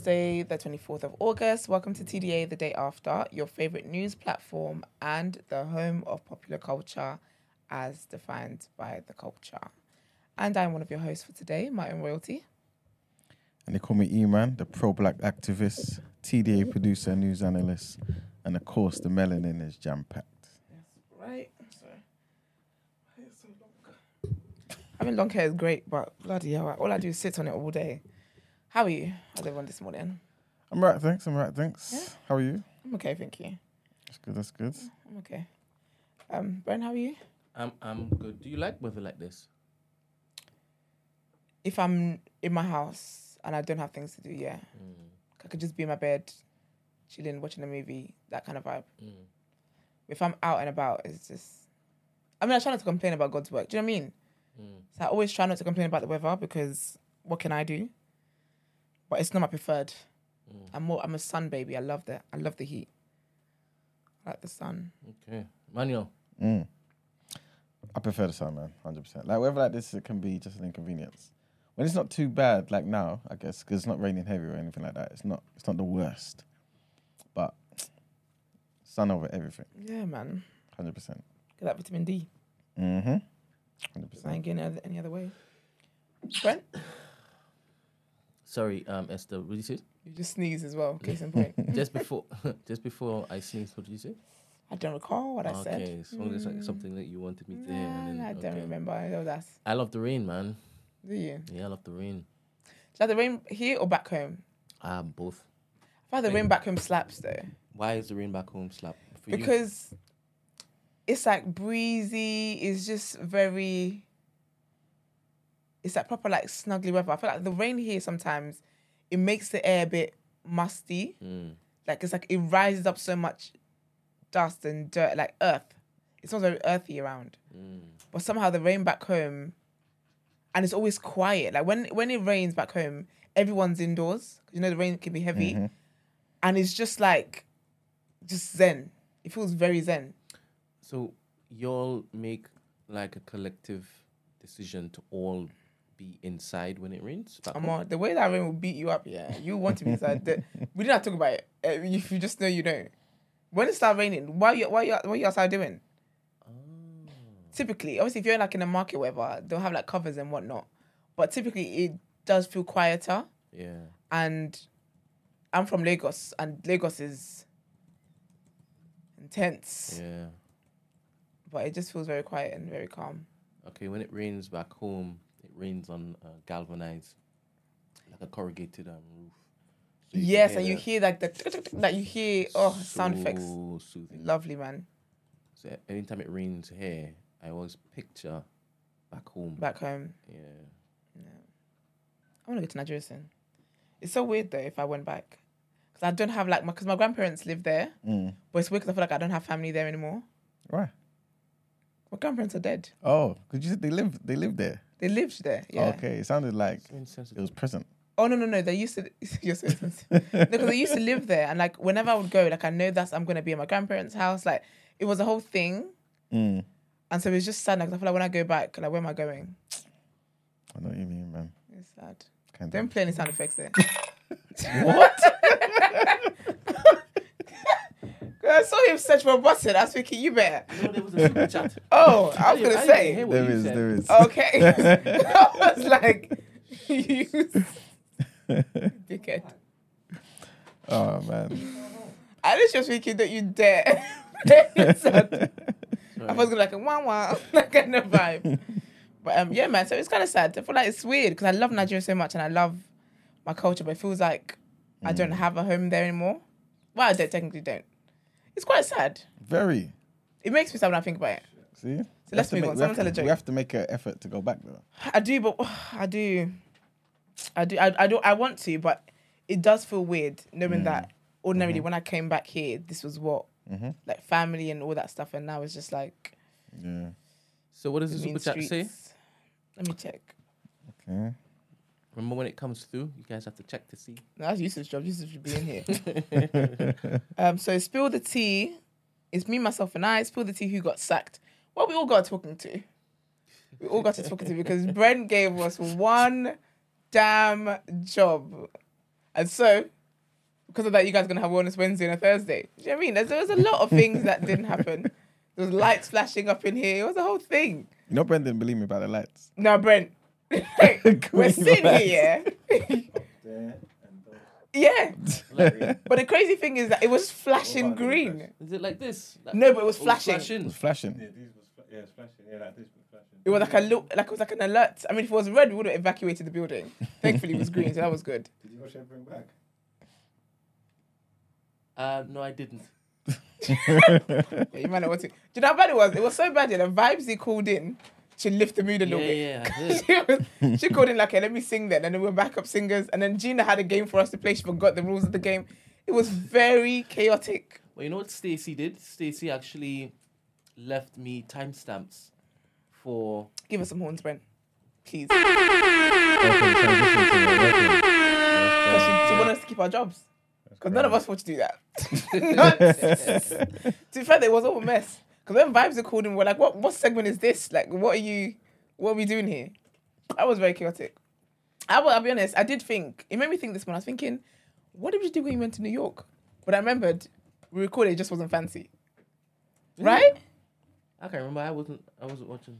Thursday, the 24th of August. Welcome to TDA the day after, your favorite news platform and the home of popular culture as defined by the culture. And I'm one of your hosts for today, Martin Royalty. And they call me E-Man, the pro-black activist, TDA producer, news analyst, and of course the melanin is jam-packed. Right. Sorry. So long. Having long hair is great, but bloody hell, all I do is sit on it all day. How are you? How's everyone this morning? I'm right, thanks. I'm right, thanks. Yeah. How are you? I'm okay, thank you. That's good. That's good. I'm okay. Um, Bren, how are you? I'm I'm good. Do you like weather like this? If I'm in my house and I don't have things to do, yeah. I could just be in my bed, chilling, watching a movie, that kind of vibe. Mm. If I'm out and about, it's just. I mean, I try not to complain about God's work. Do you know what I mean? Mm. So I always try not to complain about the weather because what can I do? But it's not my preferred. Mm. I'm more. I'm a sun baby. I love that. I love the heat. I like the sun. Okay, Manuel. Mm. I prefer the sun, man. Hundred percent. Like weather like this, it can be just an inconvenience. When it's not too bad, like now, I guess, because it's not raining heavy or anything like that. It's not. It's not the worst. But sun over everything. Yeah, man. Hundred percent. Get that vitamin D. Mm-hmm. Hundred I percent. ain't getting it any other way. Brent, Sorry, um, Esther. What did you say? you just sneeze as well. Case in point. just before, just before I sneezed. What did you say? I don't recall what I said. okay, so it's like something that you wanted me to hear. Then, I don't remember. I know that's. I love the rain, man. Do you? Yeah, I love the rain. Is that the rain here or back home? Um, both. I find the rain back home slaps though. Why is the rain back home slap for you? because it's like breezy. It's just very. It's like proper like snuggly weather. I feel like the rain here sometimes it makes the air a bit musty. Mm. Like it's like it rises up so much dust and dirt, like earth. It smells very earthy around. Mm. But somehow the rain back home, and it's always quiet. Like when when it rains back home, everyone's indoors. 'cause You know the rain can be heavy, Mhm. and it's just like, just zen. It feels very zen. So y'all make like a collective decision to all be inside when it rains. Come on the way that rain will beat you up. Yeah, you want to be inside. The- we didn't have to talk about it. Uh, If you just know, you know. When it starts raining, what you what you what you outside doing? Oh. Typically, obviously, if you're like in a market, whatever, they'll have like covers and whatnot. But typically, it does feel quieter. Yeah. And I'm from Lagos, and Lagos is intense. Yeah. But it just feels very quiet and very calm. Okay, when it rains back home, rains on uh, galvanized, like a corrugated um, roof. So yes, and you the- hear like the like you hear oh sound effects. Soothing. Lovely man. So anytime it rains here, I always picture back home. Back home. Yeah. I want to go to Nigeria soon. It's so weird though if I went back, because I don't have like my because my grandparents live there, Mm. but it's weird because I feel like I don't have family there anymore. Right. My grandparents are dead. Oh, could you? Said they live. They live there. They lived there. Yeah. Okay. It sounded like So it was present. Oh no no no! They used to. You're so sensitive. no, because they used to live there, and like whenever I would go, like I know that's I'm gonna be at my grandparents' house. Like it was a whole thing, Mm. and so it's just sad. Like I feel like when I go back, like where am I going? I know what you mean, man. It's sad. Kind Don't of. play any sound effects there. What? I saw him search for a button. I was thinking, you better. No, there was a super chat. Oh, I was gonna say. hear what There you is. said. There is. Okay. I was like, you dickhead. Oh man. I was just thinking that you dare. I was gonna like a wah wah, that kind of vibe. But um, yeah, man. So it's kind of sad. I feel like it's weird because I love Nigeria so much and I love my culture, but it feels like I don't have a home there anymore. Well, I don't, technically don't. It's quite sad. Very. It makes me sad when I think about it. See. We let's move make- on. we have Someone tell a to- joke. We have to make an effort to go back though. I do, but I do, I do, I, I do, I want to, but it does feel weird knowing that ordinarily when I came back here, this was what Mm-hmm. like family and all that stuff, and now it's just like Yeah. So what does the mean super chat say? Let me check. Okay. Remember when it comes through, you guys have to check to see. No, that's Yusuf's job. Yusuf should be in here. um, so spill the tea. It's me, myself, and I. Spill the tea. Who got sacked? Well, we all got talking to. We all got to talking to because Brent gave us one damn job. And so, because of that, you guys are gonna have Wellness Wednesday and a Thursday. Do you know what I mean? There's, there was a lot of things that didn't happen. There was lights flashing up in here. It was a whole thing. You know, Brent didn't believe me about the lights. No, Brent, we're sitting lights. here. yeah. But the crazy thing is that it was flashing green. Is it like this? Like, No, but it was oh, flashing. It was flashing. Yeah, these was fla- yeah, it's flashing. Yeah, like this was flashing. It was like a look, like it was like an alert. I mean, if it was red, we would have evacuated the building. Thankfully, it was green, so that was good. Did you watch everything back? Uh, no, I didn't. Yeah, you might not want to. Do you know how bad it was? It was so bad. Yeah, the vibes he called in to lift the mood a Yeah, little bit. yeah, I heard. she, was, she called in like, "Okay, let me sing then," and then we were backup singers. And then Gina had a game for us to play. She forgot the rules of the game. It was very chaotic. Well, you know what Stacy did? Stacy actually left me timestamps for. Give us some horns, Brent, please. Okay, transition to the working. Because she, she wanted us to keep our jobs. Because none of us want to do that. To be fair, it was all a mess. Because when vibes are called in, we're like, what, what segment is this? Like, what are you, what are we doing here? That was very chaotic. I will, I'll be honest, I did think, it made me think this one. I was thinking, what did we do when we went to New York? But I remembered, we recorded, it just wasn't fancy. Right? I can't remember. I wasn't. I wasn't watching.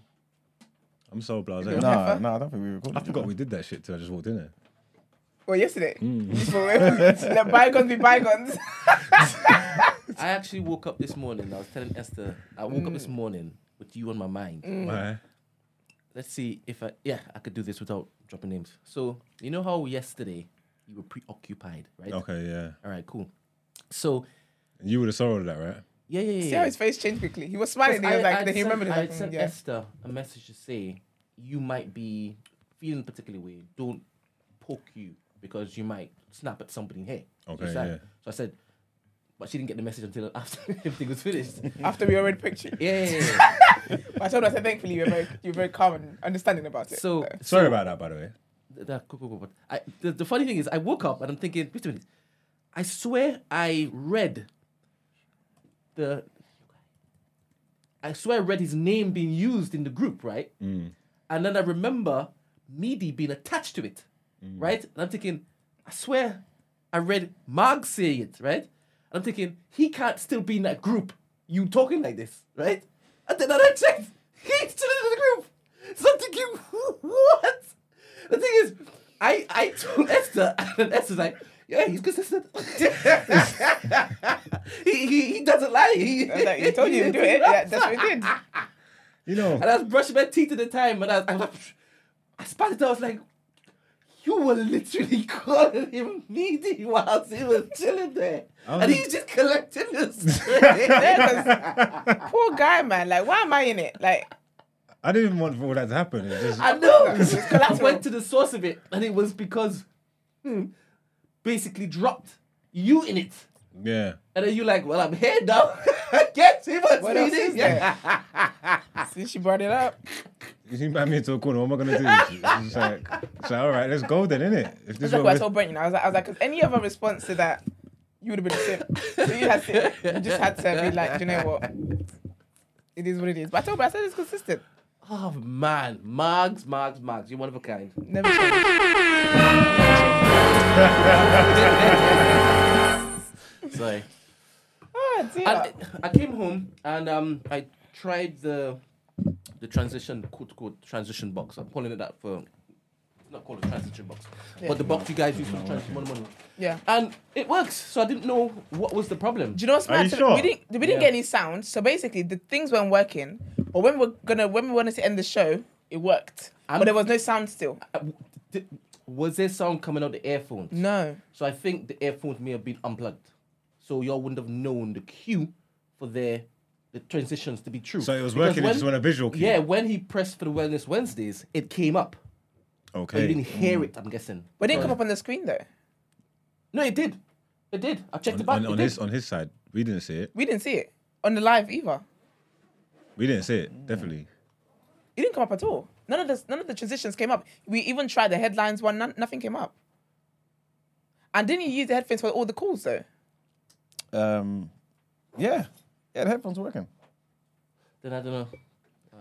I'm so blasé. No, no, I don't think we recorded. I forgot we did that shit till I just walked in there. Well, yesterday. Mm. Just for- Let bygones be bygones. I actually woke up this morning. I was telling Esther. I woke up this Mm. morning with you on my mind. Why? Let's see if I. Yeah, I could do this without dropping names. So you know how yesterday you were preoccupied, right? Okay, yeah. All right, cool. So And you would have sorrowed that, right? yeah, yeah, yeah. See yeah. how his face changed quickly. He was smiling. He was like, then he remembered. I had like, sent mm, yeah. Esther a message to say you might be feeling a particular way. Don't poke you because you might snap at somebody here. Okay, Just like- yeah. So I said, but she didn't get the message until after everything was finished. After we already picked you. yeah, yeah, yeah. But I told her, I said, thankfully, you're very, you're very calm and understanding about it. So, Sorry about that, by the way. th- that, cool, cool, cool, I, the, the funny thing is, I woke up and I'm thinking, wait a minute. I swear I read the. I swear I read his name being used in the group, right? Mm. And then I remember Meaty being attached to it, right? And I'm thinking, I swear I read Marg saying it, right? And I'm thinking, he can't still be in that group. You talking like this, right? And then I checked, he's still in the group. So I'm thinking, what? The thing is, I, I told Esther, and Esther's like, yeah, he's consistent. he, he, he doesn't lie. He, like, you told you to do it. Yeah, that's what he did. You know, And I was brushing my teeth at the time, and I, I, was- I spat it out. I was like, "You were literally calling him needy whilst he was chilling there, I and he's just collecting his." Poor guy, man. Like, why am I in it? Like, I didn't even want for all that to happen. It just, I know. It's I went to the source of it, and it was because, hmm, basically dropped you in it. Yeah. And then you like, well, I'm here now. I guess he was What else needy. is there? since you brought it up, You seem back me into a corner. What am I gonna do? It's like, it's like, all right, let's go then, innit? If this that's is like what what I we're- told Brent. You know, I was like, I was like, 'cause any other response to that, you would have been a simp. So you had to, you just had to be like, "Do you know what? It is what it is. But I told him, I said it's consistent. Oh man, Margs, Margs, Margs. You're one of a kind. Never change. Sorry. Oh dear. And I came home and um I tried the the transition quote quote transition box. I'm calling it that for it's not called a transition box. Yeah. But the box you guys use for transition money, money. yeah. And it works. So I didn't know what was the problem. Do you know what's Are mad? So sure? We didn't we didn't Yeah. get any sound. So basically the things weren't working. But when we we're gonna when we wanted to end the show, it worked. I'm- but there was no sound still. Uh, w- Was there sound coming out the earphones? No. So I think the earphones may have been unplugged. So y'all wouldn't have known the cue for their the transitions to be true. So it was Because working. it just went a visual cue. Yeah, when he pressed for the Wellness Wednesdays, it came up. But you didn't hear hmm. it, I'm guessing. But it didn't come up on the screen though. No, it did. It did. I checked On, it back. on, it on his on his side, we didn't see it. We didn't see it. On the live either. We didn't see it. Definitely. It didn't come up at all. None of the none of the transitions came up. We even tried the headlines one, none, nothing came up. And didn't you use the headphones for all the calls though? Um, yeah, yeah, the headphones working. Then I don't know.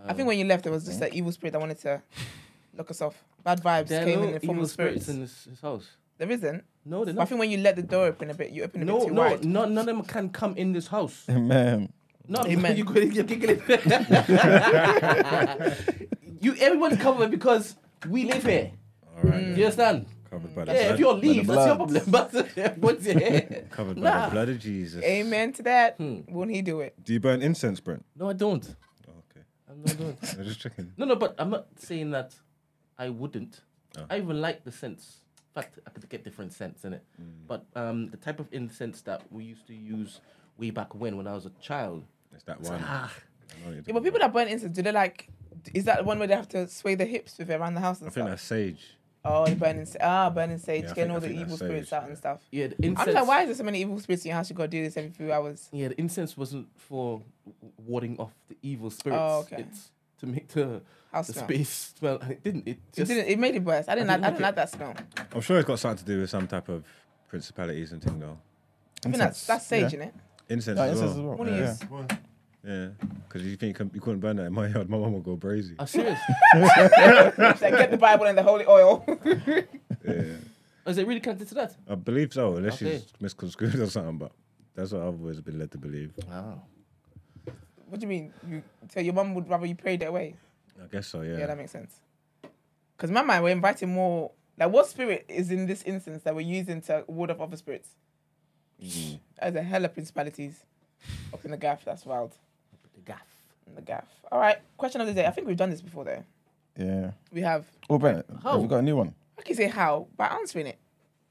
I think when you left, it was just that evil spirit that wanted to look us off. Bad vibes There came no in the form evil of spirits. spirits in his, his house. There isn't. No, they're But I think when you let the door open a bit, you open a No, bit too no, wide. no, none of them can come in this house. Man, No, Amen. you you're giggling. you, everyone's covered because we live here. All right. Do you understand? Covered by the Yeah, blood. if you're leave, the that's your problem. But once you're here, covered by Nah. the blood of Jesus. Amen to that. Hmm. Won't he do it? Do you burn incense, Brent? no, I don't. Oh, okay. I'm not doing. I'm just checking. No, no, but I'm not saying that I wouldn't. Oh. I even like the scents. In fact, I could get different scents in it. Mm. But um, the type of incense that we used to use way back when, when I was a child. It's that one. Ah, I know you're Yeah, but people that burn incense, do they like? Is that the one where they have to sway the hips with it around the house and I think stuff? that's sage. Oh, they burning ah burning sage, Yeah, I getting think- all the evil spirits sage, out and stuff. yeah, the I'm like, why is there so many evil spirits in your house? You gotta do this every few hours. Yeah, the incense wasn't for warding off the evil spirits. Oh, okay. It's to make the, House the space smell, and it didn't. It It just didn't. It made it worse. I didn't. I like, didn't I like didn't like that smell. I'm sure it's got something to do with some type of principalities and thing though. I think that's that's sage, yeah. it. Incense No, as incense well. as well. What do you yeah. Use? Yeah, because you think you, can, you couldn't burn that in my yard, my mum would go crazy. I'm oh, serious. It's like, get the Bible and the holy oil. yeah, oh, Is it really connected to that? I believe so, unless Okay. she's misconstrued or something. But that's what I've always been led to believe. Wow. what do you mean? You, so your mum would rather you prayed it away? I guess so. Yeah. Yeah, that makes sense. Because my mind, we're inviting more. Like, what spirit is in this instance that we're using to ward off other spirits? Mm. As a hella principalities up in the gaff. That's wild. The gaff. In the gaff. All right. Question of the day. I think we've done this before, though. Yeah. We have. Oh, Bennett, How? have you got a new one? I can say how by answering it.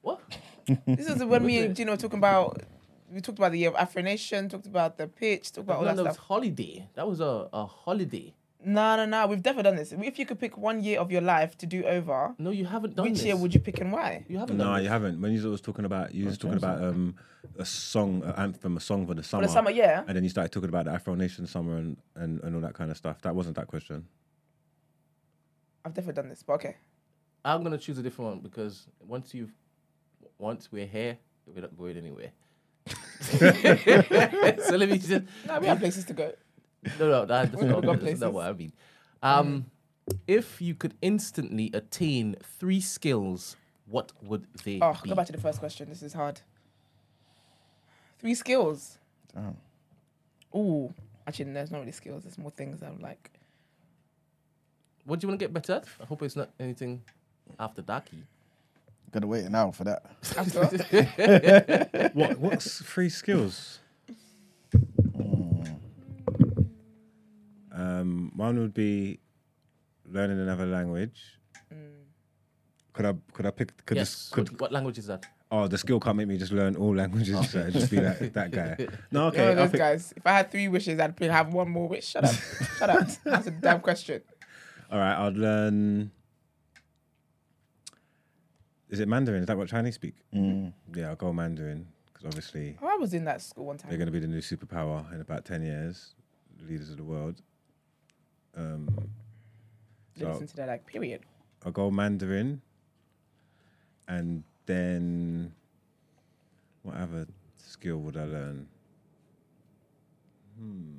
What? This is when me Was and it? Gino were talking about. We talked about the year of Afro Nation. Talked about the pitch. Talked about all No, that that was holiday. That was a, a holiday. No, no, no. We've definitely done this. If you could pick one year of your life to do over, No, you haven't done which this. year would you pick and why? You haven't No, done you this. haven't. When you was talking about, you was talking about um, a song, an anthem, a song for the summer. For the summer, yeah. And then you started talking about the Afro Nation summer and, and, and all that kind of stuff. That wasn't that question. I've definitely done this, but okay. I'm gonna choose a different one because once you've once we're here, we're not going anywhere. so let me just No, we have places to go. No no that's not, that's places. not what I mean. Um, if you could instantly attain three skills, what would they Oh, be? go back to the first question. This is hard. Three skills. Damn. Ooh, actually, there's not really skills. There's more things I'm like. What do you want to get better at? I hope it's not anything after darky. Gotta wait an hour for that. After What? What's three skills? Um, one would be learning another language. Could I? Could I pick? Could yes. this? Could what, what language is that? oh, the skill can't make me just learn all languages. so I'd just be that that guy. No, okay, okay. one of those pick- guys. If I had three wishes, I'd have one more wish. Shut up. Shut up. That's a damn question. All right, I'd learn. Is it Mandarin? Is that what Chinese speak? Mm. Yeah, I'll go Mandarin because obviously Oh, I was in that school one time. they're going to be the new superpower in about ten years, leaders of the world. Um, Listen to that, like, period. I'll go Mandarin, and then what other skill would I learn? Hmm.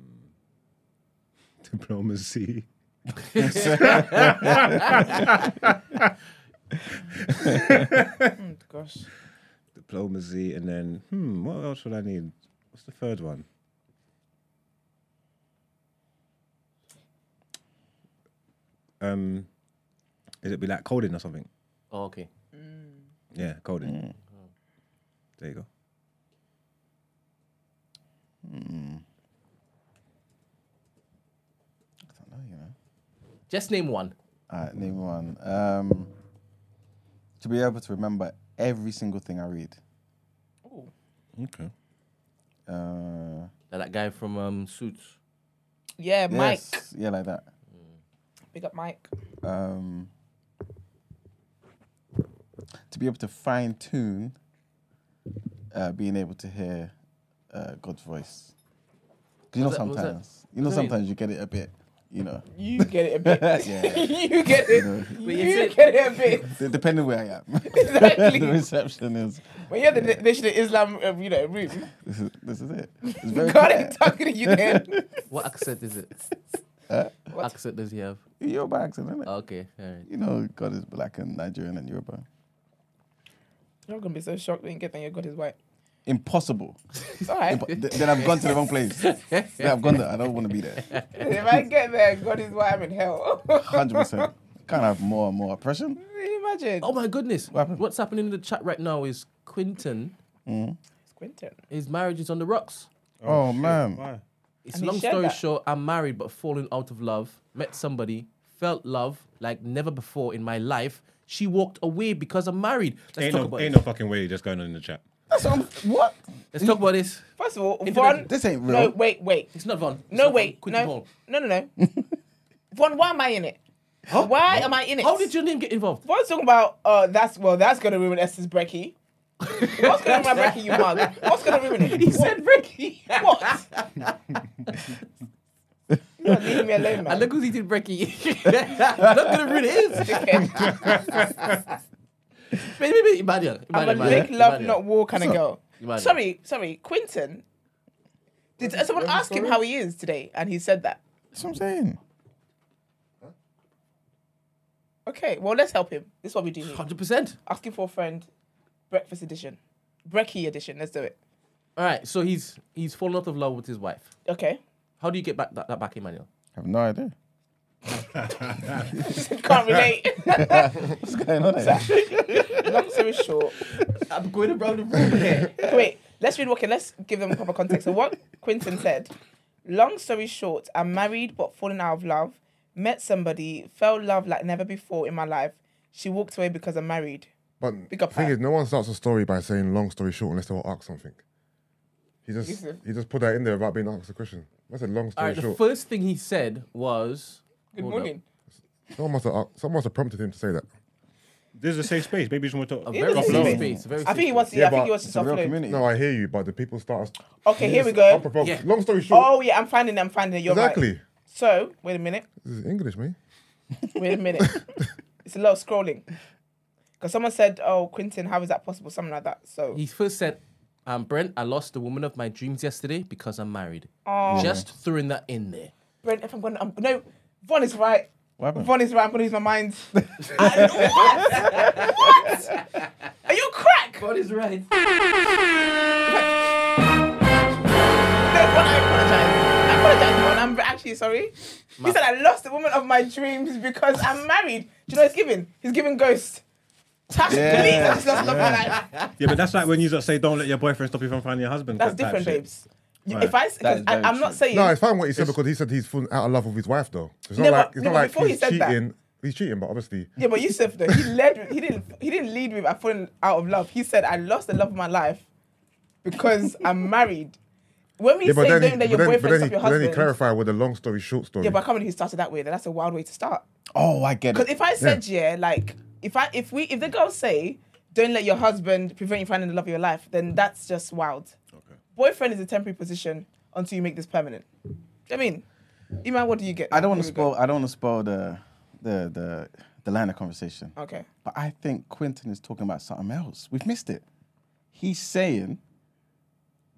Diplomacy. Oh, gosh. Diplomacy, and then hmm, what else would I need? What's the third one? Um, is it be like coding or something? Oh, okay. Yeah, coding. There you go. I don't know, you know. Just name one. All right, name one. Um, to be able to remember every single thing I read. Oh. Okay. Uh, Like that guy from um, Suits. Yeah, Mike. yes, yeah, like that. Big up Mike. Um, to be able to fine tune, uh, being able to hear uh, God's voice. 'Cause you know Was that- was that- sometimes, you know sometimes you get it a bit, you know. You get it a bit. Yeah. you get it. know. You you get it a bit. D- Depending where I am, Exactly. the reception is. When you're the Nation of Islam, uh, you know, room, This is this is it. It's very God clear. ain't talking to you then. What accent is it? Uh, What accent does he have? Yoruba accent, isn't it? Okay, all right. You know, God is black and Nigerian and Yoruba. You're gonna be so shocked when you get there. Your God is white. Impossible. It's alright. Impo- th- then I've gone to the wrong place. then I've gone there. I don't want to be there. if I get there, God is white. I'm in hell. Hundred percent. Can't have more and more oppression. Imagine? Oh my goodness! happened? What's happening in the chat right now is Quinton. It's Quentin. His marriage is on the rocks. Oh, man. Why? It's And he long story that. short. I'm married but fallen out of love. Met somebody, felt love like never before in my life. She walked away because I'm married. Let's Ain't talk no, about ain't it. no fucking way just going on in the chat. That's what I'm, what? Let's talk about this. First of all, Internet- Von. This ain't real. No, wait, wait. It's not Von. It's No, not wait. Von. Quinton No, no, no, no. Von, why am I in it? Why am I in it? How did your name get involved? Von's talking about, uh, that's, well, that's gonna ruin Esther's brekkie. What's gonna ruin my brekkie, you mug? What's gonna ruin it? He said Ricky. What? You're not leaving me alone, man. And look who's eating brekkie. not gonna ruin his. Maybe, maybe, Emmanuel. I'm a Emmanuel, make love, Emmanuel. not war kind of girl. Emmanuel. Sorry, sorry, Quinton. Did someone what's ask him how he is today, and he said that? That's what I'm saying. Okay, well let's help him. This is what we do here. 100%. Asking for a friend, breakfast edition, brekkie edition. Let's do it. All right, so he's he's fallen out of love with his wife. Okay. How do you get back that, that back, Emmanuel? I have no idea. Can't relate. What's going on here? Long story short. I'm going around the room here. Wait, let's read. Okay, let's give them proper context. So what Quinton said. Long story short, I'm married but falling out of love. Met somebody, felt love like never before in my life. She walked away because I'm married. But Big the up thing Pat. is, no one starts a story by saying long story short unless they will ask something. He just Yusuf. he just put that in there without being asked a question. That's a long All story right, the short. first thing he said was. Good Hold up. morning. someone must have asked- someone must have prompted him to say that. This is a safe space. Maybe you just want to A talk. It very safe safe space. a Very I think he space. wants. To, Yeah, I think but he wants to It's a real offload. community. No, I hear you, but the people start. Okay, here we go. Unprovoked. Yeah. Long story short. Oh yeah, I'm finding it. I'm finding it. You're exactly. right. So wait a minute. This is English, man. Wait a minute. it's a lot of scrolling. Because someone said, "Oh, Quinton, how is that possible?" Something like that. So He first said, um, Brent, I lost the woman of my dreams yesterday because I'm married. Oh. Just throwing that in there. Brent, if I'm going, to um, no, Von is right. Von is right. I'm going to use my mind. What? what? Are you crack? God is right. No, Von, I apologize. I apologize, Von. I'm actually sorry. He said I lost the woman of my dreams because I'm married. Do you know what he's giving? He's giving ghost. Tash, Yeah. please, I just lost love of my life. Yeah, but that's like when you just say, "Don't let your boyfriend stop you from finding your husband." That's type different, babes. Right. If I, That I I'm not saying. No, it's fine what he said because he said he's fallen out of love with his wife, though. It's not No, like it's no, not like before he he's that- cheating. He's cheating, but obviously Yeah, but Yusuf though, he led. with- He didn't. He didn't lead with "I fallen out of love." He said, "I lost the love of my life because I'm married." When we Yeah, but say then, don't he, let your then, boyfriend but stop he, your but then he clarified with a long story short story. yeah, but I can't believe he started that way. Then that's a wild way to start. Oh, I get it. Because it. if I said yeah. like if I if we if the girls say don't let your husband prevent you from finding the love of your life, then that's just wild. Okay. Boyfriend is a temporary position until you make this permanent. Do you know what I mean, Iman, what do you get? I don't want to we go. spoil. I don't want to spoil the the the the line of conversation. Okay. But I think Quentin is talking about something else. We've missed it. He's saying,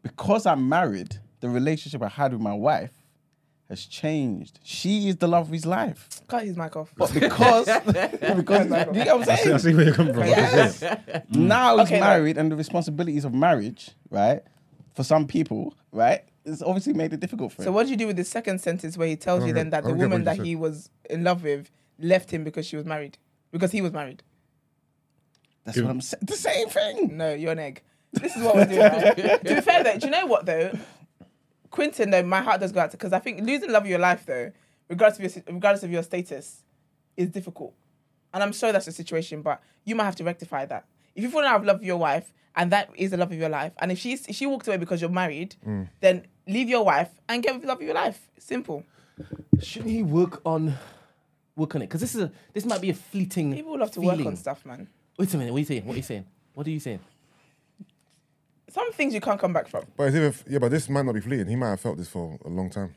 because I'm married, the relationship I had with my wife has changed. She is the love of his life. Cut his mic off. But because, because you get what I'm saying? I saying? see where you're coming from. Yes. Mm. Now he's Okay, no. married, and the responsibilities of marriage, right, for some people, right, it's obviously made it difficult for him. So what do you do with the second sentence where he tells you Okay, then that the don't get what woman that said. he was in love with left him because she was married? Because he was married. That's what I'm saying. The same thing. No, you're an egg. This is what we're doing now. to be fair though, do you know what though? Quinton though, my heart does go out to because I think losing love of your life though, regardless of your regardless of your status, is difficult. And I'm sorry that's the situation, but you might have to rectify that. If you fall out of love with your wife and that is the love of your life, and if she's if she walked away because you're married, Mm. then leave your wife and get with the love of your life. Simple. Shouldn't he work on work on it? Because this is a this might be a fleeting. People love to feeling. work on stuff, man. Wait a minute. What are you saying? What are you saying? What are you saying? Some things you can't come back from. But it's even, yeah, but this might not be fleeting. He might have felt this for a long time.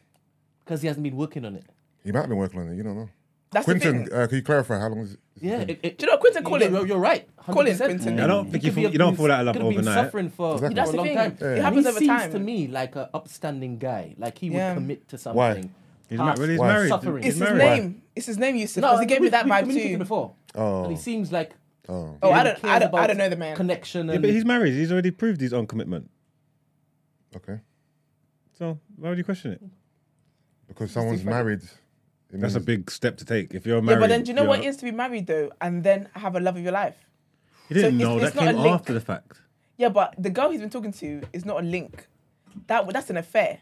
Because he hasn't been working on it. He might have been working on it. You don't know. That's the Quinton, thing. uh, can you clarify how long is it? Yeah. It, it, Do you know what Quinton? Call you're, you're right. Call him, 100%. Quinton. I don't think you could be fall- a- you don't fall out of love could have been overnight. suffering for, Exactly. for That's a the long thing. time. It And happens he over seems time. to me like an upstanding guy. Like he would Yeah. commit to something. Why? something. He's, past mar- well, he's married. Suffering. He's It's his married. name. It's his name, Yusuf. No, he gave me that we vibe communicated too. before. Oh, And he seems like Um, oh, Oh, I don't, I don't, I don't know the man. Connection Yeah, and but he's married. He's already proved his own commitment. okay. So why would you question it? Because someone's married. it That's a means- big step to take. If you're married, Yeah, but then do you know what it you're- is to be married though, and then have a love of your life? You didn't so it's- know it's that not a came link. after the fact. Yeah, but the girl he's been talking to is not a link. That that's an affair.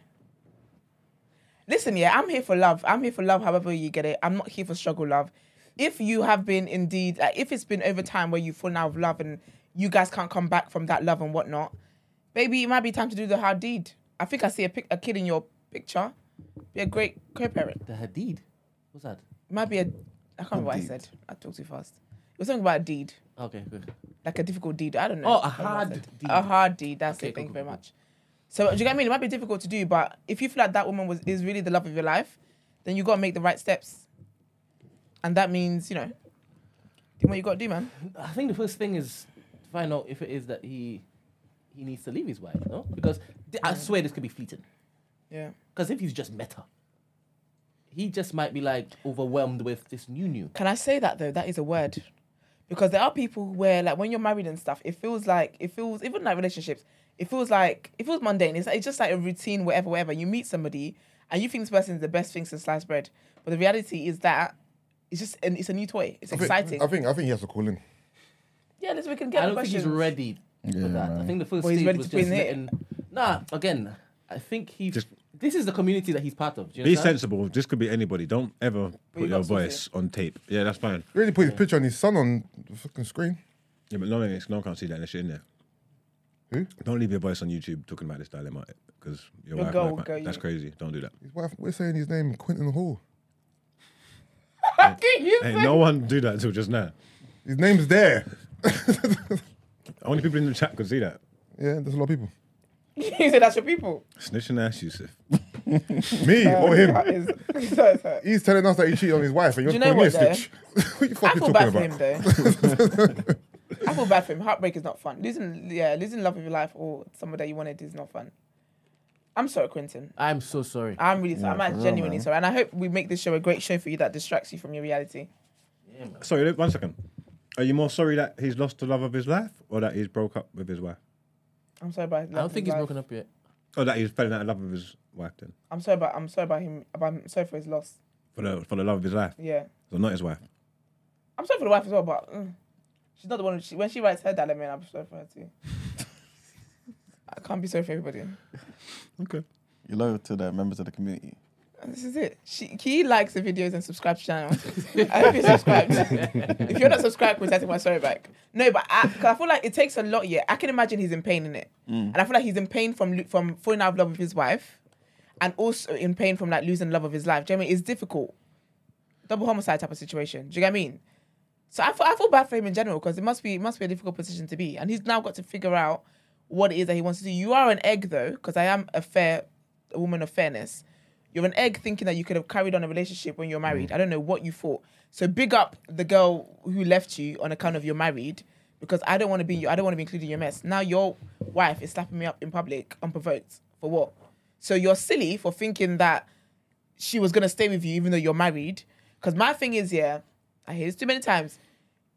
Listen, yeah, I'm here for love. I'm here for love, however you get it. I'm not here for struggle love. If you have been indeed, like, if it's been over time where you've fallen out of love and you guys can't come back from that love and whatnot, baby, it might be time to do the hard deed. I think I see a, pic- a kid in your picture. Be a great co-parent. the Hadid. What's that? It might be a. I can't remember what I deed. said. I talked too fast. It was something about a deed, Okay, good. like a difficult deed. I don't know. Oh, a I don't know what I hard said. deed. A hard deed. That's Okay, it. cool, Thank you cool, very much. So do you get what I mean? It might be difficult to do, but if you feel like that woman was is really the love of your life, then you got to make the right steps, and that means you know, do what you got to do, man. I think the first thing is to find out if it is that he he needs to leave his wife, no? Because th- I swear this could be fleeting. Yeah. Because if he's just met her, he just might be like overwhelmed with this new new. Can I say that though? That is a word. Because there are people where like when you're married and stuff, it feels like it feels even like relationships, it feels like it feels mundane. It's, it's just like a routine, whatever, whatever. You meet somebody and you think this person is the best thing since sliced bread. But the reality is that it's just and it's a new toy. It's I think, exciting. I think I think he has to call in. yeah, let's we can get I don't think he's ready for Yeah, that. I think the first Well, he's stage ready was to put just in letting. Nah, again, I think he. Just- this is the community that he's part of. Do you Be understand? sensible. This could be anybody. Don't ever you put got your to say voice on tape. Yeah, that's fine. Really put his picture on his son on the fucking screen. Yeah, but no one, no one can't see that unless you're in there. Who? Don't leave your voice on YouTube talking about this dilemma because your, Your wife girl might- will go That's you. crazy. Don't do that. His wife, we're saying his name, Quentin Hall. You Hey, no one do that until just now. His name's there. Only people in the chat could see that. Yeah, there's a lot of people. you said that's your people. Snitching ass, Yusuf. Me or him. That is- so- so- He's telling us that he cheated on his wife, and you're Do you know calling me a what, though? snitch. what you I fucking feel talking bad for him about? though. I feel bad for him. Heartbreak is not fun. Losing, yeah, losing love of your life or someone that you wanted is not fun. I'm sorry, Quentin. I'm so sorry. I'm really sorry. Yeah, I'm for like real, genuinely sorry, and I hope we make this show a great show for you that distracts you from your reality. Yeah. Sorry, one second. Are you more sorry that he's lost the love of his life or that he's broke up with his wife? I'm sorry about. I don't think he's broken up yet. Oh, that he's falling out of love with his wife then? I'm sorry about. I'm sorry about him. About, I'm sorry for his loss. For the, for the love of his life. Yeah, So not his wife. I'm sorry for the wife as well, but mm, she's not the one. She, when she writes her dilemma, I'm sorry for her too. I can't be sorry for everybody. Okay. You're loyal to the members of the community. This is it. She, he likes the videos and subscribes to the channel. I hope you're subscribed. if you're not subscribed, take my story back. No, but I, 'cause I feel like it takes a lot. Yeah, I can imagine he's in pain in it, mm. and I feel like he's in pain from from falling out of love with his wife, and also in pain from like losing love of his life. Do you know I mean? It's difficult, double homicide type of situation. Do you get what I mean? So I feel, I feel bad for him in general because it must be it must be a difficult position to be, and he's now got to figure out what it is that he wants to do. You are an egg though, because I am a fair a woman of fairness. You're an egg thinking that you could have carried on a relationship when you're mm. married. I don't know what you thought. So big up the girl who left you on account of you're married because I don't want to be you. I don't want to be included in your mess. Now your wife is slapping me up in public unprovoked for what? So you're silly for thinking that she was gonna stay with you even though you're married. Because my thing is, yeah, I hear this too many times.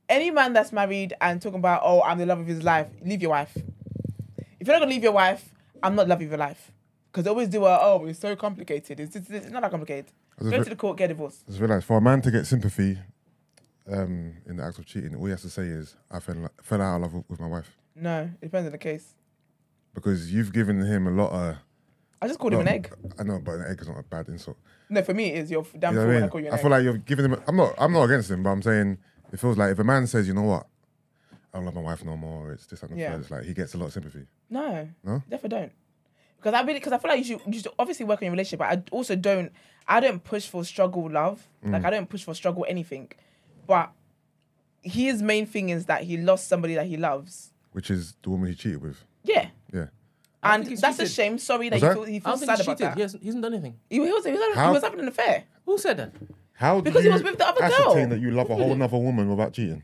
Any man that's married and talking about, oh, I'm the love of his life, leave your wife. If you're not gonna leave your wife, I'm not love of your life. Because they always do a, oh, it's so complicated. It's, it's, it's not that complicated. Go to the court, get divorced. I just realised for a man to get sympathy um, in the act of cheating, all he has to say is, I fell, fell out of love with- with my wife. No, it depends on the case. Because you've given him a lot of. I just called him an egg. I know, but an egg is not a bad insult. No, for me, it is. You're damn You know fool I when I call you an I egg. feel like you're giving him. I'm not. I'm not against him, but I'm saying it feels like if a man says, you know what, I don't love my wife no more. It's this and the Yeah. third. It's like he gets a lot of sympathy. No, No? definitely don't. Because I really, because I feel like you should, you should obviously work on your relationship, but I also don't, I don't push for struggle love. Mm. Like I don't push for struggle anything. But his main thing is that he lost somebody that he loves. Which is the woman he cheated with. Yeah. Yeah. And think he's that's a shame. Sorry that he, that? he feels sad about cheated. that. He, hasn't, he hasn't done anything. He, was, he, was, he How- was having an affair. Who said that? How do Because he was with the other ascertain girl. that you love a whole other woman without cheating?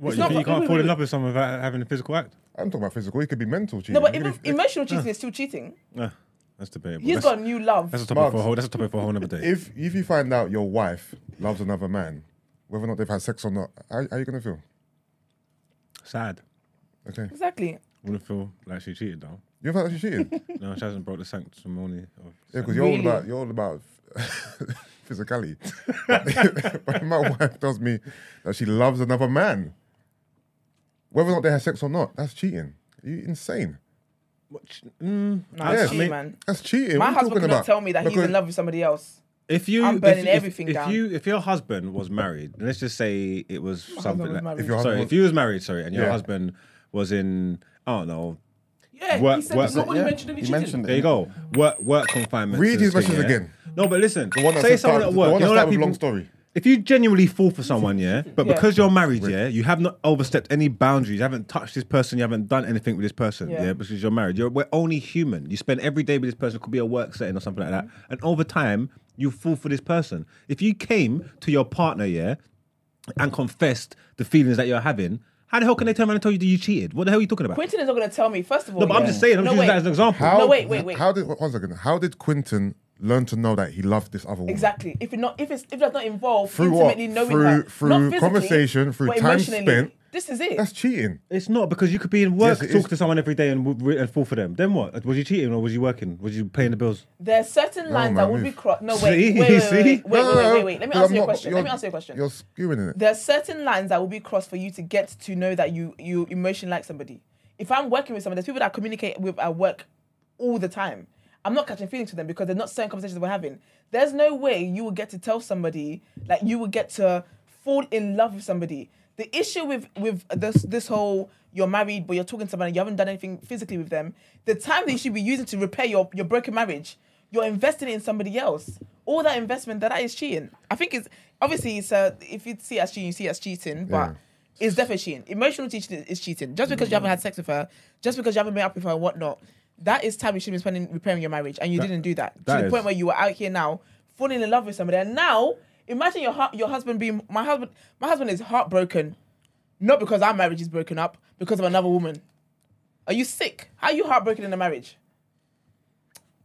What, It's you not- think you can't wait, fall wait, in love with someone without having a physical act? I'm talking about physical. It could be mental cheating. No, but Even even if- emotional cheating is still cheating. Ah, that's debatable. He's that's, got new love. that's a topic Marks. for a whole. That's a topic for a whole other day. if if you find out your wife loves another man, whether or not they've had sex or not, how, how are you gonna feel? Sad. Okay. Exactly. Wouldn't feel like she cheated though. You ever felt like she cheated? yeah, No, she hasn't broke the sanctimony of. because you're all Really? about you're all about physicality. but my wife tells me that she loves another man. Whether or not they have sex or not, that's cheating. Are you insane? What mm, No, Yeah, it's I cheating, man. That's cheating. My what are you husband talking cannot about? tell me that he's Because- in love with somebody else. If you, I'm if- burning if, everything if, down. you, if your husband was married, and let's just say it was husband something was like, married. If your sorry, husband if you was married, sorry, and your Yeah. husband was in, I don't know, Yeah, Work- he said work- nobody Yeah, mentioned any he cheating. mentioned there you go, work work confinement. Read to his this thing, messages yeah? again. No, but listen, The one that say said someone start- at the work, one you that know, like started with people, long story. If you genuinely fall for someone, yeah, but Yeah. because you're married, yeah, you have not overstepped any boundaries. You haven't touched this person. You haven't done anything with this person, Yeah. yeah, because you're married. You're we're only human. You spend every day with this person. It could be a work setting or something like that, mm-hmm. and over time, you fall for this person. If you came to your partner, yeah, and confessed the feelings that you're having, how the hell can they turn around and tell you that you cheated? What the hell are you talking about? Quentin is not going to tell me. First of all, no, but I'm yeah. just saying. I'm no, just using wait. that as an example. How, No, wait, wait, wait. How did one second? How did Quinton learn to know that he loved this other woman? Exactly. If it not, if it's if that's not involved Through what? intimately knowing Through- her, through not physically, conversation, through time spent. This is it. That's cheating. It's not because you could be in work, Yes, talk is. to someone every day and, w- and fall for them. Then what? Was you cheating or was you working? Was you paying the bills? There are certain lines man, that will be crossed. No, wait, wait, wait, wait, See? wait, wait, No, no, wait, wait, wait, wait. Let me because answer I'm your not- question. Let you're- me answer your question. You're skewing in it. There are certain lines that will be crossed for you to get to know that you you emotionally like somebody. If I'm working with someone, there's people that I communicate with at work all the time. I'm not catching feelings for them because they're not certain conversations we're having. There's no way you will get to tell somebody like you will get to fall in love with somebody. The issue with with this this whole you're married but you're talking to somebody you haven't done anything physically with them. The time that you should be using to repair your your broken marriage, you're investing in somebody else. All that investment that, that is cheating. I think it's obviously it's uh, if you see it as cheating, you see it as cheating, but. Yeah. It's definitely cheating. Emotional cheating is cheating. Just because you haven't had sex with her, just because you haven't been up with her and whatnot, that is time you should be spending repairing your marriage, and you didn't do that. that to the is- point where you were out here now falling in love with somebody, and now imagine your your husband being my husband. My husband is heartbroken, not because our marriage is broken up, because of another woman. Are you sick? How are you heartbroken in a marriage?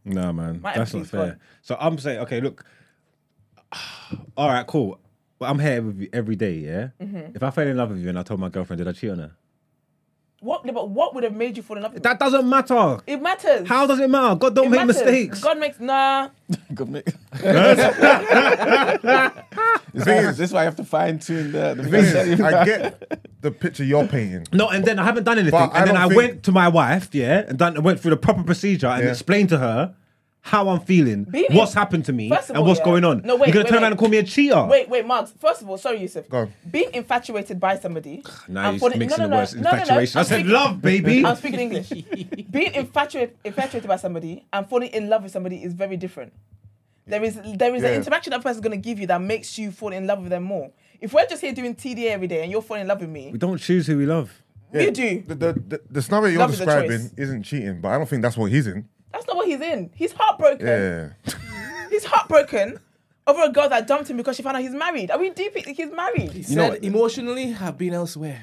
No, man, My that's not fair. gone. So I'm saying, okay, look. All right, cool. But I'm here with you every day, yeah. Mm-hmm. If I fell in love with you and I told my girlfriend, did I cheat on her? What? But what would have made you fall in love with? That doesn't matter. it matters. How does it matter? God don't It make matters. mistakes. God makes nah. God mate. The thing is, this is why I have to fine tune the, the the thing is, I get the picture you're painting. No, and then I haven't done anything. But I and then I think- went to my wife, yeah, and done went through the proper procedure and Yeah. explained to her how I'm feeling, Being what's in- happened to me, First of and all, what's yeah. going on. No, wait, You're gonna wait, turn wait. around and call me a cheater. Wait, wait, Marks. First of all, sorry, Yusuf. Go on. Being infatuated by somebody. Now and you're falling- mixing no, the no, no, words no, no, no. infatuation. I I'm said speaking- love, baby. I'm speaking English. Being infatuated, infatuated by somebody and falling in love with somebody is very different. There is there is Yeah. an interaction that person's gonna give you that makes you fall in love with them more. If we're just here doing TDA every day and you're falling in love with me, we don't choose who we love. you do. The, the, the, the scenario you're Love is a describing isn't cheating, but I don't think that's what he's in. That's not what he's in. He's heartbroken. Yeah. He's heartbroken over a girl that dumped him because she found out he's married. Are we deep? He's married. He know said what? emotionally have been elsewhere.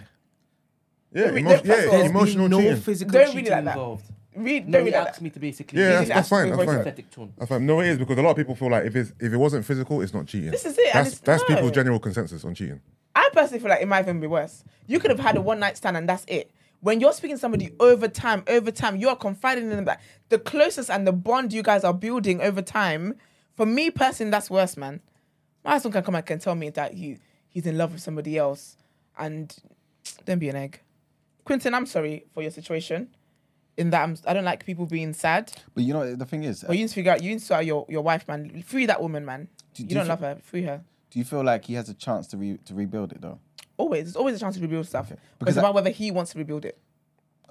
Yeah, Wait, emo- first of all, yeah There's emotional been no cheating. physical Don't read it cheating like that. involved. Read, No, don't he read that. asked me to basically. Yeah, that's, that's fine. That's fine. That's fine. No, it is because a lot of people feel like if it's if it wasn't physical, it's not cheating. This is it, That's it's- that's no. people's general consensus on cheating. I personally feel like it might even be worse. You could have had a one night stand and that's it. When you're speaking to somebody over time, over time, you are confiding in them. That the closest and the bond you guys are building over time. For me personally, that's worse, man. My husband can come and can tell me that he he's in love with somebody else, and don't be an egg. Quinton, I'm sorry for your situation. In that I'm, I don't like people being sad. But you know the thing is, But you need to figure out. You need to out your, your wife, man. Free that woman, man. Do- you do don't fe- love her. Free her. do you feel like he has a chance to re- to rebuild it though? Always. There's always a chance to rebuild stuff. Because it's about whether he wants to rebuild it.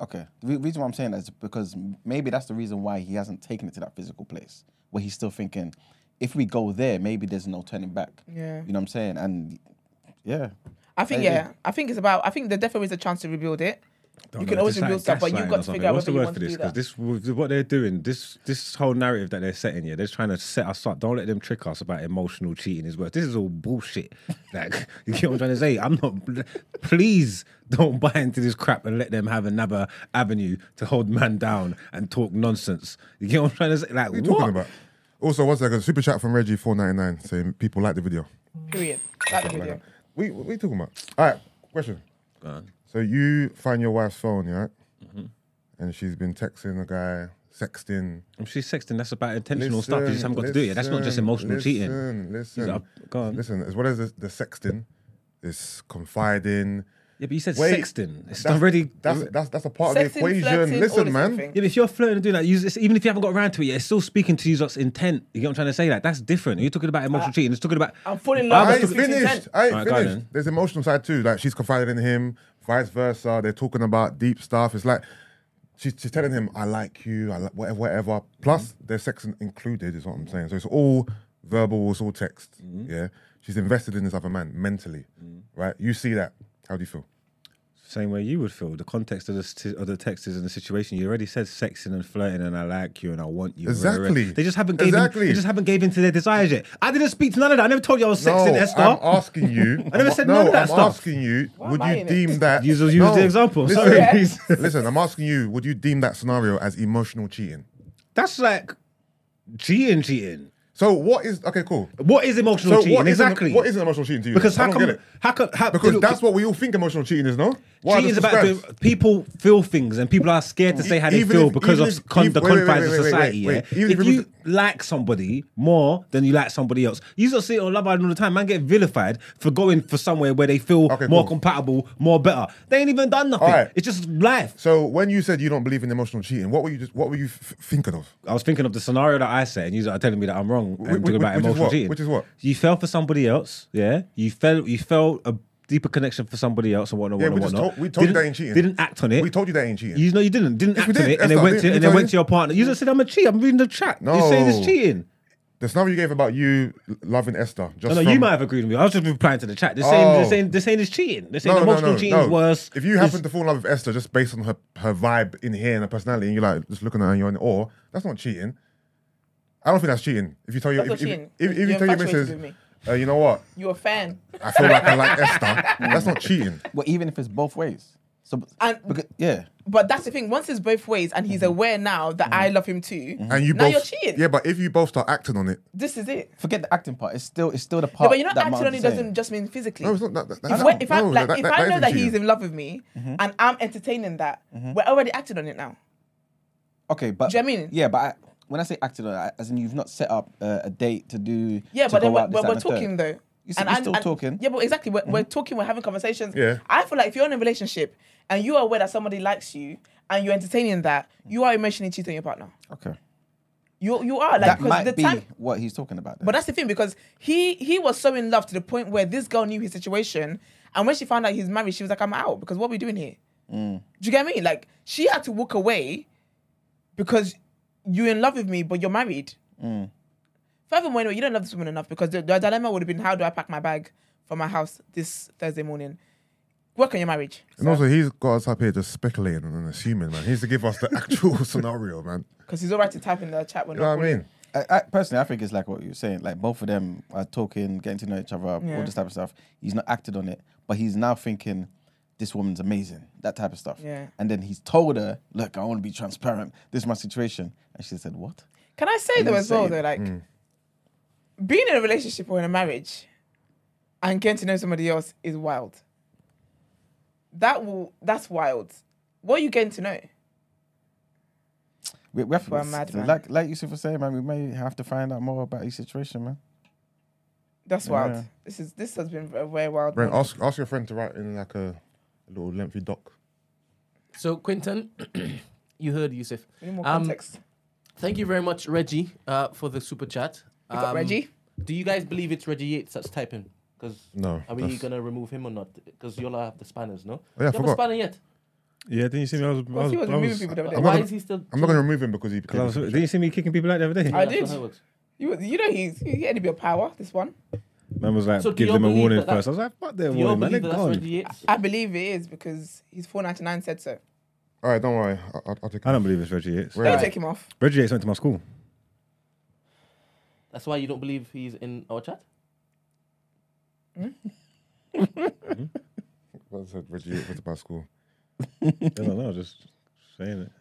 Okay. The reason why I'm saying that is because maybe that's the reason why he hasn't taken it to that physical place where he's still thinking, if we go there, maybe there's no turning back. Yeah. You know what I'm saying? And yeah, I think I yeah. I think it's about. I think there definitely is a chance to rebuild it. Don't You know, can always just like rebuild stuff, but you've got to something. figure out What's whether the you word want for this? Because this, with what they're doing, this this whole narrative that they're setting, yeah, they're trying to set us up. Don't let them trick us about emotional cheating as well. This is all bullshit. Like you get what I'm trying to say? I'm not. Please don't buy into this crap and let them have another avenue to hold man down and talk nonsense. You get what I'm trying to say? Like What are you what? talking about? Also, one second, super chat from Reggie four ninety nine saying people like the video. Period. Like the video. We what are you talking about? All right, question. Go on. So you find your wife's phone, yeah, Mm-hmm. and she's been texting a guy, sexting. I'm she's sexting. That's about intentional stuff. You just haven't got to do it. That's not just emotional listen, cheating. Listen, listen, Uh, go on. listen. As well as the, the sexting, this confiding. Yeah, but you said Wait, sexting. It's That's- already. That's that's that's a part Sexting, of the equation. flirting, listen, man. sort of thing. Yeah, but if you're flirting and doing that, you, it's- even if you haven't got around to it yet, it's still speaking to you lot's intent. You get what I'm trying to say? Like that's different. You're talking about emotional cheating. It's talking about. I'm falling in love I ain't with talking- his finished. I ain't Alright, go finished. There's emotional side too. Like she's confiding in him, vice versa. They're talking about deep stuff. It's like she's, she's telling him, "I like you," I like whatever, whatever. Plus, mm-hmm. there's sex included. Is what I'm saying. So it's all verbal. It's all text. Mm-hmm. Yeah. She's invested in this other man mentally, mm-hmm. right? You see that. How do you feel? Same way you would feel. The context of the st- of the text is in the situation. You already said sexing and flirting, and I like you, and I want you. Exactly. They just haven't gave Exactly. in, They just haven't gave in to their desires yet. I didn't speak to none of that. I never told you I was sexing Esther. I'm asking you. I never said no. none of that I'm stuff. asking you. Why would you in it? deem that? Use- use No. the example. Listen, Sorry. Yeah. listen, I'm asking you. Would you deem that scenario as emotional cheating? That's like cheating, cheating. So what is okay? Cool. What is emotional So cheating? what is an- exactly. what is emotional cheating to you? Because how come? How come? How, Because look, that's what we all think emotional cheating is, no? Are cheating is about doing, people feel things and people are scared to say how they feel if- because of if- con- if- the wait, confines wait, of wait, wait, society. yeah? Even if if you like somebody more than you like somebody else, you just see it on Love Island all the time. Man get vilified for going for somewhere where they feel Okay, more cool. compatible, more better. They ain't even done nothing. Right. It's just life. So when you said you don't believe in emotional cheating, what were you just what were you thinking of? I was thinking of the scenario that I said, and you are telling me that I'm wrong. Wh- And wh- talking about which is emotional what? cheating. Which is what? You fell for somebody else, yeah. You felt you felt a deeper connection for somebody else and whatnot. Yeah, whatnot, we whatnot. told, we told you Didn't- that ain't cheating. Didn't act on it. We told you that ain't cheating. You know you didn't. Didn't Yes, act we on did. it, and then went to and then went to your partner. You just said I'm a cheat. I'm reading the chat. No. You saying it's No. cheating? the scenario you gave about you loving Esther. Just No, no, you might have agreed with me. I was just replying to the chat. They're saying, Oh. they're saying, they're saying it's cheating. They're saying No, emotional no, cheating no. is worse. If you It's- happen to fall in love with Esther just based on her her vibe in here and her personality, and you're like just looking at her and you're in awe, that's not cheating. I don't think that's cheating. If you tell your That's if, not if, cheating. if, if You're tell your infatuated missus, me. uh, you know what, You're a fan. I feel like I like Esther, that's not cheating. Well, even if it's both ways. So, And- because, yeah. But that's the thing. Once it's both ways, and he's mm-hmm. aware now that I mm-hmm. love him too. Mm-hmm. And you now both, you're cheating. yeah, but if you both start acting on it, This is it. Forget the acting part. It's still it's still the Yeah, part. but you're not that acting on Martin's it saying. doesn't just mean physically. no, it's not that. that if that's we not- if I no, like, that- if that- I know isn't that he's cheating. in love with me and I'm entertaining that, we're already acting on it now. Okay, but Do you know what I mean? Yeah, but I, when I say acted on it, as in you've not set up uh, a date to do. Yeah, to but then go we're, we're, we're and third. talking though. You see, we're still talking. Yeah, but exactly. We're, we're talking. We're having conversations. Yeah. I feel like if you're in a relationship and you are aware that somebody likes you and you're entertaining that, you are emotionally cheating your partner. Okay. You you are like that might the be time. what he's talking about. Then. But that's the thing because he he was so in love to the point where this girl knew his situation, and when she found out he's married, she was like, "I'm out because what are we doing here?" Mm. Do you get me? Like she had to walk away because you're in love with me, but you're married. Mm. Furthermore, anyway, you don't love this woman enough because the, the dilemma would have been, how do I pack my bag for my house this Thursday morning? Work on your marriage. And also, he's got us up here just speculating and assuming, man. He needs to give us the actual scenario, man. Because he's all right to type in the chat when You know what I mean? I, I, personally, I think it's like what you're saying. Like both of them are talking, getting to know each other, Yeah. all this type of stuff. He's not acted on it, but he's now thinking, "This woman's amazing." That type of stuff. Yeah. And then he's told her, "Look, I want to be transparent. This is my situation," and she said, "What?" Can I say though as well though, like being in a relationship or in a marriage and getting to know somebody else is wild. That will that's wild. What are you getting to know? We, we have For to, madman. like like Yusuf was saying, man. We may have to find out more about his situation, man. That's wild. Yeah. This is this has been a very wild. Brent, ask, ask your friend to write in like a, a little lengthy doc. So, Quinton, you heard Yusuf. We need more Um, context. Thank you very much, Reggie, uh, for the super chat. We got Um, Reggie. Do you guys believe it's Reggie Yates that's typing? Because No. are we that's- gonna remove him or not? Because you'll have the spanners, no? Oh, yeah, I you have a forgot. spanner yet? Yeah, didn't you see me? I was, I Well, was, he was I removing was, people the other day. I'm Why not is he still? I'm not going to remove him because he. cause I was- didn't you see me kicking people out the other day? I That's did. not how it works. You you know he's he had to be a power. This one. Man was like, So do give you them a believe warning that that- first. I was like, fuck their Do you all warning, man. They're believe that that's gone. Reggie Yates? I believe it is because he's four ninety nine said so. All right, don't worry. I- I'll, I'll take. I it. don't believe it's Reggie Yates. Wait. Don't Right. take him off. Reggie Yates went to my school. That's why you don't believe he's in our chat? Hmm? What said Reggie? What's about school? I don't know, just saying it.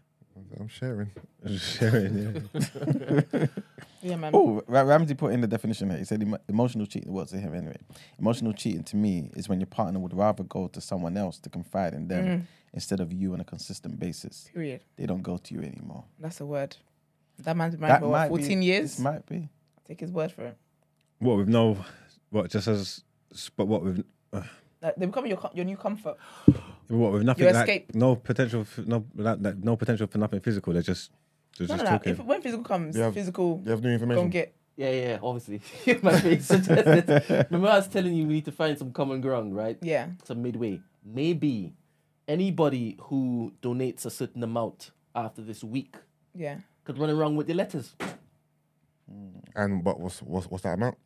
I'm sharing. Just sharing, yeah. Yeah, man. Oh, Ra- Ramsey put in the definition here. He said emo- emotional cheating. What's it him anyway? Emotional cheating to me is when your partner would rather go to someone else to confide in them Mm. instead of you on a consistent basis. Period. They don't go to you anymore. That's a word. That man's been married for 14 be, years. This might be. Take his word for it. What with no, what just as, but what with Like, they become your your new comfort. what with nothing Your like escape. no potential, for, no like, like, no potential for nothing physical. They're just they're No, just no, no. talking. If, when physical comes, Yeah. physical, You have new information. Don't get. Yeah, yeah, obviously. My face suggested. Remember, I was telling you we need to find some common ground, right? Yeah. Some midway. Maybe anybody who donates a certain amount after this week Yeah. could run around with the letters. And what what's, what's what's that amount?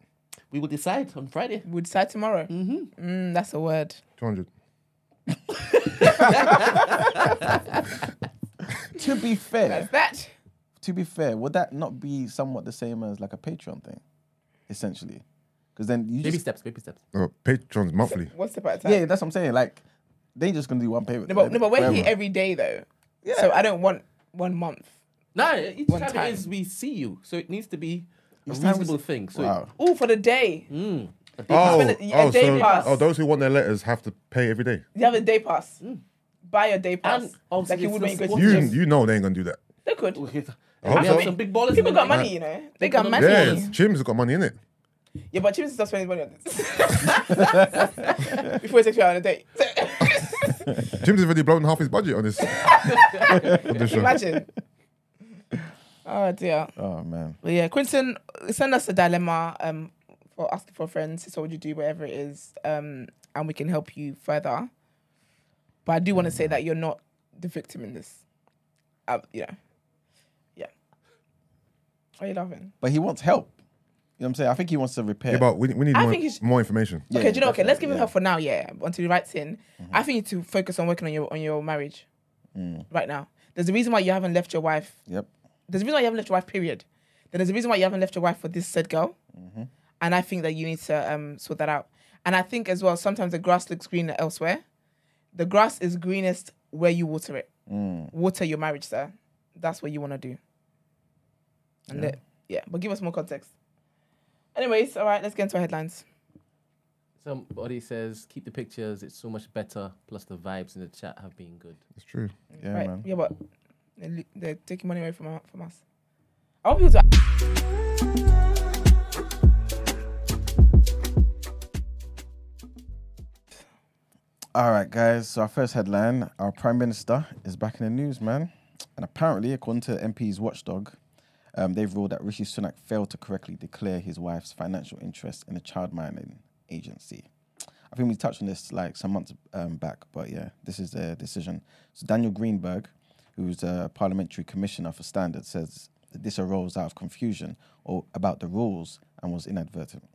We will decide on Friday. We'll decide tomorrow. Mm-hmm. Mm, that's a word. Two hundred. To be fair, That's that. to be fair, would that not be somewhat the same as like a Patreon thing, essentially? Because then you Baby just steps, baby steps. Uh, Patreon's monthly. What's the part time? yeah, that's what I'm saying. Like they just gonna do one payment. No, but, no, but we're here every day though. Yeah. So I don't want one month. No, each One time, time. it is we see you, so it needs to be a Each time we reasonable see- thing. So, Wow. Oh, for the day. mm, day Oh, spend a- a oh, day so pass. oh, those who want their letters have to pay every day. You have a day pass. Buy a day pass. And like you would when you go to You gym. you know they ain't gonna do that. They could. we I hope have so. some big ballers. People got money, you know. They got money. got Yeah, Jim's got money in it. Yeah, but Chimps is not spending money on this. Before he takes you out on a date. Jim's already blown half his budget on this. on this. Imagine. Oh dear. Oh man. But yeah, Quinton, send us a dilemma um, for asking for friends. So what would you do, whatever it is, um, and we can help you further. But I do want to say that you're not the victim in this. Uh, you know, yeah. Why are you laughing? But he wants help. You know what I'm saying? I think he wants to repair. Yeah, but we, we need I more, think he's- more information. Yeah, okay, do you know? Okay, let's give him definitely, help for now. Yeah, until he writes in. I think you need to focus on working on your on your marriage right now. There's a reason why you haven't left your wife. Yep. There's a reason why you haven't left your wife. Period. Then there's a reason why you haven't left your wife for this said girl. And I think that you need to um, sort that out. And I think as well, sometimes the grass looks greener elsewhere. The grass is greenest where you water it. Water your marriage, sir. That's what you want to do. And yeah. yeah, but give us more context. Anyways, all right, let's get into our headlines. Somebody says, keep the pictures. It's so much better. Plus, the vibes in the chat have been good. It's true. Yeah, right. man. Yeah, but they're, taking money away from, from us. I want people to. All right, guys. So our first headline: Our Prime Minister is back in the news, man. And apparently, according to MP's watchdog, um, they've ruled that Rishi Sunak failed to correctly declare his wife's financial interest in a child minding agency. I think we touched on this like some months um, back, but yeah, this is the decision. So Daniel Greenberg, who's a parliamentary commissioner for standards, says that this arose out of confusion or about the rules and was inadvertent.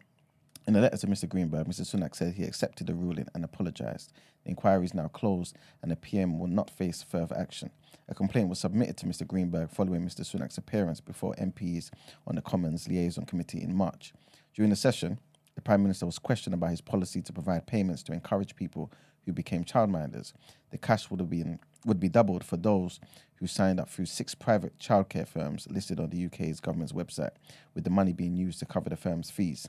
In a letter to Mr. Greenberg, Mr. Sunak said he accepted the ruling and apologised. The inquiry is now closed and the PM will not face further action. A complaint was submitted to Mr. Greenberg following Mr. Sunak's appearance before MPs on the Commons Liaison Committee in March. During the session, the Prime Minister was questioned about his policy to provide payments to encourage people who became childminders. The cash would have been would be doubled for those who signed up through six private childcare firms listed on the UK's government's website, with the money being used to cover the firm's fees.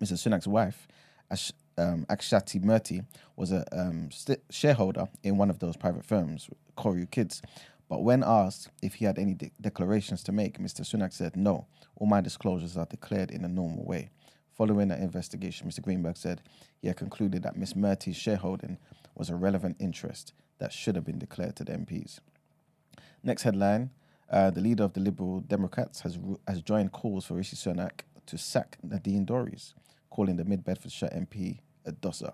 Mr. Sunak's wife, Ash, um, Akshati Murty, was a um, st- shareholder in one of those private firms, Koru Kids. But when asked if he had any de- declarations to make, Mr. Sunak said, No, all my disclosures are declared in a normal way. Following that investigation, Mr. Greenberg said he had concluded that Ms. Murty's shareholding was a relevant interest that should have been declared to the MPs. Next headline: uh, The leader of the Liberal Democrats has has joined calls for Rishi Sunak to sack Nadine Dorries, calling the Mid Bedfordshire MP a dosser.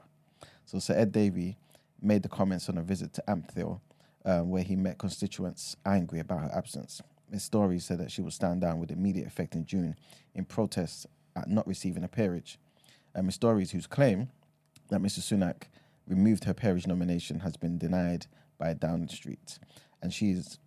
So Sir Ed Davey made the comments on a visit to Ampthill, uh, where he met constituents angry about her absence. Ms. Dorries said that she would stand down with immediate effect in June in protest at not receiving a peerage. And Ms. Dorries, whose claim that Mr. Sunak removed her peerage nomination, has been denied by Downing Street, and she is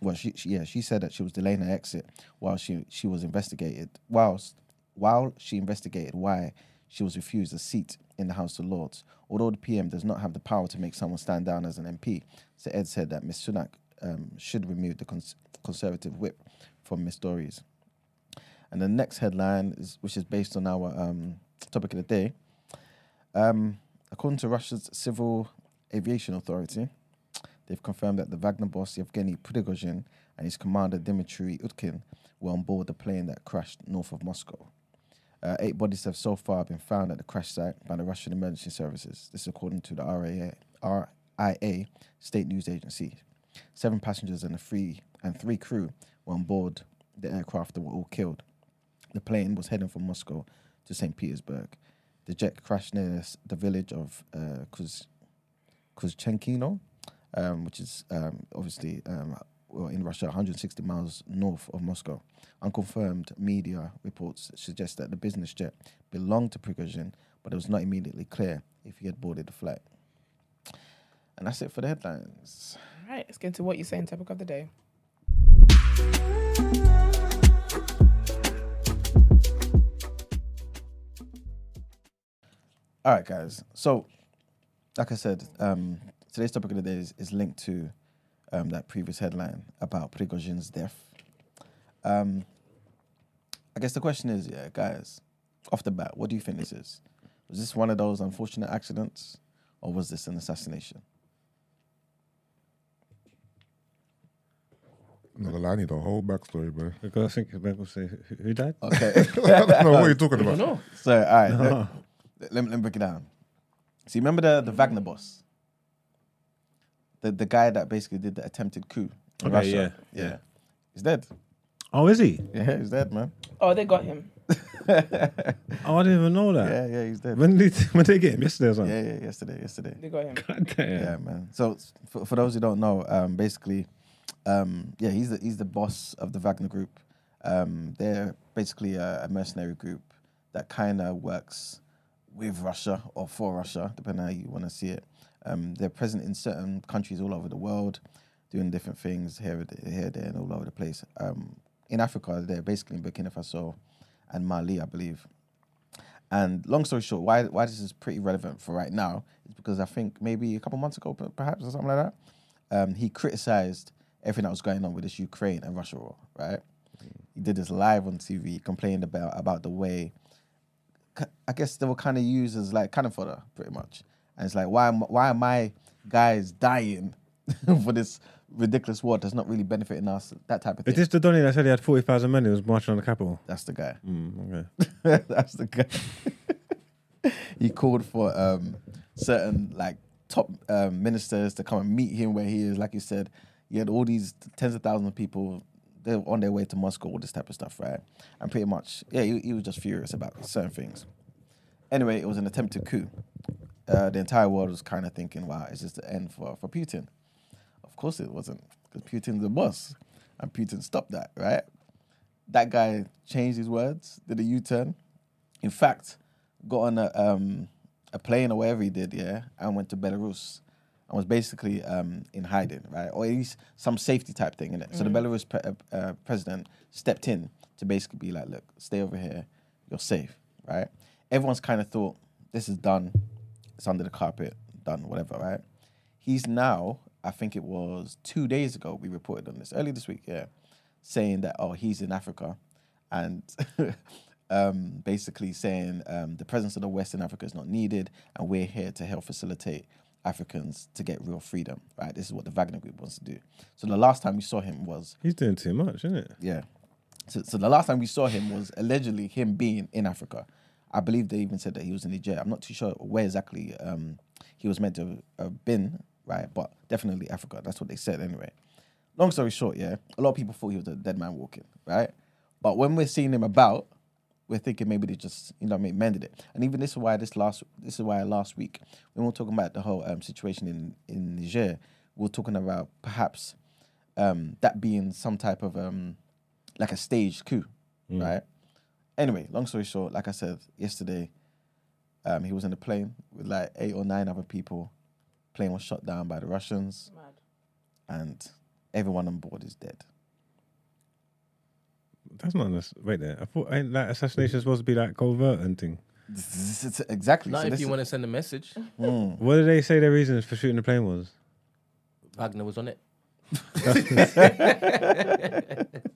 well, she, she yeah, she said that she was delaying her exit while she she was investigated whilst while she investigated why she was refused a seat in the House of Lords. Although the PM does not have the power to make someone stand down as an MP, Sir Ed said that Ms Sunak um, should remove the cons- Conservative whip from Ms Dorries. And the next headline is, which is based on our um, topic of the day. Um, according to Russia's Civil Aviation Authority, they've confirmed that the Wagner boss Yevgeny Prigozhin and his commander Dmitry Utkin were on board the plane that crashed north of Moscow. Uh, eight bodies have so far been found at the crash site by the Russian emergency services. This is according to the RIA, RIA state news agency. Seven passengers and three and three crew were on board the aircraft that were all killed. The plane was heading from Moscow to St. Petersburg. The jet crashed near the village of uh, Kuz, Kuzhenkino, um, which is um, obviously um, in Russia, 160 miles north of Moscow. Unconfirmed media reports suggest that the business jet belonged to Prigozhin, but it was not immediately clear if he had boarded the flight. And that's it for the headlines. All right, let's get into what you're saying. Topic of the day. All right, guys. So, like I said, um, today's topic of the day is, is linked to um, that previous headline about Prigozhin's death. Um, I guess the question is, yeah, guys, off the bat, what do you think this is? Was this one of those unfortunate accidents, or was this an assassination? I'm not gonna lie, I need the whole backstory, bro. Because I think people say, who, who died? Okay. I don't know what are you're talking about. No. so, all right, let, let, me, let me break it down. So, you remember the, the Wagner boss? The, the guy that basically did the attempted coup in Okay, Russia? yeah, yeah. He's dead. Oh, is he? Yeah, he's dead, man. Oh, they got him. Oh, I didn't even know that. Yeah, yeah, he's dead. When did when did they get him? Yesterday or something? Yeah, yeah, yesterday, yesterday. They got him. God damn. Yeah, man. So s- for, for those who don't know, um, basically, um, yeah, he's the he's the boss of the Wagner Group. Um, they're basically a, a mercenary group that kind of works with Russia or for Russia, depending on how you want to see it. Um, they're present in certain countries all over the world, doing different things here, here, there, and all over the place. Um, in Africa, they're basically in Burkina Faso and Mali, I believe. And long story short, why why this is pretty relevant for right now is because I think maybe a couple months ago, perhaps or something like that, um, he criticized everything that was going on with this Ukraine and Russia war. Right? He did this live on TV, complained about about the way. I guess they were kind of used as like cannon fodder, pretty much. And it's like, why am why am I guys dying for this ridiculous war that's not really benefiting us? That type of thing. Is this the Donny that said he had 40,000 men who was marching on the capital? That's the guy. Mm, okay. That's the guy. he called for um, certain like top um, ministers to come and meet him where he is. Like you said, he had all these tens of thousands of people. They're on their way to Moscow, all this type of stuff, right? And pretty much, yeah, he, he was just furious about certain things. Anyway, it was an attempted coup. Uh, the entire world was kind of thinking, "Wow, is this the end for for Putin?" Of course, it wasn't, because Putin's the boss, and Putin stopped that, right? that guy changed his words, did a U turn. In fact, got on a um, a plane or wherever he did, yeah, and went to Belarus and was basically um, in hiding, right, or at least some safety type thing in it. So the Belarus pre- uh, uh, president stepped in to basically be like, "Look, stay over here, you're safe," right? Everyone's kind of thought this is done, it's under the carpet, done, whatever, right? He's now, I think it was two days ago, we reported on this early this week, yeah, saying that oh he's in Africa, and um, basically saying um, the presence of the West in Africa is not needed, and we're here to help facilitate Africans to get real freedom. Right, this is what the Wagner Group wants to do. So the last time we saw him was He's doing too much, isn't it? yeah. So, so the last time we saw him was allegedly him being in Africa. I believe they even said that he was in Niger. I'm not too sure where exactly um, he was meant to have been, right? But definitely Africa. That's what they said anyway. Long story short, yeah, a lot of people thought he was a dead man walking, right? But when we're seeing him about, we're thinking maybe they just, you know, what I mean, mended it. And even this is why this last, this is why last week when we were talking about the whole um, situation in in Niger, We're talking about perhaps um, that being some type of um, like a staged coup, right? Anyway, long story short, like I said yesterday, um, he was in a plane with like eight or nine other people. Plane was shot down by the Russians, and everyone on board is dead. That's not this. Wait there. I thought ain't that assassination supposed to be like covert and thing. This is- exactly. Not so if this you is- want to send a message. Mm. What did they say their reasons for shooting the plane was? Wagner was on it.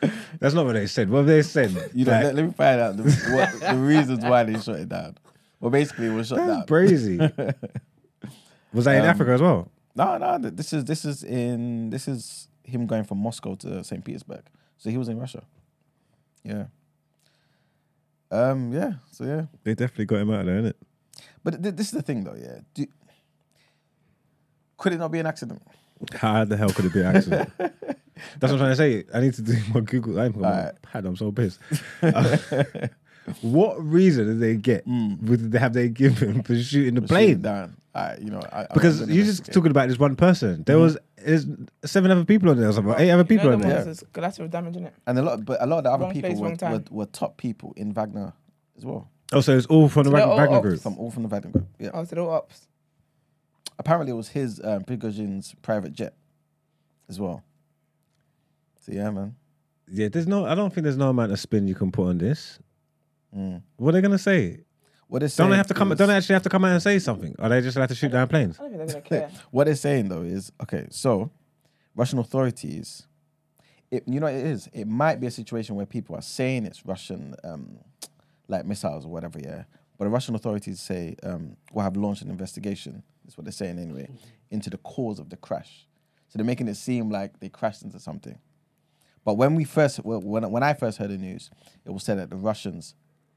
That's not what they said. What they said? You know, Like, let, let me find out the, what, the reasons why they shut it down. Well, basically, it was shut down. crazy. Was that in Um, Africa as well? No, no, this is this is in this is him going from Moscow to St. Petersburg. So he was in Russia. Yeah. Um. Yeah. So yeah. They definitely got him out of there, innit? But th- this is the thing, though. Yeah. Do, could it not be an accident? How the hell could it be an accident? That's what I'm trying to say. I need to do my Google. I'm my pad. I'm so pissed. Uh, what reason did they get? Would they have they given for shooting the Shoot it plane? down. Alright, you know, I, I- Because I'm you're just investigate. talking about this one person. There was there's seven other people on there, or something. Eight other people you know on there. ones that's collateral damage, innit? and a lot, but a lot of the other Wrong people place, were, wrong were, were top people in Wagner as well. Oh, so it's all from the So they're all Wagner group. From all from the Wagner group. Yeah. Oh, so they're all ops. Apparently, it was his um, Prigozhin's private jet as well. So yeah, man. Yeah, there's no. I don't think there's no amount of spin you can put on this. Mm. What are they gonna say? What they're Don't saying they have to come? is- Don't they actually have to come out and say something? Or they just have to shoot down planes? I don't think they're gonna care. What they're saying though is okay. So, Russian authorities, it, you know, what it is. It might be a situation where people are saying it's Russian, um, like missiles or whatever. Yeah, but the Russian authorities say um, will have launched an investigation. That's what they're saying anyway, into the cause of the crash. So they're making it seem like they crashed into something. But when we first, well, when when I first heard the news, it was said that the Russians,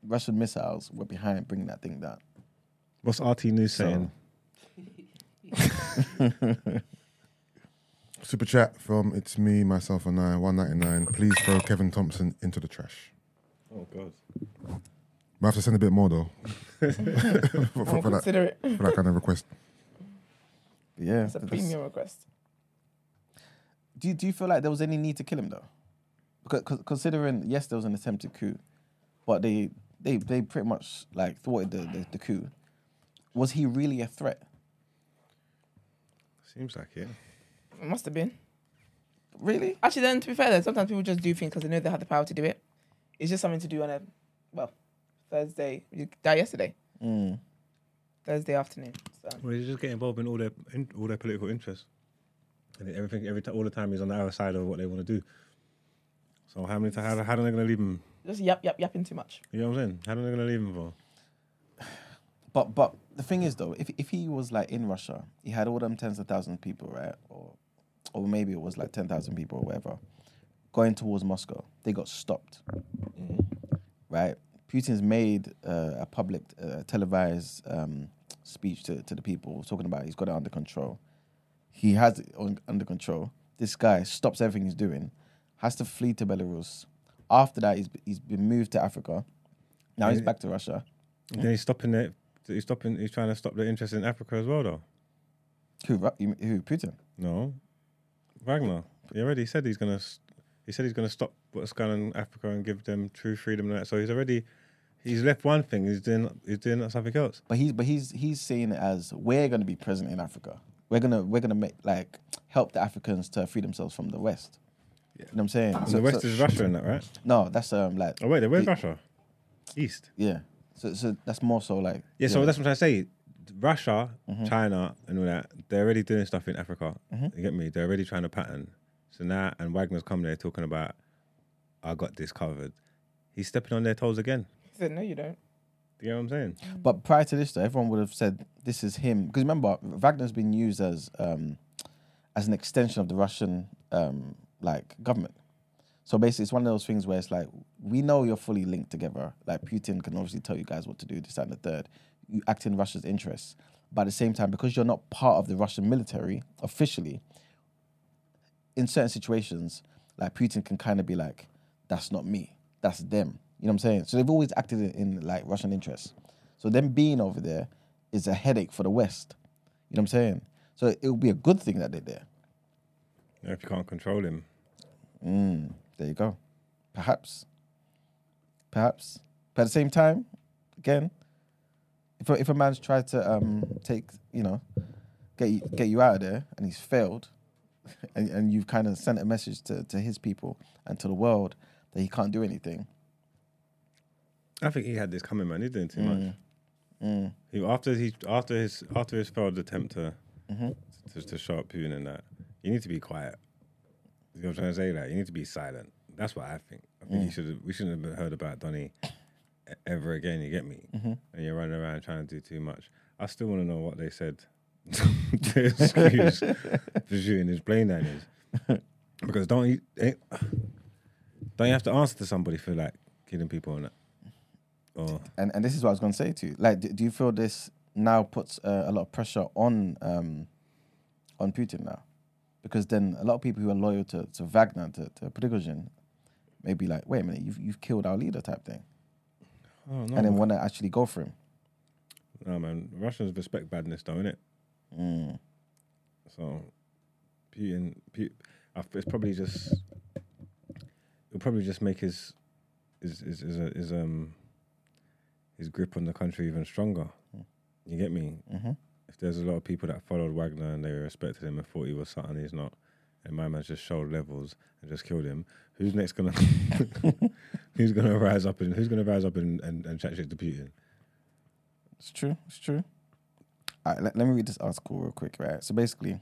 Russian missiles were behind bringing that thing down. What's RT News So- saying? Super chat from it's me, myself, and I, 199. Please throw Kevin Thompson into the trash. Oh God. We have to send a bit more though for, I'll for, for that, consider it. for that kind of request. Yeah, It's a premium request. Do you, do you feel like there was any need to kill him though? Because, 'cause considering yes, there was an attempted coup, but they they they pretty much like thwarted the, the, the coup. Was he really a threat? Seems like it. It must have been. Really? Actually, then to be fair, though, sometimes people just do things because they know they have the power to do it. It's just something to do on a, well, Thursday. You died yesterday, Mm. Thursday afternoon. So Well, he's just getting involved in all their in, all their political interests, and everything every time all the time he's on the other side of what they want to do. So how many times? How, how are they going to leave him? just yap yap yapping too much. You know what I'm saying? How are they going to leave him for? But but the thing is though, if if he was like in Russia, he had all them tens of thousands of people, right? Or or maybe it was like ten thousand people or whatever, going towards Moscow. They got stopped. Right? Putin's made uh, a public uh, televised um, speech to, to the people talking about he's got it under control. He has it on, under control. This guy stops everything he's doing, has to flee to Belarus. After that, he's he's been moved to Africa. Now he's back to Russia. Then he's stopping it. He's stopping. He's trying to stop the interest in Africa as well, though. Who? Who? Putin? No, Wagner. He already said he's gonna. He said he's gonna stop what's going on in Africa and give them true freedom and that. So he's already. He's left one thing. He's doing. He's doing something else. But he's but he's he's saying it as we're going to be present in Africa. We're gonna we're gonna make like help the Africans to free themselves from the West. You know what I'm saying? And So- the West so- is Russia and that, right? No, that's um like Oh wait, where's the- Russia? East. Yeah. So so that's more so like Yeah, so that's what I'm trying to say. Russia, China, and all that, they're already doing stuff in Africa. You get me? They're already trying to pattern. So now, and Wagner's come there talking about, I got this covered. He's stepping on their toes again. He said, "No, you don't." Do you know what I'm saying? But prior to this, though, everyone would have said this is him because remember Wagner's been used as um as an extension of the Russian um like government. So basically, it's one of those things where it's like we know you're fully linked together. Like Putin can obviously tell you guys what to do, this and the third. You act in Russia's interests, but at the same time, because you're not part of the Russian military officially, in certain situations, like Putin can kind of be like, "That's not me, that's them." You know what I'm saying? So they've always acted in, in like Russian interests. So them being over there is a headache for the West. You know what I'm saying? So it would be a good thing that they're there. Yeah, if you can't control him. Mm, there you go. Perhaps. Perhaps. But at the same time, again, if a, if a man's tried to um take, you know, get you, get you out of there and he's failed, and, and you've kind of sent a message to, to his people and to the world that he can't do anything. I think he had this coming, man. He's doing too much. Mm. He, after he after his after his failed attempt to, Mhm. to to show up Putin and that, you need to be quiet. You know what I'm trying to say? Like you need to be silent. That's what I think. I think you should we shouldn't have heard about Donny ever again. You get me? Mm-hmm. And you're running around trying to do too much. I still want to know what they said. the excuse for shooting his plane down is because don't you eh, don't you have to answer to somebody for like killing people and that? Or and and this is what I was going to say to you. Like, do, do you feel this now puts uh, a lot of pressure on um, on Putin now? Because then a lot of people who are loyal to, to Wagner, to, to Prigozhin, may be like, wait a minute, you've, you've killed our leader type thing. oh no, And then want to actually go for him. no man, Russians respect badness though, innit? Mm. So, Putin, Putin, it's probably just it'll probably just make his his his, his, his um his grip on the country even stronger. You get me? Mhm. If there's a lot of people that followed Wagner and they respected him and thought he was something he's not, and my man just showed levels and just killed him, who's next gonna who's gonna rise up and who's gonna rise up and, and, and chat shit to Putin? It's true. It's true. All right, let, let me read this article real quick, right? So basically,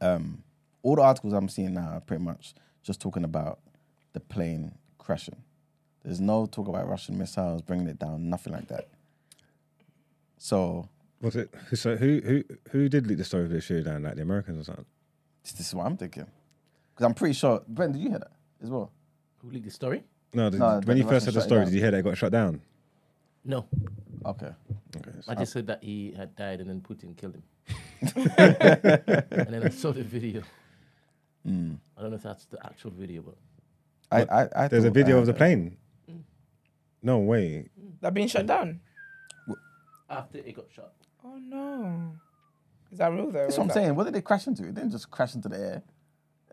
um, all the articles I'm seeing now are pretty much just talking about the plane crashing. There's no talk about Russian missiles bringing it down, nothing like that. So Was it so? Who who who did leak the story of the shooting down? Like the Americans or something? this, this is what I'm thinking. Because I'm pretty sure, Brent, did you hear that as well? Who leaked the story? No, did, No, when the you first Russians heard the shut it story, down. did you hear that it got shut down? No, Okay. Okay, I just heard that he had died and then Putin killed him. and then I saw the video. Mm. I don't know if that's the actual video, but I, I, I There's a thought video I of the had plane. No way. That being shut down. after it got shot. Oh no. Is that real though? That's or what I'm that- saying. What did they crash into? It didn't just crash into the air,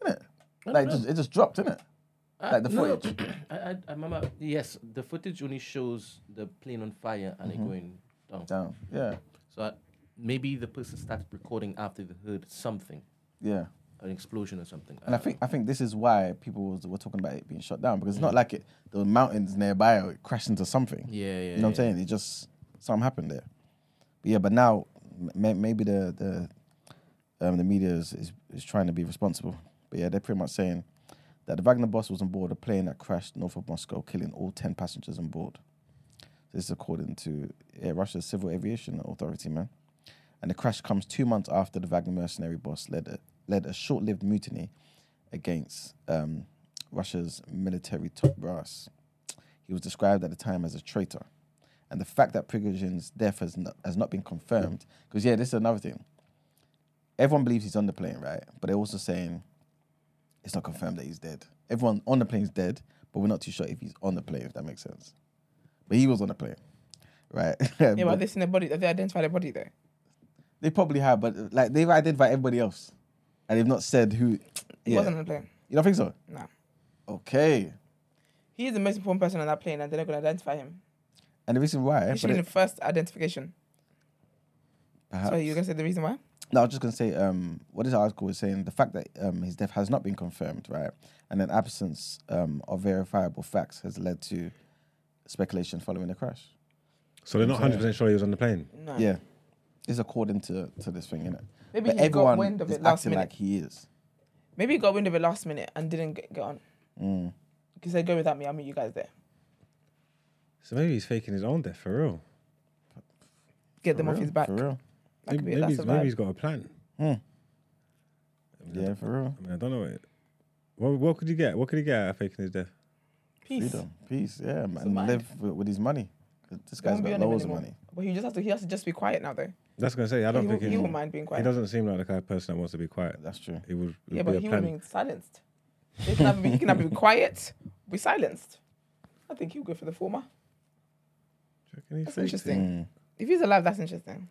didn't it? Like don't just, it just dropped, didn't it? Uh, Like the no, footage. I, I, I remember. Yes, the footage only shows the plane on fire and it going down. Down. Yeah. So I, maybe the person started recording after they heard something, Yeah. an explosion or something. And I don't think I think this is why people was, were talking about it being shut down because it's not like it there were mountains nearby or it crashed into something. Yeah, yeah. You know what I'm yeah. saying? It just something happened there. Yeah, but now may, maybe the the um, the media is, is is trying to be responsible. But yeah, they're pretty much saying that the Wagner boss was on board a plane that crashed north of Moscow, killing all ten passengers on board. This is according to yeah, Russia's Civil Aviation Authority, man. And the crash comes two months after the Wagner mercenary boss led a, led a short-lived mutiny against um, Russia's military top brass. He was described at the time as a traitor. And the fact that Prigozhin's death has not, has not been confirmed, because yeah, this is another thing. Everyone believes he's on the plane, right? But they're also saying it's not confirmed that he's dead. Everyone on the plane is dead, but we're not too sure if he's on the plane, if that makes sense. But he was on the plane, right? Yeah, But but they seen the body. They identified the body there. they probably have, but like they've identified everybody else, and they've not said who. He Yeah. wasn't on the plane. You don't think so? No. Okay. He is the most important person on that plane, and they're not going to identify him. And the reason why, He but should be the first identification. perhaps, So you're going to say the reason why? No, I was just gonna say, um, what this article was saying, the fact that um, his death has not been confirmed, right, and an absence um, of verifiable facts has led to speculation following the crash. So they're not 100 percent sure he was on the plane. No. Yeah, is according to to this thing, innit? Maybe But he got everyone wind of it last acting minute. like he is. Maybe he got wind of it last minute and didn't get, get on. Mm. they "Go without me. I'll meet you guys there. So maybe he's faking his own death for real. Get them For off real, his back." For real. That could Maybe, be, maybe, that's he's, a maybe vibe. he's got a plan. Hmm. I mean, Yeah, for real. I mean, I don't know. It. What, what could you get? What could he get out of faking his death? Peace. Freedom, peace, yeah, man. and mind. live with, with his money. 'Cause This He guy's won't be got on him loads of anymore. money. But he just has to. He has to just be quiet now, though. That's gonna say. I don't he, think he, he won't mind being quiet. he doesn't seem like the kind of person that wants to be quiet. That's true. He would. it Yeah, be but a he plan. will be silenced. He can, either be, he can either be quiet, be silenced. I think he'll go for the former. Do you reckon he That's faked interesting. Mm. If he's alive, that's interesting.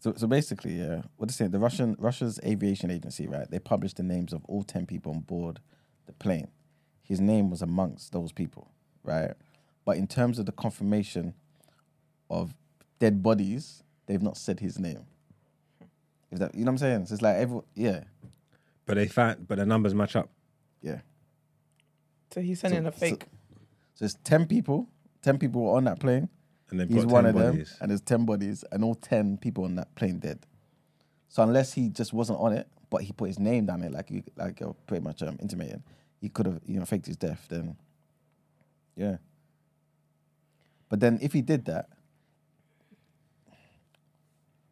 So, so basically, yeah, what they saying? The Russian Russia's aviation agency, right? They published the names of all ten people on board the plane. His name was amongst those people, right? But in terms of the confirmation of dead bodies, they've not said his name. Is that you know what I'm saying? So it's like every yeah, But they found. But the numbers match up. yeah. So he's sending So- a fake. So it's ten people. Ten people were on that plane. And they've He's got one 10 of them, and there's ten bodies, and all ten people on that plane dead. So unless he just wasn't on it, but he put his name down it, like you, like you're pretty much um, intimating, he could have you know faked his death. Then Yeah. But then if he did that,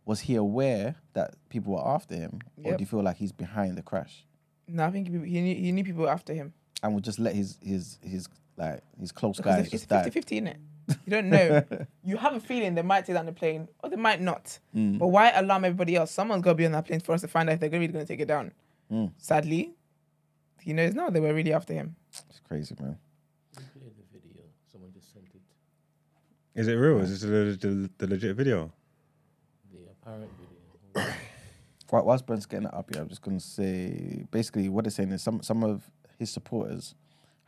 was he aware that people were after him? Or do you feel like he's behind the crash? No, I think he, he, knew, he knew people after him. And would just let his his his like his close Because guys it's just 50 die. 50, innit? You don't know. you have a feeling they might take down the plane or they might not. Mm. But why alarm everybody else? Someone's got to be on that plane for us to find out if they're really going to take it down. Mm. Sadly, he knows now they were really after him. It's crazy, man. Play the video. Someone just sent it. Is it real? Is this the, the, the legit video? The apparent video. While- Whilst Brent's getting it up here, I'm just gonna say basically what they're saying is some some of his supporters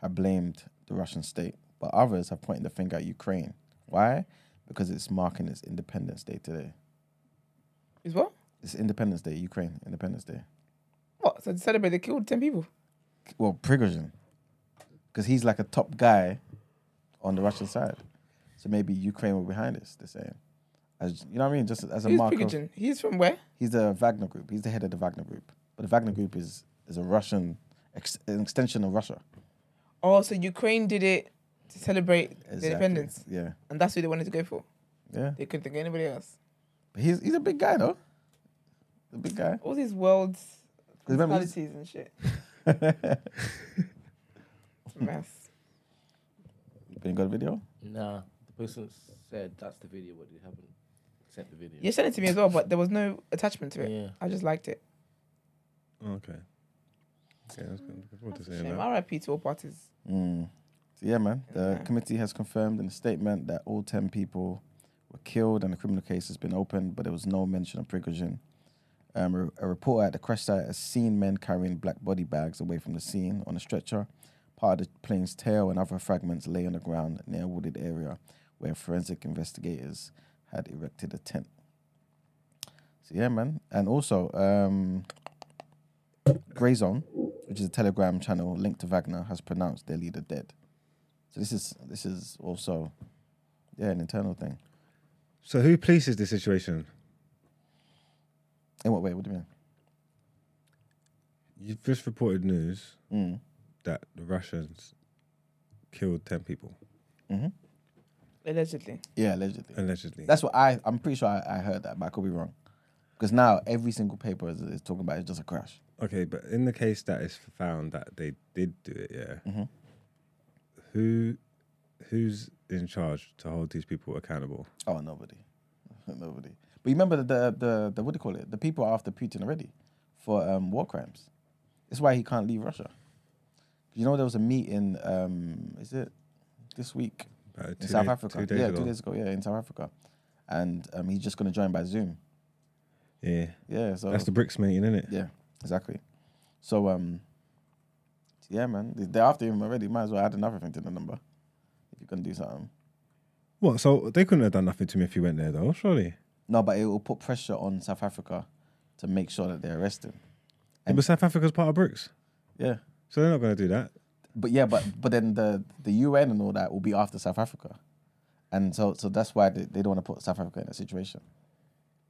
have blamed the Russian state, but others have pointed the finger at Ukraine. Why? Because it's marking its Independence Day today. Is what? It's Independence Day, Ukraine Independence Day. What? So to celebrate, they killed 10 people. Well, Prigozhin, because he's like a top guy on the Russian side. So maybe Ukraine were behind this. They're saying, as you know what I mean, just as a Who's mark of Prigozhin? He's from where? He's the Wagner Group. He's the head of the Wagner Group. But the Wagner Group is is a Russian, ex, an extension of Russia. Oh, so Ukraine did it to celebrate the Exactly. independence. Yeah, And that's who they wanted to go for. yeah. They couldn't think of anybody else. But he's he's a big guy though. A big guy. All these worlds, remember he's- personalities and shit. It's a mess. Been got a video? Nah, the person said that's the video, but they haven't sent the video. You sent it to me as well, but there was no attachment to it. Yeah. I just liked it. Okay. Okay, that's good. Forward to seeing Shame. that. RIP to all parties. Mm. So yeah, man. The Yeah. committee has confirmed in a statement that all ten people were killed and a criminal case has been opened, but there was no mention of Prigozhin. Um, a, a reporter at the crash site has seen men carrying black body bags away from the scene on a stretcher. Part of the plane's tail and other fragments lay on the ground near a wooded area where forensic investigators had erected a tent. So yeah, man. And also, um, Grey Zone, which is a Telegram channel linked to Wagner, has pronounced their leader dead. So this is this is also, yeah, an internal thing. So who polices this situation? In what way? What do you mean? You've just reported news Mm. that the Russians killed 10 people, Allegedly. Yeah, allegedly. allegedly. That's what I. I'm pretty sure I, I heard that, but I could be wrong. Because now every single paper is, is talking about it's just a crash. Okay, but in the case that it's found that they did do it, yeah, Mhm. who who's in charge to hold these people accountable? Oh, nobody, nobody. But you remember the, the the the what do you call it? The people are after Putin already for um, war crimes. That's why he can't leave Russia. You know, there was a meeting. Um, is it this week in two South day- Africa? two days yeah, ago. two days ago. Yeah, in South Africa, and um, he's just going to join by Zoom. Yeah, Yeah, so that's the BRICS meeting, isn't it? Yeah, exactly. So um, yeah, man, they- they're after him already. Might as well add another thing to the number if you can do something. What? So they couldn't have done nothing to me if you went there, though, surely. No, but it will put pressure on South Africa to make sure that they arrest him. Yeah, but South Africa's part of BRICS, Yeah, so they're not going to do that. but yeah, but but then the the UN and all that will be after South Africa, and so so that's why they, they don't want to put South Africa in that situation.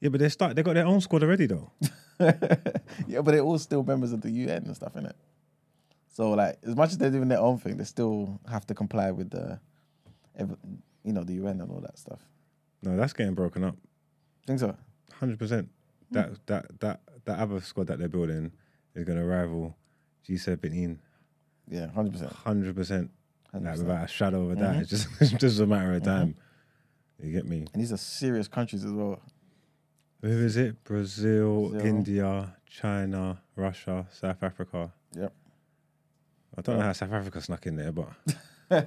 Yeah, but they start. They got their own squad already, though. yeah, but they're all still members of the UN and stuff, innit? So like, as much as they're doing their own thing, they still have to comply with the, you know, the UN and all that stuff. No, that's getting broken up. Think so? Hundred percent. That Hmm. that that that other squad that they're building is going to rival G seventeen. Yeah, hundred percent. Hundred percent. Like 100%. without a shadow of a doubt, Mhm. it's just it's just a matter of time. You get me? And these are serious countries as well. Who is it? Brazil, Brazil. India, China, Russia, South Africa. Yep. I don't know how South Africa snuck in there, but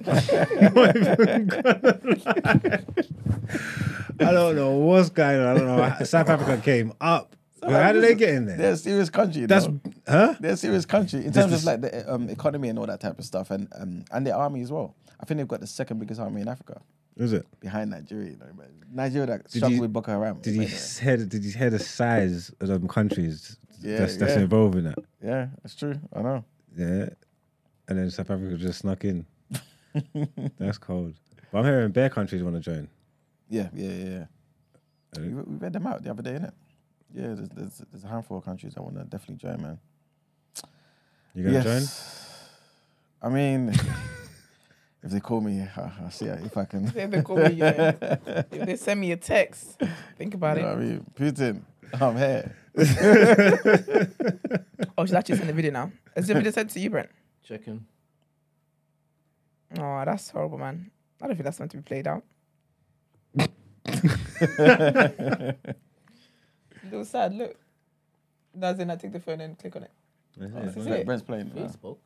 I don't know what's going on. I don't know. how- South Africa came up. how did they get in there? They're a serious country. That's though. huh? they're a serious country in terms is- of like the um, economy and all that type of stuff, and um, and their army as well. I think they've got the second biggest army in Africa Is it? behind Nigeria. You know, Nigeria that Did struggled with Boko Haram. Did you hear? the- Did you hear the size of them countries Yeah, that's that's yeah. involved in that? Yeah, that's true. I know. Yeah, and then South Africa just snuck in. that's cold. But I'm hearing bare countries want to join. Yeah, yeah, yeah. yeah. Uh, We, we read them out the other day, innit? Yeah, there's, there's, there's a handful of countries I want to definitely join, man. You gonna join? I mean, If they call me, I- I'll see if I can. If they call me, yeah. if they send me a text, think about You know it. what I mean? Putin, I'm here. Oh, she's actually sent the video now. Has the video sent to you, Brent? Checking. Oh, that's horrible, man. I don't think that's something to be played out. A little sad. Look. Doesn't I take the phone and click on it? Brent's oh, is it. Brent's playing. now. Facebook.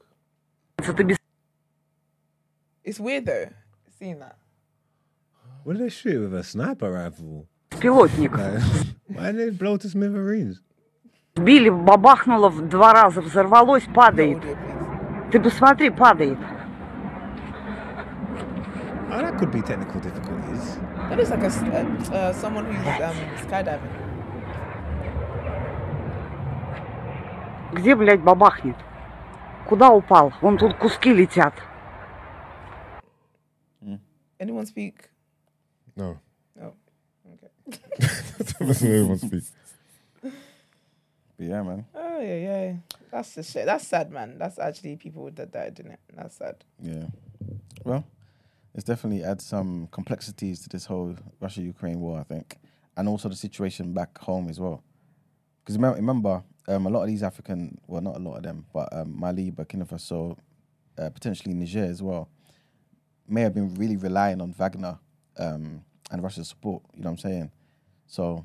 It's weird though, seeing that. What did they shoot with a sniper rifle? Пилотник. Why did they blow to smithereens? Били, бабахнуло в два раза, взорвалось, падает. Ты посмотри, падает. Oh, that could be technical difficulties. That looks like a, uh, uh, someone who's um, skydiving. Где, блядь, бабахнет? Куда упал? Вон тут куски летят. Anyone speak? No. Oh, okay. Listen to everyone speak. But yeah, man. Oh yeah, yeah. That's the shit. That's sad, man. That's actually people that died, didn't it? That's sad. Yeah. Well, it's definitely adds some complexities to this whole Russia Ukraine war, I think, and also the situation back home as well. Because remember, remember um, a lot of these African, well, not a lot of them, but um, Mali, Burkina Faso, uh, potentially Niger as well, may have been really relying on Wagner um, and Russia's support. You know what I'm saying? So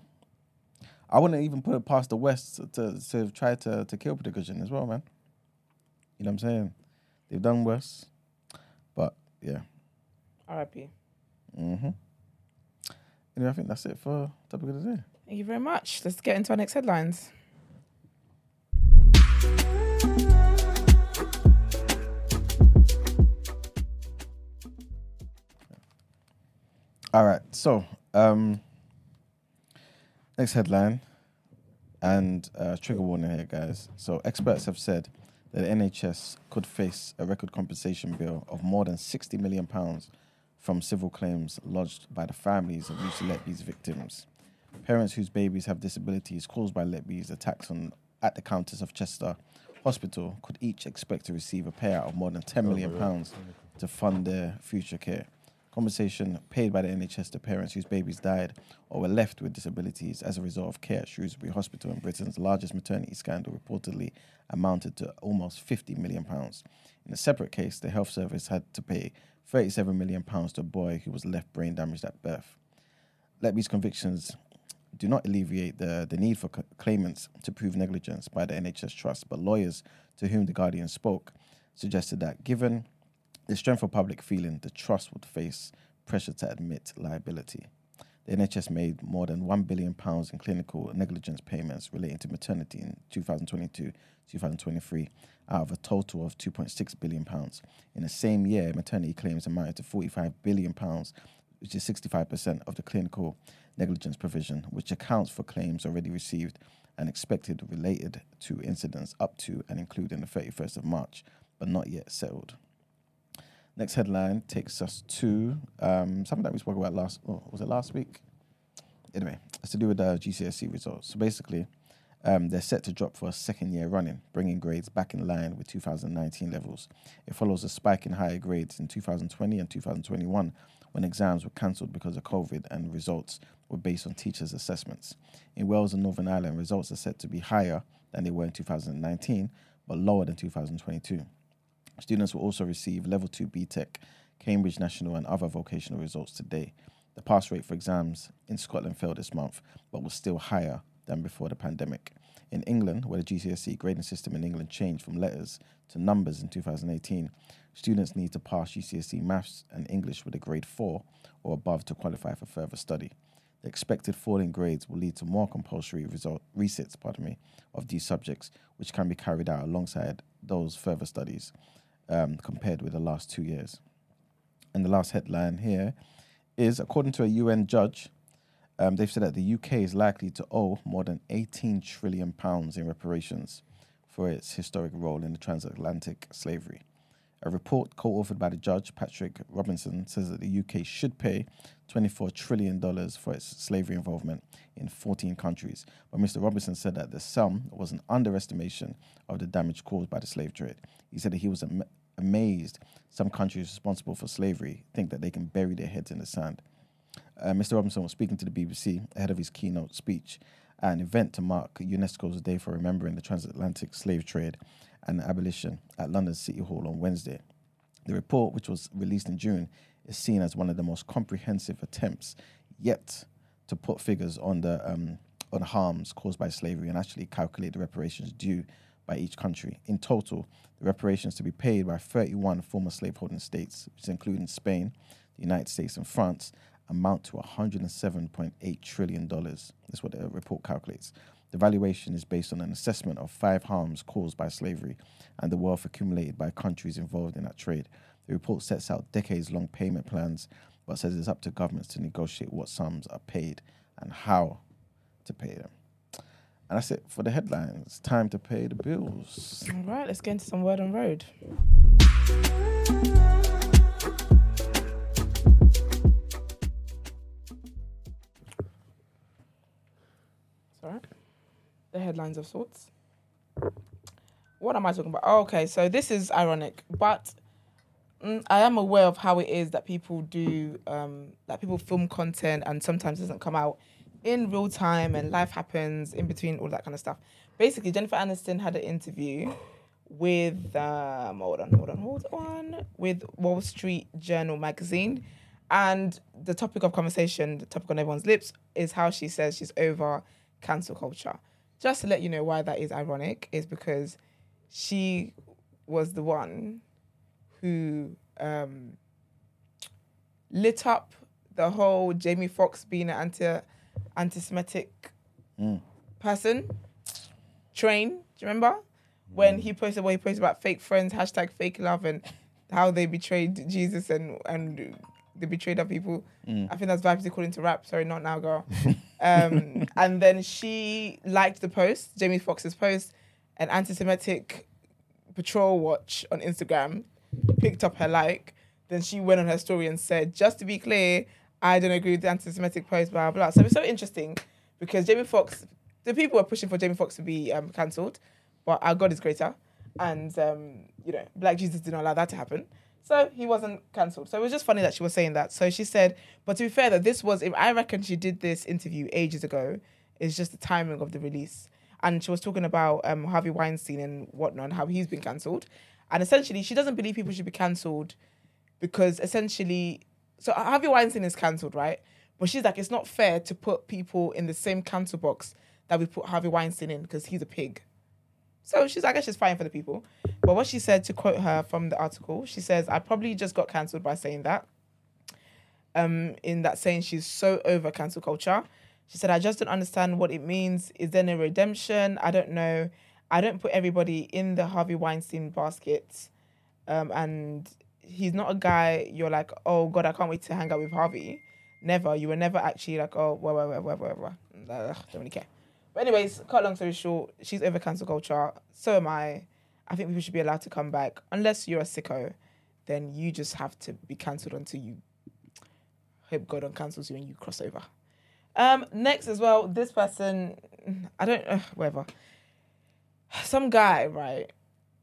I wouldn't even put it past the West to, to try to, to kill Prigozhin as well, man. You know what I'm saying? They've done worse. But yeah. R.I.P. Mm-hmm. Anyway, I think that's it for topic of the day. Thank you very much. Let's get into our next headlines. All right. So, um, next headline and uh, trigger warning here, guys. So, experts have said that the NHS could face a record compensation bill of more than 60 million pounds from civil claims lodged by the families of Lucy Letby's victims. Parents whose babies have disabilities caused by Letby's attacks on at the Countess of Chester Hospital could each expect to receive a payout of more than 10 million pounds to fund their future care. Compensation paid by the NHS to parents whose babies died or were left with disabilities as a result of care at Shrewsbury Hospital in Britain's largest maternity scandal reportedly amounted to almost 50 million pounds. In a separate case, the health service had to pay 37 million pounds to a boy who was left brain damaged at birth. Letby's convictions do not alleviate the, the need for c- claimants to prove negligence by the NHS Trust, but lawyers to whom the Guardian spoke suggested that given the strength of public feeling, the Trust would face pressure to admit liability. The NHS made more than £1 billion in clinical negligence payments relating to maternity in 2022 2023 out of a total of £2.6 billion. In the same year, maternity claims amounted to £45 billion, which is 65% of the clinical negligence provision, which accounts for claims already received and expected related to incidents up to and including the 31st of March, but not yet settled. Next headline takes us to um, something that we spoke about last, oh, was it last week? Anyway, it's to do with the GCSE results. So basically, um, they're set to drop for a second year running, bringing grades back in line with 2019 levels. It follows a spike in higher grades in 2020 and 2021 when exams were cancelled because of COVID and results were based on teachers' assessments. In Wales and Northern Ireland, results are set to be higher than they were in 2019, but lower than 2022. Students will also receive Level 2 BTEC, Cambridge National, and other vocational results today. The pass rate for exams in Scotland fell this month, but was still higher than before the pandemic. In England, where the GCSE grading system in England changed from letters to numbers in 2018, students need to pass GCSE maths and English with a grade 4 or above to qualify for further study. The expected fall in grades will lead to more compulsory result resits, pardon me, of these subjects, which can be carried out alongside those further studies um, compared with the last two years. And the last headline here is according to a UN judge, um, they've said that the UK is likely to owe more than 18 trillion pounds in reparations for its historic role in the transatlantic slavery. A report co-authored by the judge Patrick Robinson says that the UK should pay 24 trillion dollars for its slavery involvement in 14 countries. But Mr. Robinson said that the sum was an underestimation of the damage caused by the slave trade. He said that he was amazed some countries responsible for slavery think that they can bury their heads in the sand. Uh, Mr. Robinson was speaking to the BBC ahead of his keynote speech at an event to mark UNESCO's Day for Remembering the Transatlantic Slave Trade and Abolition at London City Hall on Wednesday. The report, which was released in June, is seen as one of the most comprehensive attempts yet to put figures on the um, on harms caused by slavery and actually calculate the reparations due by each country. In total, the reparations to be paid by 31 former slaveholding states, which including Spain, the United States, and France, amount to 107.8 trillion dollars. That's what the uh, report calculates. The valuation is based on an assessment of five harms caused by slavery and the wealth accumulated by countries involved in that trade. The report sets out decades long payment plans, but says it's up to governments to negotiate what sums are paid and how to pay them. And that's it for the headlines. Time to pay the bills. All right, let's get into some word on road. It's all right. The headlines of sorts. What am I talking about? Oh, okay, so this is ironic, but mm, I am aware of how it is that people do, um, that people film content and sometimes it doesn't come out in real time and life happens in between all that kind of stuff. Basically, Jennifer Aniston had an interview with um, hold on, hold on, hold on, with Wall Street Journal magazine, and the topic of conversation, the topic on everyone's lips, is how she says she's over cancel culture. Just to let you know why that is ironic, is because she was the one who um, lit up the whole Jamie Foxx being an anti anti-Semitic mm. person train. Do you remember when he mm. posted what he posted about fake friends, hashtag fake love, and how they betrayed Jesus and and they betrayed other people. Mm. I think that's vibes according to rap. Sorry, not now, girl. um, and then she liked the post, Jamie Foxx's post, an anti-Semitic patrol watch on Instagram picked up her like. Then she went on her story and said, just to be clear, I don't agree with the anti-Semitic post, blah blah. Blah. So it's so interesting because Jamie Foxx, the people were pushing for Jamie Foxx to be um, cancelled, but our God is greater, and um, you know, Black Jesus did not allow that to happen. So he wasn't cancelled. So it was just funny that she was saying that. So she said, but to be fair, that this was, I reckon she did this interview ages ago. It's just the timing of the release. And she was talking about um, Harvey Weinstein and whatnot, how he's been cancelled. And essentially, she doesn't believe people should be cancelled because essentially, so Harvey Weinstein is cancelled, right? But she's like, it's not fair to put people in the same cancel box that we put Harvey Weinstein in because he's a pig. So she's, I guess she's fine for the people. But what she said, to quote her from the article, she says, I probably just got cancelled by saying that. Um, in that saying, she's so over cancel culture. She said, I just don't understand what it means. Is there no redemption? I don't know. I don't put everybody in the Harvey Weinstein basket. Um, and he's not a guy you're like, oh God, I can't wait to hang out with Harvey. Never. You were never actually like, oh, where, where, where. Ugh, don't really care. But anyways, cut long story short, she's over cancel culture. So am I. I think people should be allowed to come back. Unless you're a sicko, then you just have to be cancelled until you hope God uncancels you and you cross over. Um, next as well, this person, I don't, uh, whatever. Some guy, right?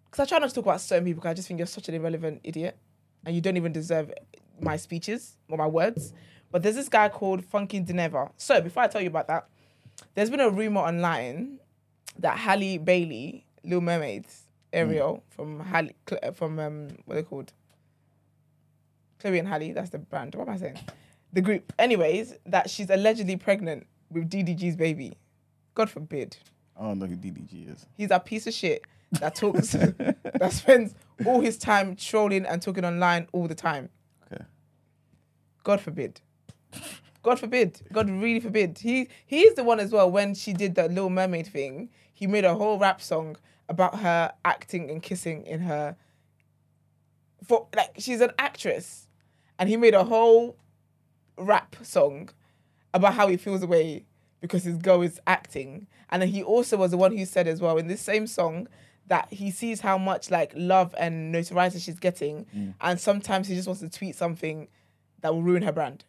Because I try not to talk about certain people because I just think you're such an irrelevant idiot and you don't even deserve my speeches or my words. But there's this guy called Funky Dineva. So before I tell you about that, there's been a rumor online that Halle Bailey, Little Mermaids, Ariel from Halle, from um, what are they called? Chloe and Halle, that's the brand. What am I saying? The group. Anyways, that she's allegedly pregnant with DDG's baby. God forbid. I don't know who DDG is. He's a piece of shit that talks, that spends all his time trolling and talking online all the time. Okay. God forbid. God forbid. God really forbid. He he's the one as well. When she did that Little Mermaid thing, he made a whole rap song about her acting and kissing in her. For like she's an actress, and he made a whole rap song about how he feels away because his girl is acting. And then he also was the one who said as well in this same song that he sees how much like love and notoriety she's getting, mm. and sometimes he just wants to tweet something that will ruin her brand.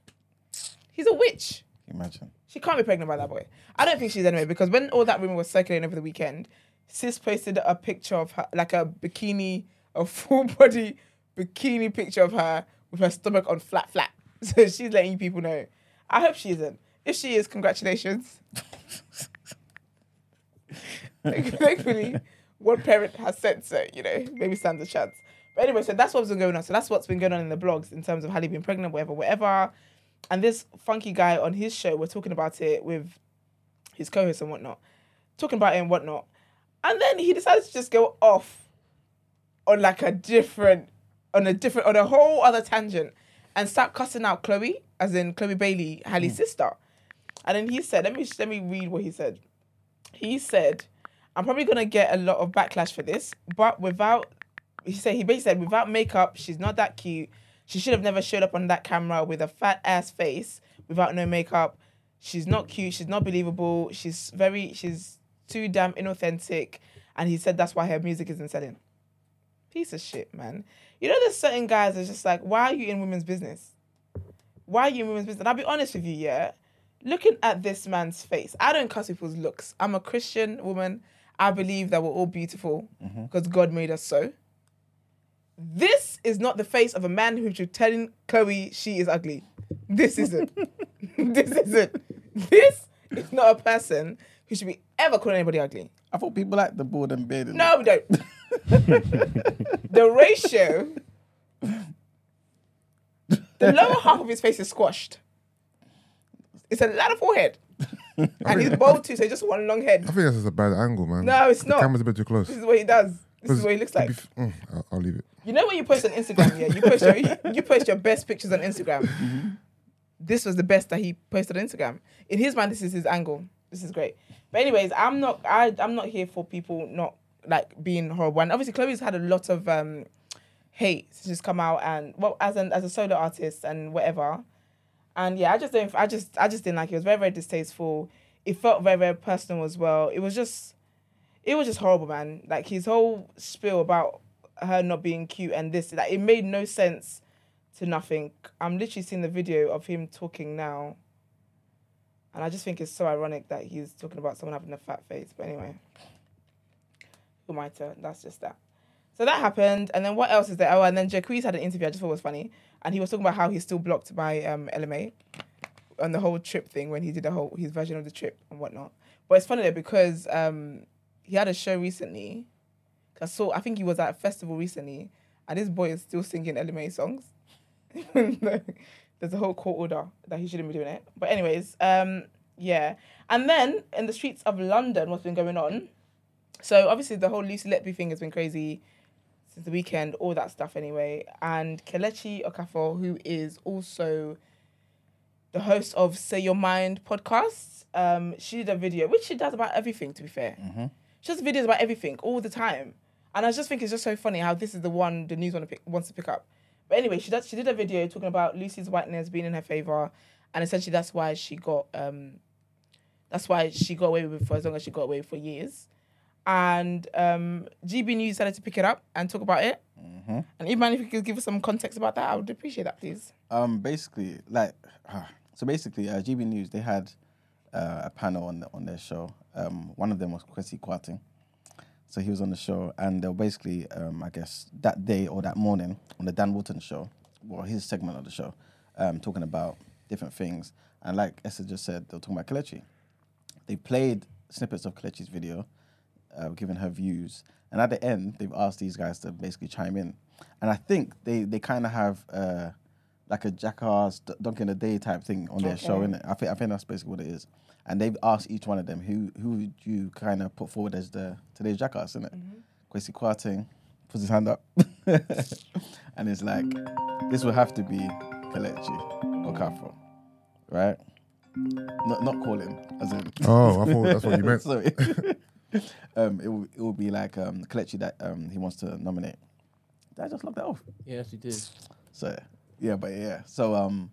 He's a witch. Imagine. She can't be pregnant by that boy. I don't think she's anyway because when all that rumor was circulating over the weekend, Sis posted a picture of her, like a bikini a full body bikini picture of her with her stomach on flat, flat. So she's letting you people know. I hope she isn't. If she is, congratulations. Thankfully, one parent has said so, you know, maybe stands a chance. But anyway, so that's what's been going on. So that's what's been going on in the blogs in terms of Halle being pregnant, whatever, whatever. And this funky guy on his show, we're talking about it with his co-host and whatnot, talking about it and whatnot. And then he decided to just go off on like a different, on a different, on a whole other tangent and start cussing out Chloe, as in Chloe Bailey, Halle's hmm. sister. And then he said, let me let me read what he said. He said, I'm probably gonna get a lot of backlash for this, but without he said he basically said without makeup, she's not that cute. She should have never showed up on that camera with a fat ass face without no makeup. She's not cute. She's not believable. She's very. She's too damn inauthentic. And he said that's why her music isn't selling. Piece of shit, man. You know, there's certain guys that's just like, why are you in women's business? Why are you in women's business? And I'll be honest with you, yeah. Looking at this man's face, I don't cuss people's looks. I'm a Christian woman. I believe that we're all beautiful mm-hmm. because God made us so. This is not the face of a man who should tell Chloe she is ugly. This isn't. this isn't. This is not a person who should be ever calling anybody ugly. I thought people like the board and beard. No, we don't. the ratio, the lower half of his face is squashed. It's a lot of forehead. and he's bald too, so just one long head. I think that's just a bad angle, man. No, it's the not. camera's a bit too close. This is what he does. This is what he looks like. f- mm, I'll, I'll leave it. You know when you post on Instagram, yeah, you post your you post your best pictures on Instagram. This was the best that he posted on Instagram. In his mind, this is his angle. This is great. But anyways, I'm not I I'm not here for people not like being horrible. And obviously, Chloe's had a lot of um hate to just come out and well as an as a solo artist and whatever. And yeah, I just don't I just I just didn't like it. It was very very distasteful. It felt very very personal as well. It was just it was just horrible, man. Like his whole spiel about her not being cute and this, like it made no sense to nothing. I'm literally seeing the video of him talking now. And I just think it's so ironic that he's talking about someone having a fat face. But anyway, who am I to? That's just that. So that happened. And then what else is there? Oh, and then Jacquees had an interview I just thought was funny. And he was talking about how he's still blocked by um, Ella Mai on the whole trip thing when he did the whole his version of the trip and whatnot. But it's funny though because um, he had a show recently. I saw, I think he was at a festival recently, and this boy is still singing Ella Mai songs. There's a whole court order that he shouldn't be doing it. But anyways, um, yeah. And then in the streets of London, what's been going on? So obviously the whole Lucy Letby thing has been crazy since the weekend, all that stuff anyway. And Kelechi Okafor, who is also the host of Say Your Mind podcast, um, she did a video, which she does about everything, to be fair. She does videos about everything all the time. And I just think it's just so funny how this is the one the news want to pick, wants to pick up. But anyway, she does, she did a video talking about Lucy's whiteness being in her favor, and essentially that's why she got um, that's why she got away with it for as long as she got away with for years. And um, GB News decided to pick it up and talk about it. And even if you could give us some context about that, I would appreciate that, please. Um, basically, like, so basically, uh, GB News they had uh, a panel on the, on their show. Um, one of them was Kwasi Kwarteng, so he was on the show, and they were basically, um, I guess, that day or that morning on the Dan Wootton show, or his segment of the show, um, talking about different things. And like Esther just said, they were talking about Kelechi. They played snippets of Kelechi's video, uh, giving her views, and at the end, they've asked these guys to basically chime in. And I think they they kind of have. Uh, like a jackass d- donkey in the day type thing on their show, Okay. innit? I think I think that's basically what it is. And they've asked each one of them who who would you kind of put forward as the today's jackass, innit? Kwasi Kwarteng puts his hand up, and it's like this will have to be Kelechi Okafor, right? Not not calling as in. Oh, I thought that's what you meant. Sorry. um, it will it will be like um Kelechi that um he wants to nominate. Did I just lock that off? Yes, you did. So yeah, but yeah. So um,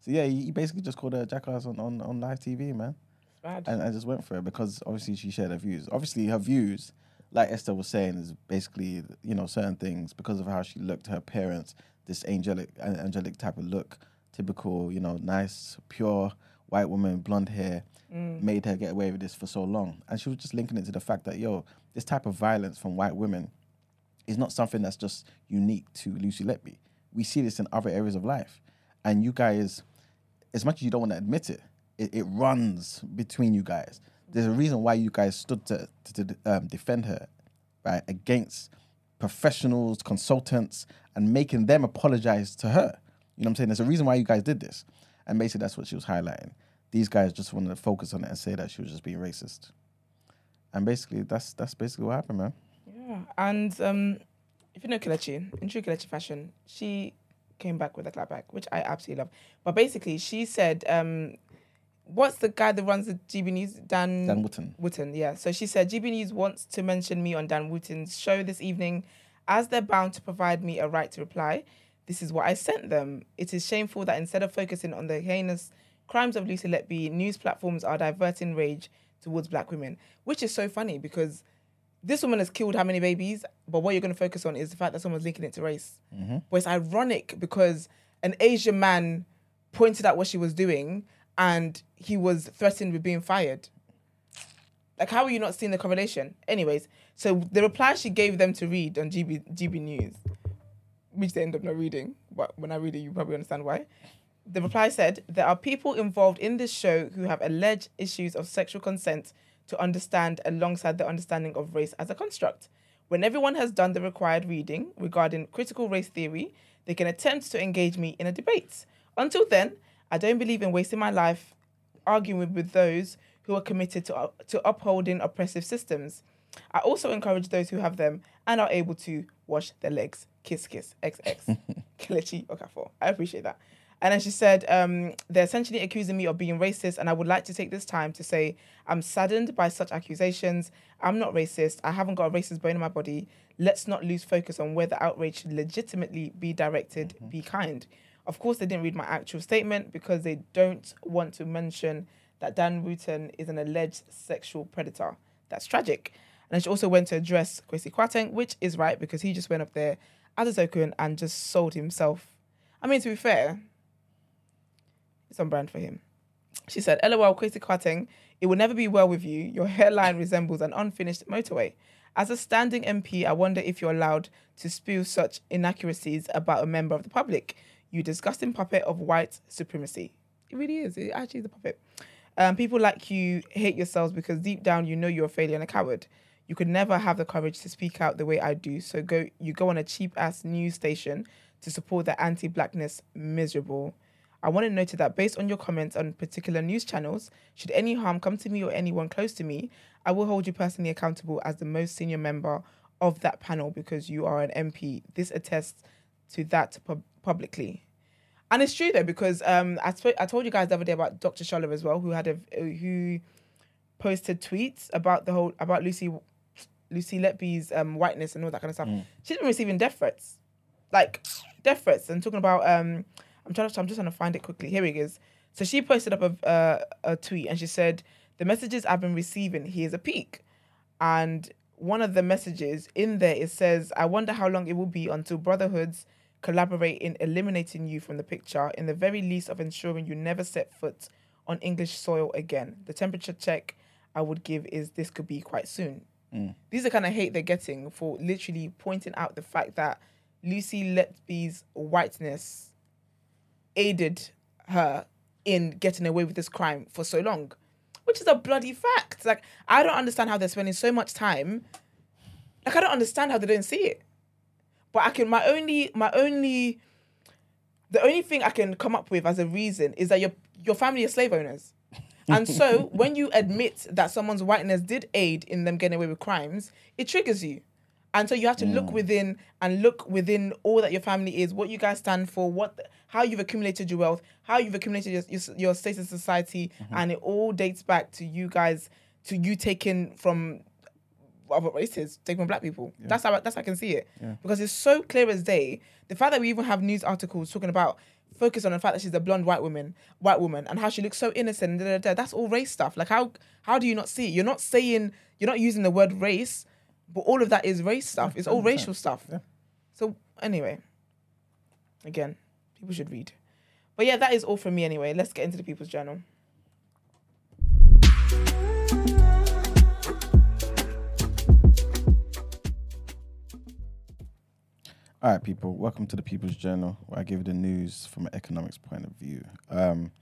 so yeah, he he basically just called her jackass on, on, on live TV, man, bad. and I just went for it because obviously she shared her views. Obviously, her views, like Esther was saying, is basically you know certain things because of how she looked, her parents, this angelic angelic type of look, typical you know nice pure white woman, blonde hair, made her get away with this for so long, and she was just linking it to the fact that yo, this type of violence from white women is not something that's just unique to Lucy Letby. We see this in other areas of life, and you guys, as much as you don't want to admit it, it, it runs between you guys. There's a reason why you guys stood to to, to um, defend her, right, against professionals, consultants, and making them apologize to her. You know what I'm saying? There's a reason why you guys did this. And basically, that's what she was highlighting. These guys just wanted to focus on it and say that she was just being racist. And basically, that's that's basically what happened, man. Yeah, and um, if you know Kelechi, in true Kelechi fashion, she came back with a clapback, which I absolutely love. But basically, she said, um, "What's the guy that runs the GB News? Dan Dan Wootton. Wooten, yeah. So she said, GB News wants to mention me on Dan Wootton's show this evening, as they're bound to provide me a right to reply. This is what I sent them. It is shameful that instead of focusing on the heinous crimes of Lucy Letby, news platforms are diverting rage towards black women, which is so funny because this woman has killed how many babies, but what you're going to focus on is the fact that someone's linking it to race. Mm-hmm. But it's ironic because an Asian man pointed out what she was doing and he was threatened with being fired. Like, how are you not seeing the correlation? Anyways, so the reply she gave them to read on GB, GB News, which they end up not reading, but when I read it, you probably understand why. The reply said, There are people involved in this show who have alleged issues of sexual consent to understand alongside the understanding of race as a construct. When everyone has done the required reading regarding critical race theory, they can attempt to engage me in a debate. Until then, I don't believe in wasting my life arguing with, those who are committed to, to upholding oppressive systems. I also encourage those who have them and are able to wash their legs. Kiss, kiss, XX. Kelechi Okafor. I appreciate that. And then she said, um, they're essentially accusing me of being racist, and I would like to take this time to say I'm saddened by such accusations. I'm not racist. I haven't got a racist bone in my body. Let's not lose focus on where the outrage should legitimately be directed. Be kind. Of course, they didn't read my actual statement because they don't want to mention that Dan Wootton is an alleged sexual predator. That's tragic. And then she also went to address Kwasi Kwarteng, which is right because he just went up there as a token and just sold himself. I mean, to be fair, it's on brand for him. She said, LOL, Kwasi Kwarteng. it will never be well with you. Your hairline resembles an unfinished motorway. As a standing MP, I wonder if you're allowed to spew such inaccuracies about a member of the public. You disgusting puppet of white supremacy. It really is. It actually is a puppet. Um, people like you hate yourselves because deep down you know you're a failure and a coward. You could never have the courage to speak out the way I do. So go, you go on a cheap ass news station to support the anti-blackness miserable. I want to note that based on your comments on particular news channels, should any harm come to me or anyone close to me, I will hold you personally accountable as the most senior member of that panel because you are an MP. This attests to that pub- publicly. And it's true though because um, I, sp- I told you guys the other day about Dr. Shola as well, who had a who posted tweets about the whole about Lucy Lucy Letby's um, whiteness and all that kind of stuff. She's been receiving death threats, like death threats, and talking about. Um, I'm trying to. I'm just trying to find it quickly. Here it is. So she posted up a uh, a tweet and she said, "The messages I've been receiving. Here's a peek," and one of the messages in there it says, "I wonder how long it will be until brotherhoods." Collaborate in eliminating you from the picture, in the very least of ensuring you never set foot on English soil again. The temperature check I would give is this could be quite soon. Mm. These are kind of hate they're getting for literally pointing out the fact that Lucy Letby's whiteness aided her in getting away with this crime for so long, which is a bloody fact. Like, I don't understand how they're spending so much time. Like, I don't understand how they don't see it. But I can, my only, my only, the only thing I can come up with as a reason is that your your family are slave owners. And so when you admit that someone's whiteness did aid in them getting away with crimes, it triggers you. And so you have to look within and look within all that your family is, what you guys stand for, what how you've accumulated your wealth, how you've accumulated your, your, your status in society, mm-hmm. and it all dates back to you guys, to you taking from other races, taking from black people. That's how that's how I can see it. Because it's so clear as day. The fact that we even have news articles talking about focus on the fact that she's a blonde white woman, white woman, and how she looks so innocent. Da, da, da, that's all race stuff. Like how how do you not see? You're not saying you're not using the word race, but all of that is race stuff. It's all racial stuff. So anyway, again, people should read. But yeah, that is all from me anyway. Let's get into the people's journal. All right, people. Welcome to the People's Journal, where I give you the news from an economics point of view. Um,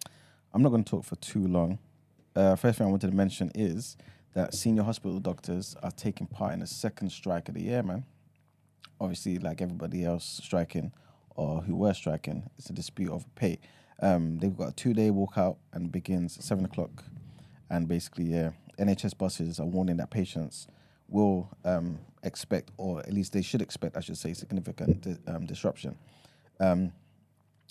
I'm not going to talk for too long. Uh, first thing I wanted to mention is that senior hospital doctors are taking part in the second strike of the year, man. Obviously, like everybody else striking or who were striking, it's a dispute over pay. Um, they've got a two-day walkout and begins at seven o'clock. And basically, yeah, NHS buses are warning that patients will um, expect, or at least they should expect, I should say, significant di- um, disruption. Um,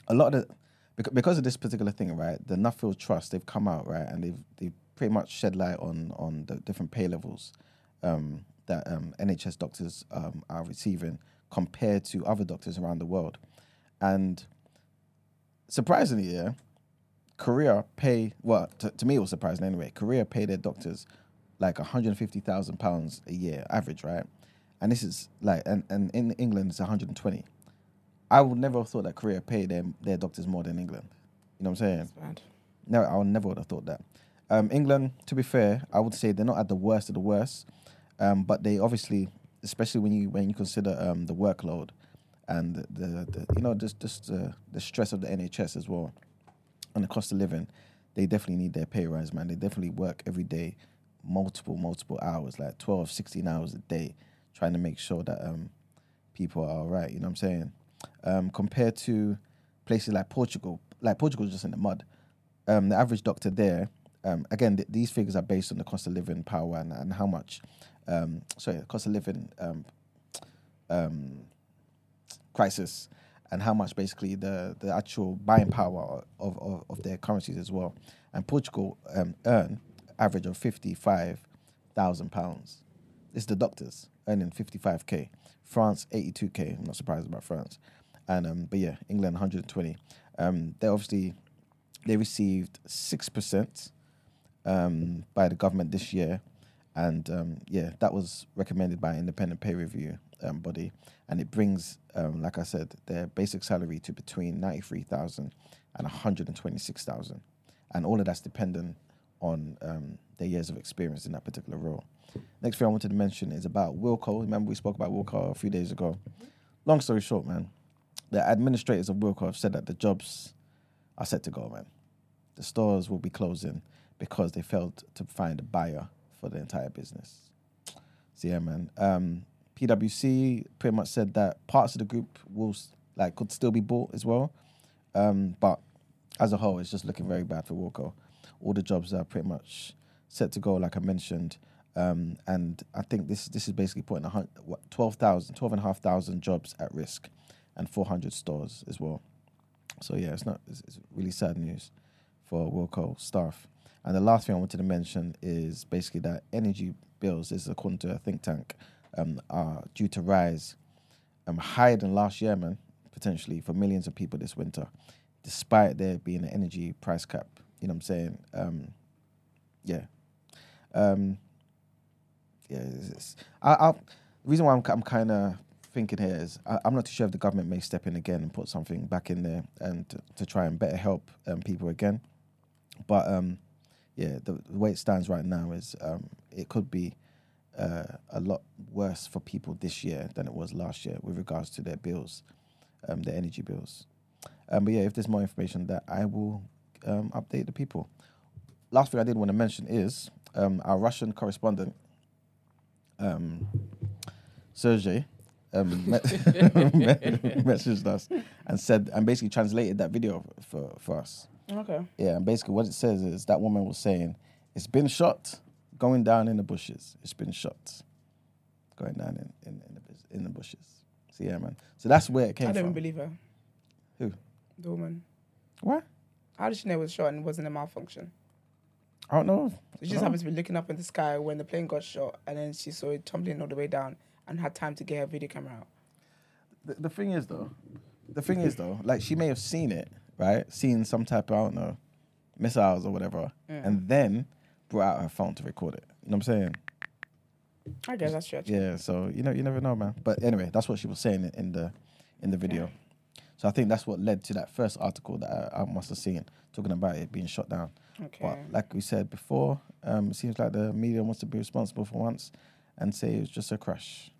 a lot of the bec- because of this particular thing, right? The Nuffield Trust they've come out right, and they've they've pretty much shed light on on the different pay levels um, that um, NHS doctors um, are receiving compared to other doctors around the world, and surprisingly, yeah, Korea pay well to, to me it was surprising anyway. Korea pay their doctors like 150,000 pounds a year average, right? And this is like and, and in England it's 120. I would never have thought that Korea paid their their doctors more than England. You know what I'm saying? It's bad. No, I would never would have thought that. Um, England, to be fair, I would say they're not at the worst of the worst, um, but they obviously, especially when you when you consider um, the workload and the, the, the you know just just uh, the stress of the NHS as well, and the cost of living, they definitely need their pay rise, man. They definitely work every day, multiple multiple hours, like 12, 16 hours a day, trying to make sure that um, people are all right. You know what I'm saying? Um, compared to places like Portugal, like Portugal's just in the mud. Um, the average doctor there, um, again, th- these figures are based on the cost of living power and, and how much, um, sorry, the cost of living um, crisis and how much basically the, the actual buying power of, of, of their currencies as well. And Portugal earn average of fifty five thousand pounds. It's the doctors earning fifty five k. France eighty two k. I'm not surprised about France. And um, but yeah, England one hundred and twenty. Um, they obviously they received six percent um, by the government this year, and um, yeah, that was recommended by an independent pay review um, body, and it brings, um, like I said, their basic salary to between ninety three thousand and one hundred and twenty six thousand, and all of that's dependent on um, their years of experience in that particular role. Next thing I wanted to mention is about Wilko. Remember we spoke about Wilko a few days ago. Long story short, man, the administrators of Wilko have said that the jobs are set to go, man. The stores will be closing because they failed to find a buyer for the entire business. So yeah, man. Um, PwC pretty much said that parts of the group will like could still be bought as well, um, but as a whole, it's just looking very bad for Wilko. All the jobs are pretty much set to go, like I mentioned. Um, and I think this this is basically putting a hun- 12,000, 12,500 jobs at risk and 400 stores as well. So yeah, it's not it's, it's really sad news for Wilko staff. And the last thing I wanted to mention is basically that energy bills, this is according to a think tank, um, are due to rise um, higher than last year, man, potentially for millions of people this winter, despite there being an energy price cap. You know what I'm saying? Um, yeah. Um, yeah. It's, it's, I, I, the reason why I'm, I'm kind of thinking here is I, I'm not too sure if the government may step in again and put something back in there and to, to try and better help um, people again. But um, yeah, the, the way it stands right now is um, it could be uh, a lot worse for people this year than it was last year with regards to their bills, um, their energy bills. Um, but yeah, if there's more information on that, I will um, update the people. Last thing I did want to mention is um, our Russian correspondent, um, Sergey, um, me- messaged us and said and basically translated that video for, for us. Okay. Yeah, and basically what it says is that woman was saying, "It's been shot, going down in the bushes. It's been shot, going down in in, in the in the bushes." So yeah, man. So that's where it came I don't from. believe her. Who? The woman. What? How did she know it was shot and it wasn't a malfunction? I don't know. She just happened to be looking up in the sky when the plane got shot, and then she saw it tumbling all the way down and had time to get her video camera out. The, the thing is though, the thing is though, like she may have seen it, right? Seen some type of I don't know, missiles or whatever, mm. and then brought out her phone to record it. You know what I'm saying? I guess that's true. actually. Yeah, so you know, you never know, man. But anyway, that's what she was saying in the in the video. So I think that's what led to that first article that I, I must have seen talking about it being shot down. Okay. But like we said before, um, it seems like the media wants to be responsible for once and say it was just a crash.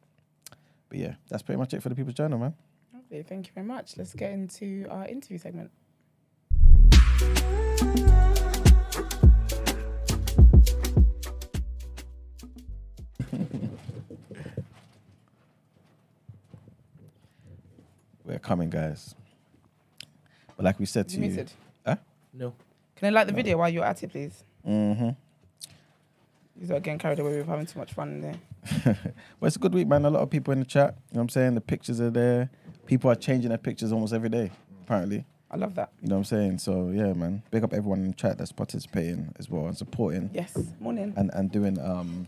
But yeah, that's pretty much it for the People's Journal, man. Lovely. Thank you very much. Let's get into our interview segment. Coming, guys. But like we said to You you, muted. No. Can I like the video while you're at it, please? hmm You're not getting carried away with having too much fun in there. well, it's a good week, man. A lot of people in the chat. You know what I'm saying? The pictures are there. People are changing their pictures almost every day, apparently. I love that. You know what I'm saying? So yeah, man. Big up everyone in the chat that's participating as well and supporting Yes. Morning. and, and doing um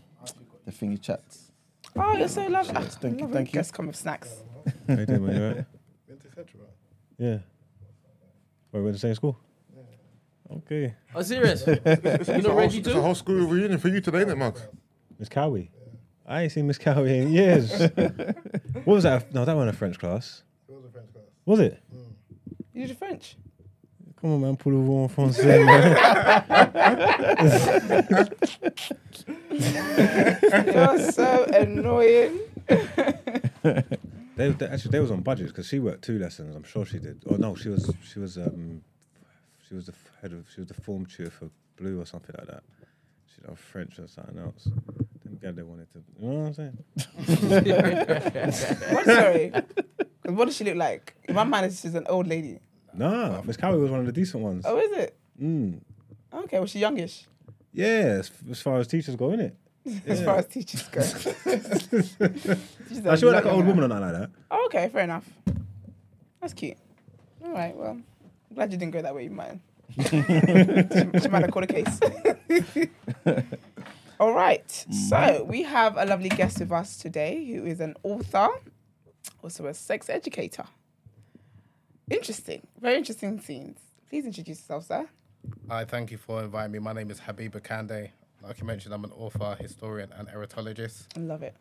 the thingy chats. Oh, you're so lovely. Yes, thank you, Love thank when you. Guests come with snacks. How you doing, man? You alright? Yeah. Wait, we're in the same school? Okay. Oh, serious? you It's a not whole- It's a to? whole school reunion for you today, isn't it, Miss Cowie. I ain't seen Miss Cowie in years. what was that? No, that wasn't a French class. It was a French class. Was it? Mm. You did French? Come on, man. Pull the en français, man. You're so annoying. They, they actually they was on budgets because she worked two lessons. I'm sure she did. Or no, she was she was um she was the head of she was the form tutor for Blue or something like that. She did French or something else. Them guy they wanted to. You know what I'm saying? What? Sorry. 'Cause what does she look like? In my mind, she's an old lady. Nah, Miss Cowie was one of the decent ones. Oh, is it? Mm. Okay, was she youngish? Yeah, as, as far as teachers go, innit? As far as teachers go. Teachers I are she was like an old woman or nothing like that. Oh, okay, fair enough. That's cute. All right, well, I'm glad you didn't go that way, you might. she, she might have caught a case. All right, so mm. we have a lovely guest with us today who is an author, also a sex educator. Interesting, very interesting scenes. Please introduce yourself, sir. Hi, thank you for inviting me. My name is Habeeb Akande. Like you mentioned, I'm an author, historian, and erotologist. I love it.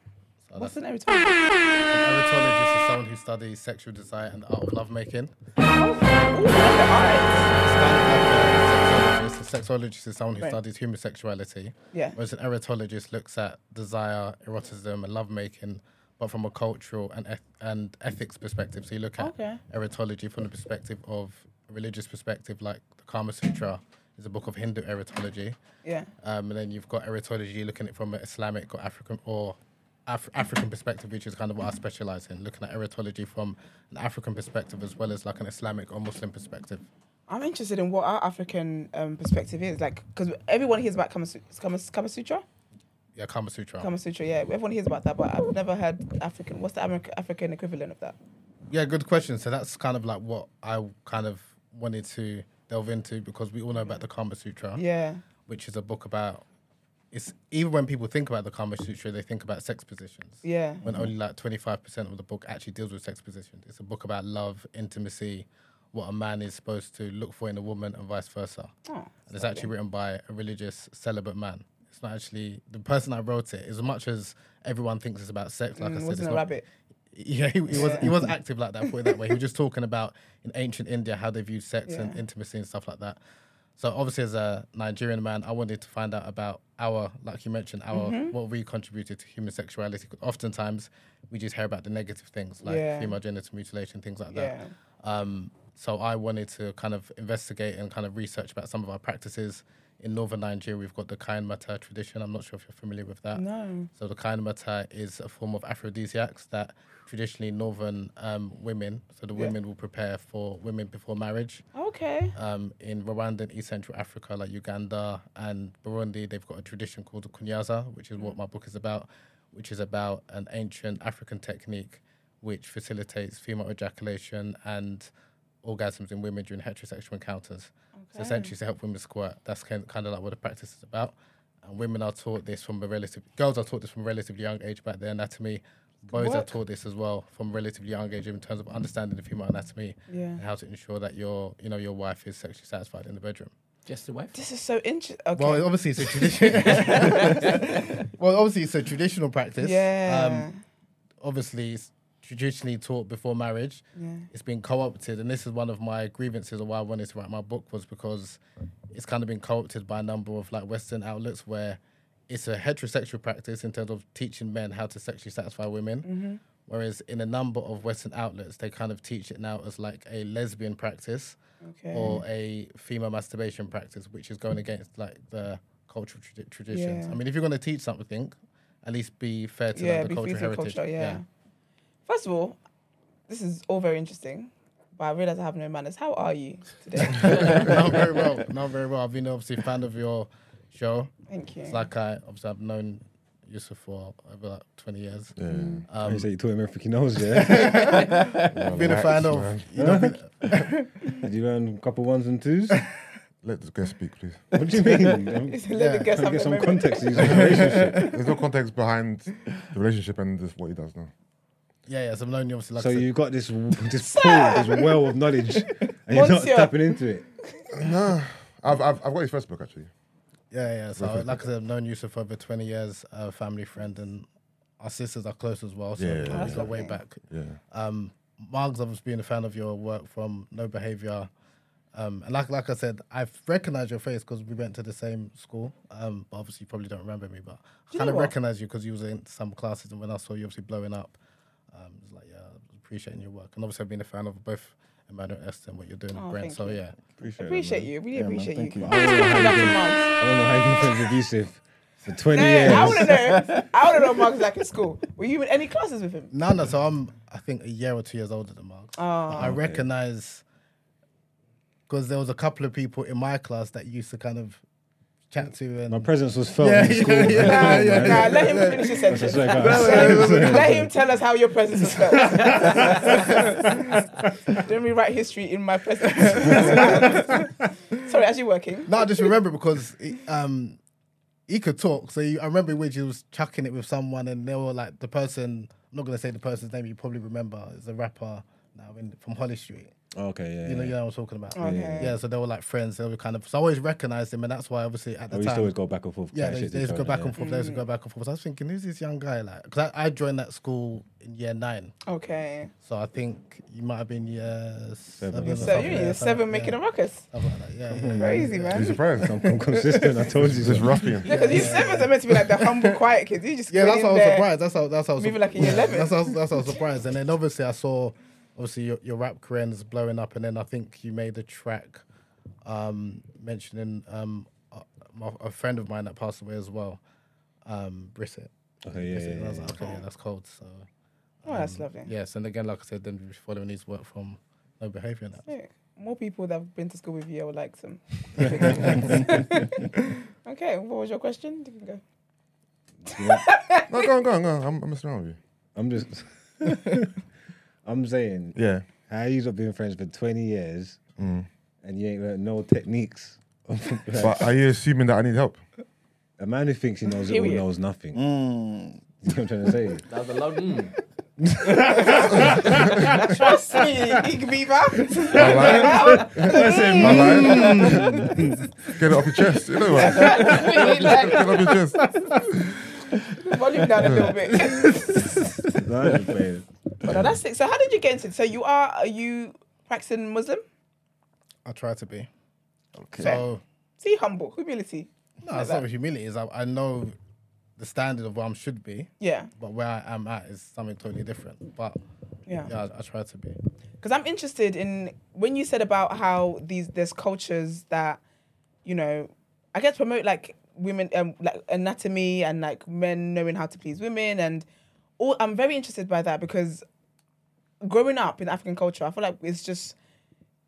So What's an erotologist? An erotologist is someone who studies sexual desire and the art of lovemaking. Oh, ooh, all right. It's kind of like a sexologist. A sexologist is someone who Right. studies human sexuality, Yeah. whereas an erotologist looks at desire, eroticism, and lovemaking, but from a cultural and eth- and ethics perspective. So you look at Okay. erotology from the perspective of a religious perspective, like the Kama Sutra is a book of Hindu erotology. Yeah. Um, and then you've got erotology looking at it from an Islamic or African or Af- African perspective, which is kind of what I specialize in, looking at erotology from an African perspective as well as like an Islamic or Muslim perspective. I'm interested in what our African um, perspective is, like, because everyone hears about Kama, Kama, Kama Sutra. Yeah, Kama Sutra. Kama Sutra, yeah. Everyone hears about that, but I've never heard African. What's the Ameri- African equivalent of that? Yeah, good question. So that's kind of like what I kind of wanted to delve into because we all know about the Kama Sutra, Yeah. which is a book about. It's even when people think about the Kama Sutra, they think about sex positions. Yeah. when only like 25% of the book actually deals with sex positions. It's a book about love, intimacy, what a man is supposed to look for in a woman, and vice versa. Oh, And it's actually written by a religious celibate man. It's not actually the person that wrote it. As much as everyone thinks it's about sex, like I Mm, said, wasn't it's a not, rabbit. Yeah, he, he was he was active like that. Put it that way. He was just talking about in ancient India how they viewed sex and intimacy and stuff like that. So obviously, as a Nigerian man, I wanted to find out about our, like you mentioned, our Mm-hmm. what we contributed to human sexuality. Oftentimes, we just hear about the negative things like Yeah. female genital mutilation, things like Yeah. that. Um, so I wanted to kind of investigate and kind of research about some of our practices. In northern Nigeria, we've got the Kayan Mata tradition. I'm not sure if you're familiar with that. No. So the Kayan Mata is a form of aphrodisiacs that traditionally northern um, women, so the Yeah. women will prepare for women before marriage. Okay. Um, in Rwanda and East Central Africa, like Uganda and Burundi, they've got a tradition called the kunyaza, which is what my book is about, which is about an ancient African technique which facilitates female ejaculation and orgasms in women during heterosexual encounters. So essentially, to help women squirt. That's kind kind of like what the practice is about. And women are taught this from a relative. Girls are taught this from a relatively young age about their anatomy. Boys are taught this as well from a relatively young age in terms of understanding the female anatomy Yeah. and how to ensure that your you know your wife is sexually satisfied in the bedroom. Just the wife. This is so interesting. Okay. Well, obviously it's a tradition. well, obviously it's a traditional practice. yeah. Um, obviously, it's traditionally taught before marriage. yeah. It's been co-opted, and this is one of my grievances of why I wanted to write my book was because it's kind of been co-opted by a number of like Western outlets where it's a heterosexual practice in terms of teaching men how to sexually satisfy women. Mm-hmm. Whereas in a number of Western outlets, they kind of teach it now as like a lesbian practice Okay. or a female masturbation practice, which is going against like the cultural tradi- traditions. Yeah. I mean, if you're going to teach something, at least be fair to yeah, like, the cultural heritage. culture. Yeah. First of all, this is all very interesting, but I realize I have no manners. How are you today? not very well. Not very well. I've been obviously a fan of your show. Thank you. It's like I obviously I've known Yusuf for over like 20 years. Yeah. Um, you say you taught him everything he knows, yeah? I've been a fan of. man. You know, been- Did you learn a couple ones and twos? Let the guest speak, please. What do you mean? I'm Let the Yeah. guests trying have to get the some moment. context to his relationship. There's no context behind the relationship and just what he does now. yeah, yeah. So I've known you obviously like So I said- you got this this pool, this well of knowledge, and you're not tapping into it. No, I've, I've I've got his first book actually. Yeah, yeah. So, Reference. like I said, I've known Yusuf for over 20 years, a family friend, and our sisters are close as well. So, Yeah, we yeah, go yeah. way back. Yeah. Um, Mark's obviously been a fan of your work from No Behavior. Um, and like like I said, I've recognized your face because we went to the same school. Um, but obviously, you probably don't remember me, but I kind of recognize you because you was in some classes, and when I saw you obviously blowing up, um, it was like, yeah, appreciating your work. And obviously, I've been a fan of both Emmanuel Esther and what you're doing Oh, with Brent. So, yeah. Appreciate, appreciate you. Really Yeah, man, appreciate thank you. you. I was talking about some Marks. I don't know how you've been friends with Yusuf for 20 No, years. I want to know. I want to know what Mark's like at school. Were you in any classes with him? No, no. So I'm, I think, a year or two years older than Mark. Oh, I recognize because there was a couple of people in my class that used to kind of chat to and My presence was felt Yeah, in school. yeah, yeah, Nah, man. yeah, nah, let him finish his That's sentence. what I Let got. him, let him tell us how your presence was felt. Don't rewrite history in my presence. Sorry, as you're working. No, I just remember because he, um, he could talk. So you, I remember when he was chucking it with someone, and they were like the person. I'm not gonna say the person's name. You probably remember. It's a rapper now in, from Holly Street. Okay, yeah. You know, yeah. you know what I'm talking about. Okay. Yeah. So they were like friends. They were kind of. So I always recognized him, and that's why obviously at oh, the Oh, we used to always go back and forth. Yeah, they, shit they used to go back yeah. and forth. They used to go mm. back and forth. So I was thinking, who's this young guy like? Because I, I joined that school in year nine. Okay. So I think you might have been year seven. or So something, you're yeah, in seven making a ruckus. Something like. Yeah, yeah. Crazy, Are you man. surprised? I'm, I'm consistent. I told you. This so. ruffian. Because you sevens are meant to be like the humble, quiet kids. You just Yeah, that's how I was surprised. That's how that's how I was Moving surp- like a year 11. That's how that's how I was surprised. And then obviously I saw obviously your, your rap career is blowing up, and then I think you made a track um, mentioning um, a, a friend of mine that passed away as well, um, Brissett. Okay, yeah, Brissett. yeah, And I was yeah. like, okay, yeah, that's cold. So Oh, that's lovely. yes, and again, like I said, then following his work from No Behavior and that. Sick. More people that have been to school with you, I would like some. okay, what was your question? You can go. No, go on, go on, go on. I'm, I'm messing around with you. I'm just. I'm saying, Yeah. how you not been friends for 20 years Mm. and you ain't learned no techniques? But are you assuming that I need help? a man who thinks he knows it all knows nothing. Mm. You know what I'm trying to say? That was a loud. Mm. Trust me, Big Beaver. My line? My line? Get it off your chest. You know what? Get it off your chest. Volume down a little bit. no, I'm playing. but no, that's it. So how did you get into it? So you are, are you practicing Muslim? I try to be. Okay. So See, humble, humility. no, it's not humility. Is I, I know the standard of where I should be, Yeah, but where I am at is something totally different. But yeah. yeah, I, I try to be. because I'm interested in when you said about how these there's cultures that you know I guess promote like women um like anatomy and like men knowing how to please women and all I'm very interested by that because growing up in African culture I feel like it's just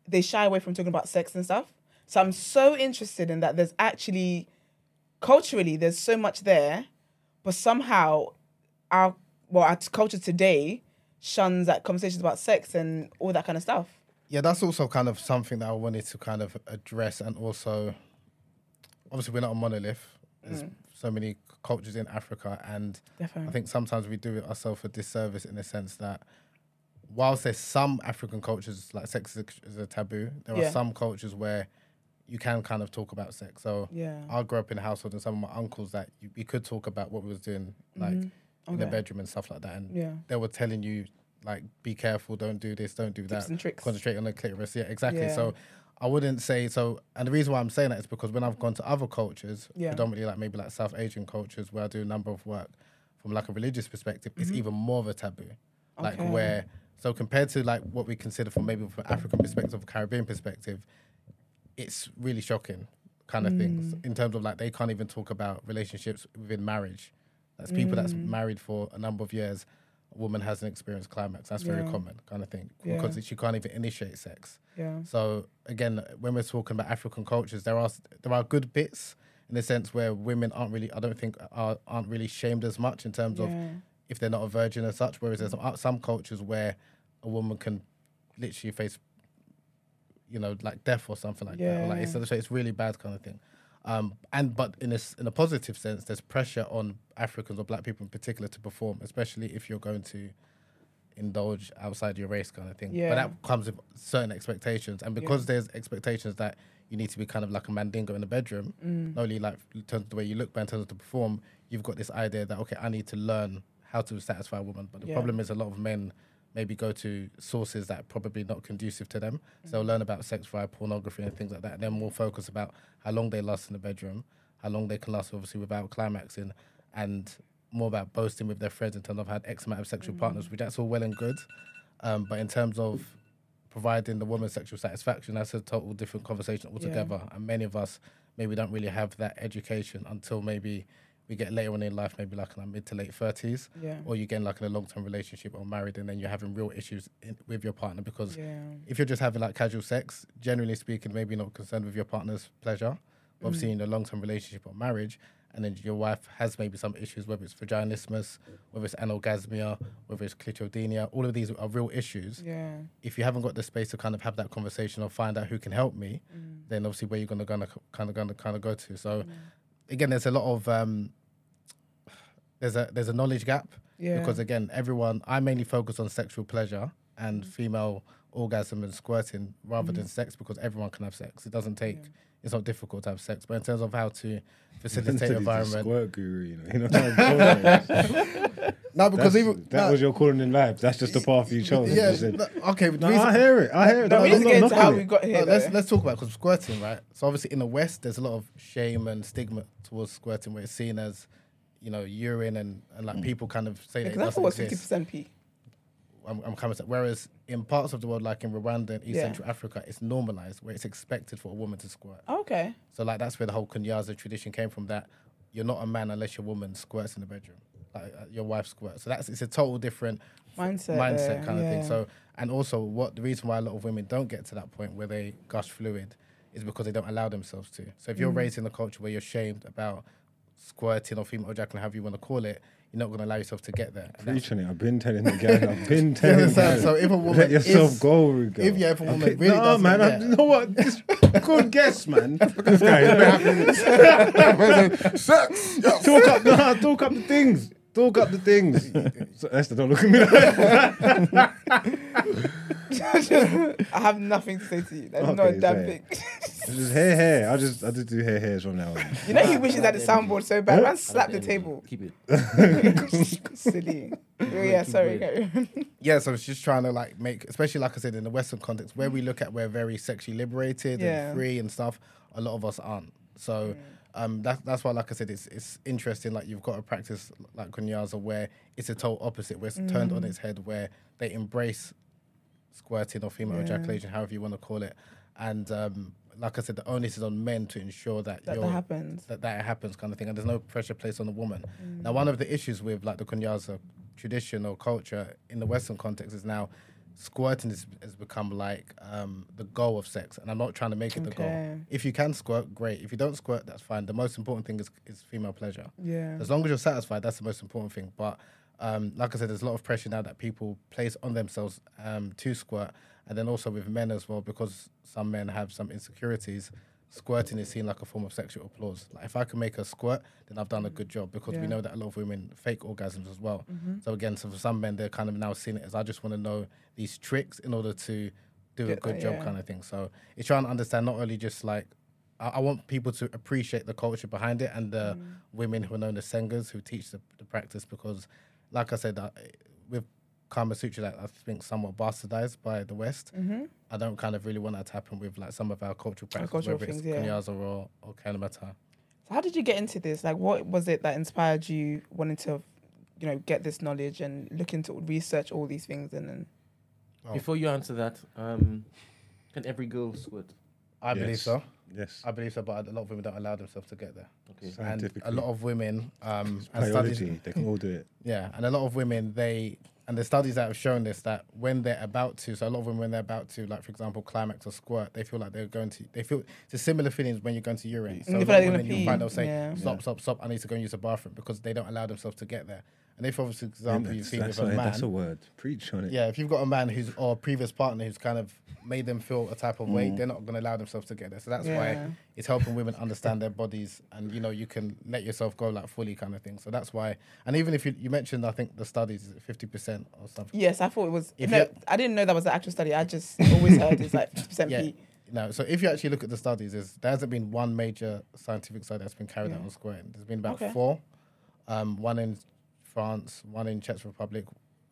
they shy away from talking about sex and stuff so I'm so interested in that there's actually culturally there's so much there but somehow our well our culture today shuns like conversations about sex and all that kind of stuff. Yeah, that's also kind of something that I wanted to kind of address, and also, obviously, we're not a monolith. There's mm. so many cultures in Africa, and Definitely. I think sometimes we do it ourselves a disservice in the sense that, whilst there's some African cultures like sex is a, is a taboo, there Yeah. are some cultures where you can kind of talk about sex. So Yeah. I grew up in a household, and some of my uncles that you, we could talk about what we was doing, mm-hmm. like in the bedroom and stuff like that, and Yeah. they were telling you like be careful, don't do this, don't do that. and tricks. Concentrate on the clitoris. Yeah, exactly. So I wouldn't say so. And the reason why I'm saying that is because when I've gone to other cultures, Yeah. predominantly like maybe like South Asian cultures, where I do a number of work from like a religious perspective, Mm-hmm. it's even more of a taboo. like Okay. where so compared to like what we consider from maybe from African perspective, or Caribbean perspective, it's really shocking kind of things Mm. in terms of like they can't even talk about relationships within marriage. That's people that's Mm. married for a number of years. A woman hasn't experienced climax. That's very Yeah. common kind of thing Yeah. because she can't even initiate sex. Yeah. So again, when we're talking about African cultures, there are there are good bits in the sense where women aren't really, I don't think, are, aren't really shamed as much in terms of if they're not a virgin as such. Whereas there's some, some cultures where a woman can literally face, you know, like death or something like that. Or like it's, it's really bad kind of thing. Um, and but in a in a positive sense, there's pressure on Africans or Black people in particular to perform, especially if you're going to indulge outside your race kind of thing. Yeah. But that comes with certain expectations, and because there's expectations that you need to be kind of like a mandingo in the bedroom, Mm. not only like in terms of the way you look, but in terms of to perform, you've got this idea that okay, I need to learn how to satisfy a woman. But the Yeah. problem is a lot of men maybe go to sources that are probably not conducive to them. So they'll Mm. learn about sex via pornography and things like that. And then more focus about how long they last in the bedroom, how long they can last obviously without climaxing, and more about boasting with their friends in terms of had X amount of sexual partners, which that's all well and good. Um, but in terms of providing the woman sexual satisfaction, that's a total different conversation altogether. And many of us maybe don't really have that education until maybe we get later on in life, maybe like in our mid to late thirties, Yeah. or you get like in a long term relationship or married, and then you're having real issues in, with your partner because Yeah. if you're just having like casual sex, generally speaking, maybe not concerned with your partner's pleasure. But Obviously, in a long term relationship or marriage, and then your wife has maybe some issues, whether it's vaginismus, whether it's anorgasmia, whether it's clitoridemia, all of these are real issues. Yeah. If you haven't got the space to kind of have that conversation or find out who can help me, Mm. then obviously where you're gonna, gonna kind of gonna kind of go to. So again, there's a lot of um, there's a there's a knowledge gap Yeah. because again, everyone I mainly focus on sexual pleasure and Mm. female orgasm and squirting rather than sex because everyone can have sex. It doesn't take it's not difficult to have sex, but in terms of how to facilitate Until he's environment. Squirt guru, you know. You know what I'm saying? No, because That's- even that no, was your calling in life. That's just the path you chose. yeah, You said, no, okay. but the no, reason- I hear it. I hear it. No, we I'm need to not get into how knocking we got here. No, let's let's talk about because squirting, right? So obviously in the West, there's a lot of shame and stigma towards squirting, where it's seen as, you know, urine and, and like people kind of say that it Because I doesn't thought it was fifty exist. percent pee. I'm, I'm coming. to- Whereas in parts of the world, like in Rwanda and East Yeah. Central Africa, it's normalized where it's expected for a woman to squirt. Okay. So like that's where the whole kunyaza tradition came from. That you're not a man unless your woman squirts in the bedroom, like uh, your wife squirts. So that's it's a total different Mindset mindset there, kind of thing. So and also what the reason why a lot of women don't get to that point where they gush fluid is because they don't allow themselves to. So if Mm. you're raised in a culture where you're shamed about squirting or female ejaculation, oh, however you want to call it, you're not going to allow yourself to get there. Preaching it. I've been telling the guy. I've been telling the So if a woman let yourself is- go, Rigo. if, yeah, if a woman Okay, really no, doesn't man. I, you know what? This good guess, man. This guy. Sex. Talk up, no, talk up the things. Talk up the things. So, Esther, don't look at me. Like that. I have nothing to say to you. That's not a damn say thing. it. Just hair, hair. I just, I just do hair, hairs from now on. you know he wishes that the soundboard so bad. Man slapped the table. Keep it. Silly. Oh, yeah, sorry. going. carry on. yeah, so it's just trying to like make, especially like I said in the Western context, where we look at we're very sexually liberated Yeah. and free and stuff. A lot of us aren't. So um, that's that's why, like I said, it's it's interesting. Like you've got a practice like Kunyaza where it's a total opposite, where it's turned on its head, where they embrace squirting or female Yeah. ejaculation, however you want to call it, and um, like I said, the onus is on men to ensure that That that happens. that that happens kind of thing and there's no pressure placed on the woman Mm. now one of the issues with like the kunyaza tradition or culture in the western context is now squirting has, has become like um, the goal of sex and i'm not trying to make it the goal if you can squirt great if you don't squirt that's fine the most important thing is, is female pleasure Yeah. as long as you're satisfied, that's the most important thing. But um, like I said, there's a lot of pressure now that people place on themselves um, to squirt, and then also with men as well, because some men have some insecurities. Squirting is seen like a form of sexual applause. Like if I can make a squirt, then I've done a good job because Yeah. we know that a lot of women fake orgasms as well. So again, so for some men, they're kind of now seeing it as I just want to know these tricks in order to do a good that, job, yeah. kind of thing. So it's trying to understand not only just like I, I want people to appreciate the culture behind it and the Mm. women who are known as Sengas who teach the, the practice because, like I said, uh, with Kama Sutra, that I think somewhat bastardized by the West. Mm-hmm. I don't kind of really want that to happen with like some of our cultural practices, cultural whether it's yeah. kunyaza or or Kayan Mata. So how did you get into this? Like, what was it that inspired you wanting to you know, get this knowledge and look into research all these things and then. Oh. Before you answer that, um, can every girl squirt? I believe so. Yes. I believe so, but a lot of women don't allow themselves to get there. Okay. And a lot of women, um, and studies, they can all do it. yeah, and a lot of women, they and the studies that have shown this that when they're about to, so a lot of women when they're about to, like for example, climax or squirt, they feel like they're going to, they feel it's a similar feelings when you're going to urinate. So Mm, a they lot like of women, gonna you'll find they'll say, yeah. "Stop, stop, stop! I need to go and use the bathroom," because they don't allow themselves to get there. And if, for example, you've seen that's, with a a, man, that's a word. Preach on it. yeah, if you've got a man who's or a previous partner who's kind of made them feel a type of way, they're not going to allow themselves to get there. So that's Yeah. why it's helping women understand their bodies, and you know you can let yourself go like fully kind of thing. So that's why. And even if you you mentioned, I think the studies is fifty percent or something. Yes, I thought it was. If no, I didn't know that was an actual study. I just always heard it's like 50% Yeah. No, so if you actually look at the studies, is there hasn't been one major scientific study that's been carried out on squirting. There's been about Okay. four, um, one in France, one in Czech Republic,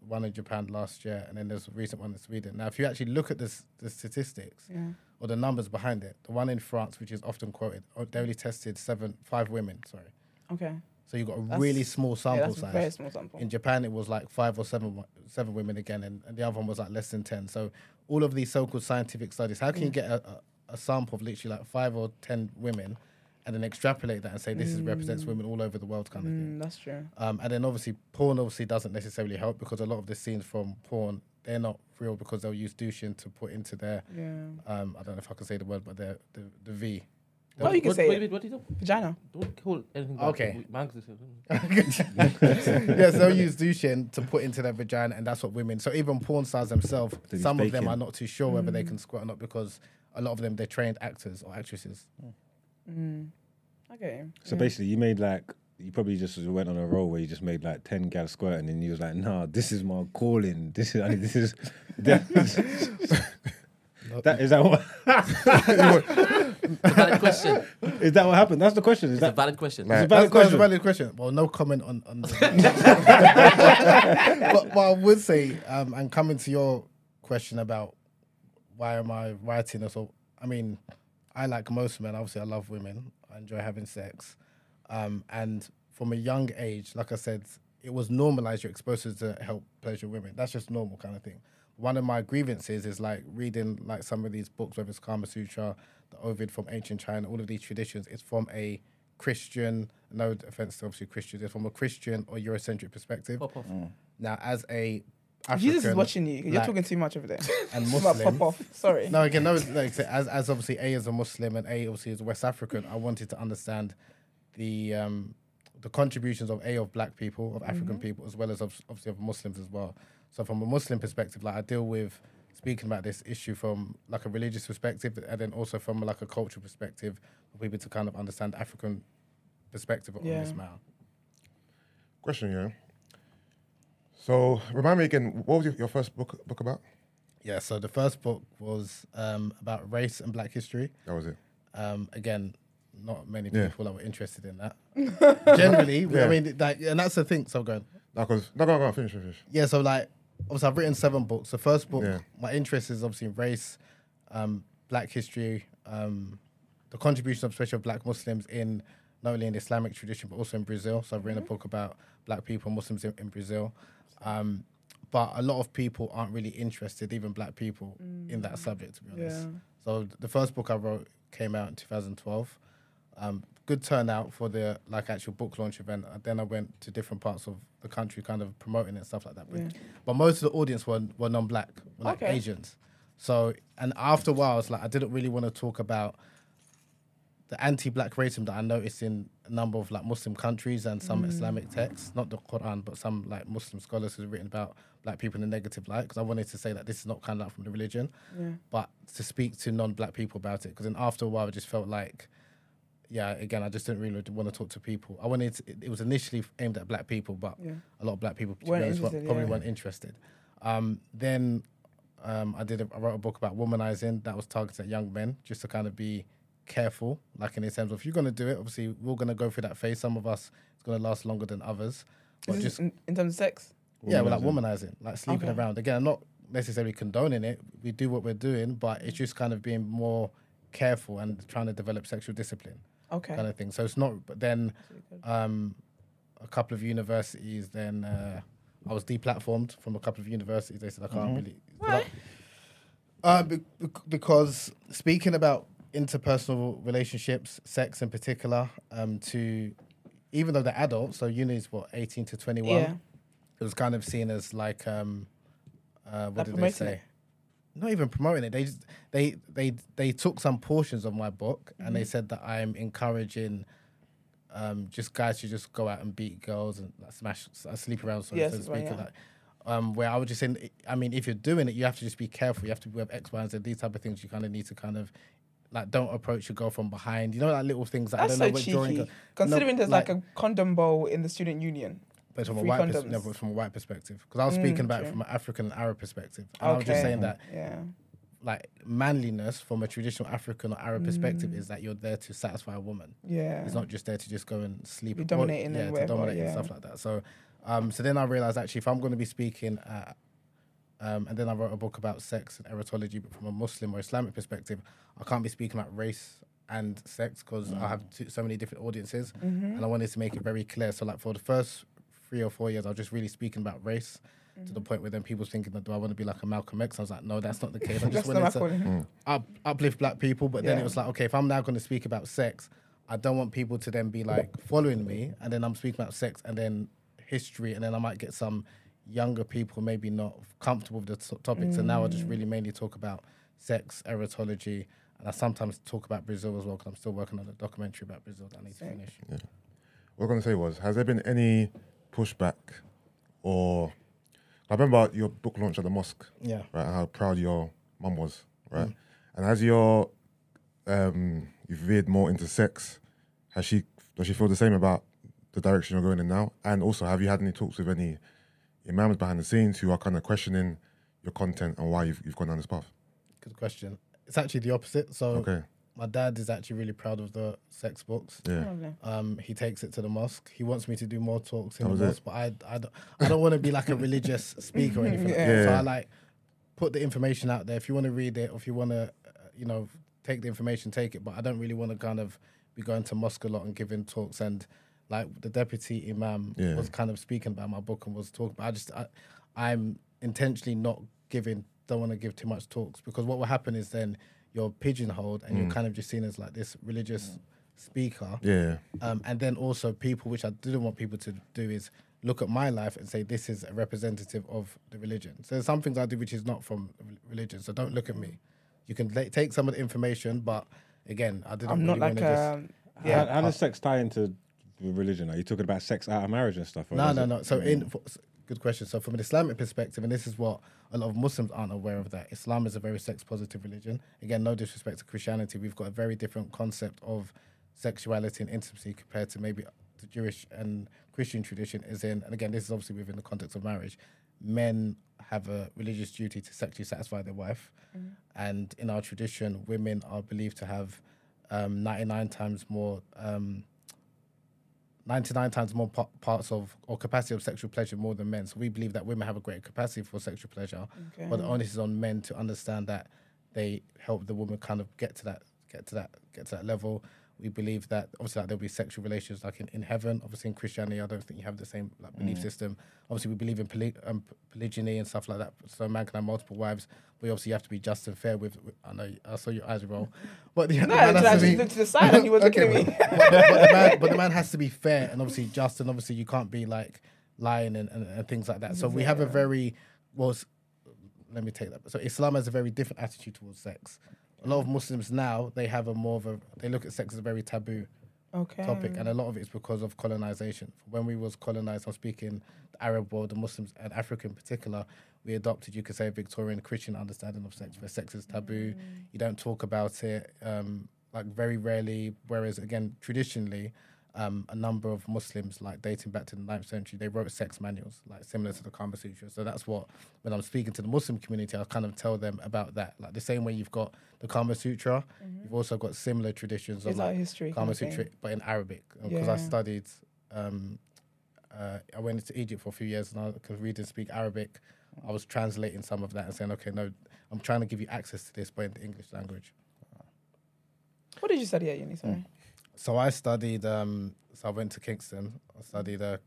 one in Japan last year, and then there's a recent one in Sweden. Now, if you actually look at this, the statistics Yeah. or the numbers behind it, the one in France, which is often quoted, oh, they only tested seven, five women. Sorry, Okay. so you got a That's- really small Yeah, sample a size. very small sample. In Japan, it was like five or seven seven women again, and, and the other one was like less than ten. So all of these so-called scientific studies, how can you get a, a, a sample of literally like five or ten women, and then extrapolate that and say this is represents women all over the world, kind of thing? Mm, that's true. Um, and then obviously porn obviously doesn't necessarily help because a lot of the scenes from porn they're not real because they'll use douching to put into their Yeah. um, I don't know if I can say the word, but the the, the V. Well, you can what, say wait, it. wait, what did you Vagina. Don't call anything. back. Okay. Mangs is- yes, they'll use douching to put into their vagina, and that's what women. So even porn stars themselves, They some of them are not too sure whether they can squirt or not because a lot of them they're trained actors or actresses. Okay. So basically, you made like you probably just went on a roll where you just made like ten gal squirting, and then you was like, "Nah, this is my calling. This is I mean, this is that, that is that what It's a valid question. is that what happened? That's the question. Is It's a that valid question. It's a valid that's a question. valid question. Well, no comment on. on the but what I would say, um, and coming to your question about why am I writing this? Or I mean, I like most men. Obviously, I love women. I enjoy having sex, um, and from a young age, like I said, it was normalized. You're exposed to help pleasure women. That's just normal kind of thing. One of my grievances is like reading like some of these books, whether it's Kama Sutra, the Ovid from ancient China, all of these traditions. It's from a Christian, no offense to obviously Christians, it's from a Christian or Eurocentric perspective. Pop off. Now, as a African, Jesus is watching you. You're black, talking too much over there. and Come on, Muslim. pop off. Sorry. No, again, no. Like, as as obviously A is a Muslim and A obviously is West African, I wanted to understand the um, the contributions of A of Black people, of African people, as well as of, obviously of Muslims as well. So from a Muslim perspective, like I deal with speaking about this issue from like a religious perspective, and then also from like a cultural perspective, for people to kind of understand African perspective on Yeah. this matter. Question, yeah. So remind me again, what was your, your first book book about? Yeah. So the first book was um, about race and Black history. That was it. Um, again, not many Yeah. people that were interested in that. Generally, Yeah. I mean, like, and that's the thing. So going, No, because no, no, no, finish, finish. yeah. So like, obviously, I've written seven books. The first book, Yeah. my interest is obviously in race, um, Black history, um, the contribution of especially of Black Muslims in not only in the Islamic tradition but also in Brazil. So I've written a book about Black people, Muslims in, in Brazil. Um, but a lot of people aren't really interested, even Black people, in that subject. To be honest. Yeah. So the first book I wrote came out in 2012. Um, good turnout for the like actual book launch event. And then I went to different parts of the country, kind of promoting it and stuff like that. But, Yeah. but most of the audience were were non-black, were like Okay. Asians. So and after a while, I was like, I didn't really want to talk about the anti-black racism that I noticed in a number of like Muslim countries and some Islamic texts, not the Quran, but some like Muslim scholars who've written about black people in a negative light. Because I wanted to say that this is not kind of like from the religion, Yeah. but to speak to non-black people about it. Because then after a while, it just felt like, yeah, again, I just didn't really want to talk to people. I wanted to, it, it was initially aimed at black people, but Yeah. a lot of black people to be Weren't honest, probably yeah. weren't interested. Um, then um, I did. A, I wrote a book about womanizing that was targeted at young men, just to kind of be careful, like in the terms of if you're going to do it, obviously we're going to go through that phase. Some of us it's going to last longer than others, but Is this just in, in terms of sex? yeah, we're like womanizing, like sleeping Okay. around. Again, I'm not necessarily condoning it. We do what we're doing, but it's just kind of being more careful and trying to develop sexual discipline Okay. kind of thing. So it's not. But then, um, a couple of universities. Then uh, I was deplatformed from a couple of universities. They said I can't really. Why? Uh, be- because speaking about interpersonal relationships, sex in particular, um, to even though they're adults, so uni is what eighteen to twenty one. Yeah. It was kind of seen as like um, uh, what Like did they say? it? Not even promoting it. They just they they they took some portions of my book and Mm-hmm. they said that I'm encouraging um, just guys to just go out and beat girls and like, smash, uh, sleep around, so, Yes, so to speak. yeah. Like, um, where I was just saying, I mean, if you're doing it, you have to just be careful. You have to have X, Y, and Z. These type of things, you kind of need to kind of like don't approach your girl from behind. You know, like little things that That's I so don't know. what drawing cheeky. Considering no, there's like, a condom bowl in the student union. but from a white pers- no, but from a white perspective, because I was speaking about it true. from an African and Arab perspective, and I was just saying that Yeah. like manliness from a traditional African or Arab perspective is that you're there to satisfy a woman. Yeah. It's not just there to just go and sleep. Or- dominating yeah, and to whatever, dominate and stuff like that. So, um, so then I realized actually if I'm going to be speaking, at, um, and then I wrote a book about sex and erotology, but from a Muslim or Islamic perspective, I can't be speaking about race and sex because I have two, so many different audiences, Mm-hmm. and I wanted to make it very clear. So, like for the first three or four years, I was just really speaking about race. To Mm-hmm. the point where then people was thinking that do I want to be like a Malcolm X? I was like, no, that's not the case. I just That's wanted to, calling. up, uplift black people, but then Yeah. it was like, okay, if I'm now going to speak about sex, I don't want people to then be like following me, and then I'm speaking about sex, and then history, and then I might get some younger people maybe not comfortable with the t- topics, and now I just really mainly talk about sex, erotology, and I sometimes talk about Brazil as well because I'm still working on a documentary about Brazil that I need to finish. What I'm going to say was, has there been any pushback or I remember your book launch at the mosque, Yeah. right? How proud your mum was, Mm. right? And as your um, you've veered more into sex, has she does she feel the same about the direction you're going in now? And also, have you had any talks with any imams behind the scenes who are kind of questioning your content and why you've you've gone down this path? Good question. It's actually the opposite. So Okay, my dad is actually really proud of the sex books. yeah, Lovely. Um, he takes it to the mosque. He wants me to do more talks in That the was it. mosque, but I, I, don't, I don't want to be like a religious speaker or anything. like that. Yeah. So Yeah. I like put the information out there. If you want to read it, or if you want to, uh, you know, take the information, take it. But I don't really want to kind of be going to mosque a lot and giving talks. And like the deputy imam Yeah. was kind of speaking about my book and was talking. But I just, I, I'm intentionally not giving. Don't want to give too much talks because what will happen is then you're pigeonholed and Mm. you're kind of just seen as like this religious speaker. yeah, Um, and then also people, which I didn't want people to do, is look at my life and say this is a representative of the religion. So there's some things I do which is not from religion. So don't look at me. You can la- take some of the information, but again, I didn't. I'm not really like wanna um, yeah. How, how does sex tie into religion? Are you talking about sex out of marriage and stuff? or No, no, it- no. So, in for, good question. So, from an Islamic perspective, and this is what a lot of Muslims aren't aware of, that Islam is a very sex positive religion. Again, no disrespect to Christianity, we've got a very different concept of sexuality and intimacy compared to maybe the Jewish and Christian tradition. Is in, and again, this is obviously within the context of marriage. Men have a religious duty to sexually satisfy their wife, and in our tradition, women are believed to have um, 99 times more. Um, 99 times more pa- parts of or capacity of sexual pleasure more than men. So we believe that women have a greater capacity for sexual pleasure, but the onus is on men to understand that they help the woman kind of get to that get to that get to that level. We believe that obviously like, there'll be sexual relations like in, in heaven. Obviously in Christianity, I don't think you have the same like belief system. Obviously we believe in poly- um, polygyny and stuff like that. So a man can have multiple wives, but obviously you have to be just and fair with. with I know I saw your eyes roll, but the, the No, man has to just be- looked to the side and he was looking at me. but, but, but the man, but the man has to be fair and obviously just, and obviously you can't be like lying and, and, and things like that. So we have a very well. Let me take that. So Islam has a very different attitude towards sex. A lot of Muslims now they have a more of a they look at sex as a very taboo Okay. topic, and a lot of it is because of colonization. When we was colonized, I'm speaking the Arab world, the Muslims, and Africa in particular. We adopted, you could say, a Victorian Christian understanding of sex, where sex is taboo. You don't talk about it, um, like very rarely. Whereas again, traditionally, um, a number of Muslims, like dating back to the 9th century, they wrote sex manuals, like similar to the Kama Sutra. So that's what, when I'm speaking to the Muslim community, I kind of tell them about that. Like the same way you've got the Kama Sutra, you've also got similar traditions of It's like like history. Kama of thing. Sutra, but in Arabic, because I studied. Um, uh, I went into Egypt for a few years and I could read and speak Arabic. I was translating some of that and saying, okay, no, I'm trying to give you access to this, but in the English language. What did you study at uni? Mm. Sorry. So I studied. Um, so I went to Kingston. I studied uh,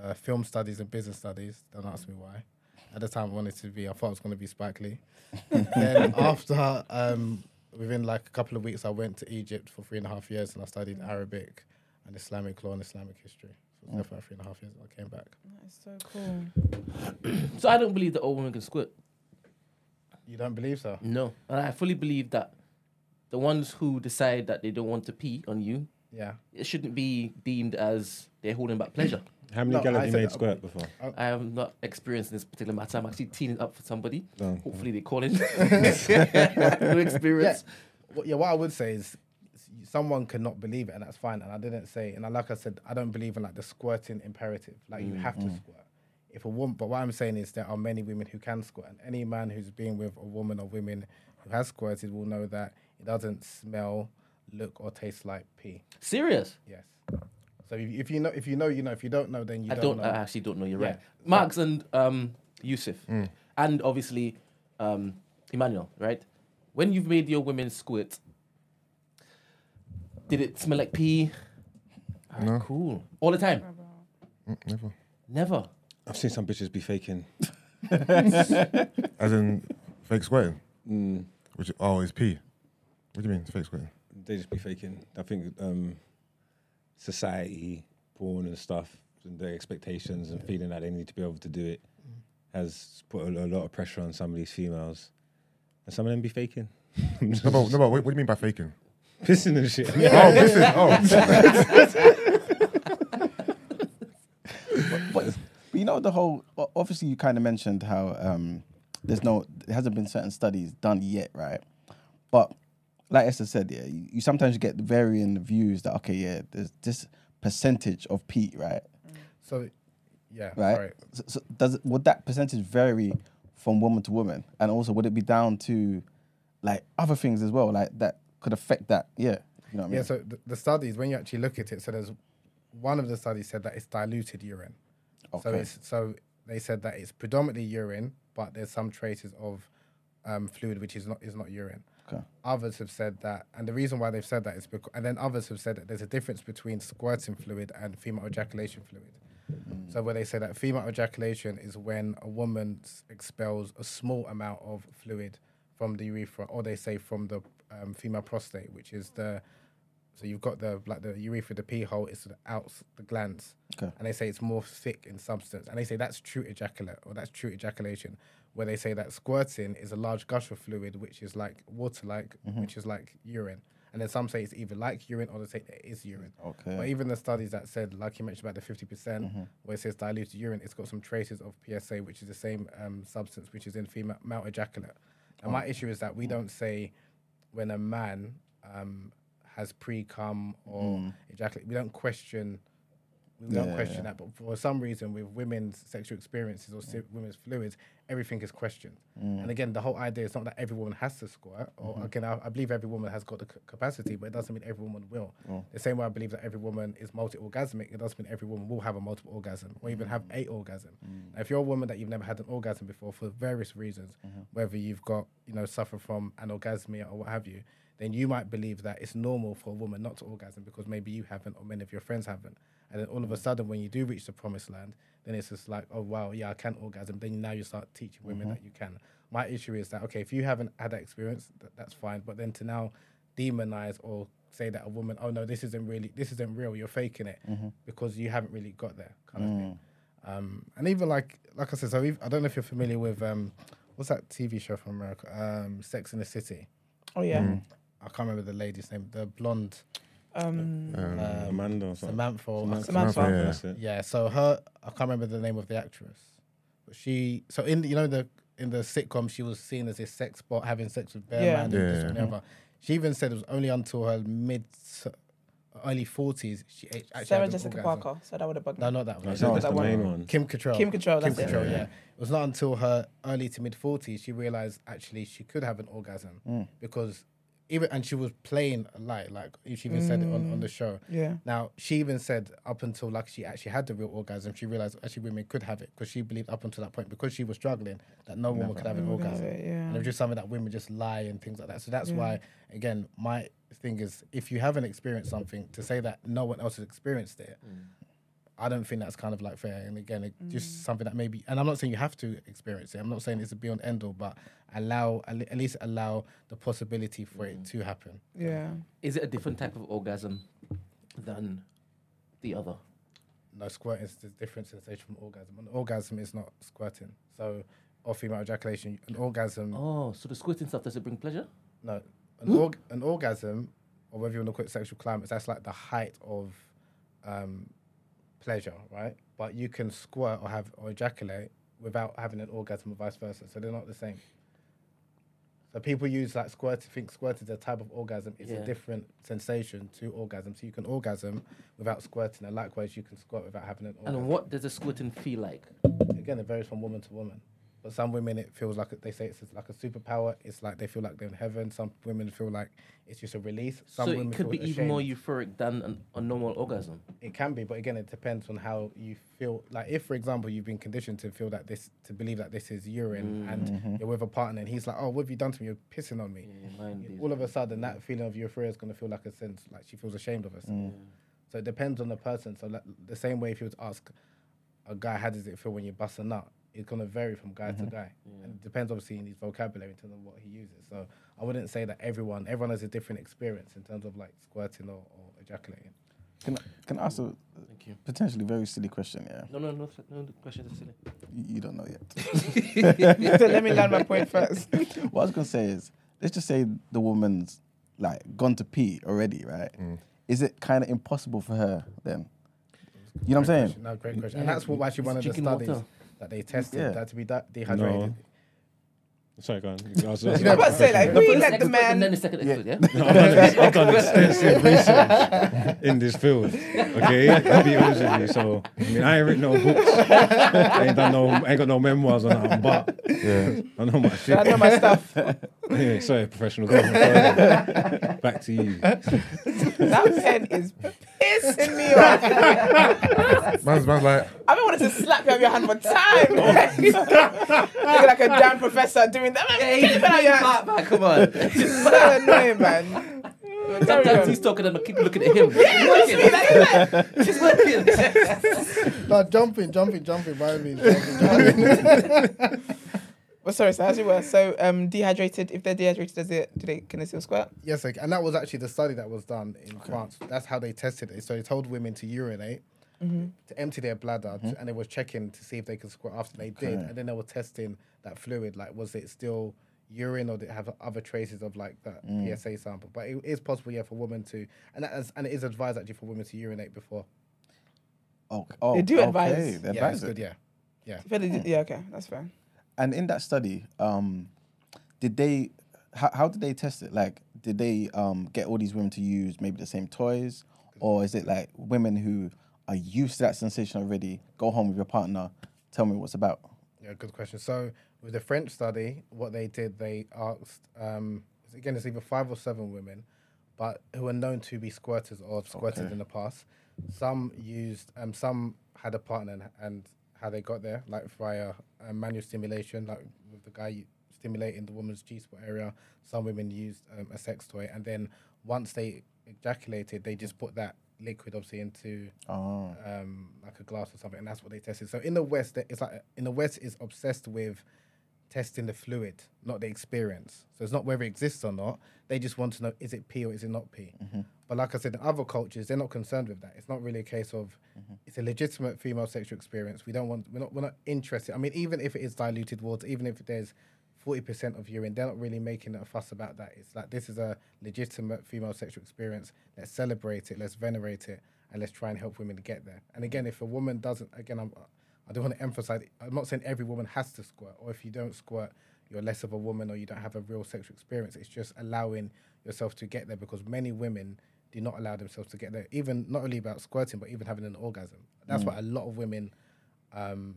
uh, film studies and business studies. Don't ask me why. At the time, I wanted to be. I thought I was going to be Spike Lee. then after, um, within like a couple of weeks, I went to Egypt for three and a half years, and I studied Arabic and Islamic law and Islamic history. So it was there for three and a half years. and I came back. That's so cool. So I don't believe that all women can squirt. You don't believe so? No, and I fully believe that the ones who decide that they don't want to pee on you, Yeah. it shouldn't be deemed as they're holding back pleasure. How many No, gal I have you made squirt before? Oh. I have not experienced this particular matter. I'm actually teeing up for somebody. Oh, Hopefully they call in. no experience. What, yeah, what I would say is s- someone cannot believe it, and that's fine. And I didn't say, and I- like I said, I don't believe in like the squirting imperative. Like you mm, have to mm. squirt. If a woman, but what I'm saying is there are many women who can squirt, and any man who's been with a woman or women who has squirted will know that it doesn't smell, look, or taste like pee. Serious? Yes. So if, if you know, if you know, you know. If you don't know, then you I don't, don't. know. I actually don't know. You're Yeah. right. Marx and um, Yusuf, and obviously um, Emmanuel. Right. When you've made your women squirt, did it smell like pee? Alright, No. Cool. All the time. Mm, Never. Never. I've seen some bitches be faking. As in fake squirting. Mm, Which oh, it's pee. What do you mean fake squirting? they just be faking. I think um, society, porn and stuff, and their expectations and feeling that they need to be able to do it has put a, a lot of pressure on some of these females. And some of them be faking. No, but, no, but what, what do you mean by faking? Pissing and shit. Oh, is oh. But, but you know the whole. Obviously, you kind of mentioned how um, there's no, there hasn't been certain studies done yet, right? But like Esther said, yeah, you, you sometimes get varying views that okay, yeah, there's this percentage of peat, right? So, yeah. Right. Sorry. So, so does would that percentage vary from woman to woman, and also would it be down to like other things as well, like that could affect that? Yeah, you know what I mean. Yeah, so the, the studies, when you actually look at it, so there's one of the studies said that it's diluted urine. So Okay. it's so they said that it's predominantly urine, but there's some traces of um, fluid which is not is not urine. Okay. Others have said that, and the reason why they've said that is because, and then others have said that there's a difference between squirting fluid and female ejaculation fluid. So where they say that female ejaculation is when a woman expels a small amount of fluid from the urethra, or they say from the um, female prostate, which is the so you've got the like the urethra, the pee hole is the outs, the glands, Okay. and they say it's more thick in substance, and they say that's true ejaculate or that's true ejaculation. Where they say that squirting is a large gush of fluid, which is like water-like, which is like urine, and then some say it's either like urine or they say it is urine. Okay. But even the studies that said, like you mentioned about the fifty percent, where it says diluted urine, it's got some traces of PSA, which is the same um, substance which is in female male ejaculate. And my issue is that we don't say when a man um, has pre cum or ejaculate, we don't question. We don't Yeah, question yeah. that, but for some reason, with women's sexual experiences or si- mm. women's fluids, everything is questioned. Mm. And again, the whole idea is not that every woman has to squirt. Or mm-hmm. again, I, I believe every woman has got the c- capacity, but it doesn't mean every woman will. Oh. The same way I believe that every woman is multi-orgasmic, it doesn't mean every woman will have a multiple orgasm or even have mm. a orgasm. Now, if you're a woman that you've never had an orgasm before for various reasons, mm-hmm. whether you've got you know suffer from anorgasmia or what have you, then you might believe that it's normal for a woman not to orgasm because maybe you haven't or many of your friends haven't. And then all of a sudden, when you do reach the promised land, then it's just like, oh wow, yeah, I can orgasm. Then now you start teaching women that you can. My issue is that okay, if you haven't had that experience, that, that's fine. But then to now demonize or say that a woman, oh no, this isn't really, this isn't real. You're faking it because you haven't really got there, kind of thing. Um, and even like, like I said, so if, I don't know if you're familiar with um, what's that TV show from America, um, Sex in the City. Oh yeah. I can't remember the lady's name, the blonde Um, Amanda or something. Samantha. or- Samantha. Samantha, yeah. That's it. Yeah, so her, I can't remember the name of the actress, but she, so in the, you know the in the sitcom she was seen as a sex bot having sex with bare Yeah. man, and this Yeah. and the other. She even said it was only until her mid, early forties she a- actually Sarah had an Jessica orgasm. Parker. So that would have bugged me. No, not that one. That's, No, that's that the one. main one. Kim Cattrall. Kim Cattrall, Kim that's it. Cattrall, yeah. It was not until her early to mid forties she realized actually she could have an orgasm Mm. because even and she was playing a lie, like she even said it on, on the show. Yeah. Now she even said up until like she actually had the real orgasm, she realized actually women could have it because she believed up until that point because she was struggling that no woman could have an orgasm. it, yeah. And it was just something that women just lie and things like that. So that's why again my thing is, if you haven't experienced something, to say that no one else has experienced it, mm. I don't think that's kind of like fair. And again, it, just mm. something that maybe, and I'm not saying you have to experience it. I'm not saying it's a beyond end all, but allow at least allow the possibility for it mm. to happen. Yeah. Is it a different type of orgasm than the other? No, squirting is a different sensation from orgasm. An orgasm is not squirting. So, or female ejaculation, an orgasm. Oh, so the squirting stuff does it bring pleasure? No, an, hmm? org- an orgasm, or whether you want to call it sexual climax, that's like the height of um, pleasure, right? But you can squirt or have or ejaculate without having an orgasm, or vice versa. So they're not the same. So people use like squirt, to think squirt is a type of orgasm. It's Yeah. a different sensation to orgasm. So you can orgasm without squirting, and likewise you can squirt without having an orgasm. And what does the squirting feel like? Again, it varies from woman to woman. But some women, it feels like they say it's like a superpower. It's like they feel like they're in heaven. Some women feel like it's just a release. Some so women it could feel be even more euphoric than an, a normal orgasm. It can be, but again, it depends on how you feel. Like, if, for example, you've been conditioned to feel that this, to believe that this is urine, mm. and mm-hmm. you're with a partner, and he's like, "Oh, what have you done to me? You're pissing on me." Yeah. All of a sudden, that feeling of euphoria is going to feel like a sense, like she feels ashamed of herself. Mm. So it depends on the person. So like, the same way, if you were to ask a guy, "How does it feel when you bust a nut?" It's going to vary from guy to mm-hmm. guy, and it depends obviously in his vocabulary in terms of what he uses. So I wouldn't say that everyone, everyone has a different experience in terms of like squirting or, or ejaculating. Can I, can I ask a Thank you. potentially very silly question? Yeah, No, no, no, no. The question is silly. you, you don't know yet. so let me land my point first. what I was gonna say is, let's just say the woman's like gone to pee already, right? Mm. Is it kind of impossible for her then? You know what I'm saying? No, great mm. question. And that's what actually one of the drinking studies water. That they tested Yeah. that to be that dehydrated. No. Sorry, go on. I was- I was- I was about to say, like, The we first let the expert and then man. the second expert, yeah? I've done, I've done extensive research in this field. Okay, I'll be honest with you. So, I mean, I ain't written no books. I ain't done no, I ain't got no memoirs on that, but Yeah. I know my shit. I know my stuff. Anyway, sorry, professional. Go on, sorry. Back to you. That pen is pissing me off. Man's, man's like, I've been wanting to slap you out of your hand for time. Looking like a damn professor doing that. Man, get the out your hand. Man, come on. It's so annoying, man. Sometimes he's talking and I keep looking at him. It's working. It's working. No, jumping, jumping, jumping, by all means, jumping, jumping. Well, sorry, so as you were, so um, dehydrated. If they're dehydrated, does it? Do they? Can they still squirt? Yes, like, and that was actually the study that was done in France. That's how they tested it. So they told women to urinate, to empty their bladder, to- and they were checking to see if they could squirt after they did, and then they were testing that fluid, like was it still urine or did it have other traces of like that PSA sample? But it is possible, yeah, for women to, and that is, and it is advised actually for women to urinate before. Oh, oh, They do okay, advise. They yeah, advise it's good. Yeah, yeah. If Yeah, okay, that's fair. And in that study, um, did they? How, how did they test it? Like, did they um, get all these women to use maybe the same toys, or is it like women who are used to that sensation already? Go home with your partner. Tell me what's about. Yeah, good question. So with the French study, what they did, they asked um, again, it's either five or seven women, but who are known to be squirters or have squirted Okay. in the past. Some used, um, some had a partner and, and how they got there, like via uh, manual stimulation, like with the guy stimulating the woman's G spot area. Some women used um, a sex toy, and then once they ejaculated, they just put that liquid obviously into Oh, um, like a glass or something, and that's what they tested. So in the West, it's like in the West is obsessed with testing the fluid, not the experience. So it's not whether it exists or not. They just want to know is it pee or is it not pee. But like I said, in other cultures, they're not concerned with that. It's not really a case of it's a legitimate female sexual experience. We don't want we're not we're not interested. I mean, even if it is diluted water, even if there's forty percent of urine, they're not really making a fuss about that. It's like this is a legitimate female sexual experience. Let's celebrate it. Let's venerate it, and let's try and help women to get there. And again, if a woman doesn't, again, I'm, I don't want to emphasize. I'm not saying every woman has to squirt, or if you don't squirt, you're less of a woman, or you don't have a real sexual experience. It's just allowing yourself to get there because many women do not allow themselves to get there. Even not only about squirting, but even having an orgasm. That's what a lot of women um,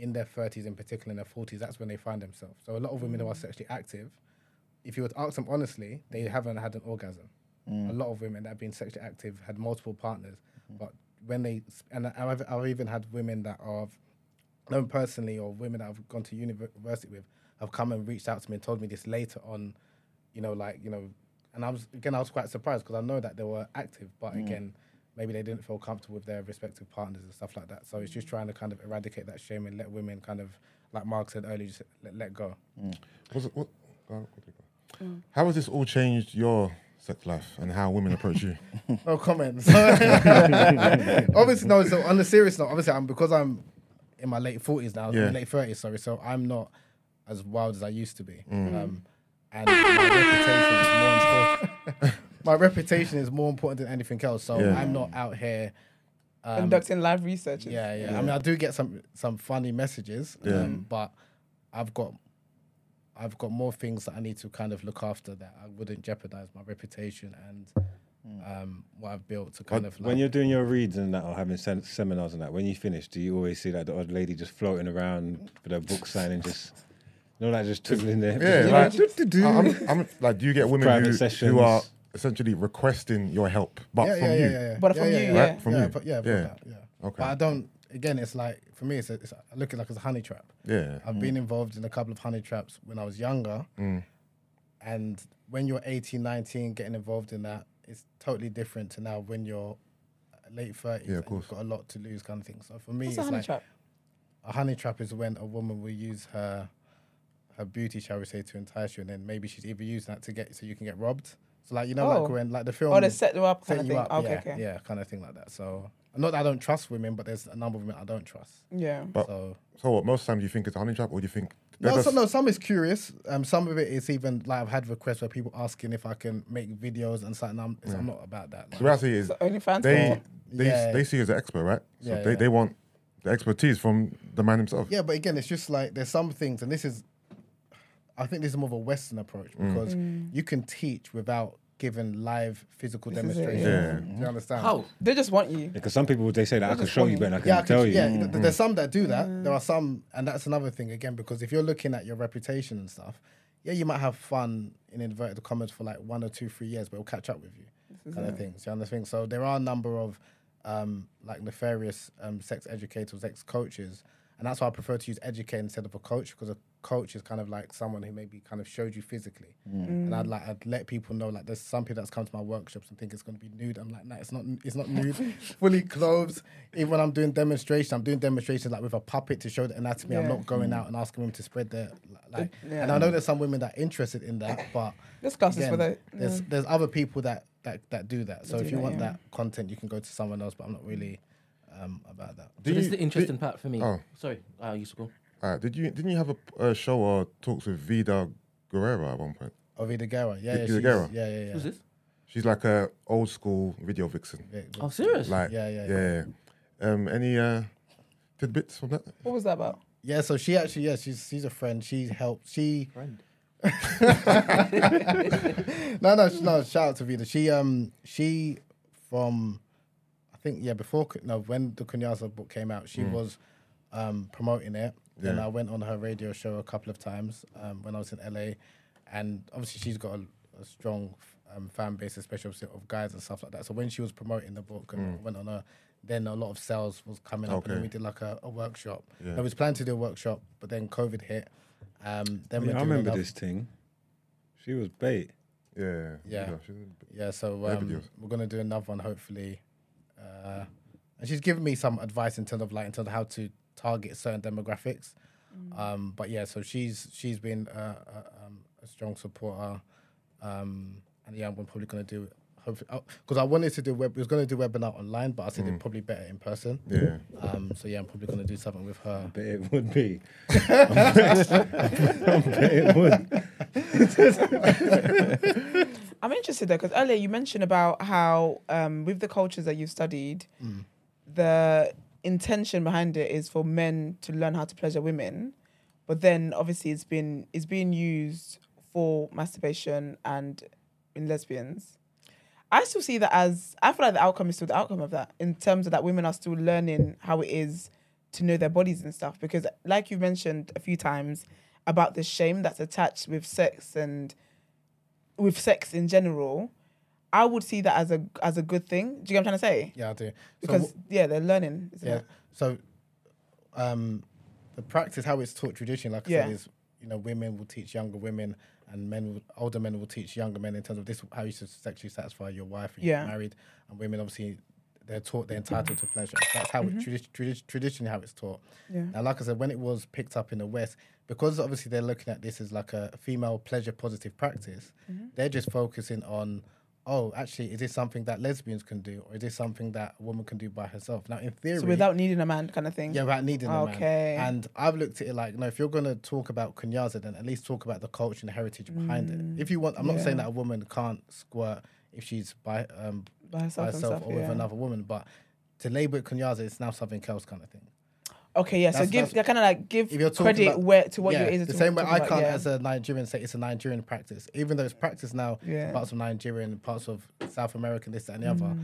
in their 30s, in particular in their 40s, that's when they find themselves. So a lot of women who are mm. sexually active, if you were to ask them honestly, they haven't had an orgasm. Mm. A lot of women that have been sexually active had multiple partners, mm-hmm. but when they and I've, I've even had women that are known personally or women that I've gone to university with have come and reached out to me and told me this later on, you know, like you know, and I was again I was quite surprised because I know that they were active, but Mm. again maybe they didn't feel comfortable with their respective partners and stuff like that. So it's just trying to kind of eradicate that shame and let women kind of like Mark said earlier, just let, let go. Was it- what- what do you go? How has this all changed your sex life and how women approach you? No comments. obviously, no. So on the serious note, obviously, I'm because I'm in my late forties now, Yeah. late thirties. Sorry, so I'm not as wild as I used to be. Mm. Um, and my reputation is more important. my reputation is more important than anything else. So Yeah. I'm not out here. Um, Conducting live research. yeah, yeah, I mean, I do get some some funny messages, Yeah. um, but I've got I've got more things that I need to kind of look after that I wouldn't jeopardize my reputation and um, what I've built to kind of like, When you're doing your reads and that, or having sem- seminars and that, when you finish, do you always see like the odd lady just floating around with her book signing, just you know, like just twiddling there? Yeah, like, Do-do-do. I'm, I'm, like, do you get women Private who, sessions. who are essentially requesting your help, but yeah, from yeah, you? yeah, yeah, yeah. But from yeah, you, yeah, yeah. Right, from yeah, you. But yeah, Yeah. yeah, yeah. Okay. But I don't. Again, it's like for me, it's, a, it's a, I look at it like it's a honey trap. Yeah. I've been involved in a couple of honey traps when I was younger. Mm. And when you're 18, 19, getting involved in that, it's totally different to now when you're late 30s. Yeah, of and course. You've got a lot to lose, kind of thing. So for me, What's a it's honey like trap? a honey trap is when a woman will use her her beauty, shall we say, to entice you, and then maybe she's either using that to get so you can get robbed. So like you know, Oh. like when like the film. Oh, they set you up set kind of you thing. up, okay, yeah, okay. yeah, kind of thing like that. So not that I don't trust women, but there's a number of women I don't trust. Yeah. But so so what? Most times do you think it's a honey trap, or do you think? no, There's- some, no, some is curious. Um, some of it is even like I've had requests where people asking if I can make videos and something. I'm, I'm not about that. The Like, reality is So OnlyFans they they Yeah. they see you as an expert, right? So Yeah, they, yeah. they want the expertise from the man himself. yeah, but again, it's just like there's some things, and this is, I think this is more of a Western approach Mm. because you can teach without giving live physical This is it, demonstrations. yeah. Do you understand? How? They just want you. Because some people they say that I can show you, funny. but I can yeah, tell you. yeah. th- There's some that do that. There are some, and that's another thing again because if you're looking at your reputation and stuff, yeah, you might have fun in inverted commas for like one or two, three years, but it'll catch up with you, kind of things. You understand? So there are a number of um, like nefarious um, sex educators, ex coaches, and that's why I prefer to use educate instead of a coach because a coach is kind of like someone who maybe kind of showed you physically, mm. and I'd mm. like I'd let people know like there's some people that's come to my workshops and think it's going to be nude. I'm like, no, it's not. It's not nude. Fully clothed. Even when I'm doing demonstrations, I'm doing demonstrations like with a puppet to show the anatomy. I'm not going mm. out and asking them to spread their like. Yeah. And I know there's some women that are interested in that, but Discuss this again, with it. there's there's other people that that that do that. So do if you that, want yeah. that content, you can go to someone else. But I'm not really um, about that. So this is the interesting part for me. Oh. Sorry, I used to go. Uh, did you didn't you have a, a show or talks with Vida Guerrera at one point? Ovida Guerra, yeah, yeah, Vida she's- Guerra? yeah, yeah, yeah. Who's this? She's like a old school video vixen. Yeah, Oh, serious? Like Yeah, yeah, yeah. yeah. Um, any uh, tidbits from that? What was that about? Yeah, so she actually, yeah, she's she's a friend. She helped. She Friend. no, no, sh- no. Shout out to Vida. She um she from I think yeah before Ku- no when the Kunyaza book came out, she was um promoting it. Then Yeah. I went on her radio show a couple of times um, when I was in LA, and obviously she's got a, a strong um, fan base, especially of guys and stuff like that. So when she was promoting the book and went on her, then a lot of sales was coming up, and then we did like a, a workshop. Yeah. I was planning to do a workshop, but then COVID hit. Um, then Yeah, I remember this thing. She was bait. Yeah. Yeah. she's- Yeah, so um, we're gonna do another one hopefully. Uh, and she's given me some advice in terms of like in terms of how to target certain demographics. Um, but yeah, so she's she's been uh, a, um, a strong supporter. Um, and yeah, I'm probably gonna do hopefully because I wanted to do web. I was gonna do webinar online, but I said it's probably better in person. Yeah. Um, so yeah, I'm probably gonna do something with her. But it would be. I bet it would. I'm interested though, because earlier you mentioned about how um, with the cultures that you've studied, the intention behind it is for men to learn how to pleasure women, but then obviously it's been it's being used for masturbation and in lesbians. I still see that as I feel like the outcome is still the outcome of that in terms of that women are still learning how it is to know their bodies and stuff because like you mentioned a few times about the shame that's attached with sex and with sex in general, I would see that as a as a good thing. Do you get what I'm trying to say? Yeah, I do. So Because yeah, they're learning. Isn't Yeah. It? So, um, the practice, how it's taught traditionally, like I Yeah. said, is you know women will teach younger women, and men, will, older men will teach younger men in terms of this how you should sexually satisfy your wife when Yeah. you're married, and women obviously they're taught they're entitled to pleasure. That's how it, tradi- tradi- traditionally how it's taught. Yeah. Now, like I said, when it was picked up in the West, because obviously they're looking at this as like a female pleasure positive practice, Mm-hmm. they're just focusing on, oh, actually, is this something that lesbians can do, or is this something that a woman can do by herself? Now, in theory, So without needing a man, kind of thing. yeah, without needing a man. Okay. And I've looked at it like, no, if you're going to talk about kunyaza, then at least talk about the culture and the heritage behind it. If you want, I'm not saying Mm, that a woman can't squirt if she's by um, By herself by herself stuff, or with yeah. another woman, but to label it kunyaza, it's now something else kind of thing. Okay, yeah. So That's- give that's- kind of like give If you're talking credit about- where to what yeah, you're able the same way I can't, as a Nigerian, say it's a Nigerian practice, even though it's practiced now Yeah. parts of Nigerian, parts of South America, this that, and the other.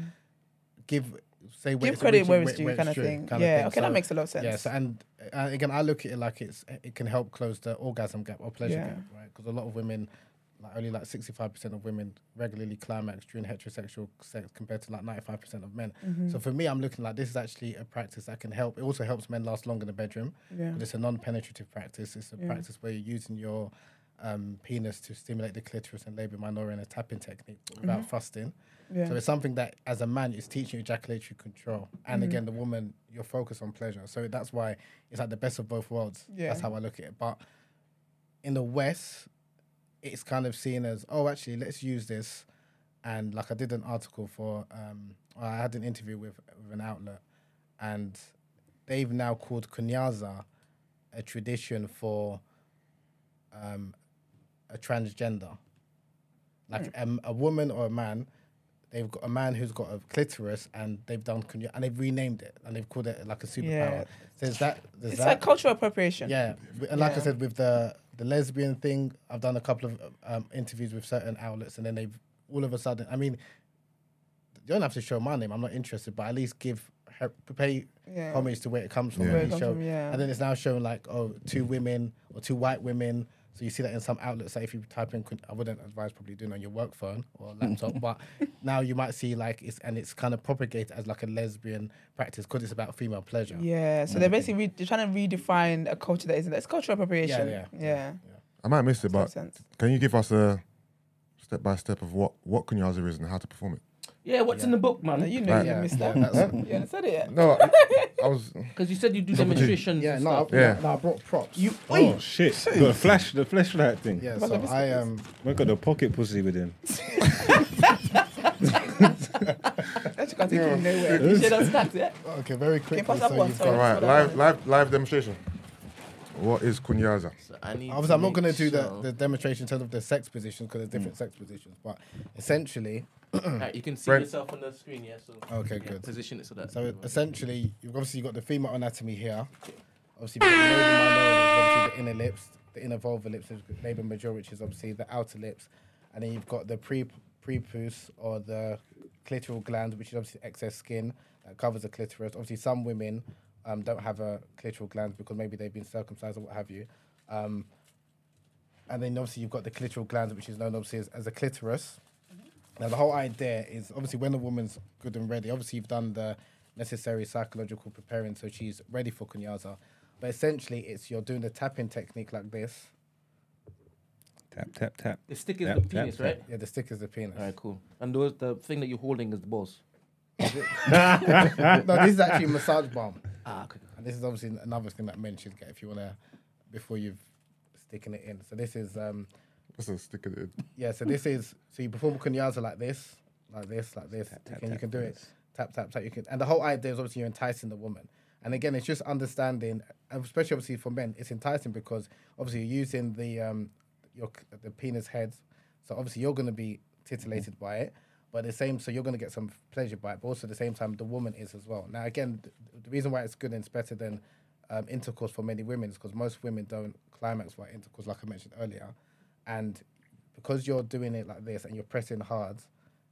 Give say where Mm. give it's credit origin- where it's due, kind of true, thing. kind yeah. Okay, that makes a lot of sense. yeah, so, and uh, again, I look at it like it's it can help close the orgasm gap or pleasure Yeah. gap, right? Because a lot of women, like only like sixty five percent of women regularly climax during heterosexual sex compared to like ninety five percent of men. Mm-hmm. So for me, I'm looking like this is actually a practice that can help. It also helps men last longer in the bedroom. Yeah. But it's a non penetrative practice. It's a Yeah. practice where you're using your um, penis to stimulate the clitoris and labia minora in a tapping technique without thrusting. Mm-hmm. Yeah. So it's something that, as a man, is teaching you ejaculatory control, and Mm-hmm. again, the woman, you're focused on pleasure. So that's why it's like the best of both worlds. Yeah. That's how I look at it. But in the West, it's kind of seen as, oh, actually, let's use this. And like I did an article for, um, I had an interview with, with an outlet, and they've now called kunyaza a tradition for um, a transgender like um, a woman or a man. They've got a man who's got a clitoris, and they've done kunya- and they've renamed it, and they've called it like a superpower. Yeah. So there's that. There's it's that. like cultural appropriation. yeah, and like I said, with the the lesbian thing, I've done a couple of um, interviews with certain outlets, and then they've all of a sudden. I mean, you don't have to show my name. I'm not interested, but at least give her, pay Yeah. homage to where it comes from. Yeah. where Where it comes show- from, yeah. And then it's now showing like oh, two women or two white women. So you see that in some outlets. Like if you type in, I wouldn't advise probably doing it on your work phone or laptop, but now you might see like it's and it's kind of propagated as like a lesbian practice because it's about female pleasure. Yeah. So mm. they're basically re- they're trying to redefine a culture that isn't. It's cultural appropriation. yeah, Yeah. yeah. I might miss it, Makes but can you give us a step by step of what what kunyaza is and how to perform it? Yeah, what's in the book, man? you know Right. you Yeah, missed that. that's- you haven't said it yet. No, I, I was. Because you said you do demonstrations. Yeah, and no, stuff. I, Yeah. no, I brought props. You Oh shit! Got a flash, the flashlight thing. yeah, so I um We got the pocket pussy with him. That's can't take you nowhere. You should have started. Yeah. okay very Can you quickly. pass that So one? you've Sorry. All got, right, live live live demonstration. What is kunyaza? So I need Obviously, I'm not going to do the, sure- the demonstration in terms of the sex positions because there's different mm. sex positions, but essentially, Alright, you can see Brent. yourself on the screen, yeah. So Okay, yeah, good. Position it so that. so essentially, you've obviously got the female anatomy here. Obviously, you've got the labia minora, which is obviously the inner lips, the inner vulva lips, is labia majora, which is obviously the outer lips, and then you've got the pre prepuce or the clitoral gland, which is obviously excess skin that covers the clitoris. Obviously, some women um, don't have a clitoral gland because maybe they've been circumcised or what have you. Um, and then obviously you've got the clitoral gland, which is known obviously as, as a clitoris. Now the whole idea is obviously when a woman's good and ready, obviously you've done the necessary psychological preparing, so she's ready for kunyaza. But essentially, it's you're doing the tapping technique like this. Tap tap tap. The stick is Tap, the penis, tap. right? Yeah, the stick is the penis. Alright, cool. And those, the thing that you're holding is the balls. no, this is actually a massage balm, Ah, okay. and this is obviously another thing that men should get if you wanna before you've sticking it in. So this is um That's a sticking of it. yeah. So this is so you perform kunyaza like this, like this, like this. Tap, you tap, can, you can do it. Tap tap tap. You can, and the whole idea is obviously you're enticing the woman. And again, it's just understanding, and especially obviously for men, it's enticing because obviously you're using the um your the penis heads. So obviously you're going to be titillated by it, but the same, so you're going to get some pleasure by it. But also at the same time, the woman is as well. Now again, th- the reason why it's good and it's better than um, intercourse for many women is because most women don't climax by intercourse, like I mentioned earlier, and because you're doing it like this and you're pressing hard,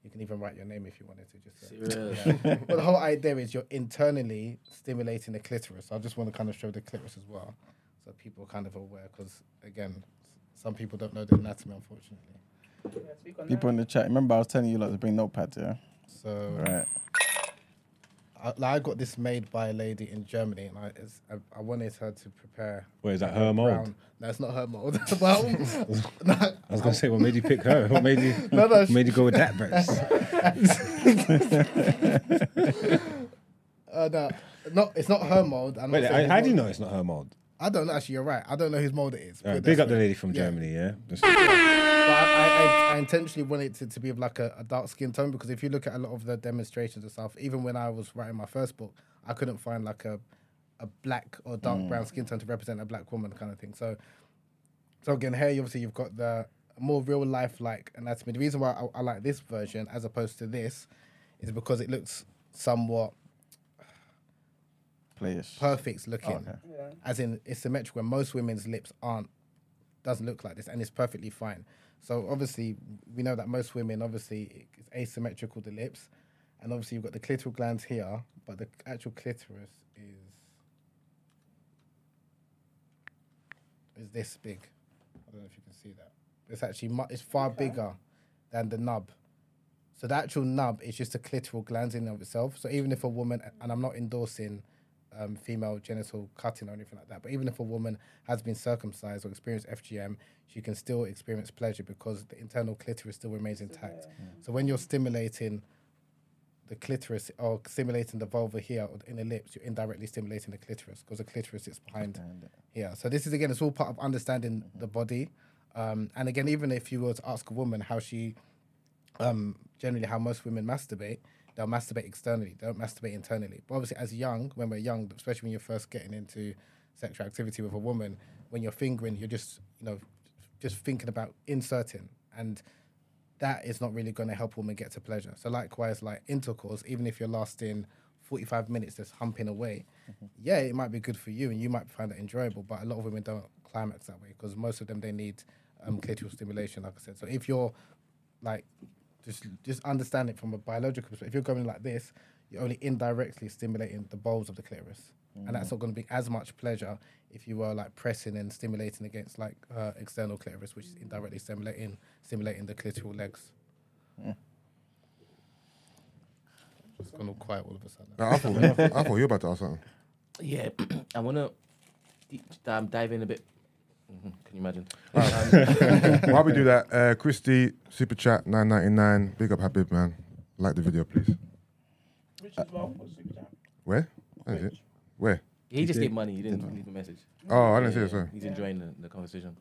you can even write your name if you wanted to. Just yeah. but the whole idea is you're internally stimulating the clitoris. I just want to kind of show the clitoris as well, so people are kind of aware. Because again, some people don't know the anatomy, unfortunately. People in the chat. Remember, I was telling you like to bring notepads, yeah. So Right. I, like, I got this made by a lady in Germany, and I it's, I, I wanted her to prepare. Wait, is that her mold? brown- No, it's not her mold. well, no, I was gonna say, what made you pick her? What made you? No, no, what made you go with that verse? uh, no, not it's not her mold. I'm not Wait, saying I, how do you know it's not her mold? I don't know. Actually, you're right. I don't know whose mold it is. All right, big up the lady from Yeah. Germany, yeah. Just- But I, I, I, I intentionally wanted it to, to be of like a, a dark skin tone because if you look at a lot of the demonstrations and stuff, even when I was writing my first book, I couldn't find like a a black or dark mm. brown skin tone to represent a black woman kind of thing. So, so again, here you obviously you've got the more real life like anatomy. The reason why I, I like this version as opposed to this is because it looks somewhat Playish. perfect looking, oh, okay. as in it's symmetrical. Where most women's lips aren't, doesn't look like this, and it's perfectly fine. So obviously, we know that most women obviously it's asymmetrical the lips, and obviously you've got the clitoral glands here, but the actual clitoris is is this big. I don't know if you can see that. It's actually mu- it's far bigger than the nub. So the actual nub is just a clitoral glands in and of itself. So even if a woman, and I'm not endorsing um, female genital cutting or anything like that, but even if a woman has been circumcised or experienced FGM, she can still experience pleasure because the internal clitoris still remains intact. So when you're stimulating the clitoris or stimulating the vulva here or in the lips, you're indirectly stimulating the clitoris because the clitoris is behind here. So this is again, it's all part of understanding the body. Um, and again, even if you were to ask a woman how she um, generally how most women masturbate, they'll masturbate externally. They don't masturbate internally. But obviously, as young, when we're young, especially when you're first getting into sexual activity with a woman, when you're fingering, you're just you know just thinking about inserting, and that is not really going to help a woman get to pleasure. So likewise, like intercourse, even if you're lasting 45 minutes just humping away, yeah, it might be good for you and you might find it enjoyable, but a lot of women don't climax that way because most of them they need um, clitoral stimulation, like I said. So if you're like just just understand it from a biological perspective. If you're going like this, you're only indirectly stimulating the bulbs of the clitoris, and that's not going to be as much pleasure if you were like pressing and stimulating against like uh, external clitoris, which is indirectly stimulating stimulating the clitoral legs. It's gone all quiet all of a sudden. No, I, thought, I thought you were about to ask something. Yeah, I want to um, dive in a bit. Mhm, Can you imagine? While we do that, uh, Christy, super chat nine ninety nine. Big up Habeeb, man. Like the video, please. Which as well. was super chat. Where? Where is it? Where? He just gave money. He didn't leave a message. Oh, I didn't see Yeah, it. Sorry. He's enjoying the, the conversation.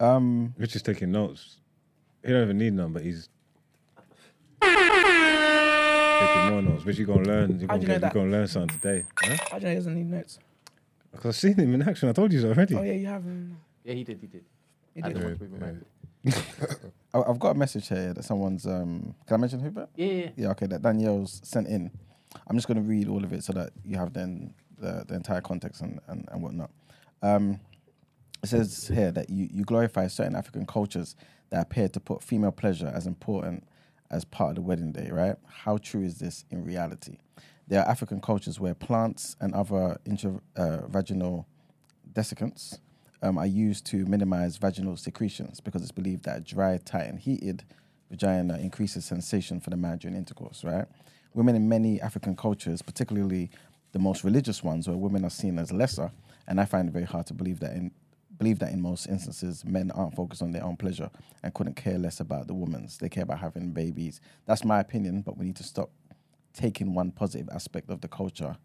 Um, Rich is taking notes. He don't even need none, but he's taking more notes. Rich, you gonna learn. You're gonna, you know get, you're gonna learn something today. Huh? I don't know. He doesn't need notes. Because I've seen him in action. I told you so already. Oh yeah, you have. Yeah, he did. He did. you I did. don't want to be reminded. I- I've got a message here that someone's. Um, can I mention who? Bet? Yeah, yeah. Yeah, okay. That Danielle's sent in. I'm just going to read all of it so that you have then the, the entire context and, and, and whatnot. Um, it says here that you, you glorify certain African cultures that appear to put female pleasure as important as part of the wedding day, right? How true is this in reality? There are African cultures where plants and other intravaginal desiccants um, are used to minimize vaginal secretions because it's believed that dry, tight, and heated vagina increases sensation for the man during intercourse, right? Women in many African cultures, particularly the most religious ones, where women are seen as lesser, and I find it very hard to believe that in believe that in most instances men aren't focused on their own pleasure and couldn't care less about the woman's. They care about having babies. That's my opinion, but we need to stop taking one positive aspect of the culture.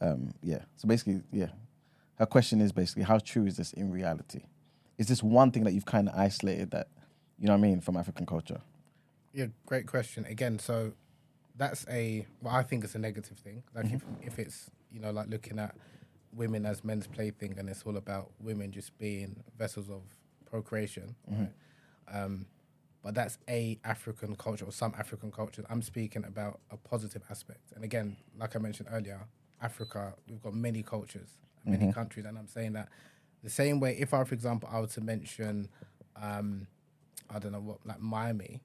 Um, yeah. So basically, yeah. Her question is basically, how true is this in reality? Is this one thing that you've kind of isolated that, you know what I mean, from African culture? Yeah, great question. Again, so that's a well, I think it's a negative thing. Like if if it's you know like looking at women as men's plaything and it's all about women just being vessels of procreation, right? Um, but that's a African culture or some African cultures. I'm speaking about a positive aspect. And again, like I mentioned earlier, Africa, we've got many cultures, many countries, and I'm saying that the same way. If I, for example, I were to mention, um, I don't know what, like Miami,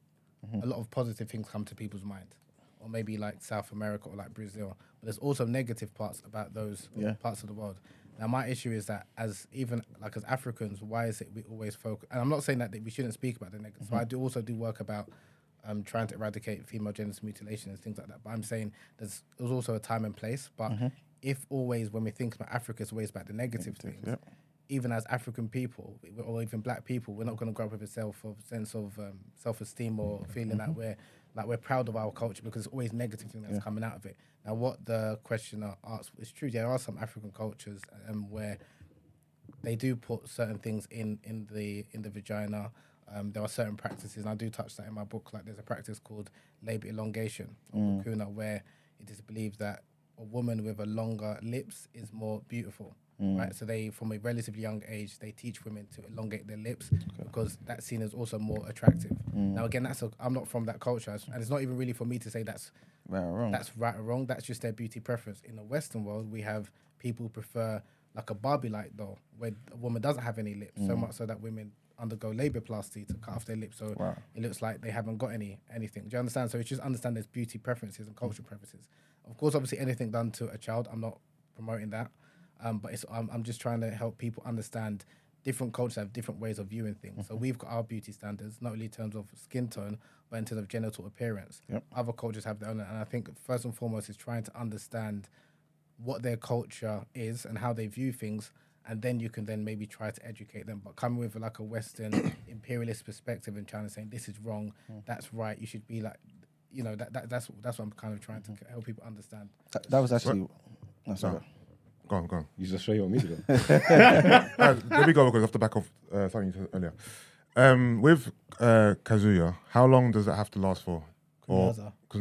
a lot of positive things come to people's mind, or maybe like South America or like Brazil. But there's also negative parts about those Yeah. parts of the world. Now, my issue is that as even like as Africans, why is it we always focus? And I'm not saying that, that we shouldn't speak about the negative. So I do also do work about um, trying to eradicate female genital mutilation and things like that. But I'm saying there's there's also a time and place. But Mm-hmm. If always when we think about Africa, it's always about the negative things. yep. Even as African people, or even Black people, we're not going to grow up with a self of sense of um, self esteem or feeling that we're like we're proud of our culture because it's always negative thing that's coming out of it. Now, what the questioner asks is true. There are some African cultures um, where they do put certain things in in the in the vagina. Um, there are certain practices, and I do touch that in my book. Like there's a practice called labia elongation or lacuna, where it is believed that a woman with a longer lips is more beautiful. Mm. Right, so they, from a relatively young age, they teach women to elongate their lips because that's seen as also more attractive. Mm. Now, again, that's a, I'm not from that culture, and it's not even really for me to say that's Right or wrong. that's right or wrong. That's just their beauty preference. In the Western world, we have people who prefer like a Barbie like doll, where a woman doesn't have any lips, so mm. much so that women undergo labiaplasty to cut off their lips, so Wow. it looks like they haven't got any anything. Do you understand? So it's just understand there's beauty preferences and cultural preferences. Of course, obviously, anything done to a child, I'm not promoting that, um, but it's I'm, I'm just trying to help people understand. Different cultures have different ways of viewing things. So we've got our beauty standards, not only in terms of skin tone, but in terms of genital appearance. Yep. Other cultures have their own, and I think first and foremost is trying to understand what their culture is and how they view things, and then you can then maybe try to educate them. But coming with like a Western imperialist perspective and trying to say this is wrong, that's right, you should be like, you know, that, that that's that's what I'm kind of trying to help people understand. that, that was actually. No, sorry. Go on, go on. You just show you want me to go. Uh, there we go, because off the back of uh, something you said earlier. Um, with uh, Kazuya, how long does it have to last for? Or,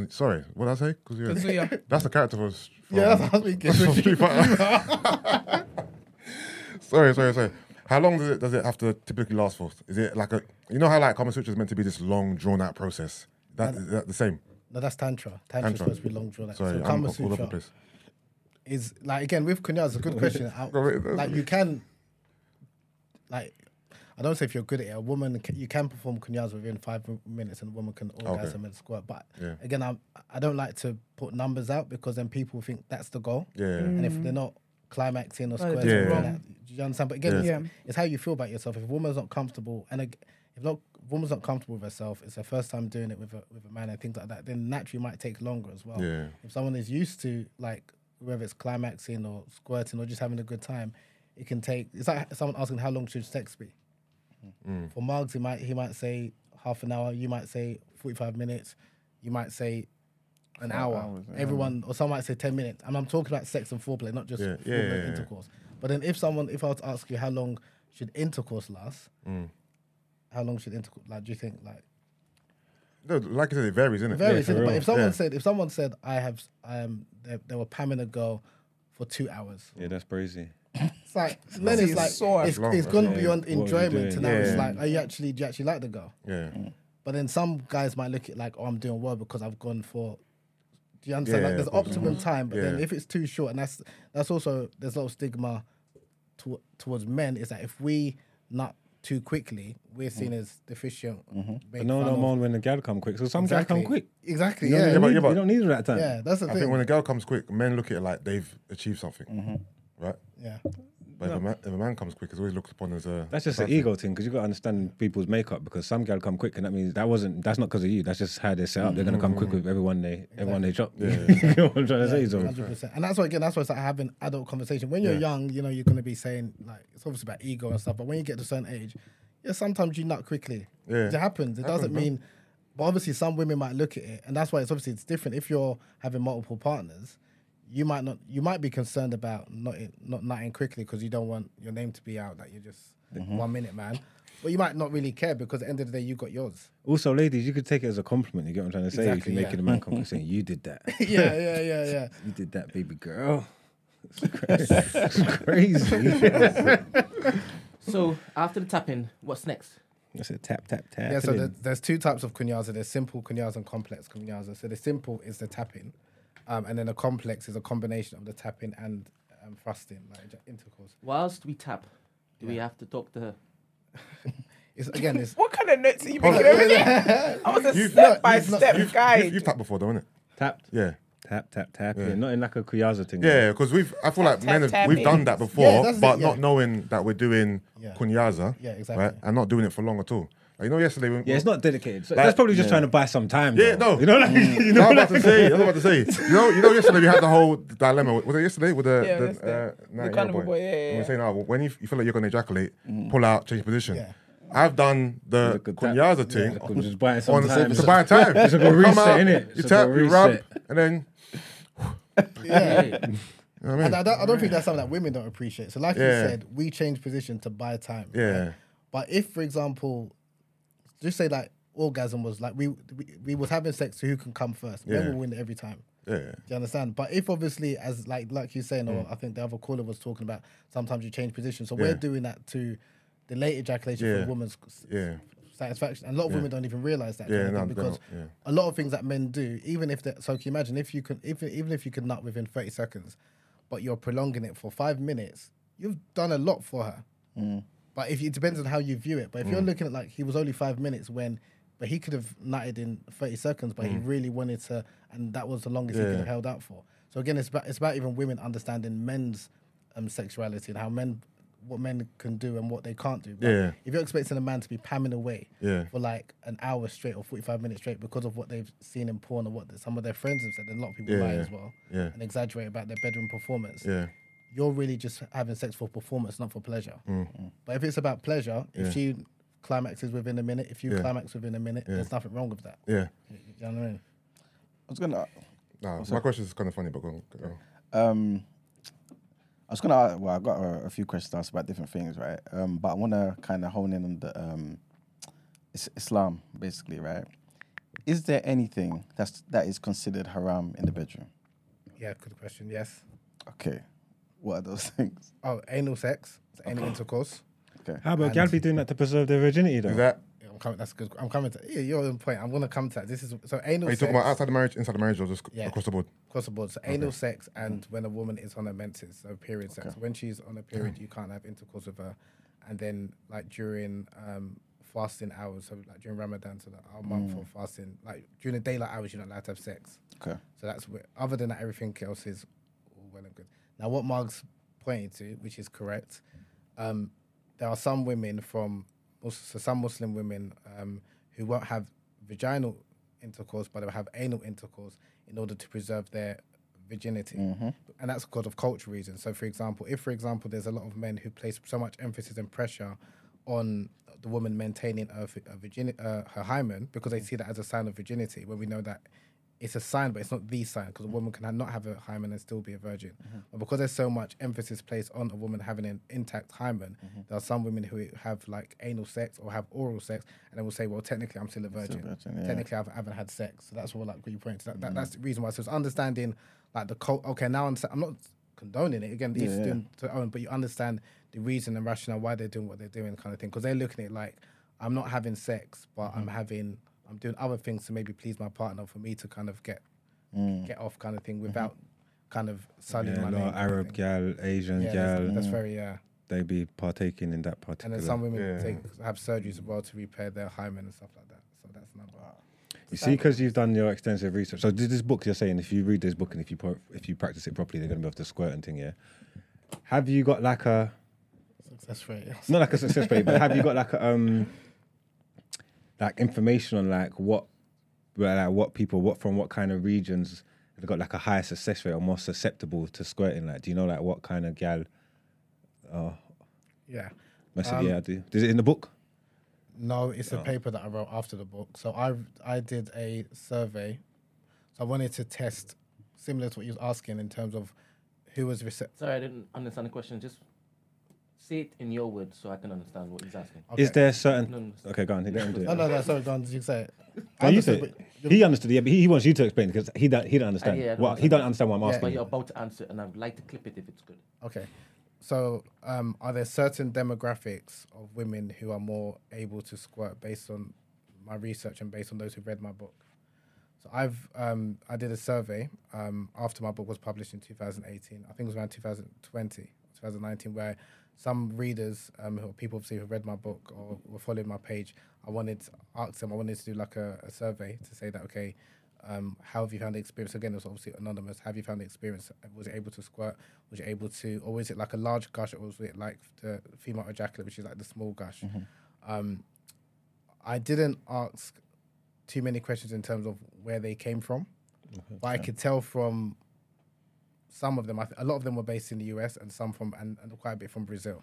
sorry, what did I say? Kazuya. Kazuya. That's the character for. from- Yeah, that's what I was from Street Fighter. sorry, sorry, sorry. How long does it does it have to typically last for? Is it like a you know how like Kama Sutra is meant to be this long drawn out process? That is that the same? No, that's tantra. Tantra's Tantra. supposed to be long drawn out. Sorry, so I'm Kama all over the place. is like again with kunyaza, it's a good question. I- like you can, like, I don't say if you're good at it, a woman ca- you can perform kunyaza within five minutes, and a woman can orgasm and squirt. But Yeah. again, I I don't like to put numbers out because then people think that's the goal. Yeah. And if mm. they're not climaxing or oh, squirting, Yeah. or Yeah. that, do you understand? But again, Yeah. it's, it's how you feel about yourself. If a woman's not comfortable, and ag- if not, if a woman's not comfortable with herself, it's her first time doing it with a with a man and things like that. Then naturally, might take longer as well. Yeah. If someone is used to like whether it's climaxing or squirting or just having a good time, it can take. It's like someone asking how long should sex be. Mm. For Margs, he might he might say half an hour. You might say forty five minutes. You might say an hour. hours, yeah. Everyone or some might say ten minutes. And I'm talking about sex and foreplay, not just Yeah, yeah, yeah, yeah. intercourse. But then if someone, if I was to ask you how long should intercourse last, Mm. How long should intercourse? Like, do you think like No, like I said, it varies, isn't it? very for simple? But if someone Yeah. said, if someone said, I have, um, they, they were pamming a girl for two hours. Yeah, that's crazy. It's like then it's like Sore. it's, Long, it's that's gone long. beyond What enjoyment to doing? now it's like are you actually do you actually like the girl? Yeah. But then some guys might look at it like oh I'm doing well because I've gone for. Do you understand? Yeah, like there's of course. optimum time, but then if it's too short, and that's that's also there's a lot of stigma to, towards men is that if we nut too quickly, we're mm-hmm. seen as deficient. Mm-hmm. But made no, no of. more when the gal come quick. So some gal Exactly. come quick. Exactly. You, Yeah. don't, Yeah, but- yeah, but- you don't need all that time. yeah, that's the I thing. I think when a girl comes quick, men look at it like they've achieved something, mm-hmm. right? yeah. But if, a man, if a man comes quick, it's always looked upon as a. That's just bad an ego thing because you got to understand people's makeup because some gal come quick and that means that wasn't that's not because of you. That's just how they're set up. They're gonna come quick with everyone they everyone they chop. you know what I'm trying to say? So Hundred percent, and that's why again, that's why it's like having adult conversation. When you're Yeah. young, you know, you're gonna be saying like it's obviously about ego and stuff. But when you get to a certain age, yeah, sometimes you nut quickly. Yeah. it happens. It doesn't Happens, man. mean, but obviously some women might look at it, and that's why it's obviously it's different. If you're having multiple partners, you might not, you might be concerned about not not nutting quickly because you don't want your name to be out that you're just Mm-hmm. one minute man. But you might not really care because at the end of the day, you got yours. also, ladies, you could take it as a compliment. You get what I'm trying to say? if Exactly, you're yeah. making a man come quick saying you did that, yeah, yeah, yeah, yeah. you did that, baby girl. It's crazy. So after the tapping, what's next? That's a tap tap tap. Yeah, so it there's two types of kunyaza. There's simple kunyaza and complex kunyaza. So the simple is the tapping, um, and then the complex is a combination of the tapping and um, thrusting, like intercourse. Whilst we tap, do we have to talk to her? It's again, it's What kind of notes are you making over there? I was a You've- step by you've not- step You've, guide. you've, you've tapped before, though, innit? tapped, Yeah. tap tap tap. Yeah. Yeah. not in like a kuyaza thing. Yeah, because we've. I feel like Tap, men tap, have, we've done that before, Yeah, that's it, but yeah. not knowing that we're doing Yeah. kunyaza, Yeah, exactly. right, and not doing it for long at all. Like, you know, yesterday when Yeah, it's not dedicated. So Like- that's probably just Yeah. trying to buy some time. Yeah, though. no. You know, like, you know, I was about to say. I was about to say. You know, you know. Yesterday we had the whole dilemma. Was it yesterday with the Yeah, the, that's the- uh, the nine-year-old carnival boy, yeah, yeah, We were yeah. saying, oh, when you, you feel like you're gonna ejaculate, pull out, change position. Yeah. I've done the Look kunyaza thing Could just buy some on time. to buy time. It's a good Come reset, out, innit? You It's tap, you rub, and then Yeah. Yeah. you know I mean. I don't, I don't think that's something that women don't appreciate. So, like you said, we change position to buy time. right? Yeah. But if, for example, just say like orgasm was like we we, we was having sex, so who can come first? Men Yeah. will win every time. Yeah. Do you understand? But if obviously, as like like you saying, Mm. or I think the other caller was talking about, sometimes you change position. So Yeah. we're doing that to delay ejaculation for Yeah. a woman's Yeah. satisfaction. And a lot of Yeah. women don't even realize that. Yeah, no, because yeah. a lot of things that men do, even if they so can you imagine if you can if even if you could nut within thirty seconds, but you're prolonging it for five minutes, you've done a lot for her. But if it depends on how you view it. But if you're looking at like he was only five minutes when, but he could have knighted in thirty seconds, but he really wanted to, and that was the longest he could have held out for. So again, it's about it's about even women understanding men's um, sexuality and how men what men can do and what they can't do. But Yeah. If you're expecting a man to be pamming away Yeah. for like an hour straight or 45 minutes straight because of what they've seen in porn or what some of their friends have said, and a lot of people Yeah, lie yeah. as well Yeah. and exaggerate about their bedroom performance Yeah. You're really just having sex for performance, not for pleasure. But if it's about pleasure, if Mm. Yeah. she climaxes within a minute, if you Yeah. climax within a minute, there's nothing wrong with that. Yeah. You know what I mean? I was gonna. No, my question is kind of funny, but go on. Go on. Um, I was gonna. ask- Well, I got a, a few questions to ask about different things, right? Um, but I want to kind of hone in on the um, is- Islam, basically, right? Is there anything that's that is considered haram in the bedroom? Yeah, good question. Yes. Okay, what are those things? Oh, anal sex, so anal intercourse. Okay, How about gal be doing that to preserve their virginity, though? Is that? Yeah, I'm coming. That's good. I'm coming to. Yeah, you're on point. I'm gonna come to that. This is so anal. Are you sex, talking about outside the marriage, inside the marriage, or just Yeah. across the board? across the board. So anal sex and when a woman is on her menses, so period sex. When she's on a period, you can't have intercourse with her. And then like during um, fasting hours, so like during Ramadan, so like our month of fasting, like during the daylight hours, you're not allowed to have sex. okay, So that's where, other than that, everything else is all well and good. Now, what Mark's pointing to, which is correct, um, there are some women from, so some Muslim women um, who won't have vaginal intercourse, but they'll have anal intercourse in order to preserve their virginity. And that's because of cultural reasons. So, for example, if, for example, there's a lot of men who place so much emphasis and pressure on the woman maintaining her, her, virgini- uh, her hymen because they see that as a sign of virginity, when we know that it's a sign, but it's not the sign because a woman can not have a hymen and still be a virgin. But because there's so much emphasis placed on a woman having an intact hymen, there are some women who have like anal sex or have oral sex, and they will say, "Well, technically, I'm still a virgin. virgin, yeah. Technically, I haven't had sex." So that's what like what you point to. That, that, That's the reason why. So it's understanding like the cult. Okay, now I'm, I'm not condoning it again. Yeah, yeah. doing to own, but you understand the reason and rationale why they're doing what they're doing, kind of thing. Because they're looking at it like I'm not having sex, but I'm having I'm doing other things to maybe please my partner for me to kind of get get off, kind of thing, without kind of sullying Yeah, my a name. lot of Arab gal, Asian Yeah, gal, that's, that's very yeah. they be partaking in that particular. And then some women Yeah. take, have surgeries as well to repair their hymen and stuff like that. So that's another. You see, because you've done your extensive research. So this book you're saying if you read this book and if you pro- if you practice it properly, they're gonna be able to squirt and thing. Yeah. Have you got like a Success rate. not like a success rate, but have you got like a um like information on like what well, like what people what from what kind of regions have got like a higher success rate or more susceptible to squirting? Like, do you know like what kind of gal? Oh, Yeah. I said Um, yeah, I do. Is it in the book? No, it's a paper that I wrote after the book. So I I did a survey. So I wanted to test similar to what you was asking in terms of who was receptive. Sorry, I didn't understand the question. Just say it in your words so I can understand what he's asking. Is there certain? No, no. Okay, go on. Let him do it. No, no, no. Sorry, go on. You say it. No, you say understood, it. but He understood, yeah, but he, he wants you to explain because he don't, he don't understand. yeah, I don't what, he understand. don't understand what I'm Yeah. asking. But you're about to answer, and I'd like to clip it if it's good. Okay. So, um, are there certain demographics of women who are more able to squirt based on my research and based on those who've read my book? So I've um, I did a survey um, after my book was published in 2018. I think it was around 2020, 2019, where some readers, um, who people obviously who read my book or were following my page, I wanted to ask them. I wanted to do like a, a survey to say that okay, um, how have you found the experience? Again, it was obviously anonymous. Have you found the experience? Was it able to squirt? Was it able to, or was it like a large gush, or was it like the female ejaculate, which is like the small gush? Um, I didn't ask too many questions in terms of where they came from, but I could tell from some of them. I th- a lot of them were based in the US, and some from and, and quite a bit from Brazil.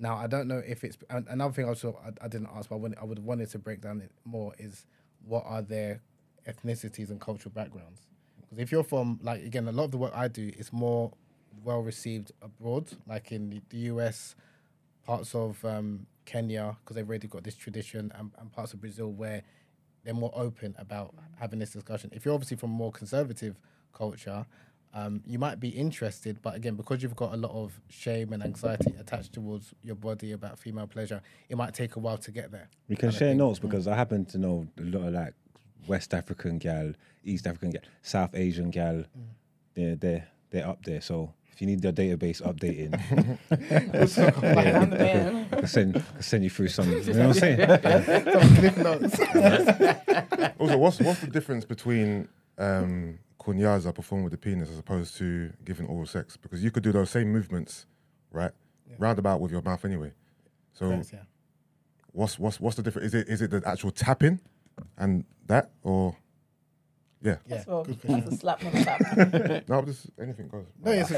Now I don't know if it's an- another thing. I also, I, I didn't ask, but I would, I would have wanted to break down it more. Is what are their ethnicities and cultural backgrounds? Because if you're from like again, a lot of the work I do is more well received abroad, like in the, US, parts of um, Kenya, because they've already got this tradition, and, and parts of Brazil where they're more open about having this discussion. If you're obviously from a more conservative culture, um, you might be interested, but again, because you've got a lot of shame and anxiety attached towards your body about female pleasure, it might take a while to get there. We can kind of share thing. notes because I happen to know a lot of like West African gal, East African gal, South Asian gal. They're they're they're up there. So if you need your database updating, Like, I'm. I can send I can send you through some. You know what I'm saying? Some cliff notes. Also, what's what's the difference between um, kunyaza performing with the penis as opposed to giving oral sex? Because you could do those same movements, right, roundabout with your mouth anyway. So Correct, yeah. what's what's what's the difference? Is it is it the actual tapping and that, or yeah? Yeah, Well, good that's question. a slap on the tap. No, just anything goes. No, it's,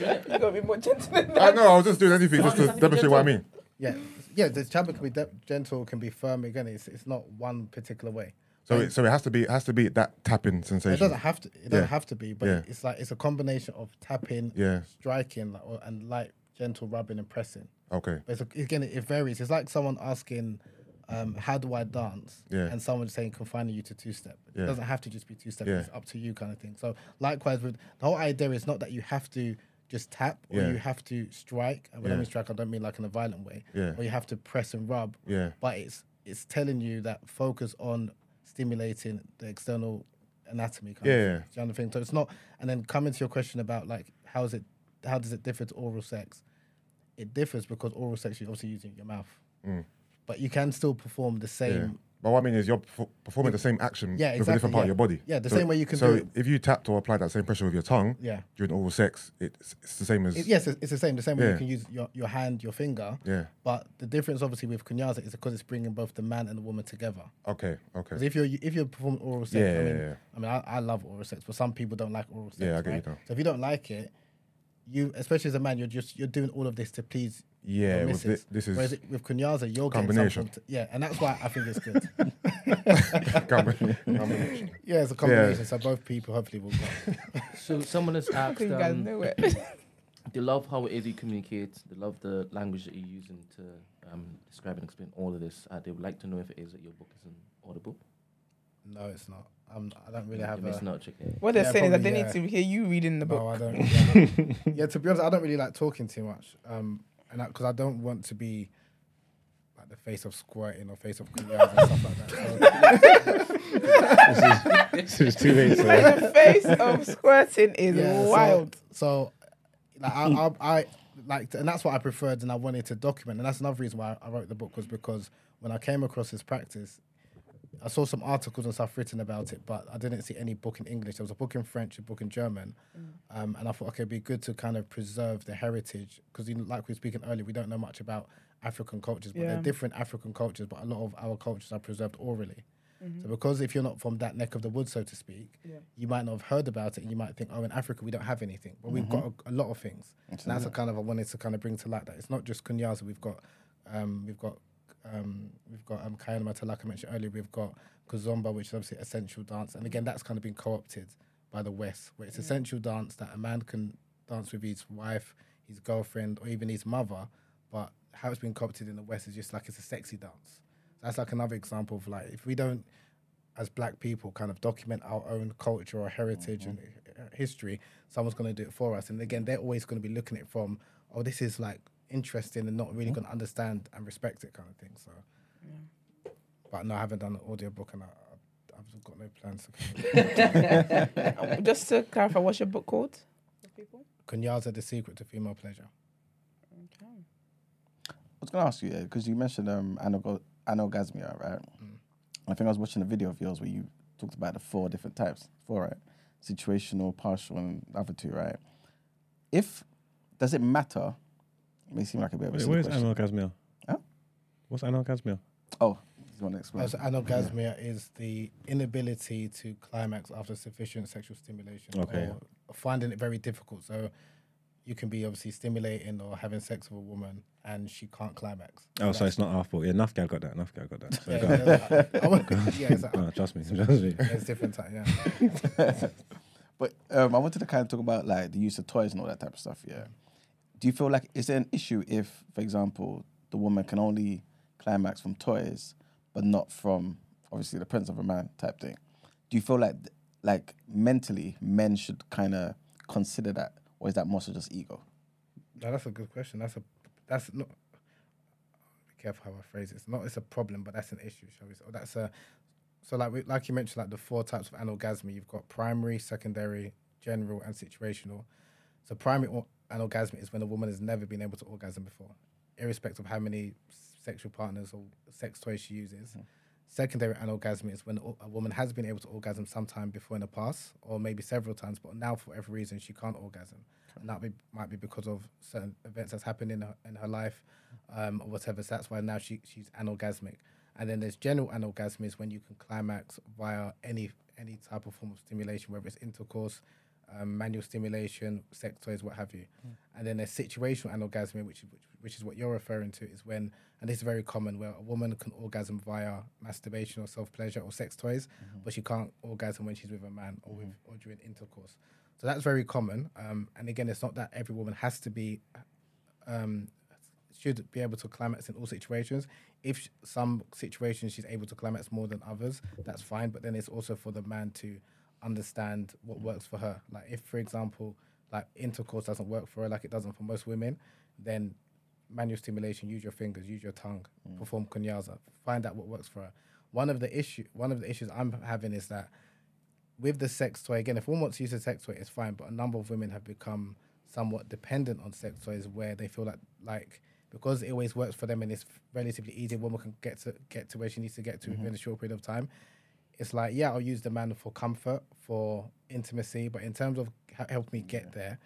You gotta be more gentle than I know. I was just doing anything just to demonstrate what I mean. yeah, yeah. The tapping can be de- gentle, can be firm. Again, it's it's not one particular way. So it, so it has to be it has to be that tapping sensation. It doesn't have to. It doesn't Yeah. have to be, but Yeah. it's like it's a combination of tapping, Yeah. striking, like, or, and light, gentle rubbing and pressing. Okay. But it's a, again, it varies. It's like someone asking, um, "How do I dance?" Yeah. and someone saying, "Confining you to two step." It Yeah. doesn't have to just be two step. Yeah. It's up to you, kind of thing. So likewise, with the whole idea is not that you have to just tap or Yeah. you have to strike. And when I mean strike, I don't mean like in a violent way. Yeah. Or you have to press and rub. Yeah. But it's it's telling you that focus on stimulating the external anatomy kind Yeah, of thing. Do you know mean? So it's not and then coming to your question about like how is it how does it differ to oral sex? It differs because oral sex you're obviously using your mouth. But you can still perform the same Mm. But what I mean is you're perf- performing the same action Yeah, with a different part of your body. Yeah, the So- same way you can So do it- if you tapped or applied that same pressure with your tongue Yeah. during oral sex, it's, it's the same as It- yes, it's it's the same. The same way Yeah. you can use your, your hand, your finger. Yeah. But the difference, obviously, with kunyaza is because it's bringing both the man and the woman together. Okay, okay. Because if you're if you're performing oral sex, Yeah, I mean, yeah, yeah. I mean, I, I love oral sex, but some people don't like oral sex. Yeah, I get you right? now. So if you don't like it, you, especially as a man, you're just you're doing all of this to please. Yeah, with missus. thi- this is Whereas with kunyaza, you're combination. getting something. To, yeah, and that's why I think it's good. Combination. yeah, it's a combination. So both people hopefully will go. So someone has asked, You guys um, know it. they love how it is you communicate. They love the language that you're using to um, describe and explain all of this. Uh, they would like to know if it is that your book is an audible. No, it's not. I'm, I don't really You're have missing a. out, chicken. What they're Yeah, saying is that they probably, need to hear you reading the book. No, I don't. Yeah, yeah, to be honest, I don't really like talking too much. Um, and because I, don't want to be like the face of squirting or face of kunyaza and stuff like that. So, This is too late. So. the face of squirting is yeah, so- wild. So, like, I, I, I like, and that's what I preferred, and I wanted to document, and that's another reason why I wrote the book was because when I came across this practice, I saw some articles and stuff written about it, but I didn't see any book in English. There was a book in French, a book in German, um, and I thought, okay, it'd be good to kind of preserve the heritage because, like we were speaking earlier, we don't know much about African cultures, but Yeah. they're different African cultures, but a lot of our cultures are preserved orally. So because if you're not from that neck of the woods, so to speak, you might not have heard about it, and you might think, oh, in Africa we don't have anything, but we've got a, a lot of things. And that's a kind of I wanted to kind of bring to light that it's not just kunyaza. We've got, um, we've got, um, we've got um, Kayan Mata, like I mentioned earlier. We've got kizomba, which is obviously essential dance, and again that's kind of been co-opted by the West, where it's essential dance that a man can dance with his wife, his girlfriend, or even his mother, but how it's been co-opted in the West is just like it's a sexy dance. That's like another example of like if we don't, as black people, kind of document our own culture or heritage and uh, history, someone's going to do it for us. And again, they're always going to be looking at it from, oh, this is like interesting and not really going to understand and respect it, kind of thing. So, but no, I haven't done an audio book and I, I- I've got no plans. Just to clarify, what's your book called? For people? Kunyaza, the secret to female pleasure. Okay. I was gonna ask you because you mentioned um anog- anorgasmia, right? I think I was watching a video of yours where you talked about the four different types. Four, right? Situational, partial, and other two, right? If does it matter? It may seem like a bit of a Wait, silly where's question. anorgasmia? Huh? What's anorgasmia? Oh, you want to explain? As anorgasmia is the inability to climax after sufficient sexual stimulation, Okay. or finding it very difficult. So you can be obviously stimulating or having sex with a woman, and she can't climax. Oh, so it's not our fault. Yeah, enough guy got that. Enough guy got that. So Yeah, go on. yeah, I- I wanna- yeah, exactly. No, trust me. Trust me. It's different time. Yeah. But um, I wanted to kind of talk about like the use of toys and all that type of stuff. Yeah. Do you feel like is there an issue if, for example, the woman can only climax from toys, but not from obviously the presence of a man type thing? Do you feel like like mentally men should kind of consider that, or is that more so just ego? No, that's a good question. That's a that's not. Be careful how I phrase it. It's not. It's a problem, but that's an issue. Shall we? say. Or that's a. So like we, like you mentioned, like the four types of anorgasmy. You've got primary, secondary, general, and situational. So primary or- is when a woman has never been able to orgasm before, irrespective of how many sexual partners or sex toys she uses. Secondary anorgasmy is when a- woman has been able to orgasm sometime before in the past, or maybe several times, but now for whatever reason she can't orgasm, and that be, might be because of certain events that's happened in her in her life, um, or whatever. So that's why now she she's anorgasmic. And then there's general anorgasm is when you can climax via any any type of form of stimulation, whether it's intercourse, um, manual stimulation, sex toys, what have you. And then there's situational anorgasmy, which which, which is what you're referring to, is when and this is very common where a woman can orgasm via masturbation or self pleasure or sex toys, but she can't orgasm when she's with a man or with or during intercourse. So that's very common. Um, and again, it's not that every woman has to be um, should be able to climax in all situations. If sh- some situations she's able to climax more than others, that's fine. But then it's also for the man to understand what works for her. Like if, for example, like intercourse doesn't work for her, like it doesn't for most women, then manual stimulation, use your fingers, use your tongue, mm. perform kunyaza, find out what works for her. One of the issue, one of the issues I'm having is that with the sex toy, again, if one wants to use a sex toy, it's fine. But a number of women have become somewhat dependent on sex toys, where they feel like like because it always works for them and it's relatively easy, a woman can get to get to where she needs to get to mm-hmm. within a short period of time. It's like, yeah, I'll use the man for comfort, for intimacy, but in terms of help me get there,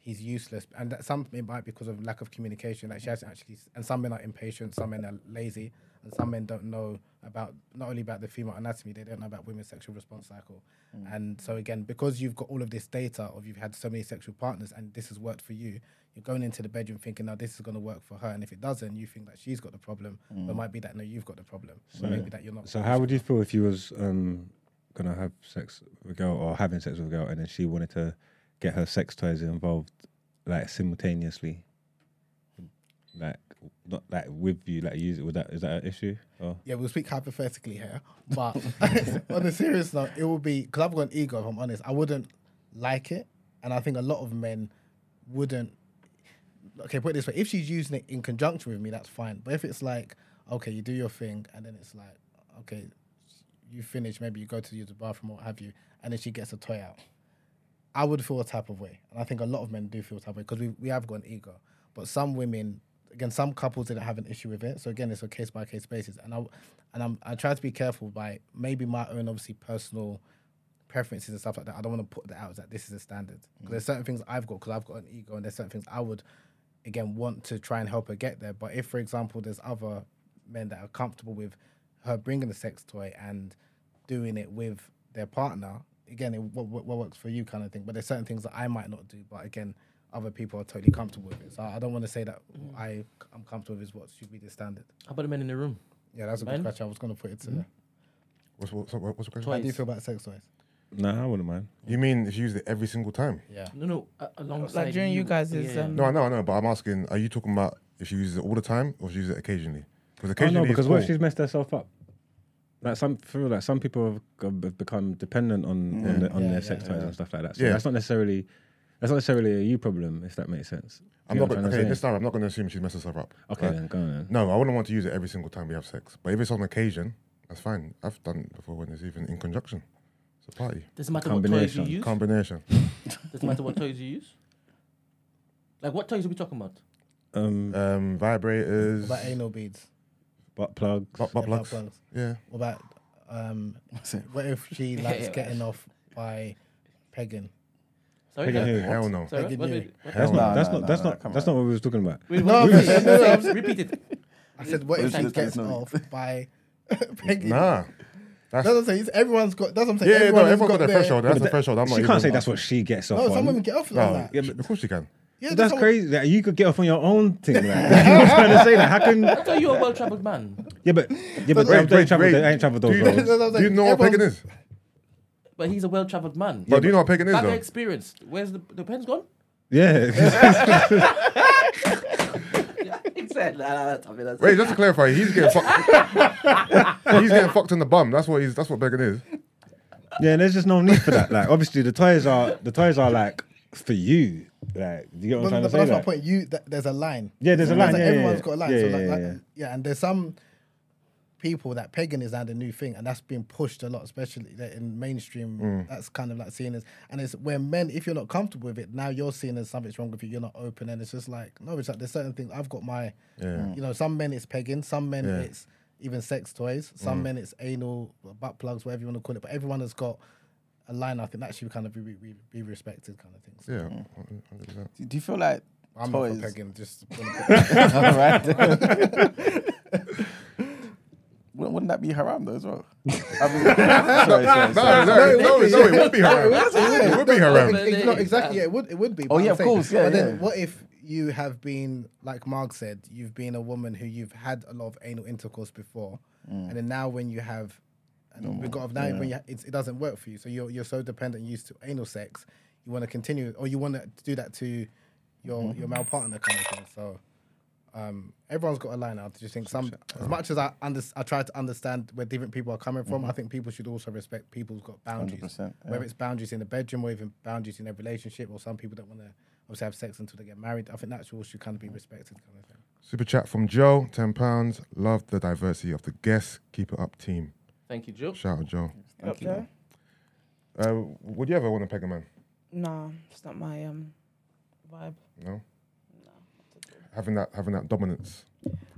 he's useless. And that some it might be because of lack of communication. Like she hasn't actually, and some men are impatient, some men are lazy, and some men don't know about not only about the female anatomy, they don't know about women's sexual response cycle. And so again, because you've got all of this data of you've had so many sexual partners and this has worked for you, you're going into the bedroom thinking now this is going to work for her, and if it doesn't, you think that she's got the problem. But it might be that no, you've got the problem. So maybe that you're not. So how would you feel if you was um, gonna have sex with a girl or having sex with a girl and then she wanted to get her sex toys involved like simultaneously? Like not like with you, like use it. Would that is that an issue? Or Yeah, we'll speak hypothetically here, but on a serious note, it would be because I've got an ego. If I'm honest, I wouldn't like it, and I think a lot of men wouldn't. Okay, put it this way: if she's using it in conjunction with me, that's fine. But if it's like, okay, you do your thing, and then it's like, okay, you finish, maybe you go to use the bathroom or what have you, and then she gets a toy out. I would feel a type of way, and I think a lot of men do feel a type of way because we, we have got an ego. But some women, again, some couples didn't have an issue with it. So again, it's a case by case basis, and I and I'm I try to be careful by maybe my own obviously personal preferences and stuff like that. I don't want to put that out as that this is a standard. 'Cause There's certain things I've got because I've got an ego, and there's certain things I would again want to try and help her get there. But if, for example, there's other men that are comfortable with her bringing the sex toy and doing it with their partner, again, it, what what works for you kind of thing. But there's certain things that I might not do, but again, other people are totally comfortable with it. So I don't want to say that I I'm comfortable with is what should be the standard. How about the men in the room? Yeah, that's a good question. I was going to put it to. What's, what's, what's the question? How do you feel about sex toys? nah, I wouldn't mind. You mean if you use it every single time? Yeah. No, no, uh, alongside Like during you guys' yeah. um, No, I know, I know, but I'm asking, are you talking about if she uses it all the time or if she uses it occasionally? Because Oh occasionally no, because what if she's messed herself up? Like some feel like some people have, become dependent on on, the, on Yeah, their yeah, sex toys yeah. and stuff like that. So Yeah. that's not necessarily that's not necessarily a you problem if that makes sense. I'm not gonna, okay, this time I'm not going to assume she's messed herself up. Okay, right? then go on. Then. No, I wouldn't want to use it every single time we have sex. But if it's on occasion, that's fine. I've done it before when it's even in conjunction. It's a party. Doesn't matter what toys you Combination. use. Combination. Doesn't matter what toys you use. Like what toys are we talking about? Um, Um, vibrators, What about anal beads? butt plugs. butt, butt Yeah, butt plugs. plugs. Yeah. What about um? What if she Yeah, likes yeah. getting off by pegging? Sorry, Pick a what? who? Hell no. Sorry, Pegging what? you. what- what- That's Hell not. no, That's no, not. That's no, not. come That's not what we was talking about. Wait, No, what- no, say- no, say- no. Repeat it. I said, what if Well, she there's gets no- off by pegging? Nah. That's, That's what I'm saying. It's- Everyone's got. That's what I'm saying. yeah, yeah, no, Everyone has everyone's got their threshold. That's the threshold. I'm not she even can't say that's what she gets off No, on. some women get off like No, that. Yeah, but- of course you can. Yeah, But that's some- crazy. Like, you could get off on your own thing. Like, you know what I'm trying to say? Like, how can? I thought you're a well traveled man. Yeah, but yeah, but Wait, they, they, wait, travel, wait. they ain't traveled those Do you, roads. That's what I'm do you saying. know what pegging Everyone's- is? But he's a well traveled man. But do you know what pegging is Back though? experience. Where's the the pen's gone? Yeah, exactly. Wait, just to clarify, he's getting fucked. he's getting fucked in the bum. That's what he's. That's what pegging is. yeah. and There's just no need for that. Like, obviously, the toys are the toys are like for you. Like, you get what I'm But, trying but to say? that's my point. You, th- there's a line. Yeah, there's a Everyone's line, like- yeah, yeah, everyone's yeah. got a line. Yeah, so yeah, like, yeah, like- yeah. yeah, and there's some people that pegging is now the new thing, and that's being pushed a lot, especially in mainstream. Mm. That's kind of like seen as, and it's where men, if you're not comfortable with it, now you're seen as something's wrong with you. You're not open, and it's just like no, it's like there's certain things. I've got my, Yeah. you know, some men it's pegging, some men Yeah. it's even sex toys, some Mm. men it's anal butt plugs, whatever you want to call it. But everyone has got a line. I think that should kind of be, be, be respected, kind of things. So Yeah. 100%. Do you feel like I'm toys? not for pegging. Just All right. Wouldn't wouldn't that be haram though as well? I mean, sorry, sorry, No, sorry. no, no, no, it would be haram. It would be haram. Ex- no, exactly. Yeah, it would. It would be. Oh, but yeah, I'm of saying- course, yeah, But then, what if you have been, like Mark said, you've been a woman who you've had a lot of anal intercourse before, Mm. and then now when you have, and we got now when you, it's, it doesn't work for you, so you're you're so dependent, and used to anal sex, you want to continue, or you want to do that to your Mm-hmm. your male partner kind of thing. So. Um, everyone's got a line out. I just think some, as much as I under, I try to understand where different people are coming from. I think people should also respect people's got boundaries. 100%, yeah. Whether it's boundaries in the bedroom or even boundaries in a relationship, or some people don't want to obviously have sex until they get married. I think that all should kind of be respected, kind of thing. Super chat from Joe, ten pounds. Love the diversity of the guests. Keep it up, team. Thank you, Joe. Shout out, Joe. Thank you. Joe? Uh, would you ever want to peg a man? No, it's not my um vibe. No. Having that, having that dominance.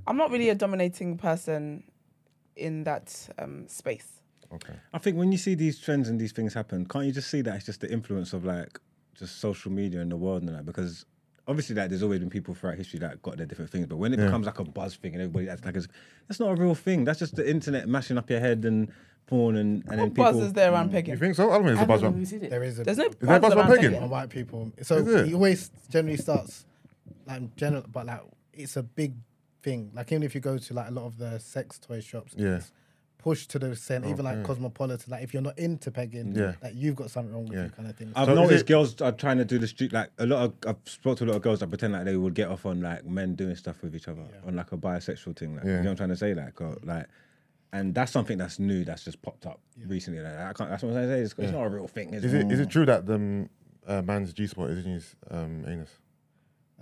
I'm not really a dominating person in that um space. Okay. I think when you see these trends and these things happen, can't you just see that it's just the influence of like just social media in the world and that? Because obviously, like there's always been people throughout history that got their different things, but when it Yeah. becomes like a buzz thing and everybody acts like it's that's not a real thing. That's just the internet mashing up your head and porn and and then What people. buzz is there around pegging? You think so? I don't think it's a I've buzz never one. really seen it. There is a There's no there buzz buzz around around pegging? on white people. So he always generally starts like general, but like it's a big thing. Like even if you go to like a lot of the sex toy shops, Yeah. it's pushed to the extent, even like Okay. Cosmopolitan. Like if you're not into pegging, Yeah. like you've got something wrong with Yeah. you, kind of thing. I've So noticed it- girls are trying to do the street like a lot of I've spoke to a lot of girls that pretend like they would get off on like men doing stuff with each other on like a bisexual thing. Like, Yeah. You know what I'm trying to say? Like, or, like, and that's something that's new that's just popped up recently. Like, I can't. That's what I'm trying to say. It's, it's not a real thing. Is, Is it is it true that the um, uh, man's G spot is in his um, anus?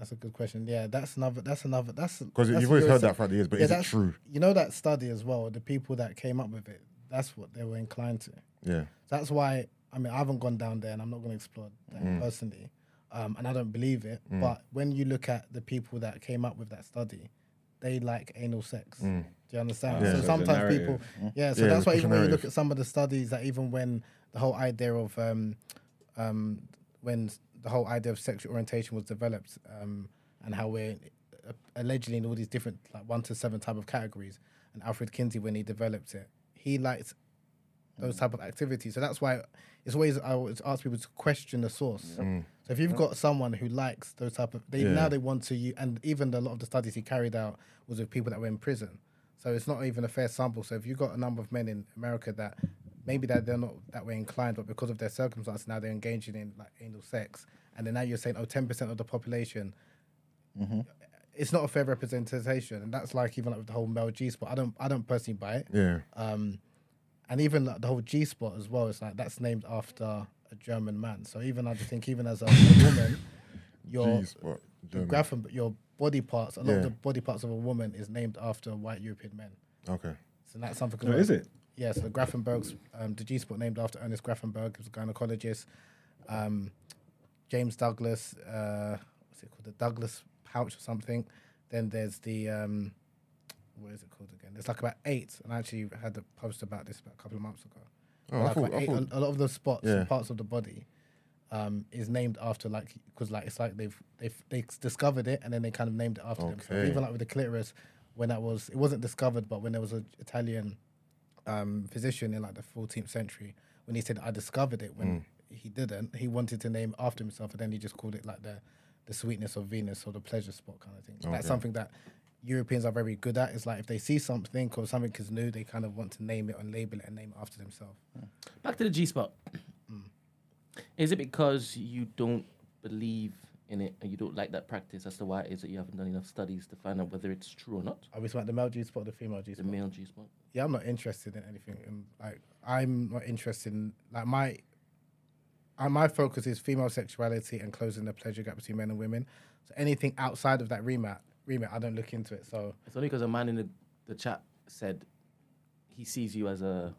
That's a good question. Yeah, that's another. That's another. That's Because you've always heard that throughout the years, but Yeah, is it true? You know that study as well. The people that came up with it, that's what they were inclined to. Yeah. That's why I mean I haven't gone down there, and I'm not going to explore that Mm. personally, um, and I don't believe it. But when you look at the people that came up with that study, they like anal sex. Do you understand? Mm. Yeah. So So sometimes people, yeah. So Yeah, that's why push even when you look at some of the studies, that even when the whole idea of um, um, when the whole idea of sexual orientation was developed, um, and how we're uh, allegedly in all these different like one to seven type of categories, and Alfred Kinsey when he developed it, he liked those type of activities. So that's why it's always I always ask people to question the source. So if you've got someone who likes those type of, they Yeah. now they want to you, and even a lot of the studies he carried out was with people that were in prison. So it's not even a fair sample. So if you've got a number of men in America that maybe that they're not that way inclined, but because of their circumstances now they're engaging in like anal sex, and then now you're saying oh 10 percent of the population. It's not a fair representation, and that's like even like with the whole male G spot. I don't, I don't personally buy it. Yeah. Um, and even like, the whole G spot as well. It's like that's named after a German man. So even I just think even as a, a woman, your G spot. the German. your body parts, a lot Yeah. of the body parts of a woman is named after white European men. Okay. So that's something. Oh, is it? Yeah. So the Grafenberg's um, the G spot named after Ernest Grafenberg, who's a gynecologist. Um, James Douglas, uh, what's it called? The Douglas pouch or something. Then there's the um, what is it called again? There's like about eight, and I actually had a post about this about a couple of months ago. Oh, Like thought, about eight- thought, a, lot of the spots Yeah. parts of the body um, is named after like because like it's like they've they've they discovered it and then they kind of named it after them. So Okay. even like with the clitoris, when that was it wasn't discovered, but when there was an Italian um, physician in like the 14th century, when he said I discovered it, when he didn't, he wanted to name after himself, and then he just called it like the the sweetness of Venus or the pleasure spot kind of thing. So that's something that Europeans are very good at. It's like if they see something or something is new, they kind of want to name it and label it and name it after themselves. Back to the G spot. Is it because you don't believe in it and you don't like that practice? as to why it is that you haven't done enough studies to find out whether it's true or not. Are we talking about the male G spot or the female G The spot? male G spot. yeah, I'm not interested in anything. Like, I'm not interested in like my. Uh, my focus is female sexuality and closing the pleasure gap between men and women. So anything outside of that remit, remit, I don't look into it. So It's only because a man in the, the chat said he sees you as a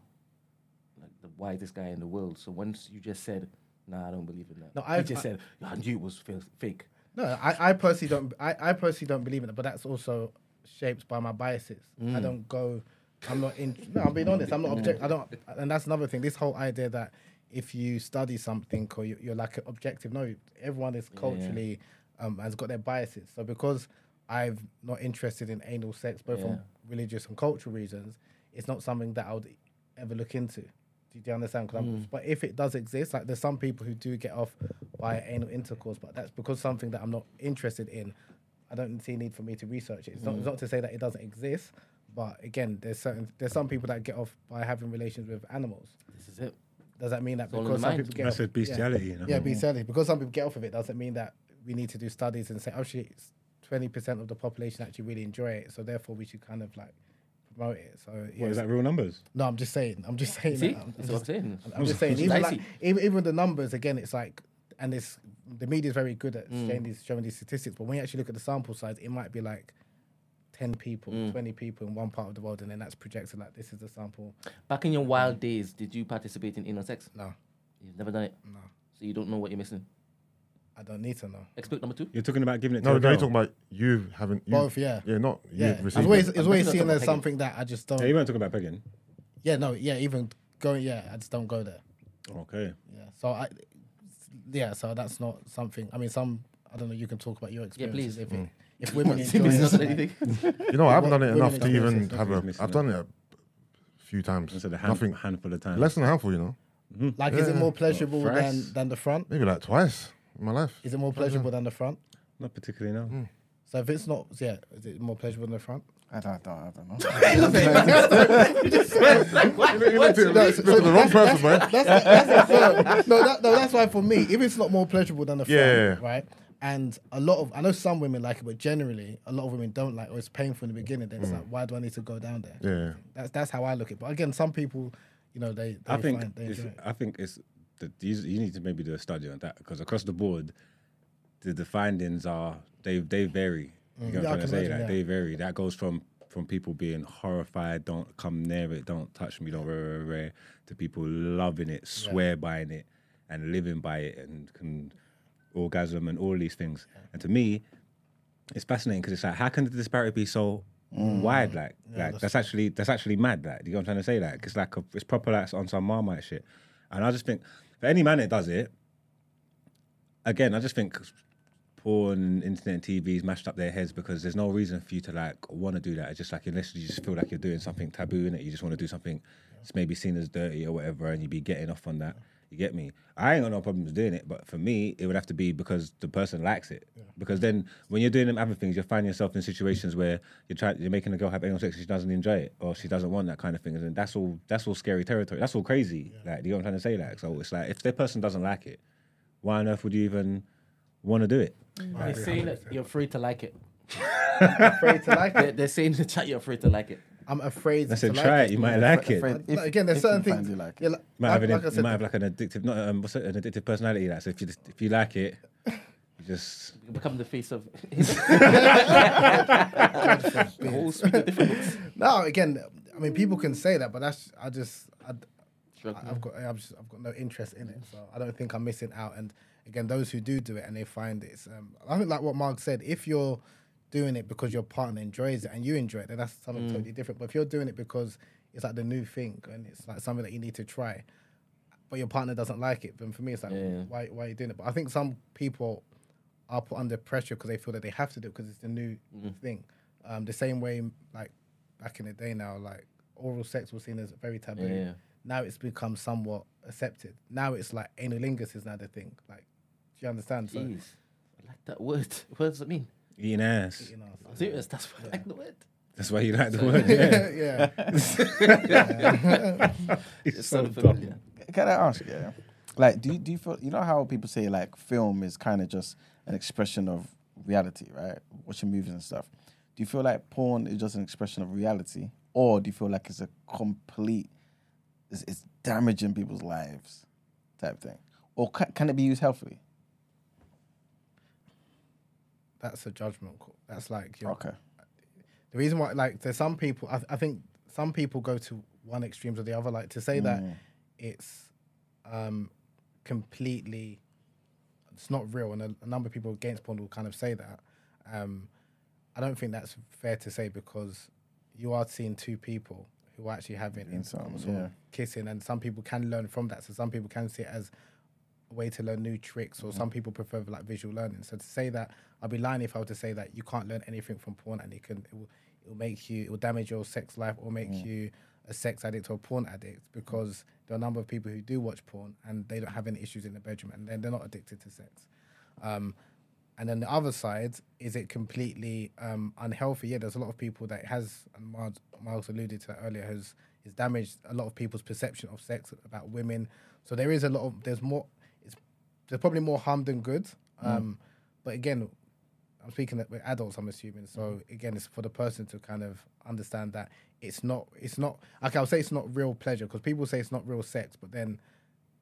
like the wisest guy in the world. So once you just said, "Nah, I don't believe in that," No, I've- just I- said, "I knew it was fa- fake." no, I, I personally don't. I, I personally don't believe in it. But that's also shaped by my biases. I don't go. I'm not in. No, I'm being honest. I'm not object. I don't. And that's another thing. This whole idea that if you study something or you, you're like objective. No, everyone is culturally um, has got their biases. So because I'm not interested in anal sex, both Yeah. from religious and cultural reasons, it's not something that I would ever look into. Do you, do you understand? 'Cause I'm- mm. But if it does exist, like there's some people who do get off by anal intercourse, but that's because something that I'm not interested in. I don't see a need for me to research it. It's, not, it's mm. not to say that it doesn't exist, but again, there's certain there's some people that get off by having relations with animals. This is it. Does that mean that all in because some mind. people get That's off, a bestiality, you know? Yeah, mm. bestiality. Because some people get off of it doesn't mean that we need to do studies and say, oh shit, twenty percent of the population actually really enjoy it, so therefore we should kind of like promote it. So yeah, What is that real numbers? no, I'm just saying. I'm just saying. See, that. I'm that's just, what I'm saying. I'm just saying. Even, like, even even the numbers, again, it's like, and it's the media is very good at Mm. showing these showing these statistics. But when you actually look at the sample size, it might be like ten people, Mm. twenty people in one part of the world, and then that's projected like this is the sample. Back in your wild days, did you participate in anal sex? No, You've never done it, no, so you don't know what you're missing. I don't need to know. Expert number two. You're talking about giving it to No, a no, you're girl. talking about you having you, Both, yeah. yeah, not Yeah, you it's receiving. always it. it's always seen as something that I just don't. Yeah, you weren't talking about pegging. Yeah, no, yeah, even going, yeah, I just don't go there. Okay. Yeah, so I, yeah, so that's not something. I mean, some I don't know. You can talk about your experiences. please. If, it, mm. if women enjoy It's not it, anything. You know, I haven't done it Women enough to experience even is have a. missing I've it. done it a few times. I said a hand, Nothing handful of times. less than a handful, you know. like, is it Yeah. more pleasurable than than the front? Maybe like twice in my life. Is it more pleasurable than the front? Not particularly, no. So if it's not, yeah, is it more pleasurable than the front? I don't, I don't, I don't know. Speak to the wrong person, man. That's, that's so, no, that, no, that's why for me, if it's not more pleasurable than the front, Yeah. right? And a lot of, I know some women like it, but generally, a lot of women don't like, or it's painful in the beginning. Then it's like, why do I need to go down there? Yeah. That's that's how I look at it. But again, some people, you know, they, they I think find, they enjoy it. I think it's the, these, you need to maybe do a study on that because across the board, the, the findings are they they vary. You know Mm. Yeah, what I'm trying to say? Like yeah. they vary. That goes from from people being horrified, don't come near it, don't touch me, don't to people loving it, swear by it, and living by it, and can orgasm and all these things. And to me, it's fascinating because it's like, how can the disparity be so wide? Like, like that's, actually that's actually mad. Like, you know what I'm trying to say? Like, it's like a, it's proper like on some marmite shit. And I just think for any man that does it, again, I just think porn, internet, and TV's mashed up their heads because there's no reason for you to like want to do that. It's just like unless you just feel like you're doing something taboo in it, you just want to do something that's maybe seen as dirty or whatever, and you'd be getting off on that. You get me? I ain't got no problems doing it, but for me, it would have to be because the person likes it. Because then, when you're doing them other things, you're finding yourself in situations where you're trying, you're making a girl have anal sex, and she doesn't enjoy it, or she doesn't want that kind of thing, and that's all, that's all scary territory. That's all crazy. Like, you know what I'm trying to say? Like, so it's like if the person doesn't like it, why on earth would you even want to do it? Mm. They're saying that you're free to like it. Free to like it. they're saying in the chat you're free to like it. I'm afraid I to said like try it. it, you might like it. Afraid- if- again, there's certain things. you like it. yeah, like, might have, like, an, like you said, might have like an addictive, not um, what's it, an addictive personality. Like, so if you just, if you like it, you just You become the face of. Whole suite of different looks. no, again, I mean, people can say that, but that's I just I, I've got I've, just, I've got no interest in it, so I don't think I'm missing out. And again, those who do do it and they find it, um, I think like what Mark said, if you're doing it because your partner enjoys it and you enjoy it, then that's something totally different. But if you're doing it because it's like the new thing and it's like something that you need to try, but your partner doesn't like it, then for me it's like Yeah. why why are you doing it? But I think some people are put under pressure because they feel that they have to do it because it's the new thing. Um, the same way, like back in the day now, like oral sex was seen as very taboo. Yeah. Now it's become somewhat accepted. Now it's like analingus is now the thing. Like, do you understand? So, Jeez. I like that word. What does it mean? Eating ass. you know, Serious. That's why I like the word. That's why you like the word. Yeah. yeah. it's It's so so dumb. familiar. Can I ask? Yeah. Like, do you, do you feel you know how people say like film is kind of just an expression of reality, right? Watching movies and stuff. Do you feel like porn is just an expression of reality, or do you feel like it's a complete, it's, it's damaging people's lives, type thing, or can, can it be used healthily? That's a judgment call. That's like your Okay. the reason why like there's some people I, I think some people go to one extremes or the other like to say that it's um completely it's not real and a, a number of people against porn will kind of say that um i don't think that's fair to say because you are seeing two people who are actually having intercourse yeah. kissing and some people can learn from that so some people can see it as a way to learn new tricks or some people prefer like visual learning so to say that i'd be lying if i were to say that you can't learn anything from porn and it can it will, it will make you it will damage your sex life or make you a sex addict or a porn addict because there are a number of people who do watch porn and they don't have any issues in the bedroom and then they're not addicted to sex um, and then the other side is it completely um, unhealthy? Yeah, there's a lot of people that has, and Miles, Miles alluded to that earlier, has has damaged a lot of people's perception of sex about women. So there is a lot of there's more. There's probably more harm than good. Um, But again, I'm speaking with adults. I'm assuming. So again, it's for the person to kind of understand that it's not. It's not. Okay, I'll say it's not real pleasure because people say it's not real sex, but then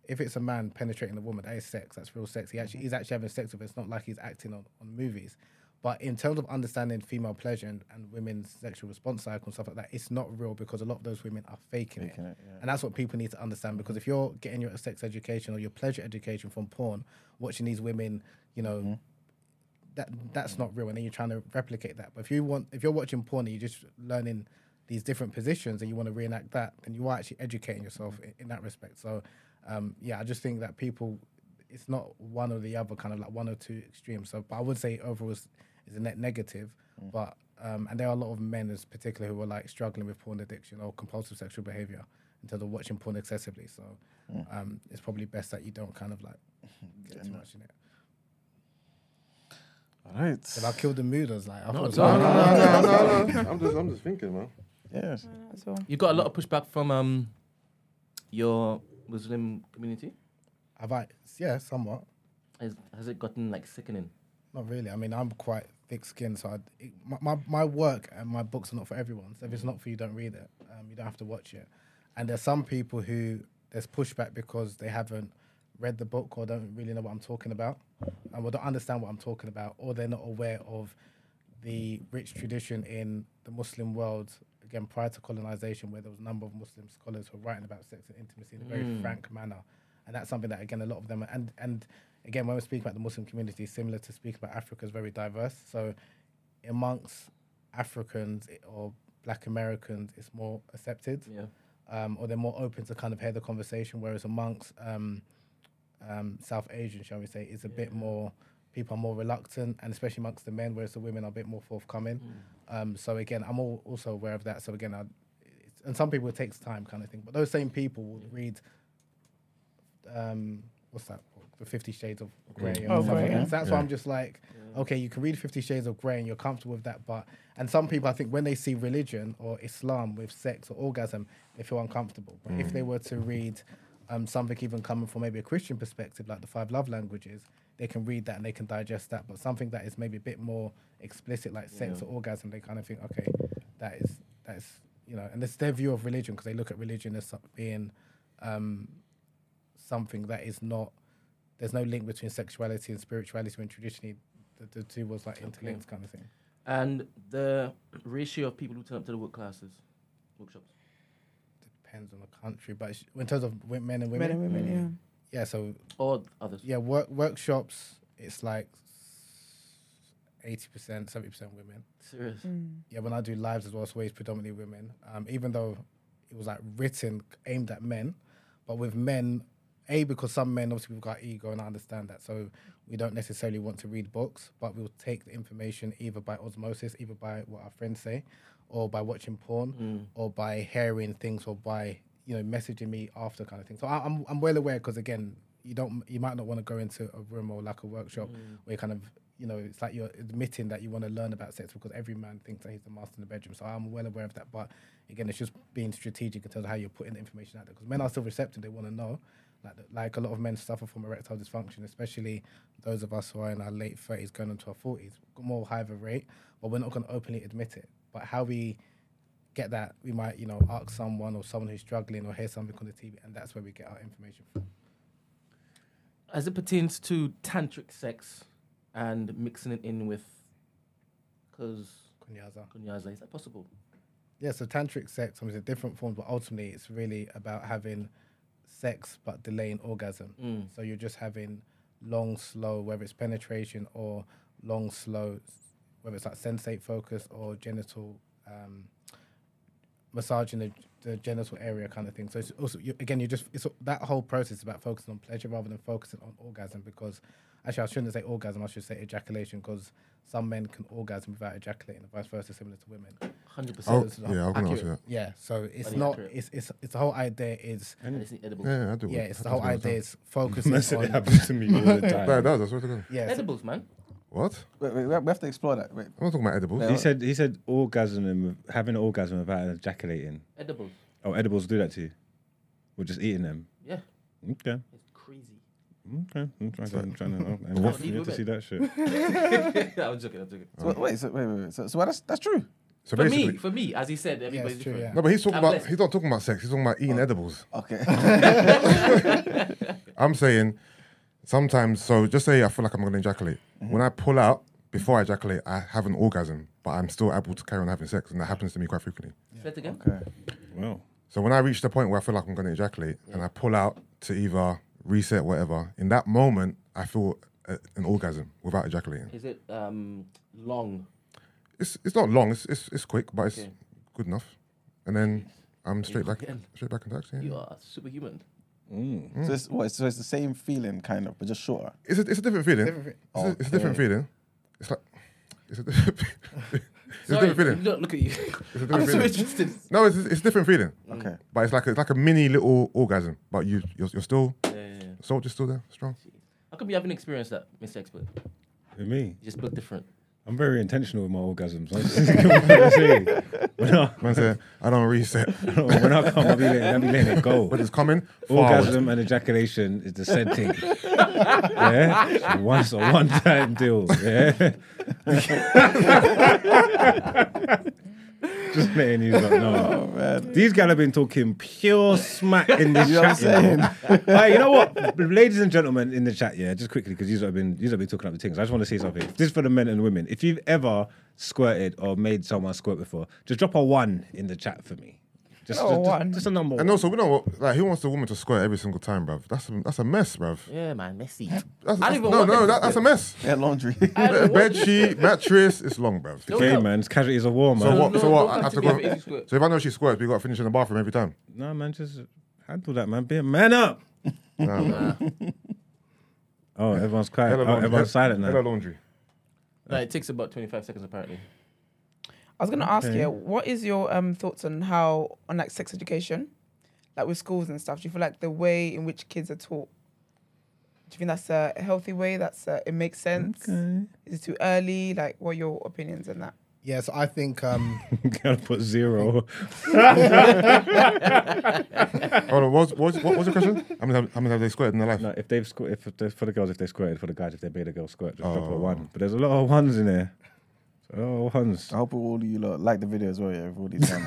if it's a man penetrating a woman, that is sex. That's real sex. He actually he's actually having sex with her. It's not like he's acting on, on movies. But in terms of understanding female pleasure and, and women's sexual response cycle and stuff like that, it's not real because a lot of those women are faking, Faking it. it, yeah. And that's what people need to understand because if you're getting your sex education or your pleasure education from porn, watching these women, you know, Mm-hmm. that that's not real. And then you're trying to replicate that. But if you want, if you're watching porn and you're just learning these different positions and you want to reenact that, then you are actually educating yourself in, in that respect. So, um, yeah, I just think that people, it's not one or the other, kind of like one or two extremes. So, but I would say overall is, is a net negative. But um, and there are a lot of men, as particular, who are like struggling with porn addiction or compulsive sexual behavior in terms of watching porn excessively. So, um, it's probably best that you don't kind of like get too much in it. All right. If I killed the mood, I was like, I thought, No, no, no, no, no, no. I'm just, I'm just thinking, man. Yes. That's. You got a lot of pushback from um your Muslim community. have I? Yeah, somewhat. Has, has it gotten like sickening? Not really. I mean, I'm quite thick-skinned, so I, it, my, my my work and my books are not for everyone. So if it's not for you, don't read it. Um, you don't have to watch it. And there's some people who there's pushback because they haven't read the book or don't really know what I'm talking about, and or don't understand what I'm talking about, or they're not aware of the rich tradition in the Muslim world. Again, prior to colonization, where there was a number of Muslim scholars who were writing about sex and intimacy in a very frank manner, and that's something that again a lot of them and and again when we're speaking about the Muslim community, similar to speaking about Africa, is very diverse. So amongst Africans or Black Americans, it's more accepted Yeah. um, or they're more open to kind of hear the conversation. Whereas amongst um, um, South Asian, shall we say, is a bit more people are more reluctant, and especially amongst the men, whereas the women are a bit more forthcoming. Um, so again, I'm all, also aware of that. So again, I, and some people it takes time, kind of thing. But those same people will read, um, what's that? Book? The Fifty Shades of Grey. and Oh, stuff Grey, like that. yeah. So that's why I'm just like, okay, you can read Fifty Shades of Grey and you're comfortable with that, but and some people I think when they see religion or Islam with sex or orgasm, they feel uncomfortable. But if they were to read um, something even coming from maybe a Christian perspective, like the five love languages, they can read that and they can digest that. But something that is maybe a bit more explicit, like sex or orgasm, they kind of think, okay, that is that is you know, and it's their view of religion because they look at religion as being um, something that is not. There's no link between sexuality and spirituality when traditionally the, the two was like interlinked kind of thing. And the ratio of people who turn up to the work classes, workshops. Depends on the country, but in terms of men and women, Men and women, yeah. So Or others. yeah, work workshops. It's like eighty percent, seventy percent women. Serious. Yeah, when I do lives as well, it's always predominantly women. Um, even though it was like written aimed at men, but with men, a because some men obviously we've got ego and I understand that, so we don't necessarily want to read books, but we'll take the information either by osmosis, either by what our friends say, or by watching porn, mm. or by hearing things, or by you know messaging me after kind of thing. So I, I'm I'm well aware because again, you don't you might not want to go into a room or like a workshop mm. where you kind of you know it's like you're admitting that you want to learn about sex because every man thinks that he's the master in the bedroom. So I'm well aware of that, but again, it's just being strategic in terms of how you're putting the information out there because men are still receptive; they want to know. Like, like a lot of men suffer from erectile dysfunction, especially those of us who are in our late 30s going into our 40s, more high of a rate, but we're not going to openly admit it. But how we get that, we might, you know, ask someone or someone who's struggling or hear something on the TV, and that's where we get our information from. As it pertains to tantric sex and mixing it in with, because Kunyaza. kunyaza, is that possible? Yeah, so tantric sex, I mean, it's different forms, but ultimately it's really about having sex but delaying orgasm. Mm. So you're just having long, slow, whether it's penetration or long, slow, whether it's like sensate focus or genital um, massaging the, the genital area kind of thing. So it's also you, again, you just it's that whole process is about focusing on pleasure rather than focusing on orgasm because actually I shouldn't say orgasm, I should say ejaculation because some men can orgasm without ejaculating, and vice versa, similar to women. 100%. Oh, it's not yeah, I can accurate. answer that. Yeah, so it's Very not. accurate. It's it's it's the whole idea is And it's edibles. Yeah, yeah, I do. yeah. It's Happens the whole idea time. is focusing It on happens to me all the Yeah, it time. does. I swear to God. yeah. Edibles, man. What? Wait, wait, we have to explore that. Wait. I'm not talking about edibles. Yeah. He said he said orgasm and having an orgasm without ejaculating. Edibles. Oh, edibles do that to you. We're just eating them. Yeah, Okay. it's crazy. Okay. I'm trying to, I'm trying to, I'm What? happy to see that shit. I'm joking, I'm joking. So, wait, so, wait, wait, wait. So, so that's that's true. So For me, for me, as he said, everybody's it's true, different. yeah. no, but he's talking I'm about. blessed. He's not talking about sex. He's talking about eating edibles. Okay. I'm saying sometimes. So just say I feel like I'm going to ejaculate. Mm-hmm. When I pull out before I ejaculate, I have an orgasm, but I'm still able to carry on having sex, and that happens to me quite frequently. Say it again. okay. Well, So when I reach the point where I feel like I'm going to ejaculate, and I pull out to either reset whatever, in that moment I feel a, an orgasm without ejaculating. Is it um, long? It's it's not long. It's it's, it's quick, but it's Okay. good enough. And then I'm straight back Again. straight back into action. You are superhuman. Mm. Mm. So it's what? So it's the same feeling, kind of, but just shorter. It's a, it's a different feeling. Different fe- It's, a, it's a different feeling. It's like it's a different, it's a different feeling. Look, look at you. It's a I'm different so feeling. interested. No, it's it's a different feeling. Mm. Okay. But it's like a, it's like a mini little orgasm. But you you're, you're still Yeah, yeah, yeah. soldier's still there, strong. How come you haven't experienced that, Mr. Expert? for me, You just look different. I'm very intentional with my orgasms. I'm just gonna when, I, Man said, I don't reset. when I come, I'll be letting, I'll be letting it go. But it's coming. forward. Orgasm and ejaculation is the same thing. yeah, It's once a one time deal. Yeah, just letting you know. Oh, These guys have been talking pure smack in this You know chat. You know? Hey, you know what, ladies and gentlemen in the chat, yeah, just quickly because these have been these have been talking up the things. I just want to say something. This is for the men and women. If you've ever squirted or made someone squirt before, just drop a one in the chat for me. Just, just, just- one. just a number. And one. also, we know what, like, who wants the woman to squirt every single time, bruv? That's a, that's a mess, bruv. Yeah, man, messy. That's, I don't that's- even no, want no, them that, that's a mess. Yeah, laundry. I don't want Bed sheet, mattress, it's long, bruv. No, Okay, man, it's casualties of war, man. So what? no, so what? one I have to to go. be if. So if I know she squirts, we got to finish in the bathroom every time. No, man, just handle that, man. Be a man up. Nah, man. Oh, everyone's quiet. Hello, Oh, laundry. everyone's silent now. Hello, laundry. No, it takes about 25 seconds apparently. I was gonna ask you, what is your um thoughts on how on like sex education, like with schools and stuff? Do you feel like the way in which kids are taught? Do you think that's a healthy way? That's uh, it makes sense. Is it too early? Like, what are your opinions on that? Yes, I think um, Gotta put zero. Hold on, what was, what was, what was your question? How many, how many have they squirted in their life? No, if they've squ- if they, for the girls, if they squirted, for the guys, if they made a girl squirt, just drop a Oh. one. But there's a lot of ones in there. A lot of ones. I hope all of you lot like the video as well, yeah, with all these ones.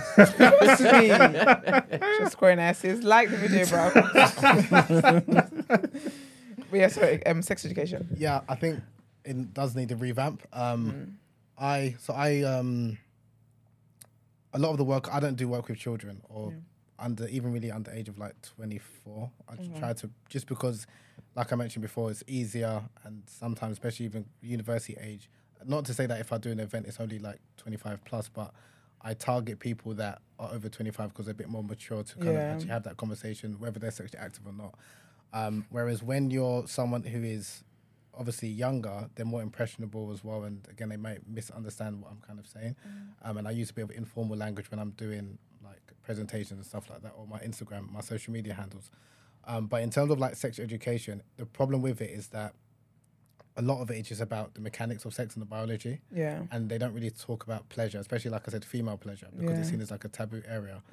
Sweet. Just squaring asses. Like the video, bro. but yeah, sorry. Um, sex education. yeah, I think it does need a revamp. Um, I so I um, a lot of the work I don't do work with children or under even really under age of like twenty four. I just try to just because, like I mentioned before, it's easier and sometimes, especially even university age. Not to say that if I do an event, it's only like twenty five plus, but I target people that are over twenty five because they're a bit more mature to kind Yeah. of actually have that conversation, whether they're sexually active or not. Um, whereas when you're someone who is obviously younger, they're more impressionable as well. And again, they might misunderstand what I'm kind of saying. Um, and I use a bit of informal language when I'm doing like presentations and stuff like that, or my Instagram, my social media handles. Um, but in terms of like sexual education, the problem with it is that a lot of it is just about the mechanics of sex and the biology Yeah. and they don't really talk about pleasure, especially like I said, female pleasure, because Yeah. it's seen as like a taboo area.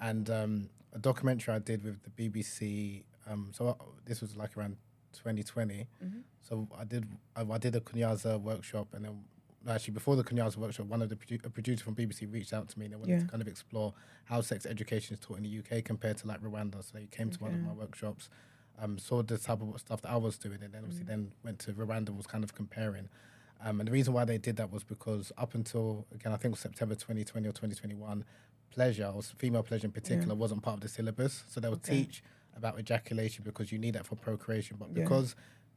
And um, a documentary I did with the BBC, um, so uh, this was like around 2020. So I did I, I did a Kunyaza workshop, and then actually before the Kunyaza workshop, one of the produ- a producer from BBC reached out to me and they wanted Yeah. to kind of explore how sex education is taught in the UK compared to like Rwanda. So they came to one of my workshops. Um, saw the type of stuff that I was doing, and then obviously then went to Rwanda and was kind of comparing. Um, and the reason why they did that was because up until again, I think September 2020 or 2021, pleasure or female pleasure in particular wasn't part of the syllabus. So they would Okay. teach about ejaculation because you need that for procreation, but Yeah. because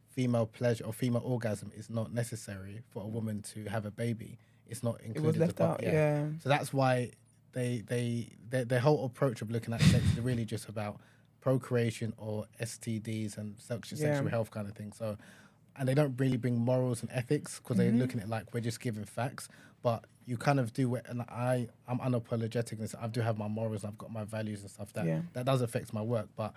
female pleasure or female orgasm is not necessary for a woman to have a baby, it's not included. It was left out. Yeah. so that's why they they their, their whole approach of looking at sex is really just about procreation or STDs and sexual Yeah. sexual health kind of thing. So, and they don't really bring morals and ethics because Mm-hmm. they're looking at it like we're just giving facts. But you kind of do it, and I I'm unapologetic this. I do have my morals. I've got my values and stuff that Yeah. that does affect my work, but.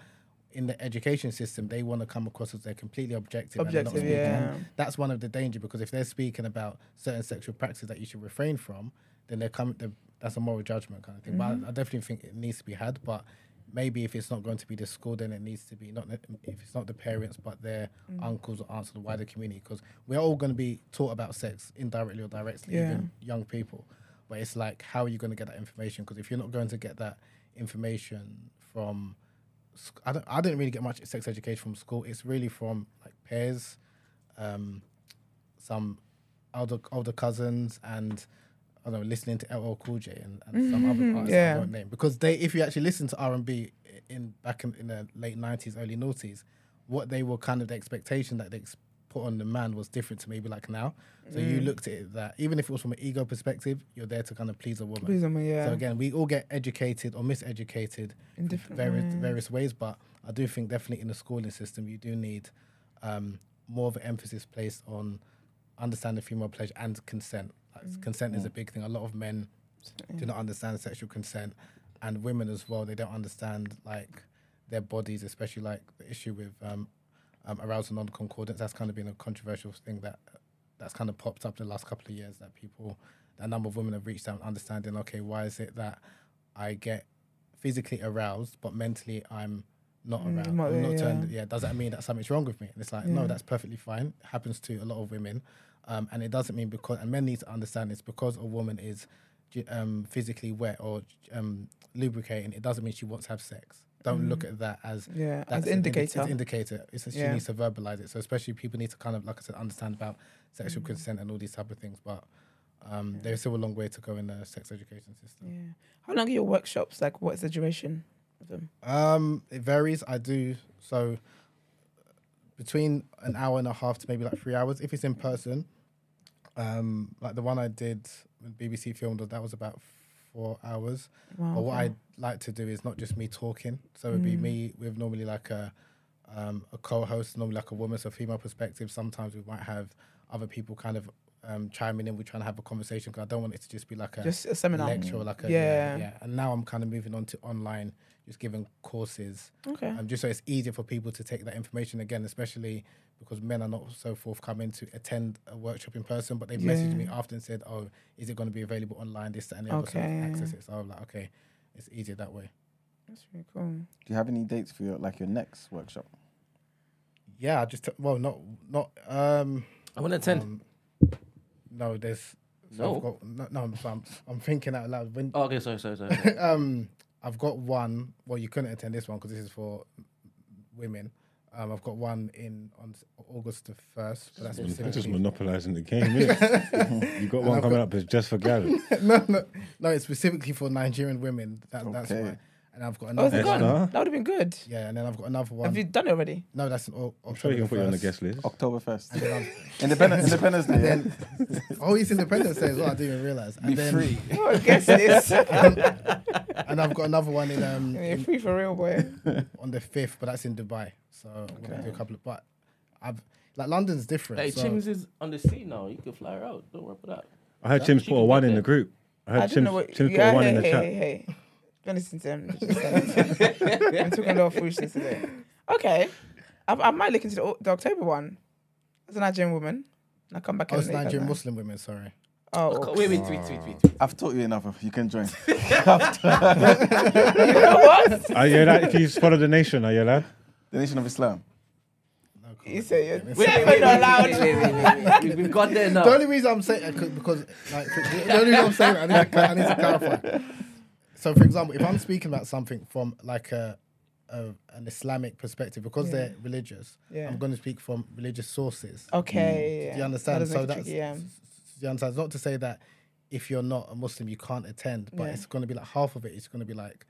In the education system, they want to come across as they're completely objective. and not Objective, speaking- yeah. that's one of the danger because if they're speaking about certain sexual practices that you should refrain from, then they're coming. That's a moral judgment kind of thing. But I, I definitely think it needs to be had. But maybe if it's not going to be the school, then it needs to be not if it's not the parents, but their uncles or aunts or the wider community because we're all going to be taught about sex indirectly or directly, Yeah. even young people. But it's like, how are you going to get that information? Because if you're not going to get that information from sc- I don't, I didn't really get much sex education from school. It's really from like peers, um, some older older cousins, and I don't know, listening to LL Cool J and, and some other artists yeah. I won't name because they, if you actually listen to R and B in back in, in the late nineties, early noughties, what they were kind of the expectation that they ex- put on the man was different to maybe like now. So you Mm. looked at it that even if it was from an ego perspective, you're there to kind of please a woman. Please, um, yeah. So again, we all get educated or miseducated In different various ways. various ways, but I do think definitely in the schooling system you do need um, more of an emphasis placed on understanding female pleasure and consent. Like, Mm. Consent is a big thing. A lot of men do not understand sexual consent, and women as well. They don't understand like their bodies, especially like the issue with um, um, arousal non-concordance. That's kind of been a controversial thing that that's kind of popped up the last couple of years. That people, a number of women have reached out, understanding. Okay, why is it that I get physically aroused, but mentally I'm not Mm, aroused? not not turned. yeah. Yeah, does that mean that something's wrong with me? And it's like, no, that's perfectly fine. It happens to a lot of women, um, and it doesn't mean because. And men need to understand it's because a woman is um, physically wet or um, lubricating. It doesn't mean she wants to have sex. Don't look at that as Mm. Yeah, as that's an indi- indicator. It's indicator. It's she Yeah. needs to verbalize it. So especially people need to kind of, like I said, understand about sexual Mm. consent and all these type of things. But um, there's still a long way to go in the sex education system. Yeah. How long are your workshops? Like, what is the duration of them? Um, it varies. I do so between an hour and a half to maybe like three hours. If it's in person, um, like the one I did when BBC filmed, that was about four hours. Wow, but what. I'd like to do is not just me talking. So it'd be me with normally like a um, a co-host, normally like a woman, so female perspective. Sometimes we might have other people kind of um, chiming in. We're trying to have a conversation because I don't want it to just be like a Just a seminar. lecture or like a Yeah. yeah. yeah. And now I'm kind of moving on to online, just giving courses, Okay. um, just so it's easier for people to take that information again, especially because men are not so forthcoming to attend a workshop in person, but they've messaged me Yeah. after and said, "Oh, is it going to be available online? This that, and the other, so I Okay. can access it." So I'm like, okay, it's easier that way. That's really cool. Do you have any dates for your like your next workshop? Yeah, I just well, not not um. I want to attend. um, no, there's so No? I've got, no, no. I'm, so I'm, I'm thinking out loud. When oh, okay, sorry, sorry, sorry. sorry. um, I've got one. Well, you couldn't attend this one because this is for women. Um, I've got one in on August the first. But that's You're just monopolising the game. innit? you got one coming up. It's just for Gary. no, no, no. It's specifically for Nigerian women. That, That's Okay. why. and I've got Oh, another is it one. gone? Esther? That would have been good. Yeah, and then I've got another one. Have you done it already? No, that's an. Oh, I'm sure you can put you on the guest list. October first. Independence, Independence Day. yeah? oh, it's Independence Day as well. I didn't even realize. And Be then, free. Oh, I guess it is. and I've got another one in um You're free for real, boy. on the fifth, but that's in Dubai. So I'm gonna do a couple of. But I've like London's different. Hey, so Chims is on the sea now. You can fly her out. Don't worry about that. I heard Chim's she put a can one in the group. I I heard didn't Chim's, know what. Chim's put yeah, a one hey, in the hey, chat. hey, hey. Don't listen to him. I'm talking a lot of foolishness today. Okay, I, I might look into the, the October one. As a Nigerian woman, and I come back. I was and make Nigerian that- Muslim women. Sorry. Oh, Wait, wait, wait, wait, wait, wait. I've taught you enough. You can join. what? Are you allowed, if you follow the nation, are you allowed? The Nation of Islam. You say you're Wait, wait, wait, not allowed. We've got there now. The only reason I'm saying because, because like the only reason I'm saying I need, to, I need to clarify. So, for example, if I'm speaking about something from like a, a an Islamic perspective, because they're religious, Yeah. I'm going to speak from religious sources. Okay. Do you understand? That So that's tricky, yeah. do you understand? It's not to say that if you're not a Muslim, you can't attend, but Yeah. it's going to be like half of it. It's going to be like,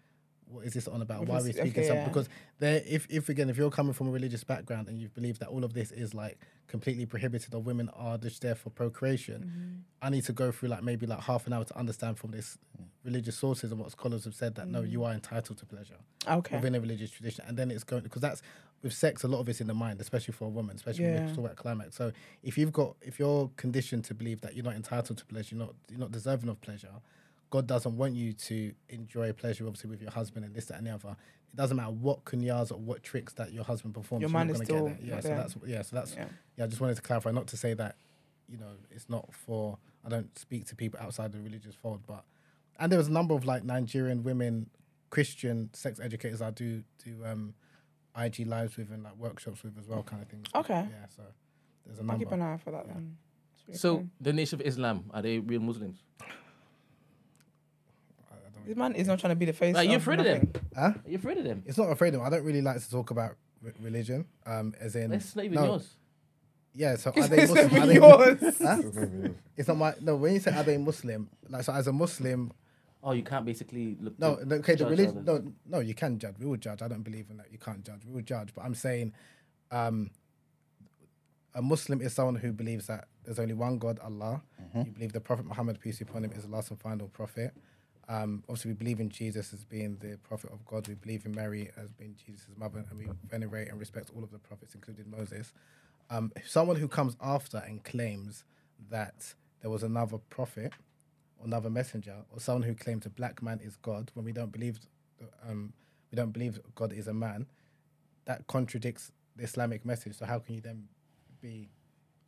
what is this on about? Why are we speaking okay, something? yeah. Because there, if if again, if you're coming from a religious background and you believe that all of this is like completely prohibited or women are just there for procreation, Mm-hmm. I need to go through like maybe like half an hour to understand from this religious sources and what scholars have said that no, you are entitled to pleasure Mm. Okay. within a religious tradition, and then it's going because that's with sex. A lot of it's in the mind, especially for a woman, especially when Yeah. we talk about climax. So if you've got if you're conditioned to believe that you're not entitled to pleasure, you're not you're not deserving of pleasure. God doesn't want you to enjoy pleasure, obviously, with your husband and this, that, and the other. It doesn't matter what Kunyaza or what tricks that your husband performs. Your you're mind is still get. Yeah, so that's yeah, so that's Yeah. yeah. I just wanted to clarify, not to say that you know it's not for. I don't speak to people outside the religious fold, but and there was a number of like Nigerian women, Christian sex educators I do do um, IG lives with and like workshops with as well, kind of things. Okay. Yeah, so there's a I'll number. keep an eye for that then. Really So cool. the Nation of Islam are they real Muslims? This man is not trying to be the face. Are you of afraid of nothing. them? Huh? Are you afraid of them? It's not afraid of. Him. I don't really like to talk about re- religion. Um, as in That's not even no, yours. Yeah, so are they It's Muslim? not Are even they, yours. Huh? It's not my no. When you say are they Muslim, like so as a Muslim, Oh, you can't basically look. no, to no, okay, the religion, no, no, you can judge. We will judge. I don't believe in that. You can't judge. We will judge. But I'm saying, um, a Muslim is someone who believes that there's only one God, Allah. You believe the Prophet Muhammad, peace be upon him, is the last and final prophet. Um, obviously, we believe in Jesus as being the prophet of God. We believe in Mary as being Jesus' mother, and we venerate and respect all of the prophets, including Moses. Um, someone who comes after and claims that there was another prophet, or another messenger, or someone who claims a black man is God, when we don't believe, um, we don't believe God is a man, that contradicts the Islamic message. So how can you then be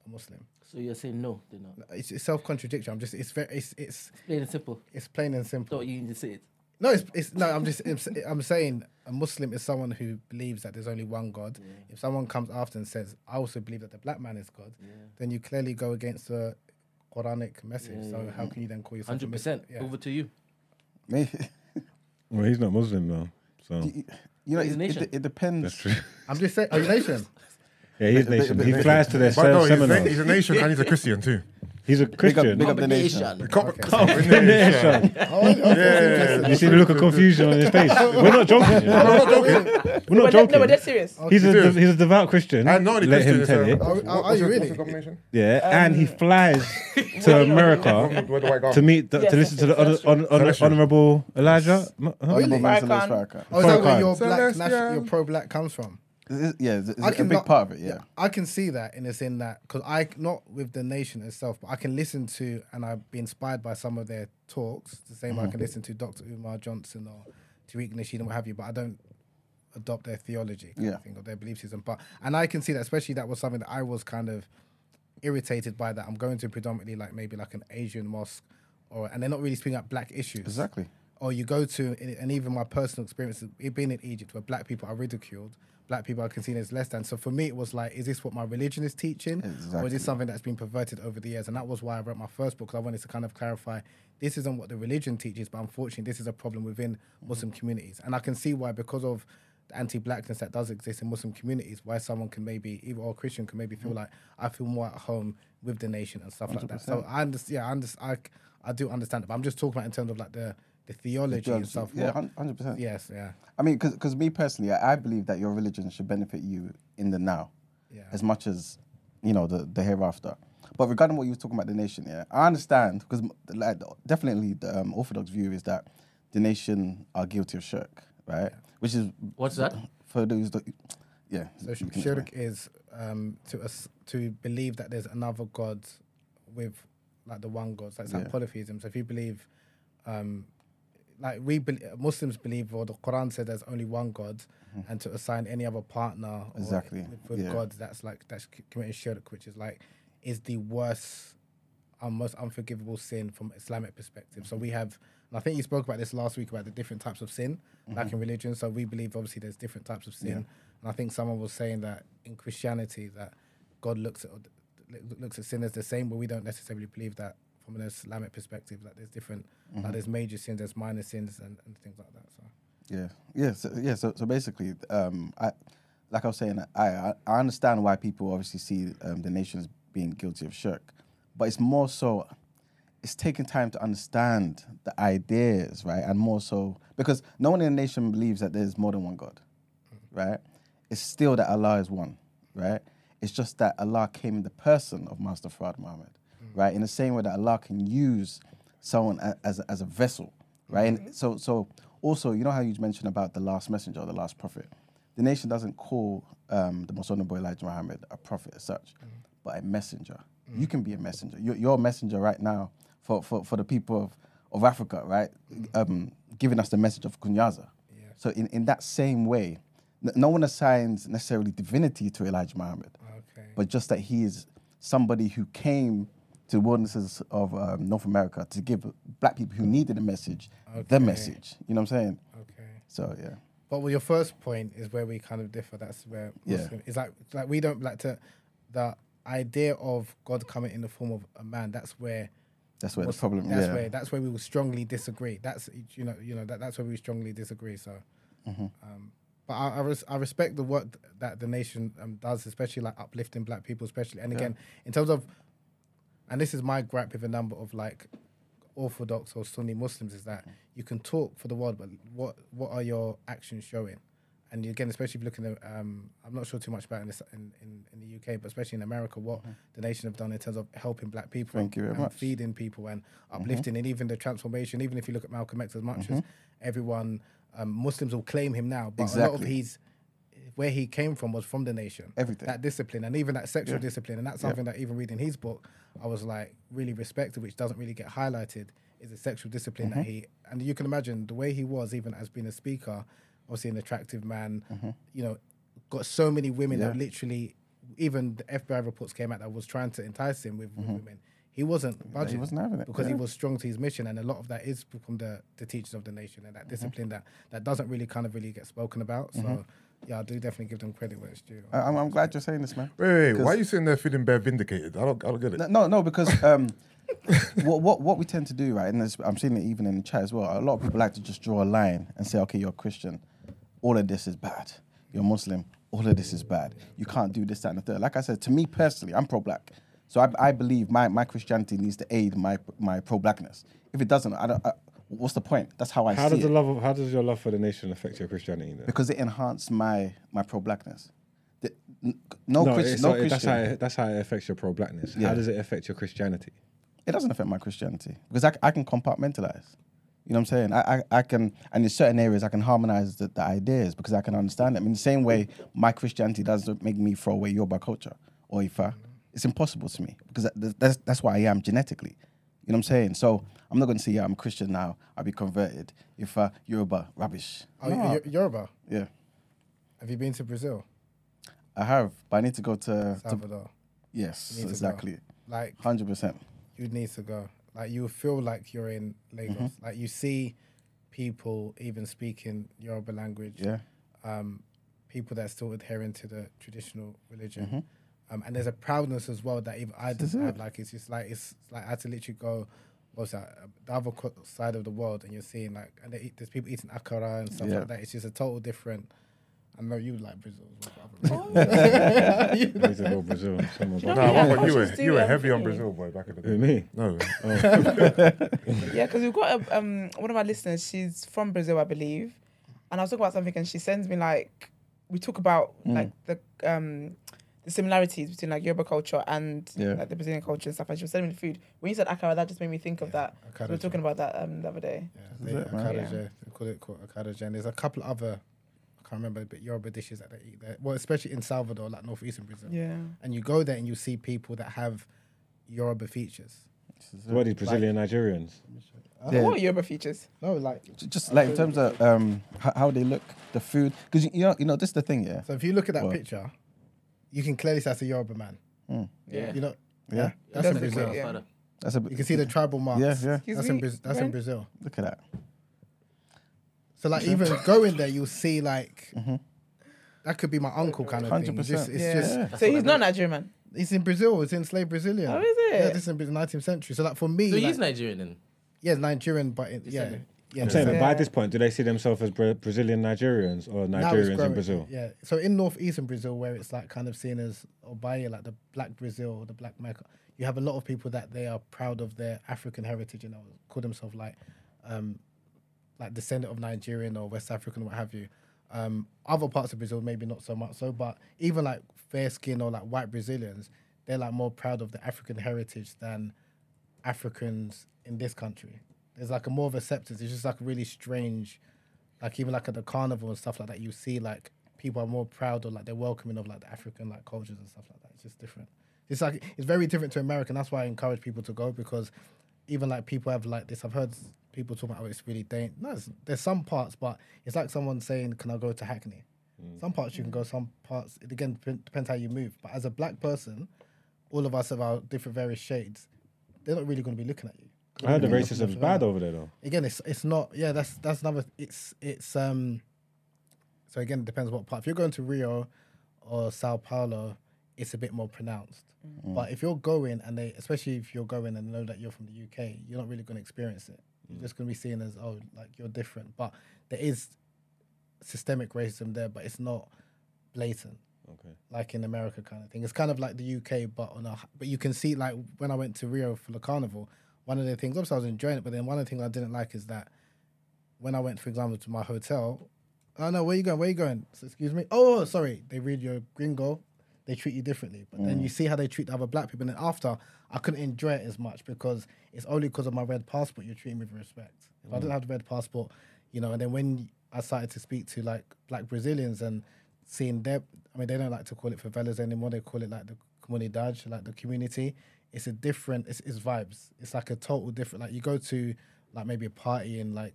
a Muslim? So you're saying no, they're not. It's, it's self contradiction. I'm just it's very it's it's Plain and simple. it's plain and simple. Don't you need to say it. No, it's, it's no. I'm just I'm, saying a Muslim is someone who believes that there's only one God. If someone comes after and says, "I also believe that the black man is God," then you clearly go against the Quranic message. Yeah, so yeah. how can you then call yourself? Hundred percent. Yeah. Over to you. Me- Well, he's not Muslim though, so you know, He's it, nation. it, it depends. that's true. I'm just saying. Are you nation? Yeah, he's Bit- bit- nation. bit He flies to their But no, he's, seminar. a, he's a nation and he's a Christian too. He's a Big up, Christian. big up the nation. Combination. Co- Okay. combination. Oh, okay. Yeah. You see the look of confusion on his face. We're not joking. you know. I'm not joking. We're But not joking. no, but joking. that's serious. Oh, he's a Serious. he's a devout Christian. I know the Let him is tell it. Are- what's- are you really? What's the combination? Yeah, and he um, flies to America Where do I go? to meet the, Yes, to listen to the that's hon- hon- hon- Celestial. honourable Elijah. Huh? Really? Honourable Mental Farrakhan. Farrakhan. Oh, is that where Farrakhan. your black, Celestial. national, your pro-black comes from? It's- it's- Yeah, it's, it's I a can big not- part of it. Yeah. I can see that in the in that because I not with the nation itself, but I can listen to and I've been inspired by some of their talks. The same way I can mm-hmm. listen to Dr. Umar Johnson or Tariq Nasheed and what have you, but I don't adopt their theology, Yeah. thing, or their belief system. But and I can see that, especially that was something that I was kind of irritated by. That I'm going to predominantly like maybe like an Asian mosque, or and they're not really speaking up black issues Exactly. or you go to and even my personal experience being in Egypt where black people are ridiculed black people are considered as less than so for me it was like is this what my religion is teaching or is Exactly. this something that's been perverted over the years and that was why I wrote my first book because I wanted to kind of clarify this isn't what the religion teaches but unfortunately this is a problem within mm. Muslim communities and I can see why because of the anti-blackness that does exist in Muslim communities, why someone can maybe, even or a Christian can maybe feel mm. like I feel more at home with the nation and stuff like that. So I understand. Yeah, I understand. I, I do understand it, but I'm just talking about in terms of like the the theology and stuff. Yeah, hundred percent. yes, yeah, I mean, because me personally, I, I believe that your religion should benefit you in the now, yeah. as much as you know the the hereafter. But regarding what you were talking about the nation, yeah, I understand because like definitely the um, Orthodox view is that the nation are guilty of shirk, right? Which is What's that? for those that, yeah. So sh- shirk is um, to us to believe that there's another god with like the one god. So it's like Yeah. polytheism. So if you believe, um, like we bel Muslims believe, or the Quran said there's only one God, and to assign any other partner or Mm-hmm. Exactly, with, yeah. God, that's like that's committing shirk, which is like is the worst and most unforgivable sin from Islamic perspective. So we have, and I think you spoke about this last week about the different types of sin, Mm-hmm. like in religion. So we believe obviously there's different types of sin, and I think someone was saying that in Christianity that God looks at looks at sin as the same, but we don't necessarily believe that from an Islamic perspective. That there's different, Mm-hmm. like there's major sins, there's minor sins, and, and things like that. So Yeah, yeah, so, yeah. So, so basically, um, I, like I was saying, I, I, understand why people obviously see um, the nations being guilty of shirk, but it's more so, it's taking time to understand the ideas, right, and more so because no one in the nation believes that there's more than one God, right? It's still that Allah is one, right? It's just that Allah came in the person of Master Fard Muhammad, right? In the same way that Allah can use someone as a, as a vessel, right? And so so also, you know how you mentioned about the last messenger, or the last prophet. The nation doesn't call um, the most honorable Elijah Muhammad a prophet as such, but a messenger. You can be a messenger. You're, you're a messenger right now for, for, for the people of, of Africa, right? Um, giving us the message of Kunyaza. So in, in that same way, n- no one assigns necessarily divinity to Elijah Muhammad okay, but just that he is somebody who came to the wildernesses of um, North America to give black people who needed a message the message. You know what I'm saying? okay. So yeah, But with your first point is where we kind of differ. That's where Yeah. Muslim, it's like it's like we don't like to the idea of God coming in the form of a man. That's where that's where Mus- the problem. Is. That's yeah, where that's where we will strongly disagree. That's you know you know that that's where we strongly disagree. So, Mm-hmm. um, but I I, res- I respect the work that the nation um, does, especially like uplifting black people, especially and again in terms of, and this is my gripe with a number of like Orthodox or Sunni Muslims is that you can talk for the world, but what what are your actions showing? And again, especially if you're looking at, um, I'm not sure too much about in, this, in, in, in the UK, but especially in America, what the nation have done in terms of helping black people, Mm-hmm. Thank you very and much. Mm-hmm. feeding people and uplifting, and even the transformation. Even if you look at Malcolm X, as much as everyone, um, Muslims will claim him now, but a lot of his where he came from was from the nation. Everything. that discipline, and even that sexual Yeah. discipline, and that's something that even reading his book, I was like really respected, which doesn't really get highlighted. Is the sexual discipline Mm-hmm. that he and you can imagine the way he was, even as being a speaker, obviously an attractive man. You know, got so many women that Mm-hmm. Literally, even the FBI reports came out that was trying to entice him with, with women. He wasn't budging wasn't having it, because he was strong to his mission, and a lot of that is from the, the teachers of the nation and Mm-hmm. that discipline that that doesn't really kind of really get spoken about. So yeah, I do definitely give them credit where it's due. I, I'm, I'm glad you're saying this, man. Wait, wait, why 'Cause- are you sitting there feeling bare vindicated? I don't, I don't get it. No, no, because um, what, what what we tend to do, right, and this, I'm seeing it even in the chat as well. A lot of people like to just draw a line and say, okay, you're a Christian, all of this is bad. You're Muslim, all of this is bad. You can't do this, that, and the third. Like I said, to me personally, I'm pro-black, so I, I believe my, my Christianity needs to aid my my pro-blackness. If it doesn't, I don't. I, what's the point? That's how I How see does the it. love of, how does your love for the nation affect your Christianity then? because it enhanced my my pro-blackness. The, n- no, Christian, it's no Christian. that's how it, that's how it affects your pro blackness. Yeah. How does it affect your Christianity? it doesn't affect my Christianity because I, I can compartmentalize. You know what I'm saying? I, I, I can, and in certain areas, I can harmonize the, the ideas because I can understand them. In the same way, my Christianity doesn't make me throw away Yoruba culture or Ifa. It's impossible to me because that, that's, that's why I am genetically. You know what I'm saying? So I'm not going to say, yeah, I'm Christian now. I'll be converted. Ifa, Yoruba, rubbish. Oh, No. you Yoruba. Yeah, Have you been to Brazil, I have, but I need to go to, to Salvador? yes, You need to go. exactly. Like 100%. you need to go. Like you feel like you're in Lagos. Mm-hmm. Like you see people even speaking Yoruba language. Yeah. Um, people that are still adhering to the traditional religion. Mm-hmm. Um, and there's a proudness as well that even I This have. Like it's just like it's like I had to literally go. What's that? uh, The other co- side of the world, and you're seeing like, and they eat, there's people eating akara and stuff Yeah. like that. It's just a total different. I know you like Brazil. well, Oh. but I need Brazil. Someone No, Yeah, what about you? Were, you were heavy on. Brazil, boy, back in the day. me? No, Yeah, because we've got a, um one of our listeners. She's from Brazil, I believe, and I was talking about something, and she sends me like we talk about like the um the similarities between like Yoruba culture and Yeah. like the Brazilian culture and stuff. And she was sending me the food. When you said akara, that just made me think of that. We were talking about that um the other day. Yeah, they, it, man? Yeah. they call it called acarajé. And there's a couple other, I can't remember, but Yoruba dishes that they eat there. Well, especially in Salvador, like northeastern Brazil. Yeah. And you go there and you see people that have Yoruba features. What are these Brazilian Nigerians? Yeah. What are Yoruba features? No, like Just like in terms of um how they look, the food, because you, you know, you know, this is the thing, yeah. so if you look at that What? picture, you can clearly say that's a Yoruba man. Yeah. You know, Yeah. yeah, that's Does in Brazil. yeah. That's a You can see the tribal marks. Yeah, yeah. Excuse That's me? in Braz- that's in Brazil. Look at that. So like even going there, you'll see like Mm-hmm. that could be my uncle kind of thing. It's just, it's Yeah. just So he's not Nigerian man. it's in Brazil. It's enslaved Brazilian. Oh, is it? Yeah, this is in the 19th century. So like for me, So like, he's Nigerian then. yeah, Nigerian, but in, yeah, Descendant. Yeah. I'm saying, but by this point, do they see themselves as Bra- Brazilian Nigerians or Nigerians in Brazil? Yeah. So in northeastern Brazil, where it's like kind of seen as Obaye, like the black Brazil, the black Mecca, you have a lot of people that they are proud of their African heritage and you know, call themselves like, um, like descendant of Nigerian or West African, or what have you. Um, other parts of Brazil, maybe not so much so, but even like fair skin or like white Brazilians, they're like more proud of the African heritage than Africans in this country. There's like a more of acceptance. It's just like really strange, like even like at the carnival and stuff like that. You see like people are more proud or like they're welcoming of like the African like cultures and stuff like that. It's just different. It's like it's very different to America. And that's why I encourage people to go because even like people have like this. I've heard people talking about oh it's really dangerous. No, it's, there's some parts, but it's like someone saying, "Can I go to Hackney?" Mm. Some parts you can go. Some parts it again depends how you move. But as a black person, all of us of our different various shades, they're not really going to be looking at you. I heard the They're racism's bad over there though. Again, it's it's not. Yeah, that's that's another. It's it's um. So again, it depends what part. If you're going to Rio or Sao Paulo, it's a bit more pronounced. But if you're going and they, especially if you're going and know that you're from the UK, you're not really going to experience it. You're just going to be seen as oh, like you're different. But there is systemic racism there, but it's not blatant Okay. like in America kind of thing. It's kind of like the UK, but on a but you can see like when I went to Rio for the carnival, one of the things obviously I was enjoying it, but then one of the things I didn't like is that when I went, for example, to my hotel, oh no, where you going? Where you going? So, excuse me. Oh, sorry, they read your gringo. They treat you differently, but then mm. you see how they treat the other black people. And then after, I couldn't enjoy it as much because it's only because of my red passport you're treating me with respect. If I mm. didn't have the red passport, you know, and then when I started to speak to like black Brazilians and seeing their, I mean, they don't like to call it favelas anymore. They call it like the comunidade, like the community. It's a different, it's, it's vibes. It's like a total different, like you go to like maybe a party in like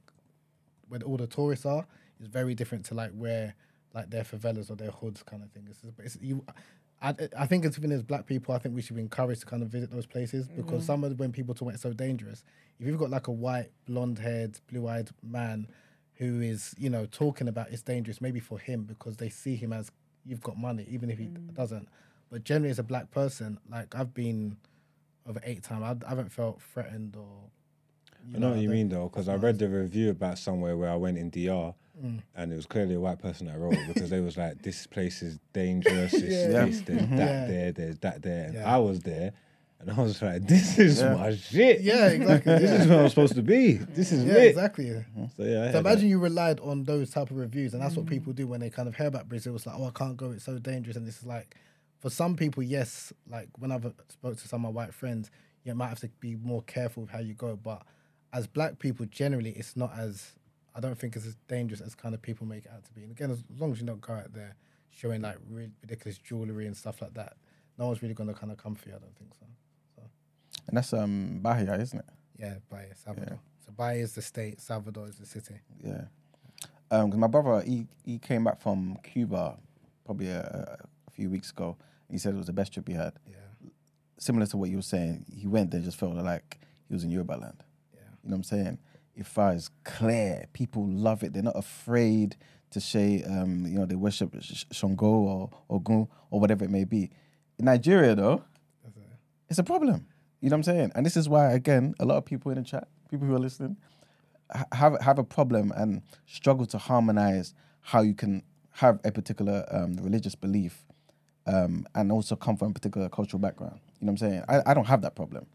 where all the tourists are, it's very different to like where like their favelas or their hoods kind of thing. It's, it's you. I, I think as even as black people, I think we should be encouraged to kind of visit those places because mm. some of when people talk about it's so dangerous, if you've got like a white, blonde-haired, blue-eyed man who is you know talking about it's dangerous, maybe for him because they see him as you've got money, even if he mm. doesn't. But generally, as a black person, like I've been over eight times, I, I haven't felt threatened or. I know what you mean though, because I read the review about somewhere where I went in DR, Mm. and it was clearly a white person that wrote it because they was like, "This place is dangerous. It's Yeah. this, there's mm-hmm. that Yeah. there, there's that there." And Yeah. I was there, and I was like, "This is my shit. Yeah, exactly. This yeah. is where I'm supposed to be. This is Yeah, lit." exactly. Mm-hmm. So yeah, I So heard that. imagine you relied on those type of reviews, and that's what mm. people do when they kind of hear about Brazil. It's like, oh, I can't go; it's so dangerous. And this is like, for some people, yes, like when I've spoke to some of my white friends, you might have to be more careful with how you go. But as black people, generally, it's not as I don't think it's as dangerous as kind of people make it out to be. And again, as long as you don't go out there showing like ri- ridiculous jewelry and stuff like that, no one's really going to kind of come for you. I don't think so. And that's um Bahia, isn't it? Yeah, Bahia, Salvador. So Bahia is the state, Salvador is the city. Yeah. Um, 'cause my brother he he came back from Cuba probably a, a few weeks ago. He said it was the best trip he had. Yeah, Similar to what you were saying, he went there just felt like he was in Yoruba land. yeah. You know what I'm saying? If Ifa is clear. People love it. They're not afraid to say, um, you know, they worship Sh- Shango or Ogun or whatever it may be. In Nigeria, though, it's a problem. You know what I'm saying? And this is why, again, a lot of people in the chat, people who are listening, have have a problem and struggle to harmonize how you can have a particular um, religious belief um, and also come from a particular cultural background. You know what I'm saying? I, I don't have that problem.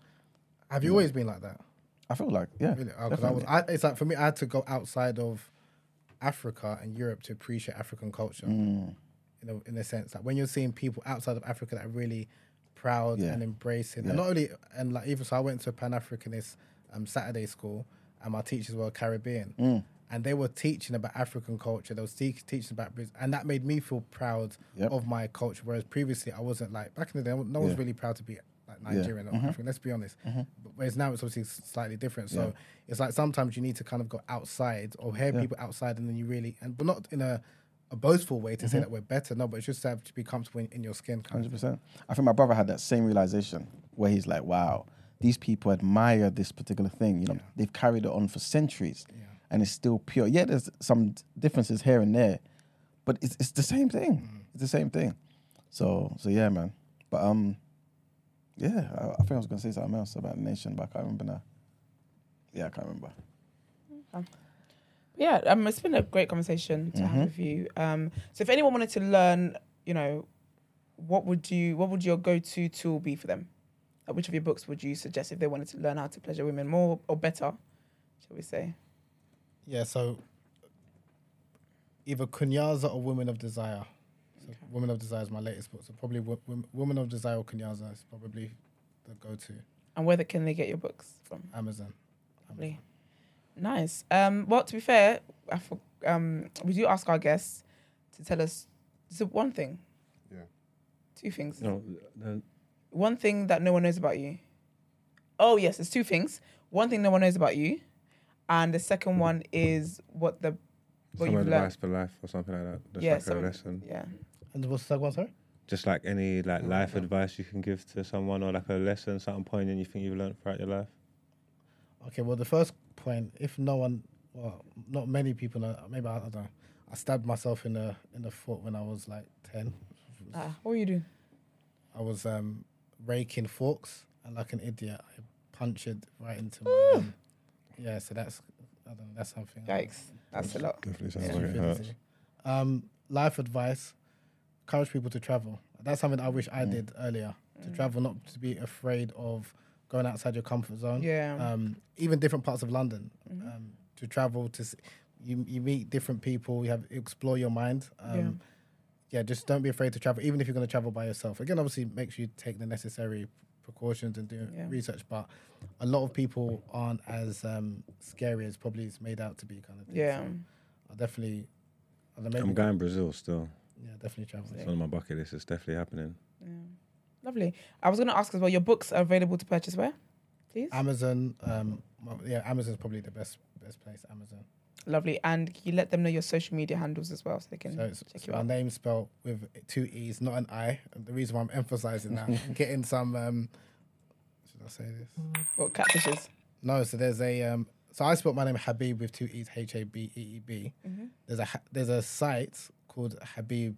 Have you always been like that? I feel like yeah, Really? Oh, I was. I, it's like for me, I had to go outside of Africa and Europe to appreciate African culture. Mm. You know, in a sense, like when you're seeing people outside of Africa that are really proud Yeah. and embracing, Yeah. and not only and like even so, I went to a Pan Africanist um, Saturday school, and my teachers were Caribbean, Mm. And they were teaching about African culture. They were te- teaching about and that made me feel proud Yep. of my culture. Whereas previously, I wasn't like back in the day. No one was Yeah. really proud to be like Nigerian or African. Let's be honest. But whereas now it's obviously slightly different. So Mm-hmm. Yeah. it's like sometimes you need to kind of go outside or hear Yeah. people outside, and then you really and but not in a a boastful way to Mm-hmm. say that we're better. No, but it's just to have to be comfortable in, in your skin. Hundred percent. I think my brother had that same realization where he's like, "Wow, these people admire this particular thing. You know, they've carried it on for centuries, and it's still pure. Yeah, there's some differences here and there, but it's it's the same thing. It's the same thing. So so yeah, man. But um, yeah, I, I think I was gonna say something else about the nation, but I can't remember now. Yeah, I can't remember. Yeah, um, it's been a great conversation to have with you. Um, so if anyone wanted to learn, you know, what would you, what would your go-to tool be for them? Like, which of your books would you suggest if they wanted to learn how to pleasure women more or better, shall we say? Yeah. So either Kunyaza or Women of Desire. So Women of Desire is my latest book. So probably Wo- Wom- Women of Desire or Kunyaza is probably the go-to. And where the, can they get your books from? Amazon. Lovely. Nice. Um, well, to be fair, I for, um, we do ask our guests to tell us so one thing. Yeah. Two things. No, no, One thing that no one knows about you. Oh yes, there's two things. One thing no one knows about you, and the second one is what the what some you've advice learned. for life or something like that. Just Yeah, like some- a lesson. Yeah. And what's the second one, sorry? Just like any like life advice you can give to someone or like a lesson, something poignant you think you've learned throughout your life. Okay, well, the first point, if no one, well, not many people know, maybe I, I don't know. I stabbed myself in the in the foot when I was like ten. Ah, what were you doing? I was um, raking forks, and like an idiot, I punched right into my. Um, yeah, so that's I don't know. That's something. Yikes, that's a lot. Definitely sounds Yeah. like it hurts. Um, life advice: encourage people to travel. That's something I wish I Mm. did earlier. To travel, not to be afraid of going outside your comfort zone. Yeah. Um, even different parts of London. Mm-hmm. Um, to travel to, s- you you meet different people. You have explore your mind. Um, Yeah. yeah, just don't be afraid to travel, even if you're going to travel by yourself. Again, obviously, make sure you take the necessary precautions and doing Yeah. research. But a lot of people aren't as um, scary as probably it's made out to be, kind of thing. Yeah. So I definitely. I don't know, maybe I'm going Brazil still. Yeah, definitely travel. It's on my bucket list. It's definitely happening. Lovely. I was going to ask as well. Your books are available to purchase where, please? Amazon. Um, well, yeah, Amazon's probably the best best place. Amazon. Lovely. And you let them know your social media handles as well, so they can So it's check so you my out. name spelled with two e's, not an i. And the reason why I'm emphasizing that, getting some. Um, should I say this? What catfishes? No, so there's a um, so I spelled my name Habeeb with two e's, H A B E E B. Mm-hmm. There's a ha- there's a site called Habib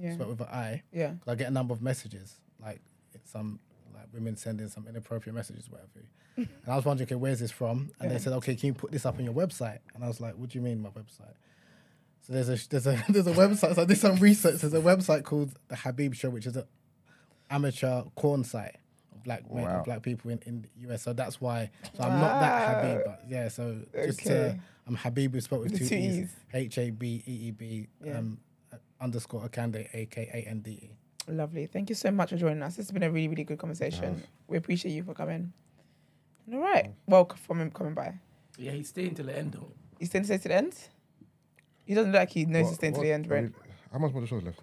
Yeah. spelled with an I. Yeah. I get a number of messages like it's some like women sending some inappropriate messages, whatever. and I was wondering, okay, where's this from? And Yeah. they said, okay, can you put this up on your website? And I was like, what do you mean my website? So there's a there's a there's a website. So I did some research. There's a website called the Habib Show, which is an amateur corn site of black men, Wow. of black people in, in the US. So that's why. So I'm not that Habib, but yeah. So just Okay. to, I'm Habeeb with spoke with two, two e's, E's. H A B E E B um, underscore Akande, A K A N D E. Lovely. Thank you so much for joining us. This has been a really, really good conversation. We appreciate you for coming. All right. Well, from him coming by. Yeah, he's staying till the end though. You staying to stay to the end? He doesn't look like he knows What- he's staying to the end, I Brent. mean, How much more the shows left?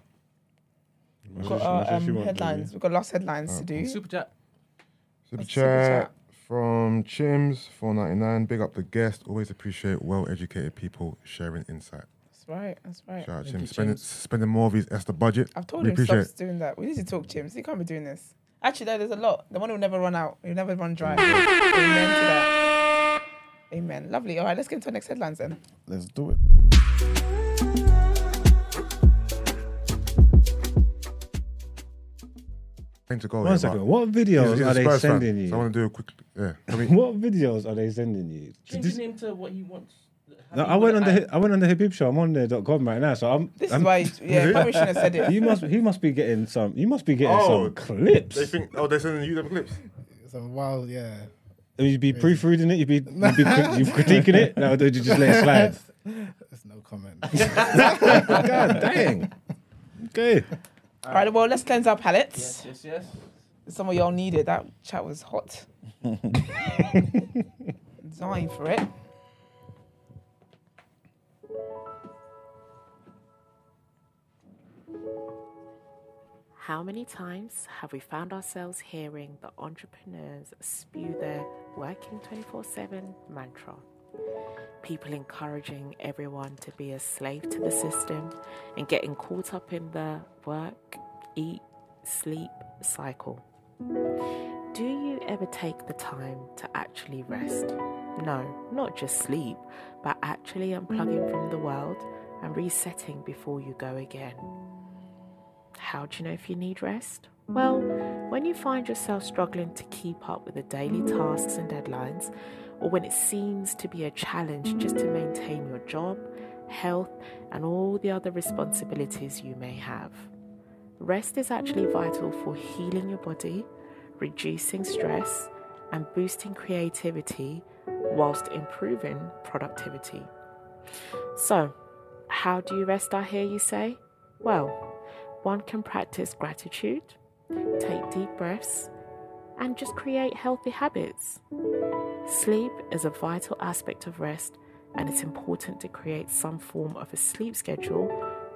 We've got our um, headlines. We've got last headlines to do. Super chat. Super What's super chat chat? from Chims, four ninety nine. Big up the guest. Always appreciate well educated people sharing insight. That's right. That's right. Shout out Thank you, Spending Chims. spending more of his Esther budget. I've told We him appreciate stop doing that. We need to talk, James. He can't be doing this. Actually, no, there's a lot. The money will never run out. It'll never run dry. Amen to that. Amen. Lovely. All right, let's get into our next headlines then. Let's do it. Thing to go. One here, second. What videos are they Spurs fan, sending So I want to do a quick. Yeah. I mean, What videos are they sending you? Change This- your name to what he wants. No, I went on the I went on the Habib show. I'm on there.com right now. So I'm. This I'm is why, yeah, probably shouldn't have said it. you must he must be getting some. You must be getting Oh, some clips. They think, oh, they're sending you them clips. So wild, yeah, You'd be proofreading it. You'd be you'd be cri- you critiquing it. No, did you just let it slide? there's no comment. God dang. Okay. All right, well, let's cleanse our palates. Yes, yes. Some of y'all needed that chat was hot. Dying for it. How many times have we found ourselves hearing the entrepreneurs spew their working 24 7 mantra? People encouraging everyone to be a slave to the system and getting caught up in the work, eat, sleep cycle. Do you ever take the time to actually rest? No, not just sleep, but actually unplugging from the world and resetting before you go again. How do you know if you need rest? Well, when you find yourself struggling to keep up with the daily tasks and deadlines, or when it seems to be a challenge just to maintain your job, health, and all the other responsibilities you may have. Rest is actually vital for healing your body, reducing stress, and boosting creativity whilst improving productivity. So, how do you rest, I hear you say? Well, one can practice gratitude, take deep breaths, and just create healthy habits. Sleep is a vital aspect of rest, and it's important to create some form of a sleep schedule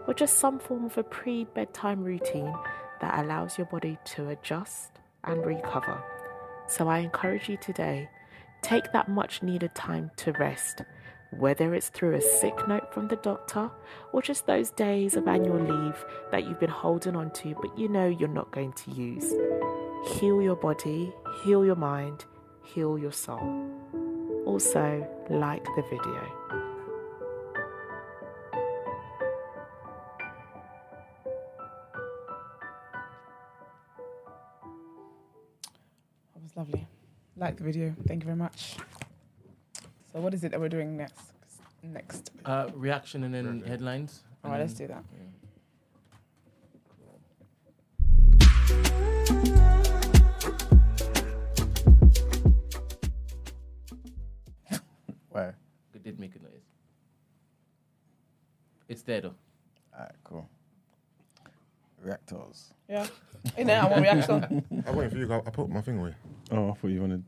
or just some form of a pre bedtime routine that allows your body to adjust and recover. So I encourage you today take that much needed time to rest, whether it's through a sick note from the doctor or just those days of annual leave that you've been holding on to but you know you're not going to use. Heal your body, heal your mind, heal your soul. Also, like the video. That was lovely. Like the video. Thank you very much. So, what is it that we're doing next? Next. Uh, reaction and then headlines. All right, let's do that. Where? It did make a noise. It's there though. Alright, cool. Reactors. Yeah. In there, I want reaction. I'm waiting for you. I, I put my thing away. Oh, I thought you wanted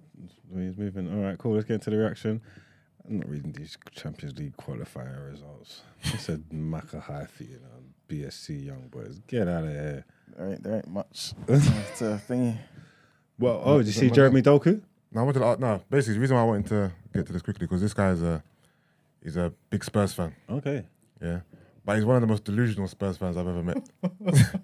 when he's moving. All right, cool. Let's get into the reaction. I'm not reading these Champions League qualifying results. It said Maccabi Haifa, you know, BSC Young Boys. Get out of here. There ain't, there ain't much. it's a thingy. Well, oh, did you see Jeremy Doku? No, I wanted to, uh, no, basically, the reason why I wanted to get to this quickly because this guy's a he's a big Spurs fan. Okay. Yeah, but he's one of the most delusional Spurs fans I've ever met.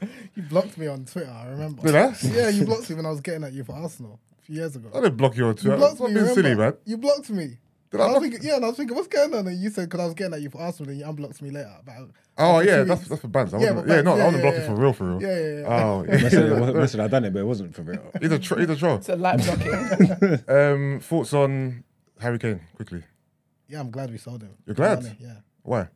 you blocked me on Twitter. I remember. Did I? Yeah, you blocked me when I was getting at you for Arsenal a few years ago. I didn't block you on You Twitter. blocked Stop me. being silly, man. You blocked me. Did I I was thinking, yeah, and I was thinking, what's going on? And you said because I was getting at you for Arsenal, and you unblocked me later. About Oh after yeah, that's that's for bands. I Yeah, wasn't- yeah, no, bands, I yeah, wasn't yeah, blocking yeah. for real, for real. Yeah, yeah, yeah. Oh, Listen, yeah. listen, I done it, but it wasn't for real. he's a tr- he's a troll. It's a light blocking. Um, thoughts on Harry Kane quickly? Yeah, I'm glad we sold him. You're glad? Money, yeah. Why?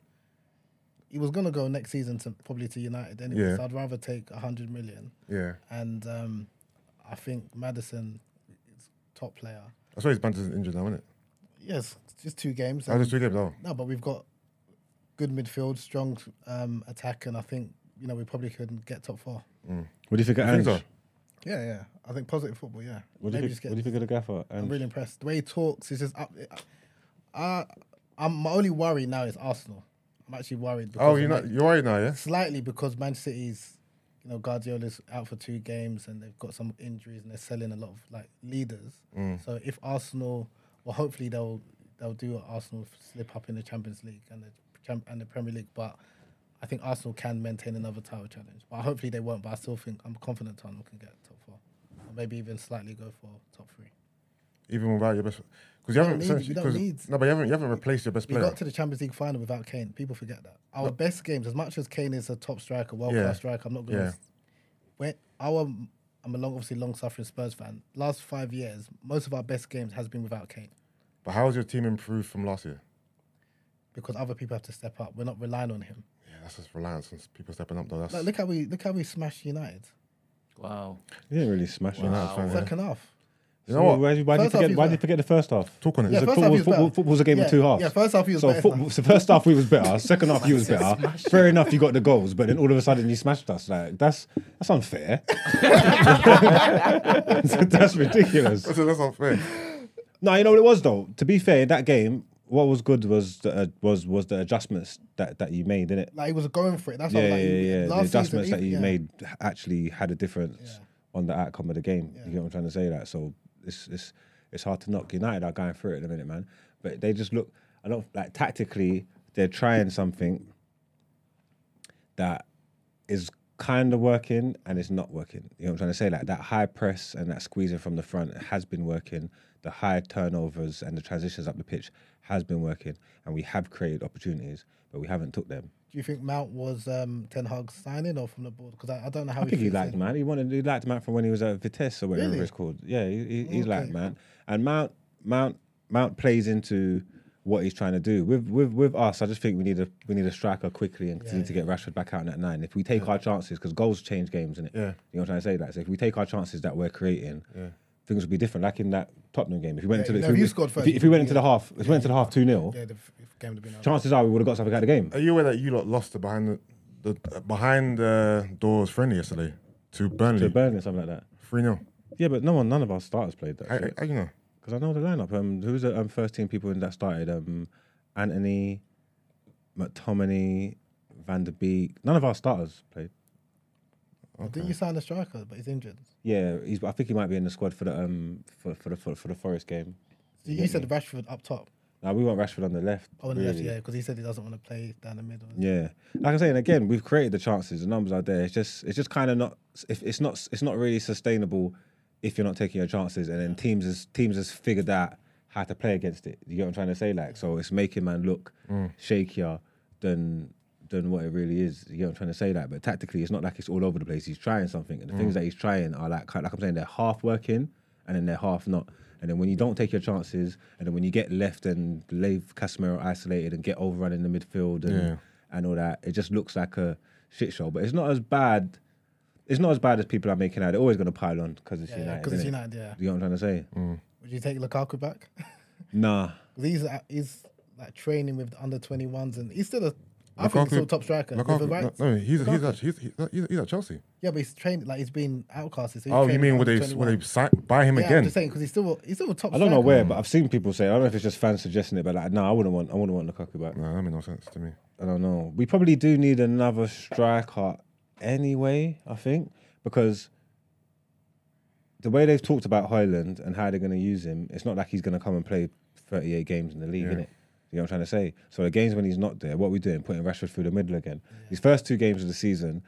He was gonna go next season to probably to United anyway. Yeah. So I'd rather take a hundred million. Yeah, And um, I think Maddison is top player. I saw his band is injured now, isn't it? Yes, just two games. I just two games. Oh, No, but we've got good midfield, strong um, attack, and I think you know we probably could get top four. What do you think of I think Ange? so. Yeah, yeah. I think positive football. Yeah. What do you think? just get. What do you think of the gaffer? I'm really impressed. The way he talks is just up. Uh, I'm my only worry now is Arsenal. I'm actually worried. Because Oh, you're not. Man- You're worried now, yeah? slightly because Man City's, you know, Guardiola's out for two games and they've got some injuries and they're selling a lot of like leaders. Mm. So if Arsenal, well, hopefully they'll they'll do Arsenal slip up in the Champions League and the and the Premier League, but. I think Arsenal can maintain another title challenge, but hopefully they won't. But I still think I'm confident Tottenham can get top four, or maybe even slightly go for top three. Even without your best, because you don't haven't. need- you don't 'cause- need- No, but you haven't. You haven't replaced your best We player. got to the Champions League final without Kane. People forget that. Our best games, as much as Kane is a top striker, world Yeah. class striker, I'm not going to. Yeah. When our, I'm a long, obviously long suffering Spurs fan. Last five years, most of our best games has been without Kane. But how has your team improved from last year? because other people have to step up. We're not relying on him. Yeah, that's just reliance on people stepping up though. That's Like, look how we look how we smashed United. Wow. He didn't really smash it. Wow. fan, yeah. Second half. You know what? Why, why, did you forget, why did you forget the first half? Talk on it. Yeah, first football, half was football, better. football's a game yeah, of two halves. Yeah, first half he was So, better. football, so first half we was better. Second half you was better. Fair enough, you got the goals, but then all of a sudden you smashed us. Like that's that's unfair. that's ridiculous. That's, that's unfair. No, you know what it was though. To be fair, in that game, what was good was the, uh, was was the adjustments that, that you made, didn't it? like he was going for it. That's Yeah, what yeah, like, yeah. The last adjustments season, that you yeah. made actually had a difference Yeah. on the outcome of the game. You get what I'm trying to say? That so it's it's it's hard to knock. United are going through it at the minute, man. But they just look. I don't like tactically. They're trying something that is kind of working and it's not working. You know what I'm trying to say? Like that high press and that squeezing from the front has been working. The high turnovers and the transitions up the pitch has been working, and we have created opportunities, but we haven't took them. Do you think Mount was um, Ten Hag's signing or from the board? Because I, I don't know how I he think he liked in. man. He wanted he liked Mount from when he was at Vitesse or whatever Really? it's called. Yeah, he, he, he's Okay. liked Mount, and Mount Mount Mount plays into what he's trying to do with with with us. I just think we need a we need a striker quickly and continue to get Rashford back out in that nine. If we take our chances, because goals change games, innit? Yeah. you know what I'm trying to say. That so if we take our chances that we're creating. Things will be different, like in that Tottenham game. If we went Yeah, into the, no, if, if we, you scored first, we- if we went into the half, if we went into the half two 0 Yeah, the f- game would have been chances are we would have got something out of the game. Are you aware that you lot lost the behind the, the uh, behind the doors friendly yesterday to Burnley? To Burnley or something like that. 3 0. Yeah, but no one, none of our starters played that. How, shit. how you know? Because I know the lineup. Um, who's the um, first team people in that started? Um, Antony, McTominay, Van der Beek. None of our starters played. Didn't you signed a striker, but he's injured? Yeah, he's. I think he might be in the squad for the um for, for the for, for the Forest game. So you said Rashford up top. Now we want Rashford on the left. Oh, on the left, yeah, because he said he doesn't want to play down the middle. Yeah, like I'm saying again, we've created the chances. The numbers are there. It's just it's just kind of not. If it's not it's not really sustainable if you're not taking your chances. And then teams has teams has figured out how to play against it. You get what I'm trying to say? Like so, it's making man look shakier than than what it really is. You get what I'm trying to say? That, but tactically, it's not like it's all over the place. He's trying something, and the things that he's trying are like like I'm saying, they're half working, and then they're half not. And then when you don't take your chances, and then when you get left and leave Casemiro isolated and get overrun in the midfield and Yeah. and all that, it just looks like a shit show. But it's not as bad. It's not as bad as people are making out. They're always going to pile on because it's Yeah, United. because it's innit? United, yeah. You know what I'm trying to say? Would you take Lukaku back? Nah. 'Cause he's uh, he's like training with the under 21s, and he's still a. I think he's still a top striker. with Lukaku, the no, no, he's, he's, at, he's, he's, he's, he's at Chelsea. Yeah, but he's trained like he's been outcasted. So he's Oh, you mean with would they, under would they sign, buy him Yeah, I'm again? just saying because he's still he's still a top. I don't know where, but I've seen people say. I don't know if it's just fans suggesting it, but like, no, I wouldn't want. I wouldn't want Lukaku back. No, that makes no sense to me. I don't know. We probably do need another striker anyway. I think because the way they've talked about Højlund and how they're going to use him, it's not like he's going to come and play 38 games in the league, Yeah. innit? You know what I'm trying to say? So the games when he's not there, what we doing? Putting Rashford through the middle again. These first two games of the season,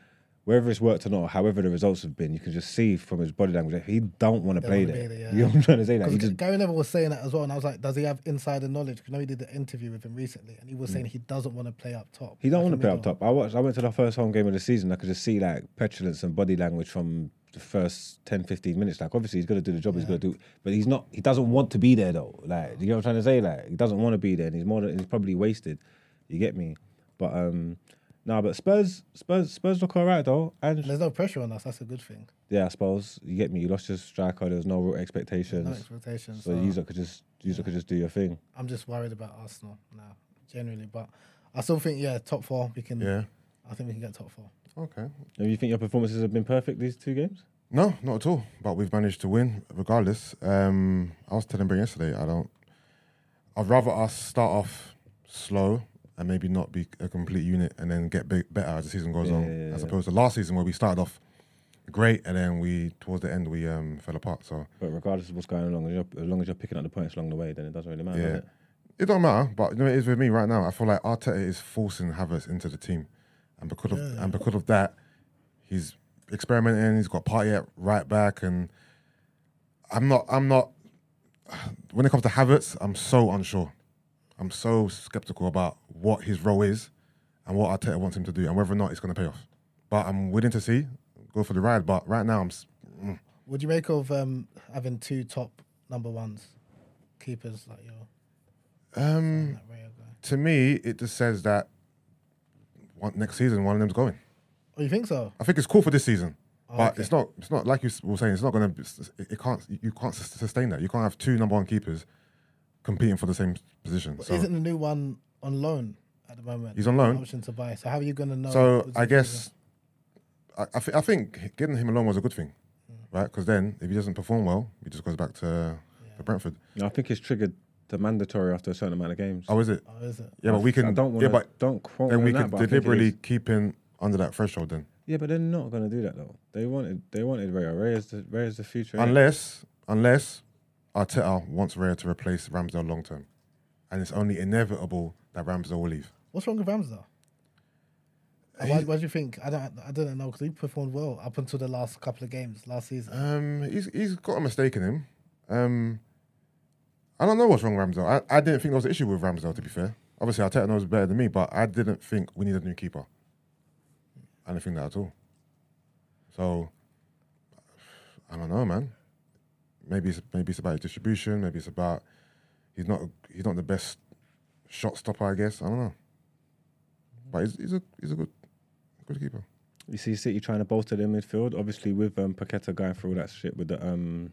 whether it's worked or not, however the results have been, you can just see from his body language that he don't want to play there. there, yeah. You know what I'm trying to say? Because just Gary Neville was saying that as well, and I was like, does he have insider knowledge? Because you know he did the interview with him recently, and he was hmm. saying he doesn't want to play up top. He don't want to play up top. I watched. I went to the first home game of the season. I could just see like petulance and body language from the first 10, 15 minutes. Like obviously he's gonna do the job. He's gonna do, but he's not. He doesn't want to be there though. Like you know what I'm trying to say? Like he doesn't want to be there, and he's more. Than, he's probably wasted. You get me? But um, no. But Spurs, Spurs, Spurs look alright though. And And there's no pressure on us. That's a good thing. yeah, I suppose you get me. You lost your striker. There was no real expectations. No expectations. So So you lot could just, you lot could just do your thing. I'm just worried about Arsenal now, generally. But I still think, yeah, top four. We can. Yeah. I think we can get top four. Okay. Do you think your performances have been perfect these two games? No, not at all. But we've managed to win regardless. Um, I was telling Bring yesterday, I don't. I'd rather us start off slow and maybe not be a complete unit and then get big, better as the season goes Yeah, on, yeah, yeah, as opposed to last season where we started off great and then we towards the end we um, fell apart. So But regardless of what's going along, as, as long as you're picking up the points along the way, then it doesn't really matter. yeah, does it? it don't matter. But you know, it is with me right now. I feel like Arteta is forcing Havertz into the team, and because of and because of that, he's experimenting. He's got Partey at right back, and I'm not. I'm not. When it comes to Havertz, I'm so unsure. I'm so skeptical about what his role is and what Arteta wants him to do, and whether or not it's going to pay off. But I'm willing to see, go for the ride. But right now, I'm. mm. Would you make of um, having two top number ones, keepers like your? Um, to me, it just says that one, next season one of them's going. Oh, you think so? I think it's cool for this season, but Oh, okay. it's not. It's not like you were saying. It's not going to. It, it can't. You can't sustain that. You can't have two number one keepers competing for the same position. But So, Isn't the new one on loan at the moment? He's on loan? Option to buy. So how are you going to know? so I guess I, I, th- I think getting him alone was a good thing, Hmm. right? Because then if he doesn't perform well, he just goes back to, to Brentford. No, I think it's triggered the mandatory after a certain amount of games. Oh, is it? Oh, is it? Yeah, but we I can. don't yeah, wanna- but don't quote then me we can that, could but I think it deliberately keep him under that threshold then. Yeah, but they're not going to do that though. They wanted they wanted Raya. Raya's the Raya's the future. innit? Unless, unless Arteta wants Raya to replace Ramsdale long term, and it's only inevitable that Ramsdale will leave. What's wrong with Ramsdale? Why, why do you think? I don't. I don't know because he performed well up until the last couple of games last season. Um, he's he's got a mistake in him. Um, I don't know what's wrong with Ramsdale. I, I didn't think there was an issue with Ramsdale. To be fair, obviously Arteta knows better than me, but I didn't think we need a new keeper. I didn't think that at all. So I don't know, man. Maybe it's maybe it's about distribution. Maybe it's about he's not he's not the best shot stopper. I guess I don't know. But he's, he's a he's a good good keeper. You see City trying to bolster their midfield, obviously with um, Paqueta going through all that shit with the um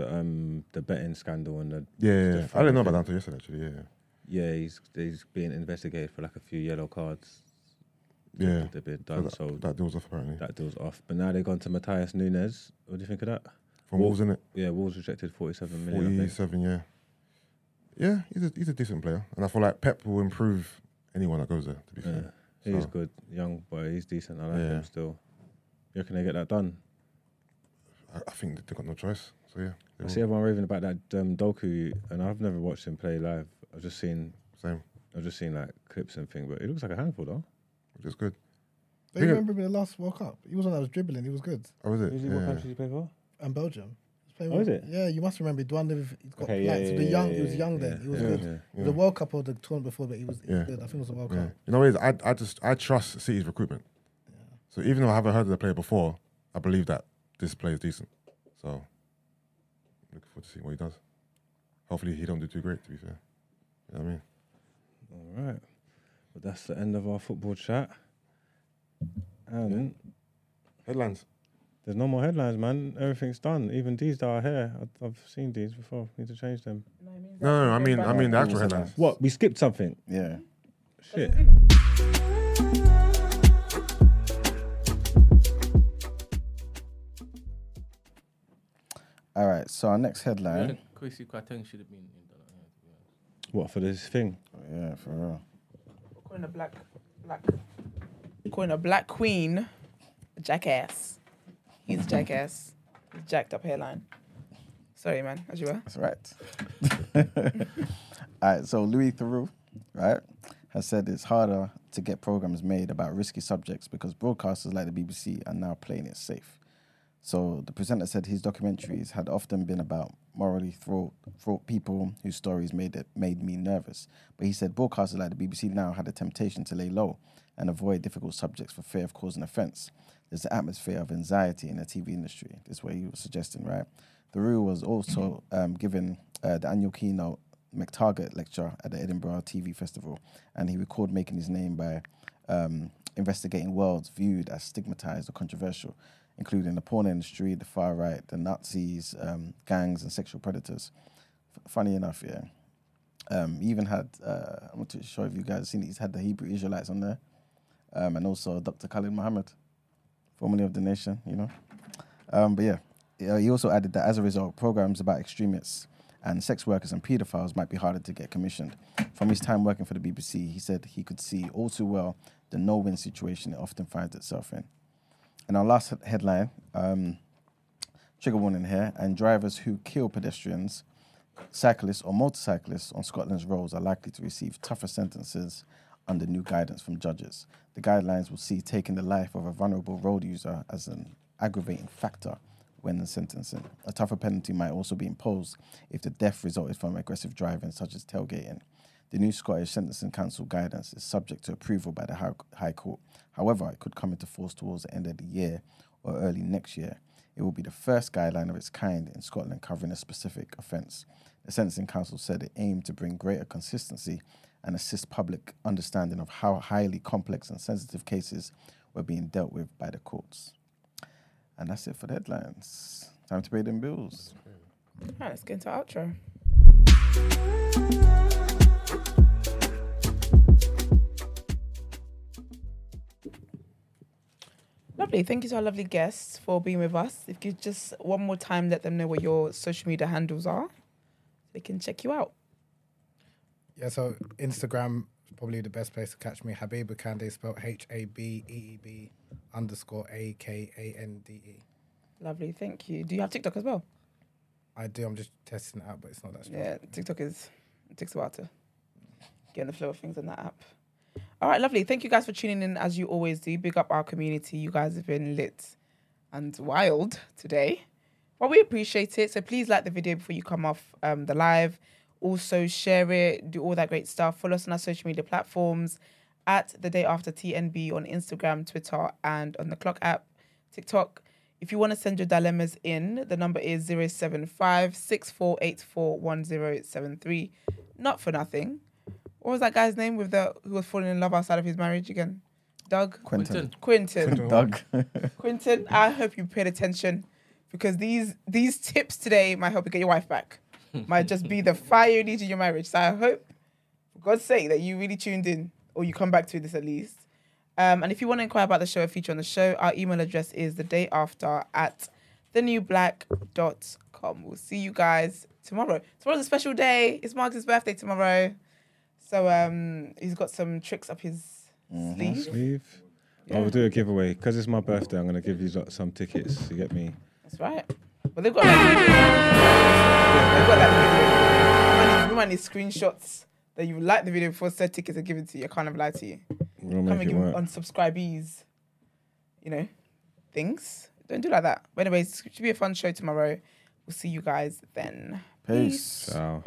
the um the betting scandal and the Yeah, yeah. I didn't know about that until yesterday. Actually, yeah, Yeah, he's he's being investigated for like a few yellow cards. yeah. They've been So done, that, so that deal's off apparently. that deal's off. But now they've gone to Matheus Nunes. What do you think of that? From Wolves- in it. Yeah, Wolves rejected forty-seven million. Forty-seven, yeah. Yeah, he's a he's a decent player, and I feel like Pep will improve anyone that goes there. To be Yeah, fair, he's So- good, young boy. He's decent. I like Yeah. him still. You reckon they get that done? I, I think they've got no choice. So yeah, they I see everyone raving about that um, Doku, and I've never watched him play live. I've just seen, same, I've just seen like clips and thing, but it looks like a handful though. which is good. Do you Yeah. remember him in the last World Cup? He was one that was dribbling. He was good. Oh, is it? Who's he, Yeah. What country does he play for? And Belgium. He's playing Oh, with- is it? Yeah, you must remember. The one with he's got Okay, yeah, like, yeah, the yeah, young. yeah, he was yeah, young yeah, then. He was yeah, good. yeah. It was a World Cup or the tournament before, but he was, he was Yeah. good. I think it was a World Yeah. Cup. You know what it is? I I just I trust City's recruitment. So even though I haven't heard of the player before, I believe that this player is decent. So looking forward to seeing what he does. Hopefully he don't do too great. To be fair, you know what I mean. All right, but that's the end of our football chat. And Headlines. there's no more headlines, man. Everything's done. Even these that are here, I- I've seen these before. Need to change them. No, no, I mean I mean the actual headlines. What? We skipped something. Yeah. Shit. All right. So our next headline. Kwasi Kwarteng should have been in the, yeah, to be honest. What for this thing? Yeah, for real. Calling a black, black, calling a black queen a jackass. He's a hmm. jackass. He's jacked up hairline. Sorry, man. As you were. That's right. All right. So Louis Theroux, right, has said it's harder to get programs made about risky subjects because broadcasters like the BBC are now playing it safe. So the presenter said his documentaries had often been about morally fraught, fraught people whose stories made it made me nervous. But he said broadcasters like the BBC now had a temptation to lay low and avoid difficult subjects for fear of causing offence. There's an atmosphere of anxiety in the TV industry. Is what he was suggesting, right? Theroux was also um, given uh, the annual keynote MacTaggart lecture at the Edinburgh TV Festival, and he recalled making his name by um, investigating worlds viewed as stigmatized or controversial, including the porn industry, the far right, the Nazis, um, gangs, and sexual predators. F- funny enough, yeah. Um, he even had, uh, I want to sure if you guys seen it, he's had the Hebrew Israelites on there, um, and also Dr. Khalid Muhammad, formerly of the nation, you know. Um, but yeah, he also added that as a result, programs about extremists and sex workers and paedophiles might be harder to get commissioned. From his time working for the BBC, he said he could see all too well the no-win situation it often finds itself in. And our last headline, um, trigger warning here, and drivers who kill pedestrians, cyclists or motorcyclists on Scotland's roads are likely to receive tougher sentences under new guidance from judges. The guidelines will see taking the life of a vulnerable road user as an aggravating factor when in sentencing. A tougher penalty might also be imposed if the death resulted from aggressive driving, such as tailgating. The new Scottish Sentencing Council guidance is subject to approval by the High- Court. However, it could come into force towards the end of the year or early next year. It will be the first guideline of its kind in Scotland covering a specific offence. The Sentencing Council said it aimed to bring greater consistency and assist public understanding of how highly complex and sensitive cases were being dealt with by the courts. And that's it for the headlines. Time to pay them bills. Right, let's get into outro. Lovely. Thank you to our lovely guests for being with us. If you just one more time let them know what your social media handles are, they can check you out. Yeah, so Instagram is probably the best place to catch me. Habeeb Akande, spelled H A B E E B underscore A K A N D E. Lovely. Thank you. Do you have TikTok as well? I do. I'm just testing it out, but it's not that strong. Yeah, TikTok is it takes a while to get in the flow of things on that app. All right, lovely. Thank you guys for tuning in as you always do. Big up our community. You guys have been lit and wild today. Well, we appreciate it. So please like the video before you come off um, the live. Also share it, do all that great stuff. Follow us on our social media platforms at the day after TNB on Instagram, Twitter, and on the clock app, TikTok. If you want to send your dilemmas in, the number is 075 6484 Not for nothing. What was that guy's name with the who was falling in love outside of his marriage again? Doug? Quentin. Quinton. Doug. Quinton, I hope you paid attention because these these tips today might help you get your wife back. might just be the fire you need in your marriage. So I hope, for God's sake, that you really tuned in or you come back to this at least. Um, and if you want to inquire about the show or feature on the show, our email address is the day after at thenewblack.com. We'll see you guys tomorrow. Tomorrow's a special day. It's Mark's birthday tomorrow. So um, he's got some tricks up his sleeve. Sleeve. I will do a giveaway because it's my birthday. I'm gonna give you lot some tickets. You get me? That's right. But they've got like, yeah, they've got like video. We might need screenshots that you like the video before said tickets are given to you. I can't have lied to you. We'll Come make and it give work. unsubscribees, you know, things. Don't do like that. But anyways, it should be a fun show tomorrow. We'll see you guys then. Peace. Ciao.